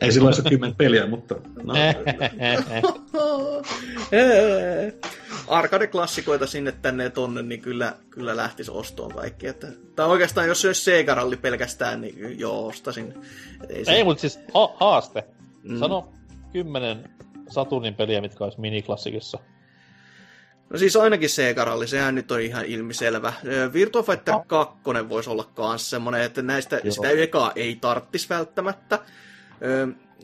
C: Ei silloin se 10 peliä, mutta no. *laughs*
D: Arcade-klassikoita sinne tänne ja tonne, niin kyllä, kyllä lähtisi ostoon kaikki. Että, tai oikeastaan, jos se olisi Sega-ralli pelkästään, niin joo, ostasin. Ei, se,
B: Ei, mutta siis ha- haaste.
D: Mm.
B: Sano kymmenen Saturnin peliä, mitkä olisi miniklassikissa.
D: No siis ainakin Sega-ralli, sehän nyt on ihan ilmiselvä. Virtua Fighter 2 voisi olla kans semmonen, että näistä
B: Joo.
D: sitä ekaa ei tarttis välttämättä.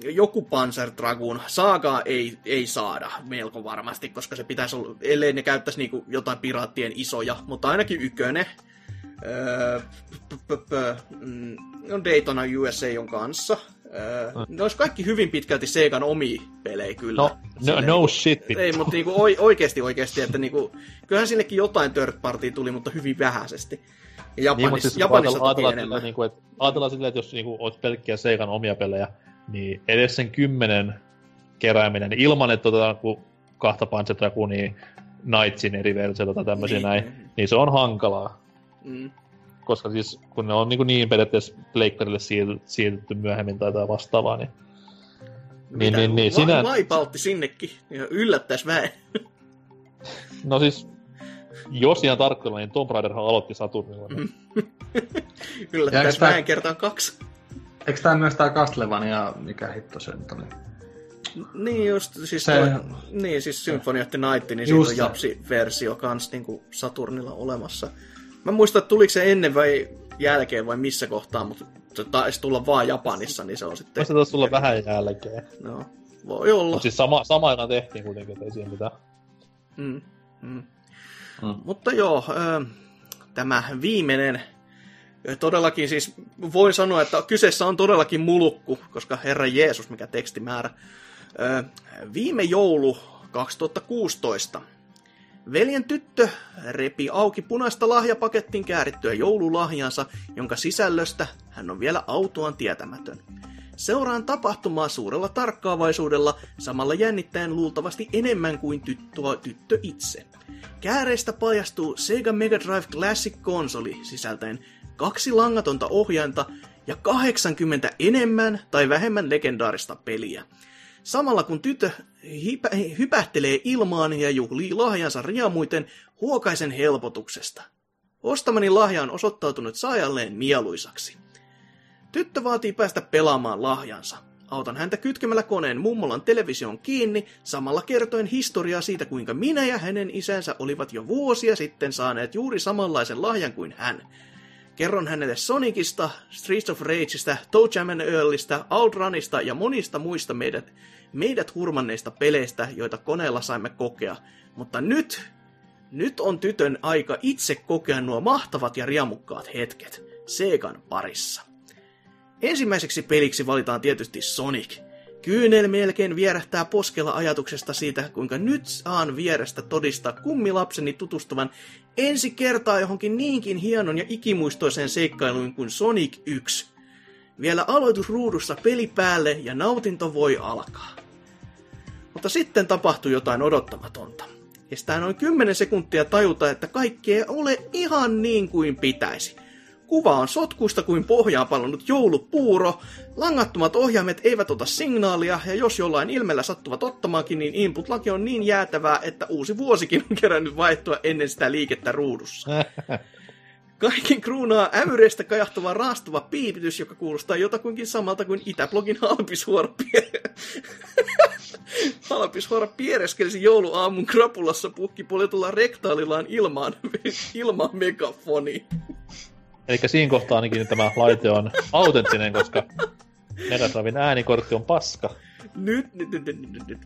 D: Joku Panzer Dragoon, Saagaa ei, ei saada melko varmasti, koska se pitäisi olla, ellei ne käyttäisi niinku jotain piraattien isoja, mutta ainakin ykönen. Öö, p- p- p- mm, no Daytona USA on kanssa. Öö, ne olisi kaikki hyvin pitkälti Segan omia pelejä kyllä.
B: No, no, no
D: niinku-
B: shit.
D: ei, mutta niinku oi, oikeasti oikeasti, että niinku, kyllähän sinnekin jotain third party tuli, mutta hyvin vähäisesti. Ja Japanissa,
B: Niin, mutta siis
D: Japanissa
B: ajatellaan,
D: toki
B: ajatellaan,
D: enemmän.
B: niin kuin, että, ajatellaan silleen, että jos niin kuin, olisi pelkkiä Seikan omia pelejä, niin edes sen kymmenen kerääminen niin ilman, että otetaan kuin kahta Panzer Dragoonia, Knightsin eri versioita tai tämmöisiä
D: Niin.
B: niin. näin, niin se on hankalaa.
D: Mm.
B: Koska siis, kun ne on niin, niin periaatteessa pleikkarille siirty- siirtytty myöhemmin tai jotain vastaavaa, niin niin, niin, niin,
D: va-
B: sinä,
D: Vaipautti sinnekin, ja yllättäis vähän. *laughs*
B: no siis, jos ihan tarkkana, niin Tomb Raiderhan aloitti Saturnilla. *laughs*
D: Mm.
B: Mm.
D: yllättäis
C: eikö tää-
D: kertaan kaksi.
C: Eikö tämä myös tämä Castlevania, mikä hitto se nyt oli?
D: Niin just, siis,
C: Se-
D: toi, niin, siis Symphony of the Night, niin siitä
C: Just
D: on. Japsi-versio kans niin kuin Saturnilla olemassa. Mä muistan, että tuliko se ennen vai jälkeen vai missä kohtaa, mutta se taisi tulla vaan Japanissa, niin se on sitten...
B: Voisi taas tulla vähän jälkeen.
D: No, voi olla.
B: Mutta siis sama, sama aikaan tehtiin kuitenkin, että ei siinä mitään.
D: Mm, mm.
C: Mm.
D: Mutta joo, tämä viimeinen, todellakin siis voin sanoa, että kyseessä on todellakin mulukku, koska Herra Jeesus, mikä tekstimäärä. Viime joulu 2016. Veljen tyttö repi auki punaista lahjapakettiin käärittyä joululahjansa, jonka sisällöstä hän on vielä autuaan tietämätön. Seuraan tapahtumaa suurella tarkkaavaisuudella, samalla jännittäen luultavasti enemmän kuin tyttö, tyttö itse. Kääreistä paljastuu Sega Mega Drive Classic-konsoli sisältäen kaksi langatonta ohjainta ja 80 enemmän tai vähemmän legendaarista peliä. Samalla kun tytö hipä, hypähtelee ilmaan ja juhlii lahjansa riamuiten, huokaisen helpotuksesta. Ostamani lahja on osoittautunut saajalleen mieluisaksi. Tyttö vaatii päästä pelaamaan lahjansa. Autan häntä kytkemällä koneen mummolan television kiinni, samalla kertoen historiaa siitä, kuinka minä ja hänen isänsä olivat jo vuosia sitten saaneet juuri samanlaisen lahjan kuin hän. Kerron hänelle Sonicista, Streets of Rageista, Toe Earlistä, Outrunista ja monista muista meidät, meidät hurmanneista peleistä, joita koneella saimme kokea. Mutta nyt, nyt on tytön aika itse kokea nuo mahtavat ja riamukkaat hetket Segan parissa. Ensimmäiseksi peliksi valitaan tietysti Sonic. Kyynel melkein vierähtää poskella ajatuksesta siitä, kuinka nyt saan vierestä todistaa kummilapseni tutustuvan ensi kertaa johonkin niinkin hienon ja ikimuistoiseen seikkailuun kuin Sonic 1. Vielä aloitusruudussa peli päälle ja nautinto voi alkaa. Mutta sitten tapahtui jotain odottamatonta. Kestää noin 10 sekuntia tajuta, että kaikki ei ole ihan niin kuin pitäisi. Kuva on sotkuista kuin pohjaan palannut joulupuuro, langattomat ohjaimet eivät ota signaalia, ja jos jollain ilmeellä sattuvat ottamaankin, niin input-laki on niin jäätävää, että uusi vuosikin on kerännyt vaihtua ennen sitä liikettä ruudussa. *laughs* Kaikin kruunaa ämyreistä kajahtuva raastuva piipitys, joka kuulostaa jotakuinkin samalta kuin Itäblogin halpishuora pie- *laughs* Halpishuora piereskelisi jouluaamun krapulassa pukkipoljetulla rektaalillaan ilmaan, ilman megafoni.
B: Eli siinä kohtaa ainakin tämä laite on autenttinen, koska Megadriven äänikortti on paska.
D: Nyt, nyt, nyt, nyt, nyt, nyt.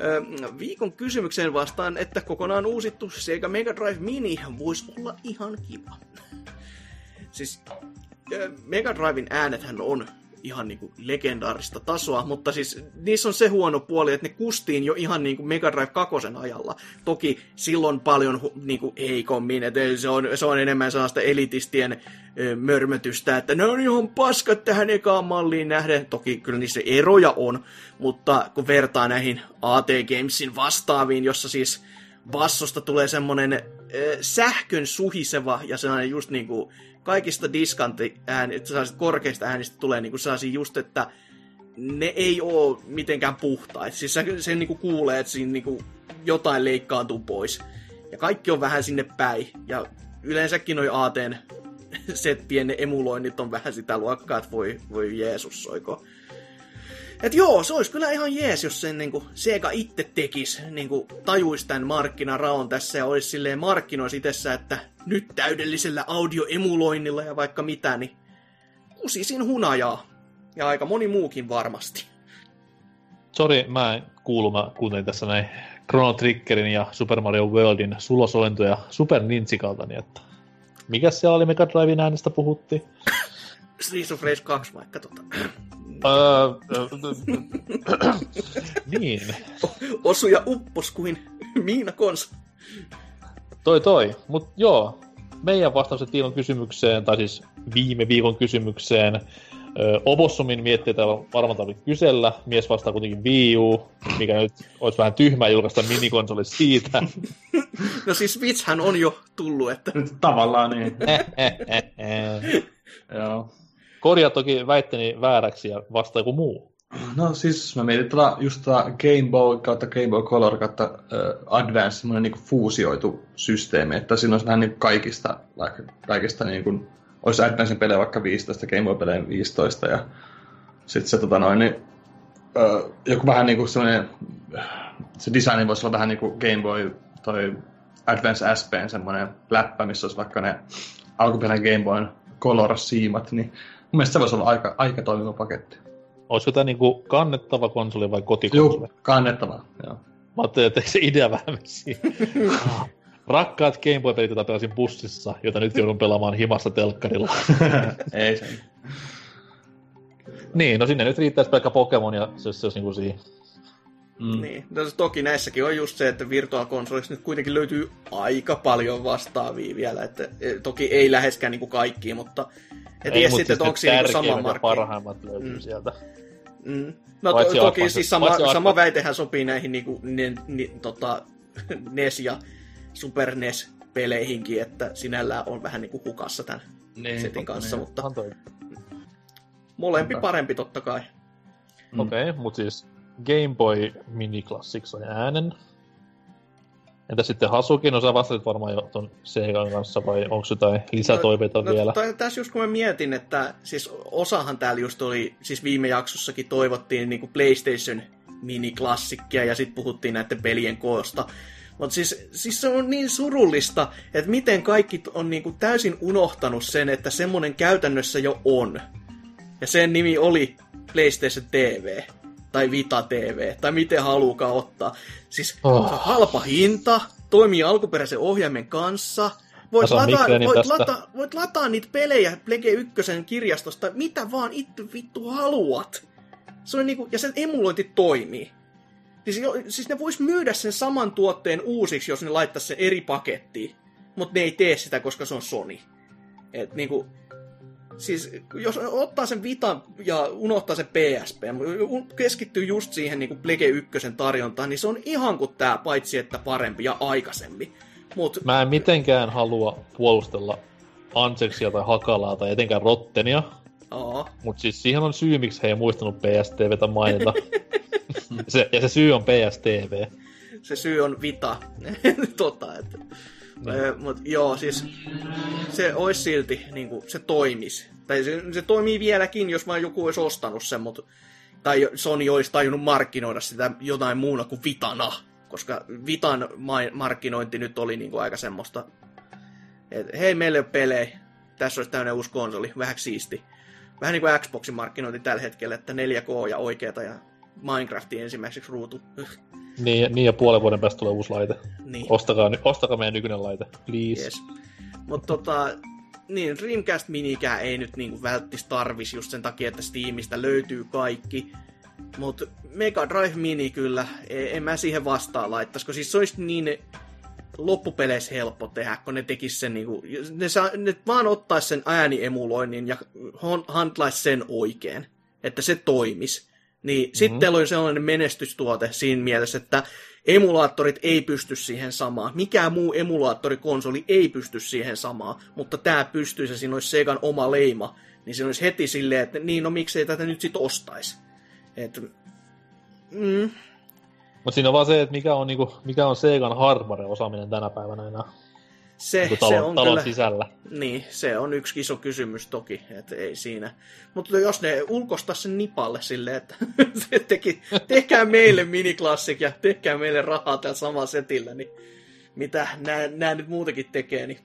D: Ö, viikon kysymykseen vastaan, että kokonaan uusittu Sega Mega Drive Mini voisi olla ihan kiva. Siis ö, Mega Driven äänethän on ihan niinku legendaarista tasoa, mutta siis niissä on se huono puoli, että ne kustiin jo ihan niinku Mega Drive 2 ajalla. Toki silloin paljon hu- niinku heikommin, että se on, se on enemmän sellaista elitistien ö, mörmötystä, että ne on ihan paskat tähän ekaan malliin nähden. Toki kyllä niissä eroja on, mutta kun vertaa näihin AT Gamesin vastaaviin, jossa siis bassosta tulee semmonen äh, sähkön suhiseva ja sellainen just niinku kaikista diskantti ääni, korkeista äänistä tulee niinku sellaisia just, että ne ei oo mitenkään puhtaita. Siis se, se niinku kuulee, että siinä niinku jotain leikkaantuu pois. Ja kaikki on vähän sinne päin. Ja yleensäkin noi ATn settien ne emuloinnit on vähän sitä luokkaa, että voi, voi Jeesus soiko. Et joo, se olisi kyllä ihan jees, jos sen niinku Sega itse tekis, niinku tajuisi tämän markkinaraon tässä ja olisi silleen markkinoisi itsessä, että nyt täydellisellä audioemuloinnilla ja vaikka mitä, niin kusisin hunajaa. Ja aika moni muukin varmasti.
B: Sori, mä en kuulu, mä kuuntelin tässä näin Chrono Triggerin ja Super Mario Worldin sulosointuja Super Nintsikalta, niin että mikäs siellä oli Mega Driven äänestä puhuttiin?
D: Streets of Rage 2 vaikka tota.
B: Niin,
D: Osuja uppos kuin Miina Kons.
B: toi toi. Mut joo, meidän vastaukset viikon kysymykseen, tai siis viime viikon kysymykseen. Obossumin mietteitä varmaan tarvitse kysellä. Mies vastaa kuitenkin Wii U, mikä nyt olisi vähän tyhmää julkaista minikonsoli siitä. *laughs*
D: No siis Switchhän on jo tullut, että
C: Nyt tavallaan niin. *laughs* Joo.
B: Korjaa toki väitteni vääräksi ja vastaa joku muu.
C: No siis mä mietin tätä, just tätä Game Boy kautta Game Boy Color kautta uh, Advance, semmoinen niinku fuusioitu systeemi, että siinä olisi vähän niin kaikista, kaikista niin kuin, olisi Advancen pelejä vaikka 15, Game Boy pelejä 15 ja sitten se tota noin, niin, ö, joku vähän niinku semmoinen, se design voisi olla vähän niinku Game Boy toi Advance SPn semmoinen läppä, missä olisi vaikka ne alkuperäinen Game Boyn Color-siimat, niin mielestä se voisi olla aika, aika toimiva paketti.
B: Olisiko tämä niinku kannettava konsoli vai kotikonsoli?
C: Joo, kannettava, joo.
B: Mä ajattelin, että se idea vähän. *laughs* Rakkaat Game Boy-pelit, joita pelasin bussissa, joita nyt joudun pelaamaan himassa telkkarilla. *laughs*
C: Ei se.
B: niin, no sinne nyt riittäisi pelkkä Pokemon ja se, se olisi niinku siihen.
D: Mm. Niin. No, toki näissäkin on just se, että virtuaalikonsolissa nyt kuitenkin löytyy aika paljon vastaavia vielä. Että, e, toki ei läheskään niin kuin kaikki, mutta et
B: Ei,
D: sitten,
B: siis
D: että onko siinä niin sama
B: tärkeimmät ja
D: markki.
B: parhaimmat löytyy
D: Mm.
B: sieltä.
D: Mm. No to, toki siis sama, sama väitehän sopii näihin niinku, ne, ne, tota, *laughs* NES ja Super NES-peleihinkin, että sinällään on vähän niinku hukassa tämän
C: Niin,
D: setin kanssa,
C: niin.
D: mutta molempi parempi totta kai.
C: Mm.
B: Okei, okay, mut siis Game Boy Mini Classics on äänen. Entä sitten Hasuki? No sä vastasit varmaan jo ton Segan kanssa, vai onko jotain lisätoiveita
D: no,
B: vielä?
D: No, tässä just kun mä mietin, että siis osahan täällä just oli, siis viime jaksossakin toivottiin niinku PlayStation miniklassikkia ja sitten puhuttiin näiden pelien koosta. Mutta siis, siis se on niin surullista, että miten kaikki on niinku täysin unohtanut sen, että semmonen käytännössä jo on. Ja sen nimi oli PlayStation TV. Tai Vita TV. Tai miten haluukaan ottaa. Siis
B: Oh.
D: se on halpa hinta, toimii alkuperäisen ohjaimen kanssa. Voit lataa, voit,
B: tästä.
D: lata, voit lataa niitä pelejä Plege 1 kirjastosta, mitä vaan itse vittu haluat. Se on niinku, ja sen emulointi toimii. Siis, siis ne vois myydä sen saman tuotteen uusiksi, jos ne laittais sen eri pakettiin. Mutta ne ei tee sitä, koska se on Sony. Et niinku, siis jos ottaa sen Vitan ja unohtaa sen PSP, keskittyy just siihen niinku Plege 1 tarjontaan, niin se on ihan kuin tää, paitsi että parempi ja aikaisemmin. Mut
B: Mä en mitenkään halua puolustella Anseksia tai Hakalaa tai etenkään Rottenia, mutta siis siihen on syy, miksi he ei muistanut PSTVtä mainita. *laughs* se, ja se syy on PSTV.
D: se syy on Vita. *laughs* tota, että. Niin. Mutta joo, siis se olisi silti, niin kuin, se toimis. Tai se, se toimii vieläkin, jos vaan joku olisi ostanut sen, mutta tai Sony olisi tajunnut markkinoida sitä jotain muuna kuin Vitana. Koska Vitan ma- markkinointi nyt oli niin kuin aika semmoista, että hei, meillä ei ole pelejä, tässä olisi tämmöinen uusi konsoli, vähän siisti. Vähän niin kuin Xboxin markkinointi tällä hetkellä, että 4K ja oikeeta ja Minecraftin ensimmäiseksi ruutu.
B: Niin, niin ja puolen vuoden päästä tulee uusi laite.
D: niin.
B: Ostakaa, ostakaa meidän nykyinen laite, please.
D: Yes. Mutta tota, niin, Dreamcast Minikään ei nyt niinku välttis tarvis just sen takia, että Steamista löytyy kaikki. Mutta Mega Drive Mini kyllä, e- en mä siihen vastaan laittaisi, koska siis se olisi niin loppupeleissä helppo tehdä, kun ne tekis sen niinku, ne, saa, ne vaan ottais sen ääniemuloinnin ja handlais sen oikein, että se toimis. Niin mm-hmm. sitten oli sellainen menestystuote siinä mielessä, että emulaattorit ei pysty siihen samaan. Mikään muu emulaattorikonsoli ei pysty siihen samaan, mutta tämä pystyisi ja siinä olisi Segan oma leima. Niin se olisi heti silleen, että niin, no miksei tätä nyt sit ostaisi. Et, mm,
B: Mutta siinä on vaan se, että mikä on, niinku, mikä on Segan hardware-osaaminen tänä päivänä enää
D: se, se
B: talon,
D: on
B: talon
D: kyllä...
B: sisällä.
D: Niin, se on yksi iso kysymys toki, että ei siinä. Mutta jos ne ulkostaa sen nipalle silleen, että *laughs* se teki, tehkää meille miniklassik ja tehkää meille rahaa tällä samalla setillä, niin mitä nämä nyt muutenkin tekee, niin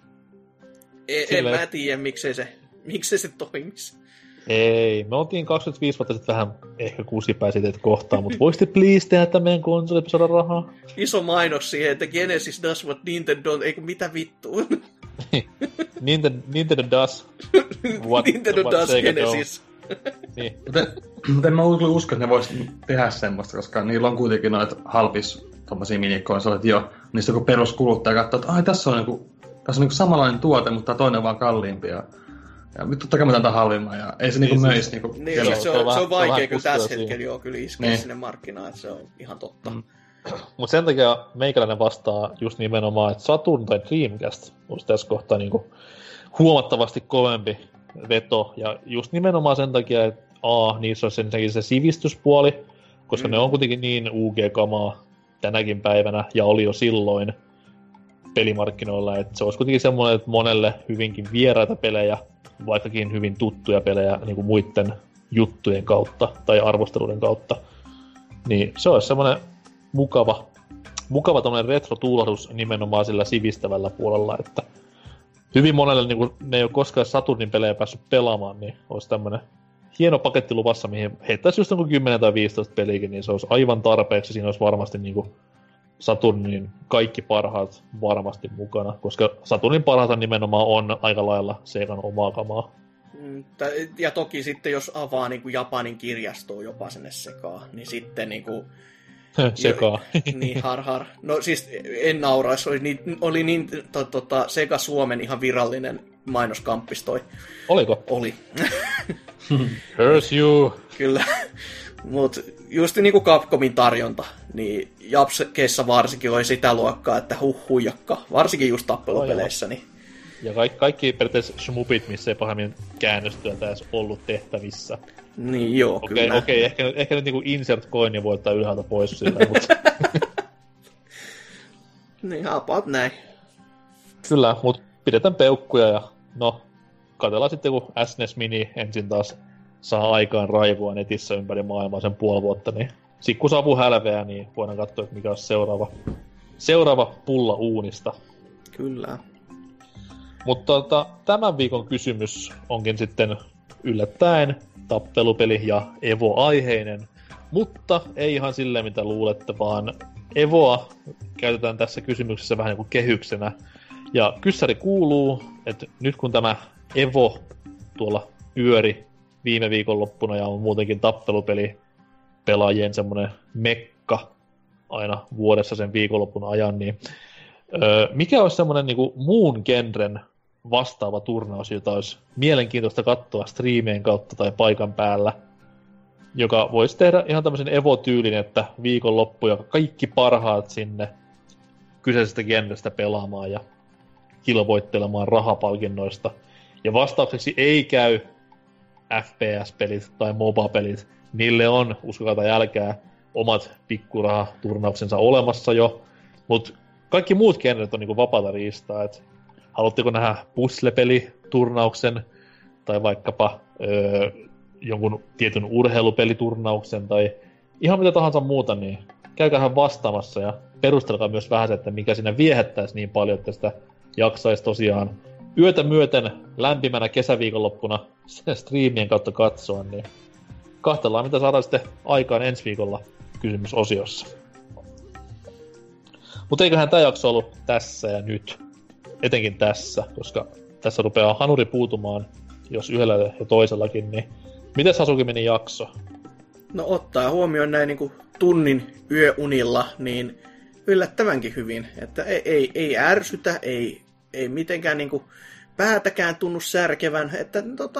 D: en, en
B: Silleen-
D: mä tiedä, miksei se, miksei se toimisi.
B: Ei, me oltiin 25 vuotta sitten vähän ehkä kusipäisiteet kohtaan, mutta voisitte please tehdä tämän meidän konsoli, että saada rahaa?
D: Iso mainos siihen, että Genesis does what Nintendo, eikö mitä vittua. *laughs*
B: Nintendo, Nintendo does what,
D: Nintendo
B: what
D: does
B: Sega
D: Genesis.
B: don't. *laughs* Niin.
C: Mutta mut en mä usko, että ne vois tehdä semmoista, koska niillä on kuitenkin noita halpis tommosia minikonsoleita jo. Niistä kun peruskuluttaja katsoo, että ai tässä on niinku, tässä on niinku samanlainen tuote, mutta toinen on vaan kalliimpi. Ja, ja totta kai mä tämän halvimman. Ja ei se niinku
B: Niin,
C: möisi
B: siis-
C: niinku
D: Niin,
C: kello-
D: se,
B: se
D: on,
B: on
D: se on
B: on
D: vaikea, kun tässä hetkellä joo kyllä iskee
C: Niin.
D: sinne markkinaan, että se on ihan totta.
C: Mm.
B: Mutta sen takia meikäläinen vastaa just nimenomaan, että Saturn tai Dreamcast olisi tässä kohtaa niinku huomattavasti kovempi veto. Ja just nimenomaan sen takia, että A, niissä olisi ensinnäkin se sivistyspuoli, koska
D: mm.
B: ne on kuitenkin niin UG-kamaa tänäkin päivänä, ja oli jo silloin pelimarkkinoilla, että se olisi kuitenkin semmoinen, että monelle hyvinkin vieraita pelejä, vaikkakin hyvin tuttuja pelejä niin kuin muiden juttujen kautta tai arvosteluiden kautta, Niin se olisi semmoinen mukava, mukava tämmöinen retro-tuulahdus nimenomaan sillä sivistävällä puolella, että hyvin monelle niin kun ne ei ole koskaan Saturnin pelejä päässyt pelaamaan, niin olisi tämmöinen hieno paketti luvassa, mihin heittäisi just joku 10 tai 15 peliäkin, niin se olisi aivan tarpeeksi. Siinä olisi varmasti niin kuin Saturnin kaikki parhaat varmasti mukana, koska Saturnin parhaat nimenomaan on aika lailla Seikan omaa kamaa.
D: Mm, ja toki sitten, jos avaa niin kuin Japanin kirjastoa jopa sinne sekaan, niin sitten niin kuin, *laughs*
B: Sekaa.
D: niin, har, har. No siis en nauraisi, oli niin, oli niin to, tota, Sega Suomen ihan virallinen mainoskampis toi.
B: Oliko?
D: Oli. *laughs*
B: Curse you!
D: Kyllä. Mutta just niin kuin Capcomin tarjonta, niin Japskeissa varsinkin oli sitä luokkaa, että huh huijakka, varsinkin just tappelupeleissä. Niin...
B: Ja kaikki, kaikki periaatteessa smupit, missä ei pahemmin käännöstyötä edes ollut tehtävissä.
D: Niin joo,
B: Okei,
D: kyllä.
B: okei, ehkä, ehkä nyt niinku insert coin voi ottaa ylhäältä pois sillä, *laughs* mutta *laughs*
D: Niin, about näin.
B: kyllä, mutta pidetään peukkuja ja no, katsellaan sitten kun SNES Mini ensin taas saa aikaan raivoa netissä ympäri maailmaa sen puoli vuotta, niin sit kun saapuu hälveä, niin voidaan katsoa, että mikä on seuraava, seuraava pulla uunista.
D: Kyllä.
B: Mutta tota, tämän viikon kysymys onkin sitten yllättäen tappelupeli ja Evo-aiheinen, mutta ei ihan silleen mitä luulette, vaan Evoa käytetään tässä kysymyksessä vähän niin kuin kehyksenä. Ja kyssäri kuuluu, että nyt kun tämä Evo tuolla pyöri viime viikonloppuna ja on muutenkin tappelupeli pelaajien semmoinen mekka aina vuodessa sen viikonloppun ajan, niin öö, mikä olisi semmoinen niin muun genren vastaava turnaus, jota olisi mielenkiintoista katsoa striimien kautta tai paikan päällä, joka voisi tehdä ihan tämmöisen evo-tyylin, että viikonloppu ja kaikki parhaat sinne kyseisestä genrestä pelaamaan ja kilvoittelemaan rahapalkinnoista. Ja vastaukseksi ei käy FPS-pelit tai MOBA-pelit. Niille on, uskokaa tai jälkää, omat pikkurahaturnauksensa olemassa jo, mutta kaikki muut genret on niinku vapaata riistaa, et haluatteko nähdä puzzlepeliturnauksen tai vaikkapa öö, jonkun tietyn urheilupeliturnauksen tai ihan mitä tahansa muuta, niin käykähän vastaamassa ja perustelkaa myös vähän että mikä siinä viehättäisi niin paljon, että sitä jaksaisi tosiaan yötä myöten lämpimänä kesäviikonloppuna *laughs* striimien kautta katsoa, niin kahtellaan mitä saadaan sitten aikaan ensi viikolla kysymysosiossa. Mutta eiköhän tämä jakso ollut tässä ja nyt. Etenkin tässä, koska tässä rupeaa hanuri puutumaan, jos yhdellä ja toisellakin, niin miten Sasuki meni jakso?
D: No ottaa huomioon näin niin kuin tunnin yöunilla, niin yllättävänkin hyvin. Että ei, ei, ei ärsytä, ei, ei mitenkään niin kuin päätäkään tunnu särkevän, että tota,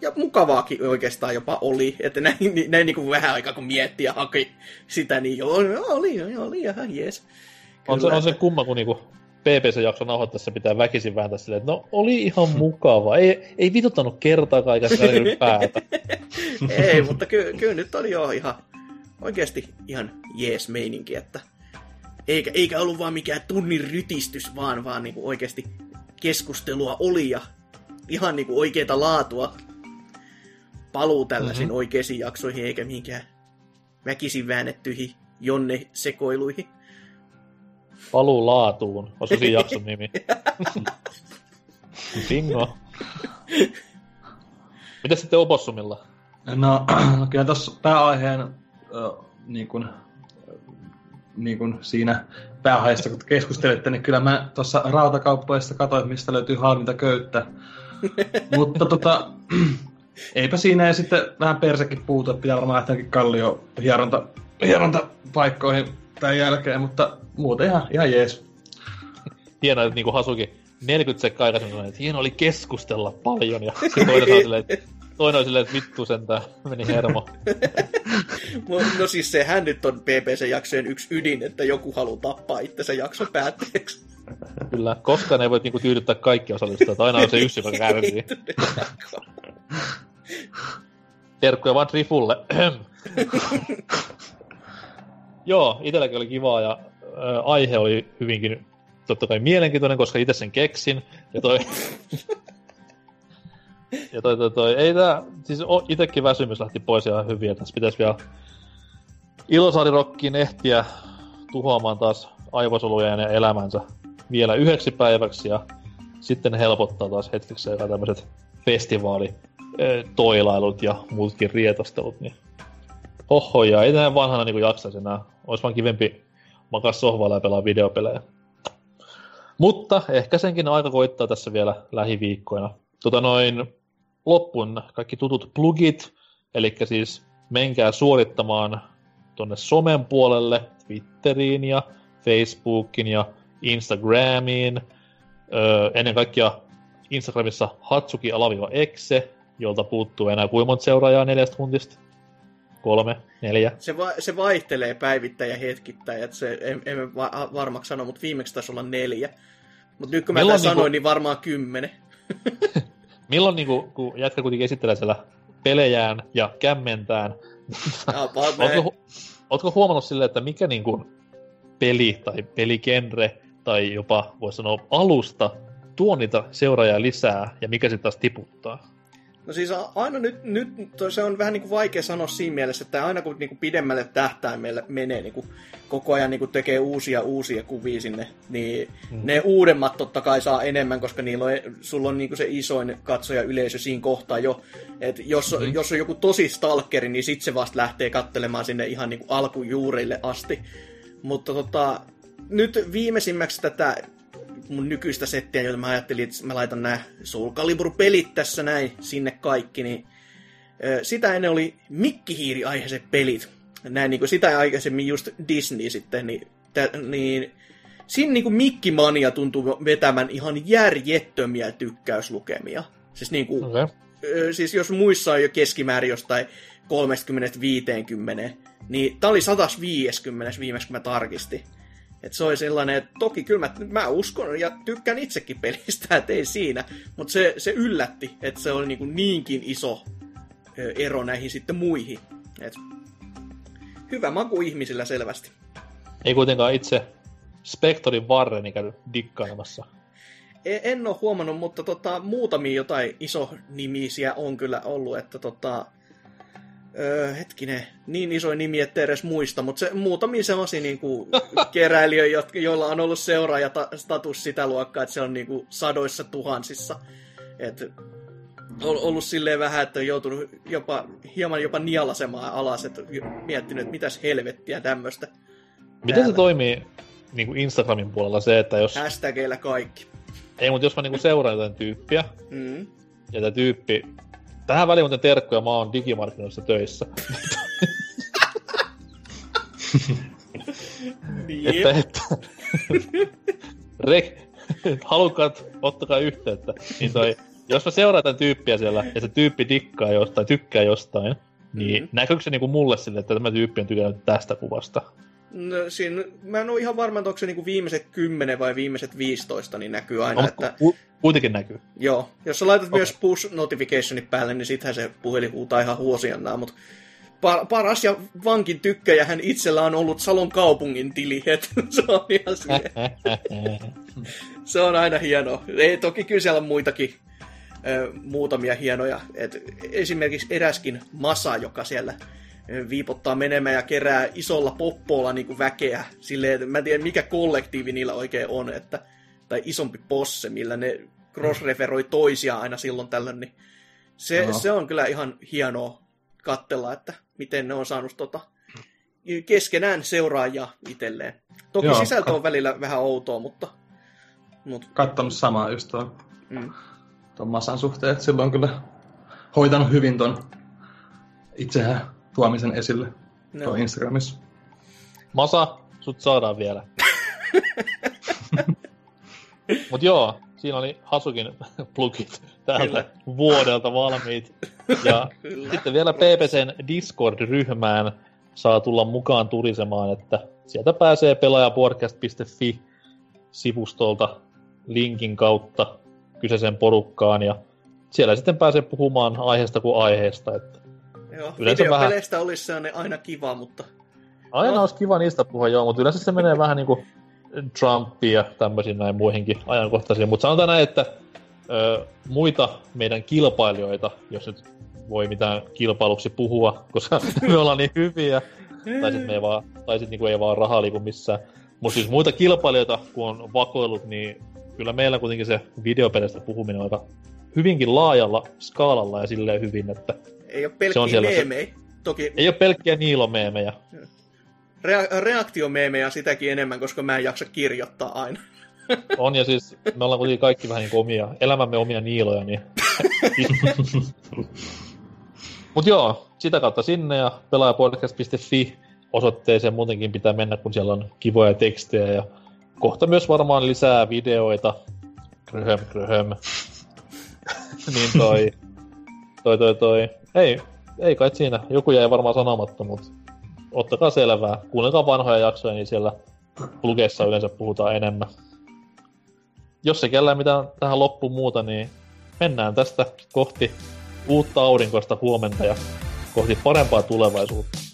D: ja mukavaakin oikeastaan jopa oli, että näin, *laughs* näin niin kuin vähän aikaa kun mietti ja haki sitä, niin joo, oli, joo, oli ihan jees.
B: On se, on se kumma, kun niinku PPC-jakson nauhoittaessa pitää väkisin vääntää silleen, että no oli ihan *laughs* mukava. Ei, ei vituttanut kertaakaan eikä särkynyt *laughs* päätä.
D: Ei, mutta ky- kyllä nyt oli jo ihan oikeasti ihan jees meininki, että eikä, eikä ollut vaan mikään tunnin rytistys, vaan, vaan niinku oikeasti keskustelua oli ja ihan niinku oikeita laatua paluu tällaisiin mm-hmm. oikeisiin jaksoihin, eikä mihinkään väkisin väännettyihin jonne sekoiluihin.
B: Paluu laatuun, olisiko siinä jakson nimi? *laughs* Bingo. Mitä sitten Opossumilla?
C: No, *clears throat* no kyllä tuossa pääaiheen äh, niin kuin, niin kuin siinä pääaiheessa, kun keskustelitte, niin kyllä mä tuossa rautakauppoista katsoin, mistä löytyy halvinta köyttä. *laughs* Mutta tota, eipä siinä ja sitten vähän persekin puutu, että pitää varmaan lähteä kallio hieronta, hierontapaikkoihin tämän jälkeen, mutta muuten ihan, ihan jees.
B: Hienoa, että niinku Hasuki 40 sekkaa aikaisemmin sanoi, että hieno oli keskustella paljon, ja sitten toinen, on silleen, että, toinen on silleen, että vittu sentään, meni hermo. *laughs*
D: no siis sehän nyt on PPC-jaksojen yksi ydin, että joku haluaa tappaa itsensä jakson päätteeksi.
B: Kyllä, koskaan ei voi niinku tyydyttää kaikki osallistujat, aina on se yksi, joka kärsii. Terkkuja vaan Trifulle. Joo, itselläkin oli kivaa ja ä, aihe oli hyvinkin totta kai mielenkiintoinen, koska itse sen keksin. Ja toi... *laughs* ja toi, toi, toi, ei tää, siis itekin väsymys lähti pois ihan hyvin, ja tässä pitäisi vielä Ilosaari-rokkiin ehtiä tuhoamaan taas aivosoluja ja elämänsä vielä yhdeksi päiväksi ja sitten helpottaa taas hetkeksi aika tämmöiset festivaali toilailut ja muutkin rietostelut, niin hoho, ja ei näin vanhana niin jaksaisi enää. Olisi vaan kivempi makaa sohvalla ja pelaa videopelejä. Mutta ehkä senkin aika koittaa tässä vielä lähiviikkoina. Tota noin loppuun kaikki tutut plugit, eli siis menkää suorittamaan tonne somen puolelle, Twitteriin ja Facebookin ja Instagramiin. Öö, ennen kaikkea Instagramissa Hatsuki alaviva exe, jolta puuttuu enää kuinka monta seuraajaa neljästä tuntista? Kolme, neljä.
D: Se, va- se vaihtelee päivittäin ja hetkittäin, että se en, en va- varmaksi sano, mutta viimeksi taisi olla neljä. Mutta nyt kun mä tämän
B: Milloin
D: sanoin,
B: niinku-
D: niin varmaan kymmenen. *laughs*
B: Milloin niinku, kun jätkä kuitenkin esittelee siellä pelejään ja kämmentään, *laughs* ootko, ootko huomannut silleen, että mikä niinku peli tai peligenre tai jopa voisi sanoa alusta tuo niitä seuraajia lisää ja mikä sitten taas tiputtaa?
D: No siis aina nyt, nyt se on vähän niin kuin vaikea sanoa siinä mielessä, että aina kun niin kuin pidemmälle tähtäimelle menee, niin kuin koko ajan niin kuin tekee uusia uusia kuvia sinne, niin mm. ne uudemmat totta kai saa enemmän, koska niillä on, sulla on niin kuin se isoin katsoja yleisö siinä kohtaa jo. Et jos, mm. jos on joku tosi stalkeri, niin sit se vasta lähtee kattelemaan sinne ihan niin kuin alkujuurille asti. Mutta tota, nyt viimeisimmäksi tätä mun nykyistä settiä, joita mä ajattelin, että mä laitan nämä Soul Calibur-pelit tässä näin sinne kaikki, niin sitä ennen oli mikkihiiri-aiheiset pelit. Näin niin kuin sitä aikaisemmin just Disney sitten, niin, tä, niin siinä niin kuin mikkimania tuntuu vetämään ihan järjettömiä tykkäyslukemia. Siis niin kuin.
B: Okay.
D: siis jos muissa on jo keskimäärin jostain 30-50, niin tää oli 150 viimeksi, kun mä tarkistin. Et se oli sellainen, että toki kyllä mä, mä uskon ja tykkään itsekin pelistä, *laughs* että ei siinä, mutta se, se yllätti, että se oli niinku niinkin iso ero näihin sitten muihin. Et hyvä maku ihmisillä selvästi.
B: Ei kuitenkaan itse Spectorin varreni käynyt dikkailemassa.
D: E- En ole huomannut, mutta tota, muutamia jotain isonimisiä on kyllä ollut, että tota, öö, hetkinen, niin iso nimi, ettei edes muista, mutta se, muutamia sellaisia niin kuin, *laughs* keräilijöitä, jotka- joilla on ollut seuraajastatus sitä luokkaa, että se on niin kuin, sadoissa tuhansissa. Et, on ollut silleen vähän, että on joutunut jopa, hieman jopa nialasemaan alas, että miettinyt, että mitäs helvettiä tämmöistä.
B: Miten
D: Täällä.
B: se toimii niin kuin Instagramin puolella se, että jos...
D: Hashtageilla kaikki.
B: Ei, mutta jos mä niin kuin seuraan jotain tyyppiä,
D: Mm.
B: ja tämä tyyppi... Tähän väliin muuten terkkuja, mä oon digimarkkinoissa töissä.
D: Jep.
B: että, että Rek, halukkaat, ottakaa yhteyttä. Niin toi, jos mä seuraan tämän tyyppiä siellä, ja se tyyppi dikkaa jostain, tykkää jostain, niin
D: Mhm.
B: mm. näkyykö se niinku mulle sille, että tämä tyyppi on tykännyt tästä kuvasta?
D: No, siinä, mä en ole ihan varma, että onko se niinku viimeiset 10 vai viimeiset 15, niin näkyy aina,
B: No,
D: että
B: ku, kuitenkin näkyy.
D: joo. Jos sä laitat
B: Okei.
D: myös push notificationit päälle, niin sittenhän se puhelin huutaa ihan huosiannaa, mutta par- paras ja vankin tykkäjä hän itsellä on ollut Salon kaupungin tili, *laughs* että se on ihan se *laughs* on aina hienoa. Ei, toki kyllä siellä on muitakin ö, muutamia hienoja. Et esimerkiksi eräskin Masa, joka siellä viipottaa menemään ja kerää isolla poppoolla niin kuin väkeä. Silleen, että mä en tiedä mikä kollektiivi niillä oikein on, että, tai isompi posse, millä ne cross-referoi toisiaan aina silloin tällöin. Niin se,
C: Joo.
D: se on kyllä ihan hienoa katsella, että miten ne on saanut tota, keskenään seuraajia itselleen. Toki
C: Joo,
D: sisältö
C: kat-
D: on välillä vähän outoa, mutta, mutta
C: Kattonut samaa just tuon,
D: mm.
C: tuon Masan suhteen, että silloin kyllä hoitanut hyvin ton itsehän tuomisen esille
D: No.
C: Instagramissa.
B: Masa, sut saadaan vielä. *laughs* Mut joo, siinä oli Hasukin plugit täältä
D: Kyllä.
B: vuodelta valmiit. Ja *laughs*
D: Kyllä.
B: sitten vielä PPCn Discord-ryhmään saa tulla mukaan turisemaan, että sieltä pääsee pelaajapodcast.fi sivustolta linkin kautta kyseiseen porukkaan ja siellä sitten pääsee puhumaan aiheesta kuin aiheesta. Että
D: Joo,
B: Yleensä
D: videopeleistä olisi sellainen aina kiva, mutta
B: aina
D: No.
B: olisi kiva niistä puhua joo, mutta yleensä se menee vähän niinku Trumpia ja tämmöisiin näin muihinkin ajankohtaisiin. Mutta sanotaan näin, että ö, muita meidän kilpailijoita, jos nyt voi mitään kilpailuksi puhua, koska *laughs* me ollaan niin hyviä, Tai sit, me ei vaan, tai sit niinku ei vaan rahaa liiku missään. Mutta siis muita kilpailijoita, kun on vakoillut, niin kyllä meillä kuitenkin se videopeleistä puhuminen on aika hyvinkin laajalla skaalalla ja silleen hyvin, että
D: Ei ole
B: Se
D: pelkkiä
B: se-
D: meemejä. Toki
B: ei ole pelkkiä niilomeemejä.
D: rea- reaktiomeemejä sitäkin enemmän, koska mä en jaksa kirjoittaa aina. *laughs*
B: On ja siis me ollaan kuitenkin kaikki vähän niin omia, elämämme omia niiloja, niin... *laughs* Mut joo, sitä kautta sinne ja pelaajapodcast.fi osoitteeseen muutenkin pitää mennä, kun siellä on kivoja tekstejä ja kohta myös varmaan lisää videoita. Kröhöm, kröhöm. *laughs* niin toi, toi, toi, toi. Ei, ei kai siinä. Joku jäi varmaan sanomatta, mutta ottakaa selvää. Kuunnelkaa vanhoja jaksoja, niin siellä Plugessa yleensä puhutaan enemmän. Jos ei kellään mitään tähän loppuun muuta, niin mennään tästä kohti uutta aurinkoista huomenta ja kohti parempaa tulevaisuutta.